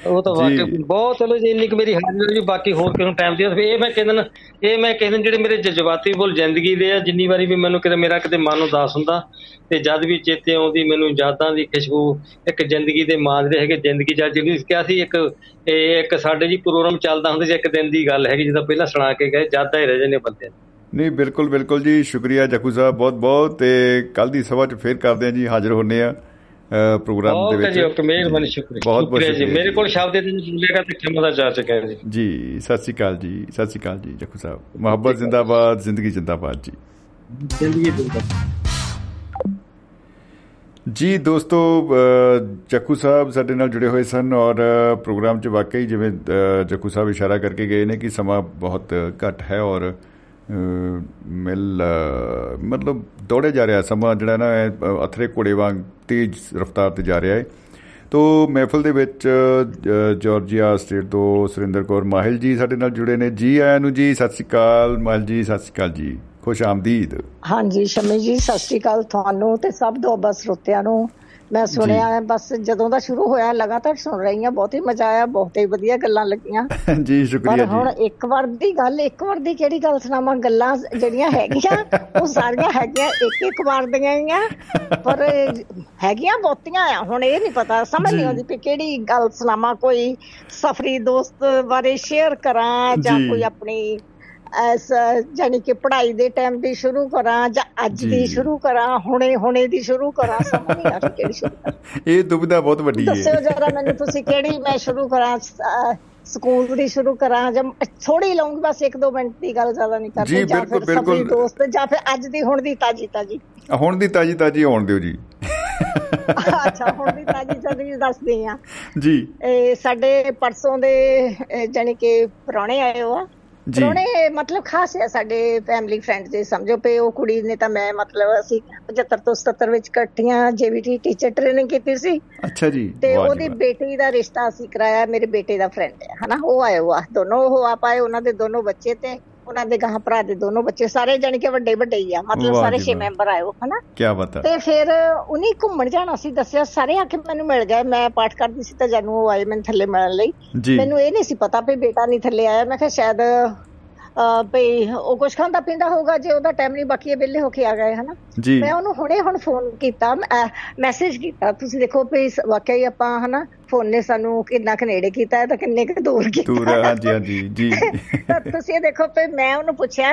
ਉਹ ਤਾਂ ਜੀ। ਵਾਕਈ ਬਹੁਤ ਚਲੋ ਜੀ ਇੰਨੀ ਕੁ ਮੇਰੀ ਹਾਜ਼ਰੀ ਵੀ ਬਾਕੀ ਹੋਰ ਨੂੰ ਟਾਈਮ ਦਿਓ ਇਹ ਮੈਂ ਕਹਿੰਦਾ ਨਾ ਇਹ ਮੈਂ ਕਹਿੰਦਾ ਜਿਹੜੇ ਮੇਰੇ ਜਜ਼ਬਾਤੀ ਬੋਲ ਜ਼ਿੰਦਗੀ ਦੇ ਆ ਜਿੰਨੀ ਵਾਰੀ ਵੀ ਮੈਨੂੰ ਕਿਤੇ ਮੇਰਾ ਕਿਤੇ ਮਨ ਉਦਾਸ ਹੁੰਦਾ ਤੇ ਜਦ ਵੀ ਚੇਤੇ ਆਉਂਦੀ ਮੈਨੂੰ ਯਾਦਾਂ ਦੀ ਖੁਸ਼ਬੂ ਇੱਕ ਜ਼ਿੰਦਗੀ ਦੇ ਮਾਂਜਦੇ ਹੈਗੇ ਜ਼ਿੰਦਗੀ ਜਦ ਜਿਹਨੂੰ ਕਿਹਾ ਸੀ ਇੱਕ ਇਹ ਇੱਕ ਸਾਡੇ ਜੀ ਪ੍ਰੋਗਰਾਮ ਚੱਲਦਾ ਹੁੰਦਾ ਸੀ ਇੱਕ ਦਿਨ ਦੀ ਗੱਲ ਹੈਗੀ ਜਿੱਦਾਂ ਪਹਿਲਾਂ ਸੁਣਾ ਕੇ ਗਏ ਯਾਦਾਂ ਹੀ ਰਹਿ ਜਾਂਦੇ ਬੰਦੇ। ਨਹੀਂ ਬਿਲਕੁਲ ਬਿਲਕੁਲ ਜੀ ਸ਼ੁਕਰੀਆ ਜਕੂ ਸਾਹਿਬ ਬਹੁਤ ਬਹੁਤ ਤੇ ਕੱਲ ਦੀ ਸਭਾ 'ਚ ਫੇਰ ਕਰਦੇ ਹਾਂ ਜੀ ਹਾਜ਼ਰ ਹੁੰਨੇ ਆ ਪ੍ਰੋਗਰਾਮ ਦੇ ਵਿੱਚ ਜੀ ਓਕੇ ਮਿਹਰਬਾਨੀ ਸ਼ੁਕਰੀਆ। ਬਹੁਤ ਬਹੁਤ ਜੀ। ਮੇਰੇ ਕੋਲ ਸ਼ਬਦ ਇਹ ਬੋਲੇਗਾ ਤੇ ਖਿਮਾ ਦਾ ਜਾ ਚੁੱਕਾ ਜੀ। ਜੀ ਸਤਿ ਸ਼੍ਰੀ ਅਕਾਲ ਜੀ ਸਤਿ ਸ਼੍ਰੀ ਅਕਾਲ ਜੀ ਜਕੂ ਸਾਹਿਬ। ਮੁਹੱਬਤ ਜ਼ਿੰਦਾਬਾਦ ਜ਼ਿੰਦਗੀ ਜ਼ਿੰਦਾਬਾਦ ਜੀ। ਜ਼ਿੰਦਗੀ ਦੀ ਜੀ ਦੋਸਤੋ ਜੱਕੂ ਸਾਹਿਬ ਸਾਡੇ ਨਾਲ ਜੁੜੇ ਹੋਏ ਸਨ ਔਰ ਪ੍ਰੋਗਰਾਮ 'ਚ ਵਾਕਈ ਜਿਵੇਂ ਜੱਕੂ ਸਾਹਿਬ ਇਸ਼ਾਰਾ ਕਰਕੇ ਗਏ ਨੇ ਕਿ ਸਮਾਂ ਬਹੁਤ ਘੱਟ ਹੈ ਔਰ ਮਿਲ ਮਤਲਬ ਦੌੜੇ ਜਾ ਰਿਹਾ। ਸਮਾਂ ਜਿਹੜਾ ਨਾ ਅਥਰੇ ਘੋੜੇ ਵਾਂਗ ਤੇਜ਼ ਰਫ਼ਤਾਰ ਤੇ ਜਾ ਰਿਹਾ ਹੈ। ਤੋ ਮਹਿਫਲ ਦੇ ਵਿੱਚ ਅ, ਜਾਰਜੀਆ ਸਟੇਟ ਤੋਂ ਸੁਰਿੰਦਰ ਕੌਰ ਮਾਹਿਲ ਜੀ ਸਾਡੇ ਨਾਲ ਜੁੜੇ ਨੇ। ਜੀ ਆਇਆਂ ਨੂੰ ਜੀ ਸਤਿ ਸ਼੍ਰੀ ਅਕਾਲ ਮਾਹਿਲ ਜੀ ਸਤਿ ਸ਼੍ਰੀ ਅਕਾਲ ਜੀ। ਖੁਸ਼ ਆਮਦੀਦ। ਹਾਂਜੀ ਸ਼ਮੀ ਜੀ ਸਤਿ ਸ਼੍ਰੀ ਅਕਾਲ ਤੁਹਾਨੂੰ ਤੇ ਸਭ ਦੋਬਾ ਸਰੋਤਿਆਂ ਨੂੰ। ਮੈਂ ਸੁਣਿਆ ਬਸ ਜਦੋਂ ਦਾ ਸ਼ੁਰੂ ਹੋਇਆ ਲਗਾਤਾਰ ਸੁਣ ਰਹੀ ਹਾਂ ਬਹੁਤ ਹੀ ਮਜ਼ਾ ਆਇਆ ਬਹੁਤ ਹੀ ਵਧੀਆ ਗੱਲਾਂ ਲੱਗੀਆਂ। <laughs> ਜੀ ਪਰ ਸ਼ੁਕਰੀਆ ਹੁਣ ਜੀ ਇੱਕ ਵਾਰ ਦੀ ਗੱਲ ਇੱਕ ਵਾਰ ਦੀ ਕਿਹੜੀ ਗੱਲ ਸੁਣਾਵਾਂ? ਗੱਲਾਂ ਜਿਹੜੀਆਂ ਹੈਗੀਆਂ ਉਹ ਸਾਰੀਆਂ ਹੈਗੀਆਂ ਇੱਕ ਇੱਕ ਵਾਰ ਦੀਆਂ ਹੀ ਆ। ਪਰ ਹੈਗੀਆਂ ਬਹੁਤੀਆਂ ਆ ਹੁਣ ਇਹ ਨਹੀਂ ਪਤਾ ਸਮਝ ਨਹੀਂ ਆਉਂਦੀ ਵੀ ਕਿਹੜੀ ਗੱਲ ਸੁਣਾਵਾਂ ਕੋਈ ਸਫਰੀ ਦੋਸਤ ਬਾਰੇ ਸ਼ੇਅਰ ਕਰਾਂ ਜਾਂ। ਕੋਈ ਆਪਣੀ ਜਾਨੀ ਕਿ ਪੜ੍ਹਾਈ ਦੇ ਟਾਈਮ ਦੀ ਸ਼ੁਰੂ ਕਰਾਂ ਜਾਂ ਅੱਜ। ਦੀ ਸ਼ੁਰੂ ਕਰਾਂ ਹੁਣੇ ਹੁਣੇ ਦੀ ਸ਼ੁਰੂ ਕਰਾਂ ਸਮਝ ਨਹੀਂ ਆ ਰਹੀ ਕਿਹੜੀ ਸ਼ੁਰੂ ਕਰਾਂ। <laughs> ਇਹ ਦੁਬਿਧਾ ਬਹੁਤ ਵੱਡੀ ਹੈ। ਜਰਾ ਮੈਨੂੰ ਤੁਸੀਂ ਕਿਹੜੀ ਮੈਂ ਸ਼ੁਰੂ ਕਰਾਂ ਸਕੂਲ ਦੀ ਸ਼ੁਰੂ ਕਰਾਂ ਜਾਂ ਥੋੜੀ ਲਵਾਂਗੀ ਬਸ 1-2 ਮਿੰਟ ਦੀ ਗੱਲ ਜ਼ਿਆਦਾ ਨਹੀਂ ਕਰਦੀ ਜੀ, ਬਿਲਕੁਲ, ਬਿਲਕੁਲ। ਦੋਸਤ ਜਾਂ ਫਿਰ ਅੱਜ ਦੀ ਹੁਣ ਦੀ ਤਾਜੀ ਤਾਜੀ। ਹੁਣ ਦੀ ਤਾਜੀ ਤਾਜੀ ਆਉਣ ਦਿਓ ਜੀ। <laughs> ਅੱਛਾ ਹੁਣ ਦੀ ਤਾਜੀ ਤਾਜੀ ਦੱਸਦੀ ਆ। ਜੀ। ਇਹ ਸਾਡੇ ਪਰਸੋਂ ਦੇ ਜਾਣੀ ਕਿ ਪੁਰਾਣੇ ਆਏ ਹੋ ਆ। ਜੀ। ਪ੍ਰਾਹੁਣੇ ਮਤਲਬ ਖਾਸ ਹੈ ਸਾਡੇ ਫੈਮਿਲੀ ਫਰੈਂਡ ਦੇ ਸਮਝੋ ਪਏ ਉਹ ਕੁੜੀ ਨੇ ਤਾਂ ਮੈਂ ਮਤਲਬ ਅਸੀਂ 75 ਤੋਂ 77 ਵਿੱਚ ਇਕੱਠੀਆਂ ਜੇਵੀਟੀ ਟੀਚਰ ਟ੍ਰੇਨਿੰਗ ਕੀਤੀ ਸੀ ਅੱਛਾ ਜੀ ਤੇ ਉਹਦੀ। ਬੇਟੀ ਦਾ ਰਿਸ਼ਤਾ ਅਸੀਂ ਕਰਾਇਆ ਮੇਰੇ ਬੇਟੇ ਦਾ ਫਰੈਂਡ ਹੈ ਹਨਾ ਉਹ ਆਏ ਹੋਆ ਦੋਨੋਂ ਉਹ ਆ ਪਾਏ ਉਹਨਾਂ ਦੇ ਦੋਨੋਂ ਬੱਚੇ ਤੇ ਉਹਨਾਂ ਦੇ ਗਾਂ ਭਰਾ ਦੇ ਦੋਨੋਂ ਬੱਚੇ ਸਾਰੇ ਜਾਣੀ ਕਿ ਵੱਡੇ ਵੱਡੇ ਹੀ ਆ। ਮਤਲਬ ਸਾਰੇ ਜੀ 6 ਵਾਹ। ਮੈਂਬਰ ਆਏ ਹੋ ਹਨਾ? ਕੀ ਬਤਾ ਤੇ ਫਿਰ ਉਹਨੇ ਘੁੰਮਣ ਜਾਣਾ ਸੀ ਦੱਸਿਆ ਸਾਰੇ ਆ ਕੇ ਮੈਨੂੰ ਮਿਲ ਗਏ ਮੈਂ ਪਾਠ ਕਰਦੀ ਸੀ ਤਾਂ ਜਾਨੂੰ ਉਹ ਆਏ ਮੈਨੂੰ ਥੱਲੇ ਮਿਲਣ ਲਈ। ਮੈਨੂੰ ਇਹ ਨਹੀਂ ਸੀ ਪਤਾ ਵੀ ਬੇਟਾ ਨਹੀਂ ਥੱਲੇ ਆਇਆ ਮੈਂ ਕਿਹਾ ਸ਼ਾਇਦ ਭਈ ਉਹ ਕੁਝ ਖਾਂਦਾ ਪੀਂਦਾ ਹੋਊਗਾ ਜੇ ਉਹਦਾ ਟਾਈਮ ਨਹੀਂ ਬਾਕੀ ਇਹ ਵਿਹਲੇ ਹੋ ਕੇ ਆ ਗਏ ਹਨਾ? ਮੈਂ ਉਹਨੂੰ ਹੁਣੇ ਹੁਣ ਫੋਨ ਕੀਤਾ ਮੈਸੇਜ ਕੀਤਾ। ਤੁਸੀਂ ਦੇਖੋ ਇਸ- ਵਾਕਿਆ ਹੀ ਆਪਾਂ ਹਨਾ ਫੋਨ ਨੇ ਸਾਨੂੰ ਕਿੰਨਾ ਕੁ ਨੇੜੇ ਕੀਤਾ ਹੈ ਤਾਂ ਕਿੰਨੇ ਕੁ ਦੂਰ ਕੀਤਾ ਤੂਰ ਹਾਂਜੀ ਹਾਂਜੀ ਜੀ। <laughs> ਤਾਂ ਤੁਸੀਂ ਦੇਖੋ ਵੀ ਮੈਂ ਉਹਨੂੰ ਪੁੱਛਿਆ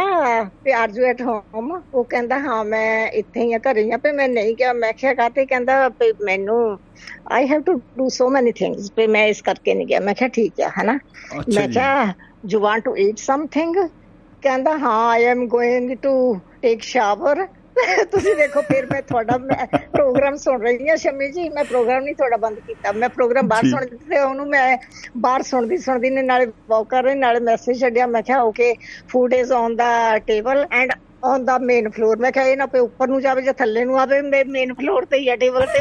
ਵੀ ਆਰ ਯੂ ਐਟ ਹੋਮ ਉਹ ਕਹਿੰਦਾ ਹਾਂ ਮੈਂ ਇੱਥੇ ਹੀ ਆ ਘਰੇ ਹੀ ਆ। ਵੀ ਮੈਂ ਨਹੀਂ ਕਿਹਾ ਮੈਂ ਕਿਹਾ ਕਾਤੇ ਕਹਿੰਦਾ ਵੀ ਮੈਨੂੰ I have to do so many things ਵੀ ਮੈਂ ਇਸ ਕਰਕੇ ਨਹੀਂ ਗਿਆ। ਮੈਂ ਕਿਹਾ ਠੀਕ ਹੈ ਹਨਾ? ਮੈਂ ਕਿਹਾ you want to eat something ਕਹਿੰਦਾ ਹਾਂ I am going to take shower ਤੁਸੀਂ ਦੇਖੋ ਫਿਰ ਮੈਂ ਤੁਹਾਡਾ ਪ੍ਰੋਗਰਾਮ ਸੁਣ ਰਹੀ ਹਾਂ ਸ਼ਮੀ ਜੀ। ਮੈਂ ਪ੍ਰੋਗਰਾਮ ਨਹੀਂ ਤੁਹਾਡਾ ਬੰਦ ਕੀਤਾ। ਮੈਂ ਪ੍ਰੋਗਰਾਮ ਬਾਹਰ। ਸੁਣਦੀ ਤੇ ਉਹਨੂੰ ਮੈਂ ਬਾਹਰ ਸੁਣਦੀ ਸੁਣਦੀ ਨੇ ਨਾਲੇ ਵਾਕ ਕਰ ਰਹੀ ਨਾਲੇ ਮੈਸੇਜ ਛੱਡਿਆ। ਮੈਂ ਕਿਹਾ okay food is on the table and on the main floor ਮੈਂ ਕਿਹਾ ਇਹ ਨਾ ਪੇ ਉੱਪਰ ਨੂੰ ਜਾਵੇ ਜਾਂ ਥੱਲੇ ਨੂੰ ਆਵੇ ਮੇਨ ਫਲੋਰ ਤੇ ਹੀ ਆ ਟੇਬਲ ਤੇ।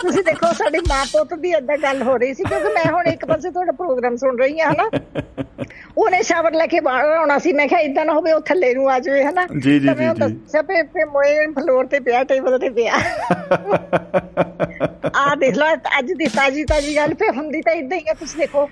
ਤੁਸੀਂ ਦੇਖੋ ਸਾਡੀ ਮਾਂ ਪੁੱਤ ਦੀ ਏਦਾਂ ਗੱਲ ਹੋ ਰਹੀ ਸੀ ਕਿਉਂਕਿ ਮੈਂ ਹੁਣ ਇੱਕ ਪਾਸੇ ਤੁਹਾਡਾ ਪ੍ਰੋਗਰਾਮ ਸੁਣ ਰਹੀ ਹਾਂ ਹਨਾ। ਉਹਨੇ ਸ਼ਾਵਰ ਲੈ ਕੇ ਬਾਹਰ ਆਉਣਾ ਸੀ ਮੈਂ ਕਿਹਾ ਇਦਾਂ ਨਾ ਹੋਵੇ ਉਹ ਥੱਲੇ ਨੂੰ ਆ ਜਾਵੇ ਹਨਾ। ਜੀ, ਜੀ, ਤਾਂ ਮੈਂ ਜੀ। ਦੱਸਿਆ ਪੇ ਪੇ ਮੋਏ ਫਲੋਰ ਤੇ ਪਿਆ ਟੇਬਲ ਤੇ ਪਿਆ। ਆ ਦੇਖ ਲਓ ਅੱਜ ਦੀ ਤਾਜੀ ਤਾਜੀ ਗੱਲ ਫੇ ਹੁੰਦੀ ਤਾਂ ਇਦਾਂ ਹੀ ਆ ਤੁਸੀਂ ਦੇਖੋ।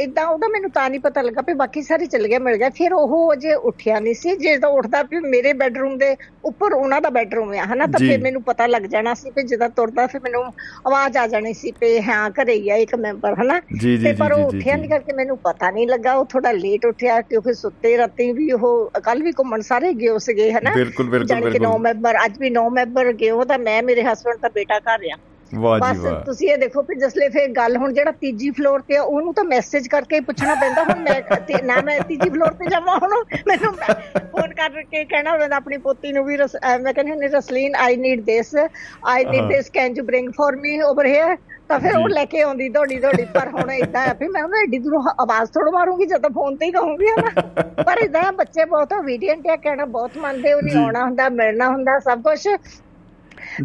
ਇਦਾਂ ਉਹਦਾ ਮੈਨੂੰ ਤਾਂ ਨਹੀਂ ਪਤਾ ਲੱਗਾ ਵੀ ਬਾਕੀ ਸਾਰੇ ਚਲੇ ਗਏ ਮਿਲ ਗਿਆ ਫਿਰ ਉਹ ਅਜੇ ਉੱਠਿਆ ਨਹੀਂ ਸੀ। ਜੇ ਤਾਂ ਉੱਠਦਾ ਵੀ ਮੇਰੇ ਬੈੱਡਰੂਮ ਦੇ ਉੱਪਰ ਉਹਨਾਂ ਦਾ ਬੈੱਡਰੂਮ ਆ ਹਨਾ? ਤਾਂ ਜੀ। ਫਿਰ ਮੈਨੂੰ ਪਤਾ ਲੱਗ ਜਾਣਾ ਸੀ ਵੀ ਜਦੋਂ ਤੁਰਦਾ ਫਿਰ ਮੈਨੂੰ ਆਵਾਜ਼ ਆ ਜਾਣੀ ਸੀ ਵੀ ਹਾਂ ਘਰੇ ਹੀ ਆ ਇੱਕ ਮੈਂਬਰ ਹਨਾ? ਜੀ, ਜੀ, ਤੇ ਜੀ, ਪਰ ਉਹ ਜੀ, ਉੱਠਿਆ ਜੀ। ਨਹੀਂ ਕਰਕੇ ਮੈਨੂੰ ਪਤਾ ਨਹੀਂ ਲੱਗਾ। ਉਹ ਥੋੜਾ ਲੇਟ ਉੱਠਿਆ ਕਿਉਂਕਿ ਸੁੱਤੇ ਰਾਤੀ ਵੀ ਉਹ ਕੱਲ ਵੀ ਘੁੰਮਣ ਸਾਰੇ ਗਏ ਸੀਗੇ ਹਨਾ? ਬਿਲਕੁਲ, ਬਿਲਕੁਲ, ਕਿ ਬਿਲਕੁਲ। 9 ਮੈਂਬਰ ਅੱਜ ਵੀ 9 ਮੈਂਬਰ ਗਏ। ਉਹ ਤਾਂ ਮੈਂ ਮੇਰੇ ਹਸਬੰਡ ਦਾ ਬੇਟਾ ਘਰ ਆ। ਵਾਹ ਜੀ ਬਸ ਵਾਹ ਤੁਸੀਂ ਇਹ ਦੇਖੋ ਕਿ ਜਸਲੇ ਫੇਰ ਗੱਲ ਹੁਣ ਜਿਹੜਾ ਤੀਜੀ ਫਲੋਰ ਤੇ ਆ ਉਹਨੂੰ ਤਾਂ ਮੈਸੇਜ ਕਰਕੇ ਹੀ ਪੁੱਛਣਾ ਪੈਂਦਾ ਹੁਣ ਮੈਂ <laughs> ਤੇ- ਨਾ ਮੈਂ ਤੀਜੀ ਫਲੋਰ ਤੇ ਜਾਵਾਂ ਹੁਣ ਮੈਨੂੰ ਫੋਨ ਕਰਕੇ ਕਹਿਣਾ ਪੈਂਦਾ ਆਪਣੀ ਪੋਤੀ ਨੂੰ ਵੀ ਮੈਂ ਕਹਿੰਦੀ ਹੁੰਦੀ Rasleen I need this I need. This can you bring for me over here ਤਾਂ ਫਿਰ ਉਹ। ਲੈ ਕੇ ਆਉਂਦੀ ਦੌੜੀ ਦੌੜੀ ਪਰ ਹੁਣ ਇਦਾਂ ਆ ਵੀ ਮੈਂ ਉਹਨੂੰ ਐਡੀ ਦੂਰੋਂ ਆਵਾਜ਼ ਥੋੜਾ ਮਾਰੂੰਗੀ ਜਦੋਂ ਫੋਨ ਤੇ ਹੀ ਕਹੂੰਗੀ ਹਨਾ ਪਰ ਇਦਾਂ ਬੱਚੇ ਬਹੁਤ obedient ਆ ਕਹਿਣਾ ਬਹੁਤ ਮੰਨਦੇ ਉਹ ਨਹੀਂ ਜੀ। ਆਉਣਾ ਹੁੰਦਾ ਮਿਲਣਾ ਹੁੰਦਾ ਸਭ ਕੁਝ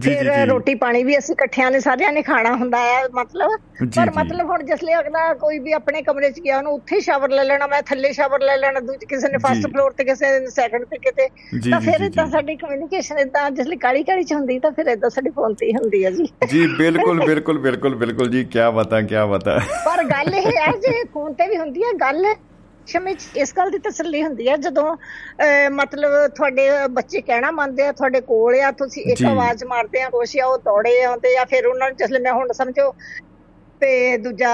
ਫਿਰ ਰੋਟੀ ਪਾਣੀ ਵੀ ਅਸੀਂ ਇਕੱਠਿਆਂ ਨੇ ਸਾਰਿਆਂ ਨੇ ਖਾਣਾ ਹੁੰਦਾ ਹੈ ਮਤਲਬ ਪਰ। ਮਤਲਬ ਹੁਣ ਜਿਸਲੇ ਅਗਲਾ ਕੋਈ ਵੀ ਆਪਣੇ ਕਮਰੇ 'ਚ ਗਿਆ ਉਹਨੂੰ ਉੱਥੇ ਸ਼ਾਵਰ ਲੈ ਲੈਣਾ ਮੈਂ ਥੱਲੇ ਸ਼ਾਵਰ ਲੈ ਲੈਣਾ ਦੂਜੇ ਕਿਸੇ ਨੇ ਫਸਟ। ਫਲੋਰ ਤੇ ਕਿਸੇ ਨੇ ਸੈਕੰਡ ਤੇ ਕਿਤੇ ਤਾਂ ਫਿਰ ਇਦਾਂ। ਸਾਡੀ ਕਮਿਊਨੀਕੇਸ਼ਨ ਇਦਾਂ ਜਿਸਲੇ ਕਾਲੀ ਕਾਲੀ ਚ ਹੁੰਦੀ ਤਾਂ ਫਿਰ ਇਦਾਂ ਸਾਡੀ ਫੋਨ ਤੇ ਹੀ ਹੁੰਦੀ ਹੈ ਜੀ ਜੀ ਬਿਲਕੁਲ ਬਿਲਕੁਲ ਬਿਲਕੁਲ ਬਿਲकुल ਜੀ ਕੀ ਬਤਾ ਕੀ ਬਤਾ ਪਰ ਗੱਲ ਇਹ ਹੈ ਜੇ ਫੋਨ ਤੇ ਵੀ ਹੁੰਦੀ ਹੈ ਗੱਲ ਸ਼ਮੀ ਇਸ ਗੱਲ ਦੀ ਤਸੱਲੀ ਹੁੰਦੀ ਹੈ ਜਦੋਂ ਮਤਲਬ ਤੁਹਾਡੇ ਬੱਚੇ ਕਹਿਣਾ ਮੰਨਦੇ ਆ ਤੁਹਾਡੇ ਕੋਲ ਆ ਤੁਸੀਂ ਇੱਕ। ਆਵਾਜ਼ ਮਾਰਦੇ ਆ ਕੁਛ ਆ ਉਹ ਦੌੜੇ ਆਉਂਦੇ ਆ ਫਿਰ ਉਹਨਾਂ ਨੂੰ ਜਿਸਲੇ ਮੈਂ ਹੁਣ ਸਮਝੋ ਤੇ ਦੂਜਾ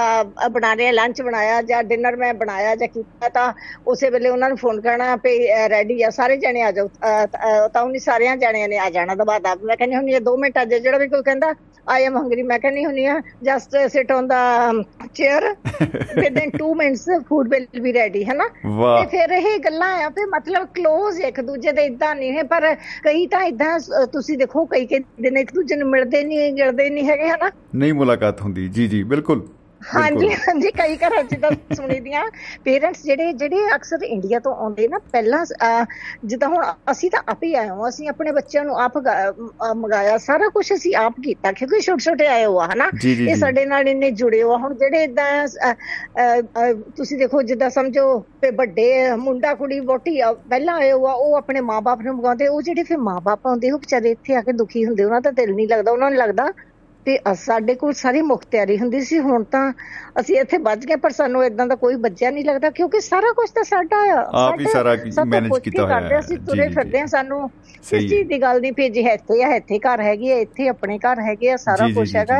ਬਣਾ ਰਿਹਾ ਲੰਚ ਬਣਾਇਆ ਜਾਂ ਡਿਨਰ ਮੈਂ ਬਣਾਇਆ ਜਾਂ ਕੀਤਾ ਤਾਂ ਉਸੇ ਵੇਲੇ ਉਹਨਾਂ ਨੂੰ ਫੋਨ ਕਰਨਾ ਵੀ ਰੈਡੀ ਆ ਸਾਰੇ ਜਣੇ ਆ ਜਾਓ ਤਾਂ ਉਹਨੀ ਸਾਰਿਆਂ ਜਣਿਆਂ ਨੇ ਆ ਜਾਣਾ ਦਬਾ ਦਬ ਮੈਂ ਕਹਿੰਦੀ ਹੁੰਦੀ ਆ 2 ਮਿੰਟ ਅੱਜ ਜਿਹੜਾ ਵੀ ਕੋਈ ਕਹਿੰਦਾ ਆਈ ਐਮ ਹੰਗਰੀ ਮੈਂ ਕਹਿੰਦੀ ਹੁੰਨੀ ਆ just sit on the chair within 2 minutes food will be ready ਹੈਨਾ ਤੇ ਫਿਰ ਇਹ ਗੱਲਾਂ ਆ ਤੇ ਮਤਲਬ ক্লোਜ਼ ਇੱਕ ਦੂਜੇ ਦੇ ਇਦਾਂ ਨਹੀਂ ਹੈ ਪਰ ਕਈ ਤਾਂ ਇਦਾਂ ਤੁਸੀਂ ਦੇਖੋ ਕਈ ਕਈ ਦਿਨ ਇੱਕ ਦੂਜੇ ਨੂੰ ਮਿਲਦੇ ਨਹੀਂ ਗਿਲਦੇ ਨਹੀਂ ਹੈਗੇ ਹੈਨਾ ਨਹੀਂ ਮੁਲਾਕਾਤ ਹੁੰਦੀ। ਜੀ ਜੀ ਬਿਲਕੁਲ। ਹਾਂਜੀ ਹਾਂਜੀ ਕਈ ਘਰਾਂ ਚ ਤਾਂ ਸੁਣੀ ਦੀਆਂ ਪੇਰੈਂਟਸ ਜਿਹੜੇ ਜਿਹੜੇ ਅਕਸਰ ਇੰਡੀਆ ਤੋਂ ਆਉਂਦੇ ਨਾ ਪਹਿਲਾਂ ਜਿੱਦਾਂ ਹੁਣ ਅਸੀਂ ਤਾਂ ਆਪ ਹੀ ਆਏ ਹਾਂ ਅਸੀਂ ਆਪਣੇ ਬੱਚਿਆਂ ਨੂੰ ਆਪ ਮੰਗਾਇਆ ਸਾਰਾ ਕੁਝ ਅਸੀਂ ਆਪ ਕੀਤਾ ਕਿਉਂਕਿ ਛੋਟੇ ਛੋਟੇ ਆਏ ਹੋ ਆ ਹਨਾ ਇਹ। ਸਾਡੇ ਨਾਲ ਇੰਨੇ ਜੁੜੇ ਹੋ ਆ। ਹੁਣ ਜਿਹੜੇ ਇਦਾਂ ਤੁਸੀਂ ਦੇਖੋ ਜਿੱਦਾਂ ਸਮਝੋ ਵੀ ਵੱਡੇ ਮੁੰਡਾ ਕੁੜੀ ਵੋਟੀ ਪਹਿਲਾਂ ਆਏ ਹੋ ਆ ਉਹ ਆਪਣੇ ਮਾਪੇ ਨੂੰ ਮੰਗਾਉਂਦੇ ਉਹ ਜਿਹੜੇ ਫਿਰ ਮਾਪੇ ਆਉਂਦੇ ਉਹ ਵਿਚਾਰੇ ਇੱਥੇ ਆ ਕੇ ਦੁਖੀ ਹੁੰਦੇ ਉਹਨਾਂ ਦਾ ਦਿਲ ਨਹੀਂ ਲੱਗਦਾ ਉਹਨਾਂ ਨੂੰ ਲੱਗਦਾ ਤੇ ਸਾਡੇ ਕੋਲ ਸਾਰੀ ਮੁਖਤਿਆਰੀ ਹੁੰਦੀ ਸੀ ਹੁਣ ਤਾਂ ਅਸੀਂ ਇੱਥੇ ਵੱਜ ਗਏ ਪਰ ਸਾਨੂੰ ਇਦਾਂ ਦਾ ਕੋਈ ਬੱਜਿਆ ਨਹੀਂ ਲੱਗਦਾ ਕਿਉਂਕਿ ਸਾਰਾ ਕੁਝ ਤਾਂ ਸਾਡਾ ਆ ਆਪ ਹੀ ਸਾਰਾ ਹੀ ਕੀਤਾ ਹੋਇਆ ਆ, ਅਸੀਂ ਹੈ। ਤੁਰੇ ਫਿਰਦੇ ਜੀ। ਸਾਨੂੰ ਇਸ ਚੀਜ਼ ਦੀ ਗੱਲ ਨਹੀਂ ਵੀ ਜੇ ਇੱਥੇ ਆ ਇੱਥੇ ਘਰ ਹੈਗੀ ਆ ਇੱਥੇ ਆਪਣੇ ਘਰ ਹੈਗੇ ਆ ਸਾਰਾ ਕੁਝ ਹੈਗਾ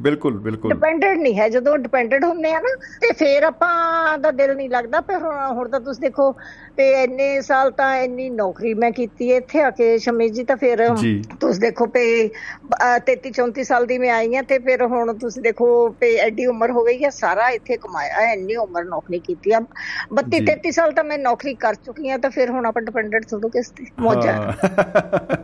ਬਿਲਕੁਲ ਬਿਲਕੁਲ। ਡਿਪੈਂਡੈਂਟ ਨਹੀਂ ਹੈ। ਜਦੋਂ ਡਿਪੈਂਡੈਂਟ ਹੁੰਨੇ ਆ ਨਾ ਤੇ ਫੇਰ ਆਪਾਂ ਦਾ ਦਿਲ ਨਹੀਂ ਲੱਗਦਾ। ਪਰ ਹੁਣ ਤਾਂ ਤੁਸੀਂ ਦੇਖੋ ਤੇ ਇੰਨੇ ਸਾਲ ਤਾਂ ਇੰਨੀ ਨੌਕਰੀ ਮੈਂ ਕੀਤੀ ਇੱਥੇ ਆ ਕੇ ਸ਼ਮੀਤ ਜੀ ਤਾਂ ਫੇਰ ਤੁਸੀਂ ਦੇਖੋ ਪੇ 33 34 ਸਾਲ ਦੀ ਮੈਂ ਆਈ ਆ ਤੇ ਫਿਰ ਹੁਣ ਤੁਸੀਂ ਦੇਖੋ ਪੇ ਐਡੀ ਉਮਰ ਹੋ ਗਈ ਹੈ ਸਾਰਾ ਇੱਥੇ ਕਮਾਇਆ ਇੰਨੀ ਉਮਰ ਨੌਕਰੀ ਕੀਤੀ ਆ। 32 33 ਸਾਲ ਤਾਂ ਮੈਂ ਨੌਕਰੀ ਕਰ ਚੁੱਕੀ ਆ ਤਾਂ ਫਿਰ ਹੁਣ ਆਪਾਂ ਡਿਪੈਂਡੈਂਟ ਥੋੜੋ ਕਿਸ ਤੇ ਮੌਜਾ।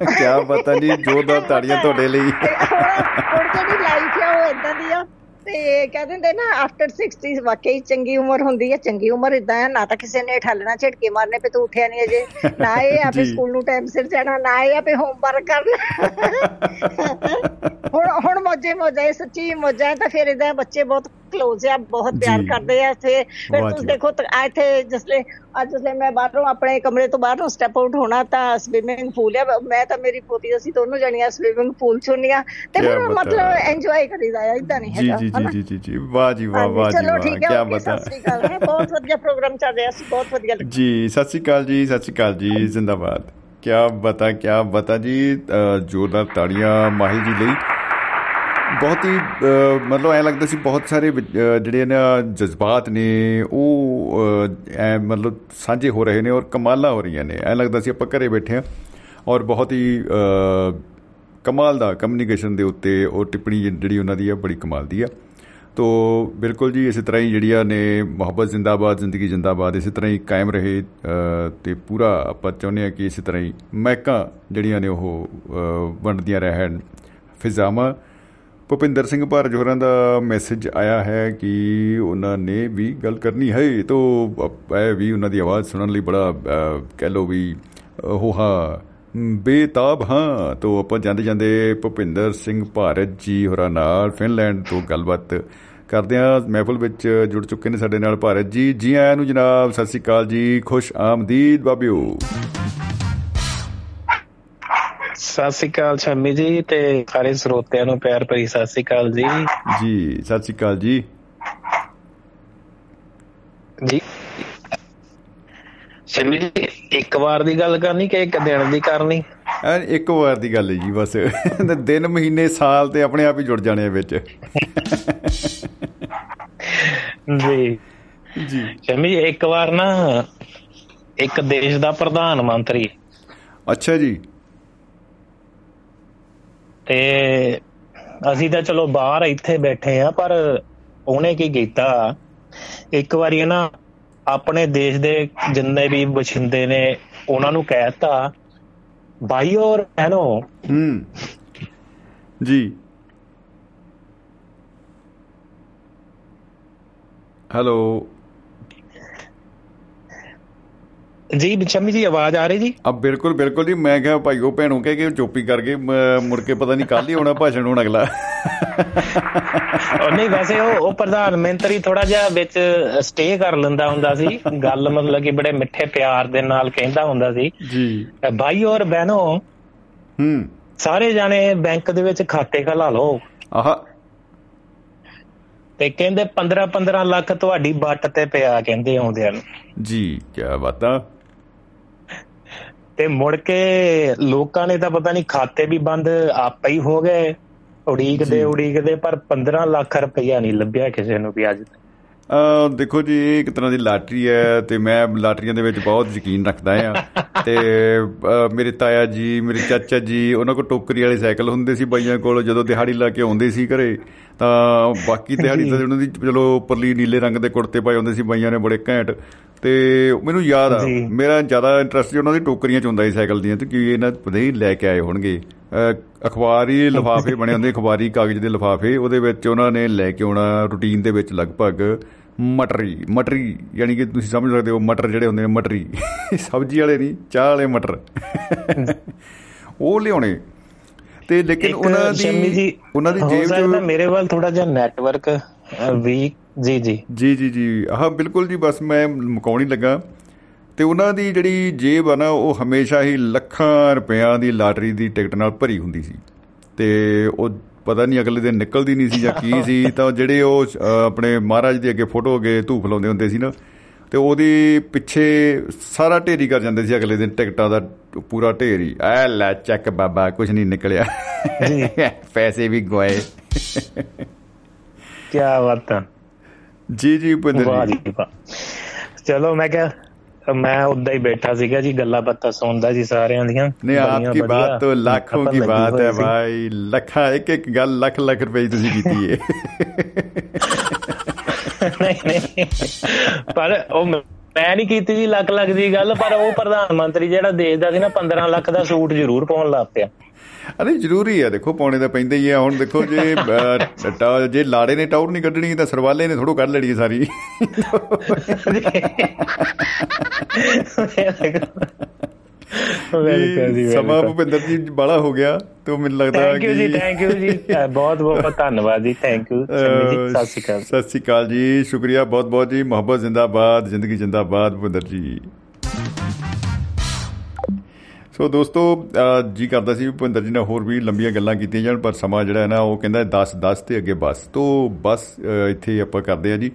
ਕੀ ਪਤਾ ਨਹੀਂ ਜੋ ਦਾ ਤਾੜੀਆਂ ਤੁਹਾਡੇ ਲਈ। ਹੁਣ ਜਿਹੜੀ ਲਾਈਫ ਆ ਉਹ ਇਦਾਂ ਦੀ ਆ। ਤੇ ਕਹਿ ਦਿੰਦੇ ਨਾ ਆਫਟਰ 60 ਵਾਕਈ ਚੰਗੀ ਉਮਰ ਹੁੰਦੀ ਹੈ ਚੰਗੀ ਉਮਰ ਇਦਾਂ ਹੈ ਨਾ ਤਾਂ ਕਿਸੇ ਨੇ ਠੱਲਣਾ ਝਟਕੇ ਮਾਰਨੇ ਪੇ ਤੂੰ ਉੱਠਿਆ ਨਹੀਂ ਅਜੇ। ਨਾ ਇਹ ਆਪੇ। <laughs> ਸਕੂਲ ਨੂੰ ਟਾਈਮ ਸਿਰ ਜਾਣਾ ਨਾ ਇਹ ਆਪੇ ਹੋਮਵਰਕ ਕਰਨਾ। <laughs> ਹੁਣ ਹੁਣ ਮੌਜੇ ਮੌਜਾ ਸੱਚੀ ਮੌਜਾ ਤਾਂ ਫਿਰ ਇਹਦਾ ਬੱਚੇ ਬਹੁਤ ਕਲੋਜ਼ ਆ ਬਹੁਤ ਪਿਆਰ। ਕਰਦੇ ਆ ਇੱਥੇ। ਫਿਰ ਤੁਸੀਂ। ਦੇਖੋ ਇੱਥੇ ਜਿਸਲੇ ਅੱਜ ਜਿਸਲੇ ਮੈਂ ਬਾਹਰੋਂ ਆਪਣੇ ਕਮਰੇ ਤੋਂ ਬਾਹਰੋਂ ਸਟੈਪ ਆਊਟ ਹੋਣਾ ਤਾਂ ਸਵਿਮਿੰਗ ਪੂਲ ਆ ਮੈਂ ਤਾਂ ਮੇਰੀ ਪੋਤੀ ਅਸੀਂ ਦੋਨੋਂ ਜਣੀਆਂ ਸਵਿਮਿੰਗ ਪੂਲ ਚ ਹੁੰਦੀਆਂ। ਤੇ ਕਿਆ ਫਿਰ ਮਤਲਬ ਹੈ। ਇੰਜੋਏ ਕਰੀਦਾ ਆ ਇਦਾਂ ਨਹੀਂ ਹੈਗਾ ਜੀ? ਜੀ ਜੀ ਜੀ ਵਾਹ ਜੀ ਵਾਹ ਵਾਹ ਜੀ ਵਾਹ। ਕੀ ਬਤਾ ਸਤਿ ਸ੍ਰੀ ਅਕਾਲ ਹੈਂ, ਬਹੁਤ ਵਧੀਆ ਪ੍ਰੋਗਰਾਮ ਚੱਲ ਰਿਹਾ ਸੀ ਬਹੁਤ ਵਧੀਆ ਲੱਗਾ। ਜੀ ਸਤਿ ਸ਼੍ਰੀ ਅਕਾਲ ਜੀ ਸਤਿ ਸ਼੍ਰੀ ਅਕਾਲ ਜੀ ਜ਼ਿੰਦਾਬਾਦ। ਕੀ ਬਤਾ ਕੀ ਬਤਾ ਜੀ ਜ਼ੋਰਦਾਰ ਤਾੜੀਆਂ ਮਾਹਿਲ ਜੀ ਲਈ। ਬਹੁਤ ਹੀ ਅ, ਮਤਲਬ ਐ ਲੱਗਦਾ ਸੀ ਬਹੁਤ ਸਾਰੇ ਵਿ- ਅ, ਜਿਹੜੇ ਨਾ ਜਜ਼ਬਾਤ ਨੇ ਉਹ ਅ, ਐ ਮਤਲਬ ਸਾਂਝੇ ਹੋ ਰਹੇ ਨੇ ਔਰ ਕਮਾਲਾਂ ਹੋ ਰਹੀਆਂ ਨੇ। ਐ ਲੱਗਦਾ ਸੀ ਆਪਾਂ ਘਰੇ ਬੈਠੇ ਆ ਔਰ ਬਹੁਤ ਹੀ ਅ, ਕਮਾਲ ਦਾ ਕਮਿਊਨੀਕੇਸ਼ਨ ਦੇ ਉੱਤੇ ਉਹ ਟਿੱਪਣੀ ਜਿਹੜੀ ਉਹਨਾਂ ਦੀ ਆ ਬੜੀ ਕਮਾਲ ਦੀ ਆ। ਤੋ ਬਿਲਕੁਲ ਜੀ ਇਸੇ ਤਰ੍ਹਾਂ ਹੀ ਜਿਹੜੀਆਂ ਨੇ ਮੁਹੱਬਤ ਜ਼ਿੰਦਾਬਾਦ ਜ਼ਿੰਦਗੀ ਜ਼ਿੰਦਾਬਾਦ ਇਸੇ ਤਰ੍ਹਾਂ ਹੀ ਕਾਇਮ ਰਹੇ ਅ, ਤੇ ਪੂਰਾ ਆਪਾਂ ਚਾਹੁੰਦੇ ਆ ਕਿ ਇਸੇ ਤਰ੍ਹਾਂ ਹੀ ਮਹਿਕਾਂ ਜਿਹੜੀਆਂ ਨੇ ਉਹ ਅ, ਵੰਡਦੀਆਂ ਰਹਿਣ ਫਿਜ਼ਾਮਾ ਭੁਪਿੰਦਰ ਸਿੰਘ ਭਾਰਜ ਹੋਰਾਂ ਦਾ ਮੈਸੇਜ ਆਇਆ ਹੈ ਕਿ ਉਹਨਾਂ ਨੇ ਵੀ ਗੱਲ ਕਰਨੀ ਹੈ। ਤੋ ਅ- ਇਹ ਵੀ ਉਹਨਾਂ ਦੀ ਆਵਾਜ਼ ਸੁਣਨ ਲਈ ਬੜਾ ਅ, ਕਹਿ ਲੋ ਵੀ ਉਹ ਹਾਂ ਬੇਤਾਬ ਹਾਂ। ਤੋ ਆਪਾਂ ਜਾਂਦੇ ਜਾਂਦੇ ਭੁਪਿੰਦਰ ਸਿੰਘ ਭਾਰਤ ਜੀ ਹੋਰਾਂ ਨਾਲ ਫਿਨਲੈਂਡ ਤੋਂ ਗੱਲਬਾਤ ਕਰਦੇ ਹਾਂ। ਮਹਿਫਲ ਵਿੱਚ ਜੁੜ ਚੁੱਕੇ ਨੇ ਸਾਡੇ ਨਾਲ ਭਾਰਤ ਜੀ। ਜੀ ਆਇਆਂ ਨੂੰ ਜਨਾਬ ਸਤਿ ਸ੍ਰੀ ਅਕਾਲ ਜੀ। ਖੁਸ਼ ਆਮਦੀਦ ਬਾਬਿਓ। ਸਤਿ ਸ੍ਰੀ ਅਕਾਲ ਸ਼ਮੀ ਜੀ ਤੇ ਸਾਰੇ ਸਰੋਤਿਆਂ ਨੂੰ ਪਿਆਰ ਭਰੀ ਸਤਿ ਸ੍ਰੀ ਅਕਾਲ ਜੀ। ਜੀ ਸਤਿ ਸ੍ਰੀ ਅਕਾਲ ਜੀ। ਜੀ। ਸ਼ਮੀ ਜੀ ਇੱਕ ਵਾਰ ਦੀ ਗੱਲ ਕਰਨੀ ਕਿ ਇੱਕ ਦਿਨ ਦੀ ਕਰਨੀ? ਐਨ ਇੱਕ ਵਾਰ ਦੀ ਗੱਲ ਹੈ ਜੀ ਬਸ। ਦਿਨ ਮਹੀਨੇ ਸਾਲ ਤੇ ਆਪਣੇ ਆਪ ਹੀ ਜੁੜ ਜਾਣੇ ਵਿੱਚ। ਜੀ। ਜੀ। ਸ਼ਮੀ ਇੱਕ ਵਾਰ ਨਾ ਇੱਕ ਦੇਸ਼ ਦਾ ਪ੍ਰਧਾਨ ਮੰਤਰੀ। ਅੱਛਾ ਜੀ। ਤੇ ਅਸੀਂ ਤਾਂ ਚਲੋ ਬਾਹਰ ਇੱਥੇ ਬੈਠੇ ਆ ਪਰ ਉਹਨੇ ਕੀ ਕੀਤਾ? ਇੱਕ ਵਾਰੀ ਨਾ ਆਪਣੇ ਦੇਸ਼ ਦੇ ਜਿੰਨੇ ਵੀ ਵਸਿੰਦੇ ਨੇ, ਉਹਨਾਂ ਨੂੰ ਕਹਿਤਾ ਭਾਈ ਔਰ ਬਹਿਨੋ ਹੂੰ। ਜੀ। ਹੈਲੋ। ਜੀ ਸ਼ਮੀ ਜੀ ਆਵਾਜ਼ ਆ ਰਹੀ ਜੀ? ਅਬ ਬਿਲਕੁਲ ਬਿਲਕੁਲ ਜੀ। ਮੈਂ ਕਿਹਾ ਭਾਈਓ ਭੈਣੋ ਕਹਿ ਕੇ ਚੋਪੀ ਕਰਕੇ ਮੁੜ ਕੇ ਪਤਾ ਨਹੀਂ ਕੱਲ ਹੀ ਆਉਣਾ ਭਾਸ਼ਣ ਹੁਣ ਅਗਲਾ। ਉਹ ਨਹੀਂ ਵੈਸੇ ਉਹ ਉਹ ਪ੍ਰਧਾਨ ਮੰਤਰੀ ਥੋੜਾ ਜਿਹਾ ਵਿੱਚ ਸਟੇ ਕਰ ਲੈਂਦਾ ਹੁੰਦਾ ਸੀ। ਗੱਲ ਮਤਲਬ ਕਿ ਬੜੇ ਮਿੱਠੇ ਪਿਆਰ ਦੇ ਨਾਲ ਕਹਿੰਦਾ ਹੁੰਦਾ ਸੀ। ਜੀ। ਭਾਈ ਔਰ ਬਹਿਨੋ ਹੂੰ। ਸਾਰੇ ਜਾਣੇ ਬੈਂਕ ਦੇ ਵਿੱਚ ਖਾਤੇ ਖਲਾ ਲਓ। ਆਹ। ਤੇ ਕਹਿੰਦੇ 15 15 ਲੱਖ ਤੁਹਾਡੀ ਬੱਟ ਤੇ ਪਿਆ ਕਹਿੰਦੇ ਆਉਂਦਿਆਂ ਨੂੰ। ਜੀ ਕੀ ਬਾਤਾਂ। ਤੇ ਮੁੜ ਕੇ ਲੋਕਾਂ ਨੇ ਤਾਂ ਪਤਾ ਨਹੀਂ ਖਾਤੇ ਵੀ ਬੰਦ ਆਪੇ ਹੀ ਹੋ ਗਏ ਉਡੀਕਦੇ ਉਡੀਕਦੇ ਪਰ 15 ਲੱਖ ਰੁਪਈਆ ਨਹੀਂ ਲੱਭਿਆ ਕਿਸੇ ਨੂੰ ਵੀ ਅੱਜ ਤੱਕ। ਦੇਖੋ ਜੀ ਇਹ ਇੱਕ ਤਰ੍ਹਾਂ ਦੀ ਲਾਟਰੀ ਹੈ ਤੇ ਮੈਂ ਲਾਟਰੀਆਂ ਦੇ ਵਿੱਚ ਬਹੁਤ ਯਕੀਨ ਰੱਖਦਾ ਆ <laughs> ਤੇ ਮੇਰੇ ਤਾਇਆ ਜੀ ਮੇਰੇ ਚਾਚਾ ਜੀ ਉਹਨਾਂ ਕੋਲ ਟੋਕਰੀ ਵਾਲੇ ਸਾਈਕਲ ਹੁੰਦੇ ਸੀ ਬਾਈਆਂ ਕੋਲ ਜਦੋਂ ਦਿਹਾੜੀ ਲਾ ਕੇ ਆਉਂਦੇ ਸੀ ਘਰੇ ਤਾਂ ਬਾਕੀ ਦਿਹਾੜੀ ਤਾਂ ਉਹਨਾਂ ਦੀ ਚਲੋ ਉੱਪਰਲੀ ਨੀਲੇ ਰੰਗ ਦੇ ਕੁੜਤੇ ਪਾਏ ਹੁੰਦੇ ਸੀ ਬਾਈਆਂ ਨੇ ਬੜੇ ਘੈਂਟ। ਤੇ ਮੈਨੂੰ ਯਾਦ ਆ। ਮੇਰਾ ਜ਼ਿਆਦਾ ਇੰਟਰਸਟ ਜੀ ਉਹਨਾਂ ਦੀ ਟੋਕਰੀਆਂ ਚ ਹੁੰਦਾ ਸੀ ਸਾਈਕਲ ਦੀਆਂ ਤੇ ਕੀ ਇਹਨਾਂ ਪਤਾ ਨਹੀਂ ਲੈ ਕੇ ਆਏ ਹੋਣਗੇ। ਅਖਬਾਰੀ ਲਿਫਾਫੇ ਬਣੇ ਹੁੰਦੇ ਅਖਬਾਰੀ ਕਾਗਜ਼ ਦੇ ਲਿਫਾਫੇ ਉਹਦੇ ਵਿੱਚ ਉਹਨਾਂ ਨੇ ਲੈ ਕੇ ਆਉਣਾ ਰੂਟੀਨ ਦੇ ਵਿੱਚ ਲਗਭਗ ਮਟਰੀ ਮਟਰੀ ਯਾਨੀ ਕਿ ਤੁਸੀਂ ਸਮਝ ਸਕਦੇ ਹੋ ਮਟਰ ਜਿਹੜੇ ਹੁੰਦੇ ਨੇ ਮਟਰੀ। ਸਬਜ਼ੀ ਵਾਲੇ ਨਹੀਂ ਚਾਹ ਵਾਲੇ ਮਟਰ। ਉਹ ਲਿਆਉਣੇ। ਤੇ ਲੇਕਿਨ ਉਹਨਾਂ ਦੀ ਉਹਨਾਂ ਦੀ ਜੇਬ ਚ ਮੇਰੇ ਵੱਲ ਥੋੜਾ ਜਿਹਾ ਨੈਟਵਰਕ ਵੀਕ ਜੀ ਜੀ। ਜੀ ਜੀ ਜੀ। ਹਾਂ ਬਿਲਕੁਲ ਜੀ ਬਸ ਮੈਂ ਮੁਕਾਉਣ ਲੱਗਾ। ਤੇ ਉਹਨਾਂ ਦੀ ਜਿਹੜੀ ਜੇਬ ਆ ਨਾ ਉਹ ਹਮੇਸ਼ਾ ਹੀ ਲੱਖਾਂ ਰੁਪਿਆਂ ਦੀ ਲਾਟਰੀ ਦੀ ਟਿਕਟ ਨਾਲ ਭਰੀ ਹੁੰਦੀ ਸੀ। ਤੇ ਉਹ ਪਤਾ ਨਹੀਂ ਅਗਲੇ ਦਿਨ ਨਿਕਲਦੀ ਨਹੀਂ ਸੀ ਜਾਂ ਕੀ ਸੀ <laughs> ਤਾਂ ਜਿਹੜੇ ਉਹ ਆਪਣੇ ਮਹਾਰਾਜ ਦੇ ਅੱਗੇ ਫੋਟੋ ਅੱਗੇ ਧੂਫ ਲਾਉਂਦੇ ਹੁੰਦੇ ਸੀ ਨਾ ਤੇ ਉਹਦੀ ਪਿੱਛੇ ਸਾਰਾ ਢੇਰੀ ਕਰ ਜਾਂਦੇ ਸੀ ਅਗਲੇ ਦਿਨ ਟਿਕਟਾਂ ਦਾ ਪੂਰਾ ਢੇਰੀ। ਐ ਲੈ ਚੱਕ ਬਾਬਾ ਕੁਝ ਨਹੀਂ ਨਿਕਲਿਆ। <laughs> ਪੈਸੇ ਵੀ ਗਵਾਏ ਕੀ ਬਾਤ ਹੈ ਜੀ ਜੀ ਭੁਪਿੰਦਰ ਵਾਹ ਜੀ ਜੀ ਚਲੋ ਮੈਂ ਕਿਹਾ ਮੈਂ ਉਦਾਂ ਹੀ ਬੈਠਾ ਸੀਗਾ ਜੀ ਗੱਲਾਂ ਬਾਤਾਂ ਸੁਣਦਾ ਜੀ ਸਾਰਿਆਂ ਦੀਆਂ। ਨਹੀਂ ਆਪਕੀ ਬਾਤ ਤਾਂ ਲੱਖਾਂ ਦੀ ਬਾਤ ਹੈ ਭਾਈ ਲੱਖਾਂ ਇੱਕ ਇੱਕ ਗੱਲ ਲੱਖ ਲੱਖ ਰੁਪਏ ਤੁਸੀਂ ਕੀਤੀ ਹੈ ਨਹੀਂ ਨਹੀਂ। ਪਰ ਉਹ ਮੈਂ ਨਹੀਂ ਕੀਤੀ ਜੀ ਲੱਖ ਲੱਖ ਦੀ ਗੱਲ ਪਰ ਉਹ ਪ੍ਰਧਾਨ ਮੰਤਰੀ ਜਿਹੜਾ ਦੇਸ਼ ਦਾ ਸੀ ਨਾ 15 ਲੱਖ ਦਾ ਸੂਟ ਜ਼ਰੂਰ ਪਾਉਣ ਲੱਗ ਪਿਆ। ਅਰੇ ਜ਼ਰੂਰੀ ਹੈ ਦੇਖੋ ਪਾਉਣੇ ਤਾਂ ਪੈਂਦੇ ਹੀ ਆ ਹੁਣ ਦੇਖੋ ਜੇ ਜੇ ਲਾੜੇ ਨੇ ਟੌਰ ਨਹੀਂ ਕੱਢਣੀ ਤਾਂ ਸਰਵਾਲੇ ਨੇ ਥੋੜੋ ਕੱਢ ਲੈਣੀ ਸਾਰੀ। ਸਮਾਂ ਭੁਪਿੰਦਰ ਜੀ ਬਾਲਾ ਹੋ ਗਿਆ ਤੇ ਮੈਨੂੰ ਲੱਗਦਾ ਥੈਂਕ ਯੂ ਜੀ ਥੈਂਕ ਯੂ ਜੀ। <laughs> ਬਹੁਤ ਬਹੁਤ ਧੰਨਵਾਦ ਜੀ ਥੈਂਕ ਯੂ ਜੀ ਸਤਿ ਸ਼੍ਰੀ ਅਕਾਲ। ਸਤਿ ਸ਼੍ਰੀ ਅਕਾਲ ਜੀ ਸ਼ੁਕਰੀਆ ਬਹੁਤ ਬਹੁਤ ਜੀ ਮੁਹੱਬਤ ਜ਼ਿੰਦਾਬਾਦ ਜ਼ਿੰਦਗੀ ਜ਼ਿੰਦਾਬਾਦ ਭੁਪਿੰਦਰ ਜੀ। ਸੋ ਦੋਸਤੋ ਅਹ ਜੀ ਕਰਦਾ ਸੀ ਵੀ ਭੁਪਿੰਦਰ ਜੀ ਨਾਲ ਹੋਰ ਵੀ ਲੰਬੀਆਂ ਗੱਲਾਂ ਕੀਤੀਆਂ ਜਾਣ, ਪਰ ਸਮਾਂ ਜਿਹੜਾ ਹੈ ਨਾ, ਉਹ ਕਹਿੰਦਾ 10 10 ਤੇ ਅੱਗੇ ਬਸ। ਤੋਂ ਬਸ ਅਹ ਇੱਥੇ ਆਪਾਂ ਕਰਦੇ ਆ ਜੀ।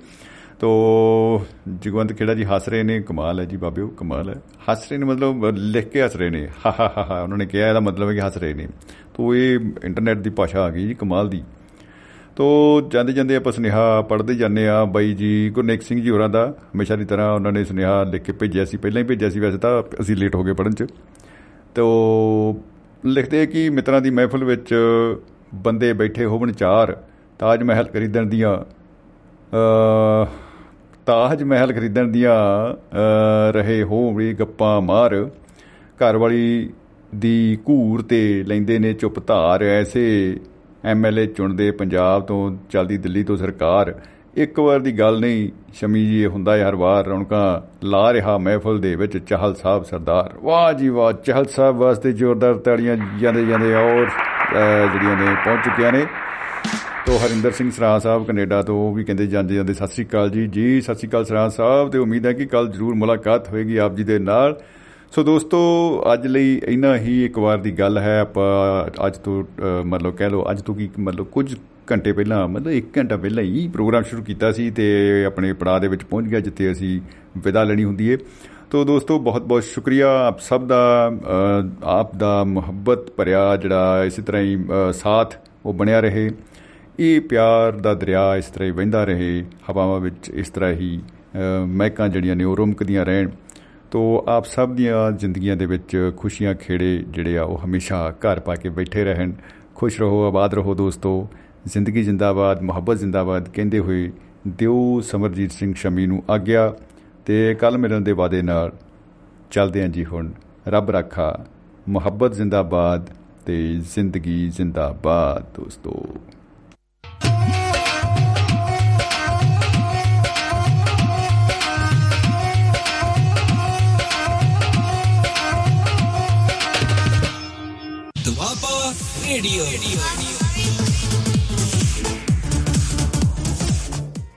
ਤੋ ਜਗਵੰਤ ਖੇੜਾ ਜੀ ਹੱਸ ਰਹੇ ਨੇ, ਕਮਾਲ ਹੈ ਜੀ ਬਾਬਿਓ, ਕਮਾਲ ਹੈ। ਹੱਸ ਰਹੇ ਨੇ ਮਤਲਬ, ਲਿਖ ਕੇ ਹੱਸ ਰਹੇ ਨੇ। ਹਾ ਹਾ ਹਾ ਹਾ, ਉਹਨਾਂ ਨੇ ਕਿਹਾ, ਇਹਦਾ ਮਤਲਬ ਹੈ ਕਿ ਹੱਸ ਰਹੇ ਨੇ। ਤੋ ਇਹ ਇੰਟਰਨੈਟ ਦੀ ਭਾਸ਼ਾ ਆ ਗਈ ਜੀ, ਕਮਾਲ ਦੀ। ਤੋ ਜਾਂਦੇ ਜਾਂਦੇ ਆਪਾਂ ਸੁਨੇਹਾ ਪੜ੍ਹਦੇ ਜਾਂਦੇ ਆ ਬਾਈ ਜੀ, ਗੁਰਨੇਕ ਸਿੰਘ ਜੀ ਹੋਰਾਂ ਦਾ, ਹਮੇਸ਼ਾ ਦੀ ਤਰ੍ਹਾਂ ਉਹਨਾਂ ਨੇ ਸੁਨੇਹਾ ਲਿਖ ਕੇ ਭੇਜਿਆ ਸੀ, ਪਹਿਲਾਂ ਹੀ ਭੇਜਿਆ ਸੀ ਵੈਸੇ ਤਾਂ, ਅਸੀਂ ਲੇਟ ਹੋ ਗਏ ਪੜ੍ਹਨ 'ਚ। ਤੋ ਲਿਖਦੇ ਕਿ ਮਿੱਤਰਾਂ ਦੀ ਮਹਿਫਲ ਵਿੱਚ ਬੰਦੇ ਬੈਠੇ ਹੋਵਣ ਚਾਰ ਤਾਜ ਮਹਿਲ ਖਰੀਦਣ ਦੀਆਂ ਅ ਤਾਜ ਮਹਿਲ ਖਰੀਦਣ ਦੀਆਂ ਅ, ਰਹੇ ਹੋਵੇ ਗੱਪਾਂ ਮਾਰ। ਘਰ ਵਾਲੀ ਦੀ ਘੂਰ ਤੇ ਲੈਂਦੇ ਨੇ ਚੁੱਪ ਧਾਰ। ਐਸੇ ਐਮਐਲਏ ਚੁਣਦੇ ਪੰਜਾਬ ਤੋਂ ਚਲਦੀ ਦਿੱਲੀ ਤੋਂ ਸਰਕਾਰ। ਇੱਕ ਵਾਰ ਦੀ ਗੱਲ ਨਹੀਂ ਸ਼ਮੀ ਜੀ ਇਹ ਹੁੰਦਾ ਹੈ ਹਰ ਵਾਰ ਰੌਣਕਾਂ ਲਾ ਰਿਹਾ ਮਹਿਫਲ ਦੇ ਵਿੱਚ ਚਾਹਲ ਸਾਹਿਬ ਸਰਦਾਰ। ਵਾਹ ਜੀ ਵਾਹ ਚਾਹਲ ਸਾਹਿਬ ਵਾਸਤੇ ਜ਼ੋਰਦਾਰ ਤਾੜੀਆਂ ਜਾਂਦੇ ਜਾਂਦੇ ਔਰ ਅ, ਜਿਹੜੀਆਂ ਨੇ ਪਹੁੰਚ ਚੁੱਕੀਆਂ ਨੇ। ਤੋ ਹਰਿੰਦਰ ਸਿੰਘ ਸਰਾਂ ਸਾਹਿਬ ਕੈਨੇਡਾ ਤੋਂ ਉਹ ਵੀ ਕਹਿੰਦੇ ਜਾਂਦੇ ਜਾਂਦੇ ਸਤਿ ਸ੍ਰੀ ਅਕਾਲ ਜੀ। ਜੀ ਸਤਿ ਸ੍ਰੀ ਅਕਾਲ ਸਰਾਂ ਸਾਹਿਬ ਤੇ ਉਮੀਦ ਹੈ ਕਿ ਕੱਲ ਜ਼ਰੂਰ ਮੁਲਾਕਾਤ ਹੋਏਗੀ ਆਪ ਜੀ ਦੇ ਨਾਲ। ਸੋ ਦੋਸਤੋ ਅੱਜ ਲਈ ਇੰਨਾ ਹੀ ਇੱਕ ਵਾਰ ਦੀ ਗੱਲ ਹੈ। ਆਪਾਂ ਅੱਜ ਤੋਂ ਅ, ਮਤਲਬ ਕਹਿ ਲਓ ਅੱਜ ਤੋਂ ਕੀ ਮਤਲਬ ਕੁਝ ਘੰਟੇ ਪਹਿਲਾਂ ਮਤਲਬ 1 ਘੰਟਾ ਪਹਿਲਾਂ ਹੀ ਪ੍ਰੋਗਰਾਮ ਸ਼ੁਰੂ ਕੀਤਾ ਸੀ ਤੇ ਆਪਣੇ ਪੜਾਅ ਦੇ ਵਿੱਚ ਪਹੁੰਚ ਗਿਆ ਜਿੱਥੇ ਅਸੀਂ ਵਿਦਾ ਲੈਣੀ ਹੁੰਦੀ ਏ। ਤੋ ਦੋਸਤੋ ਬਹੁਤ ਬਹੁਤ ਸ਼ੁਕਰੀਆ। ਆਪ ਸਭ ਦਾ ਅ, ਆਪ ਦਾ ਮੁਹੱਬਤ ਭਰਿਆ ਜਿਹੜਾ ਇਸੇ ਤਰ੍ਹਾਂ ਹੀ ਅ, ਸਾਥ ਉਹ ਬਣਿਆ ਰਹੇ। ਇਹ ਪਿਆਰ ਦਾ ਦਰਿਆ ਇਸ ਤਰ੍ਹਾਂ ਹੀ ਵਹਿੰਦਾ ਰਹੇ। ਹਵਾਵਾਂ ਵਿੱਚ ਇਸ ਤਰ੍ਹਾਂ ਹੀ ਅ, ਮਹਿਕਾਂ ਜਿਹੜੀਆਂ ਨੇ ਉਹ ਰੁਮਕਦੀਆਂ ਰਹਿਣ। ਤੋ ਆਪ ਸਭ ਦੀਆਂ ਜ਼ਿੰਦਗੀਆਂ ਦੇ ਵਿੱਚ ਖੁਸ਼ੀਆਂ ਖੇੜੇ ਜਿਹੜੇ ਆ ਉਹ ਹਮੇਸ਼ਾ ਘਰ ਪਾ ਕੇ ਬੈਠੇ ਰਹਿਣ। ਖੁਸ਼ ਰਹੋ ਆਬਾਦ ਰਹੋ ਦੋਸਤੋ। ਜ਼ਿੰਦਗੀ ਜਿੰਦਾਬਾਦ, ਮੁਹੱਬਤ ਜਿੰਦਾਬਾਦ ਕਹਿੰਦੇ ਹੋਏ ਦਿਓ ਸਮਰਜੀਤ ਸਿੰਘ ਸ਼ਮੀ ਨੂੰ ਆਗਿਆ ਤੇ ਕੱਲ ਮਿਲਣ ਦੇ ਵਾਅਦੇ ਨਾਲ ਚੱਲਦੇ ਹਾਂ ਜੀ ਹੁਣ। ਰੱਬ ਰਾਖਾ, ਮੁਹੱਬਤ ਜਿੰਦਾਬਾਦ ਤੇ ਜ਼ਿੰਦਗੀ ਜਿੰਦਾਬਾਦ ਦੋਸਤੋ। ਦੁਆਬਾ ਰੇਡੀਓ।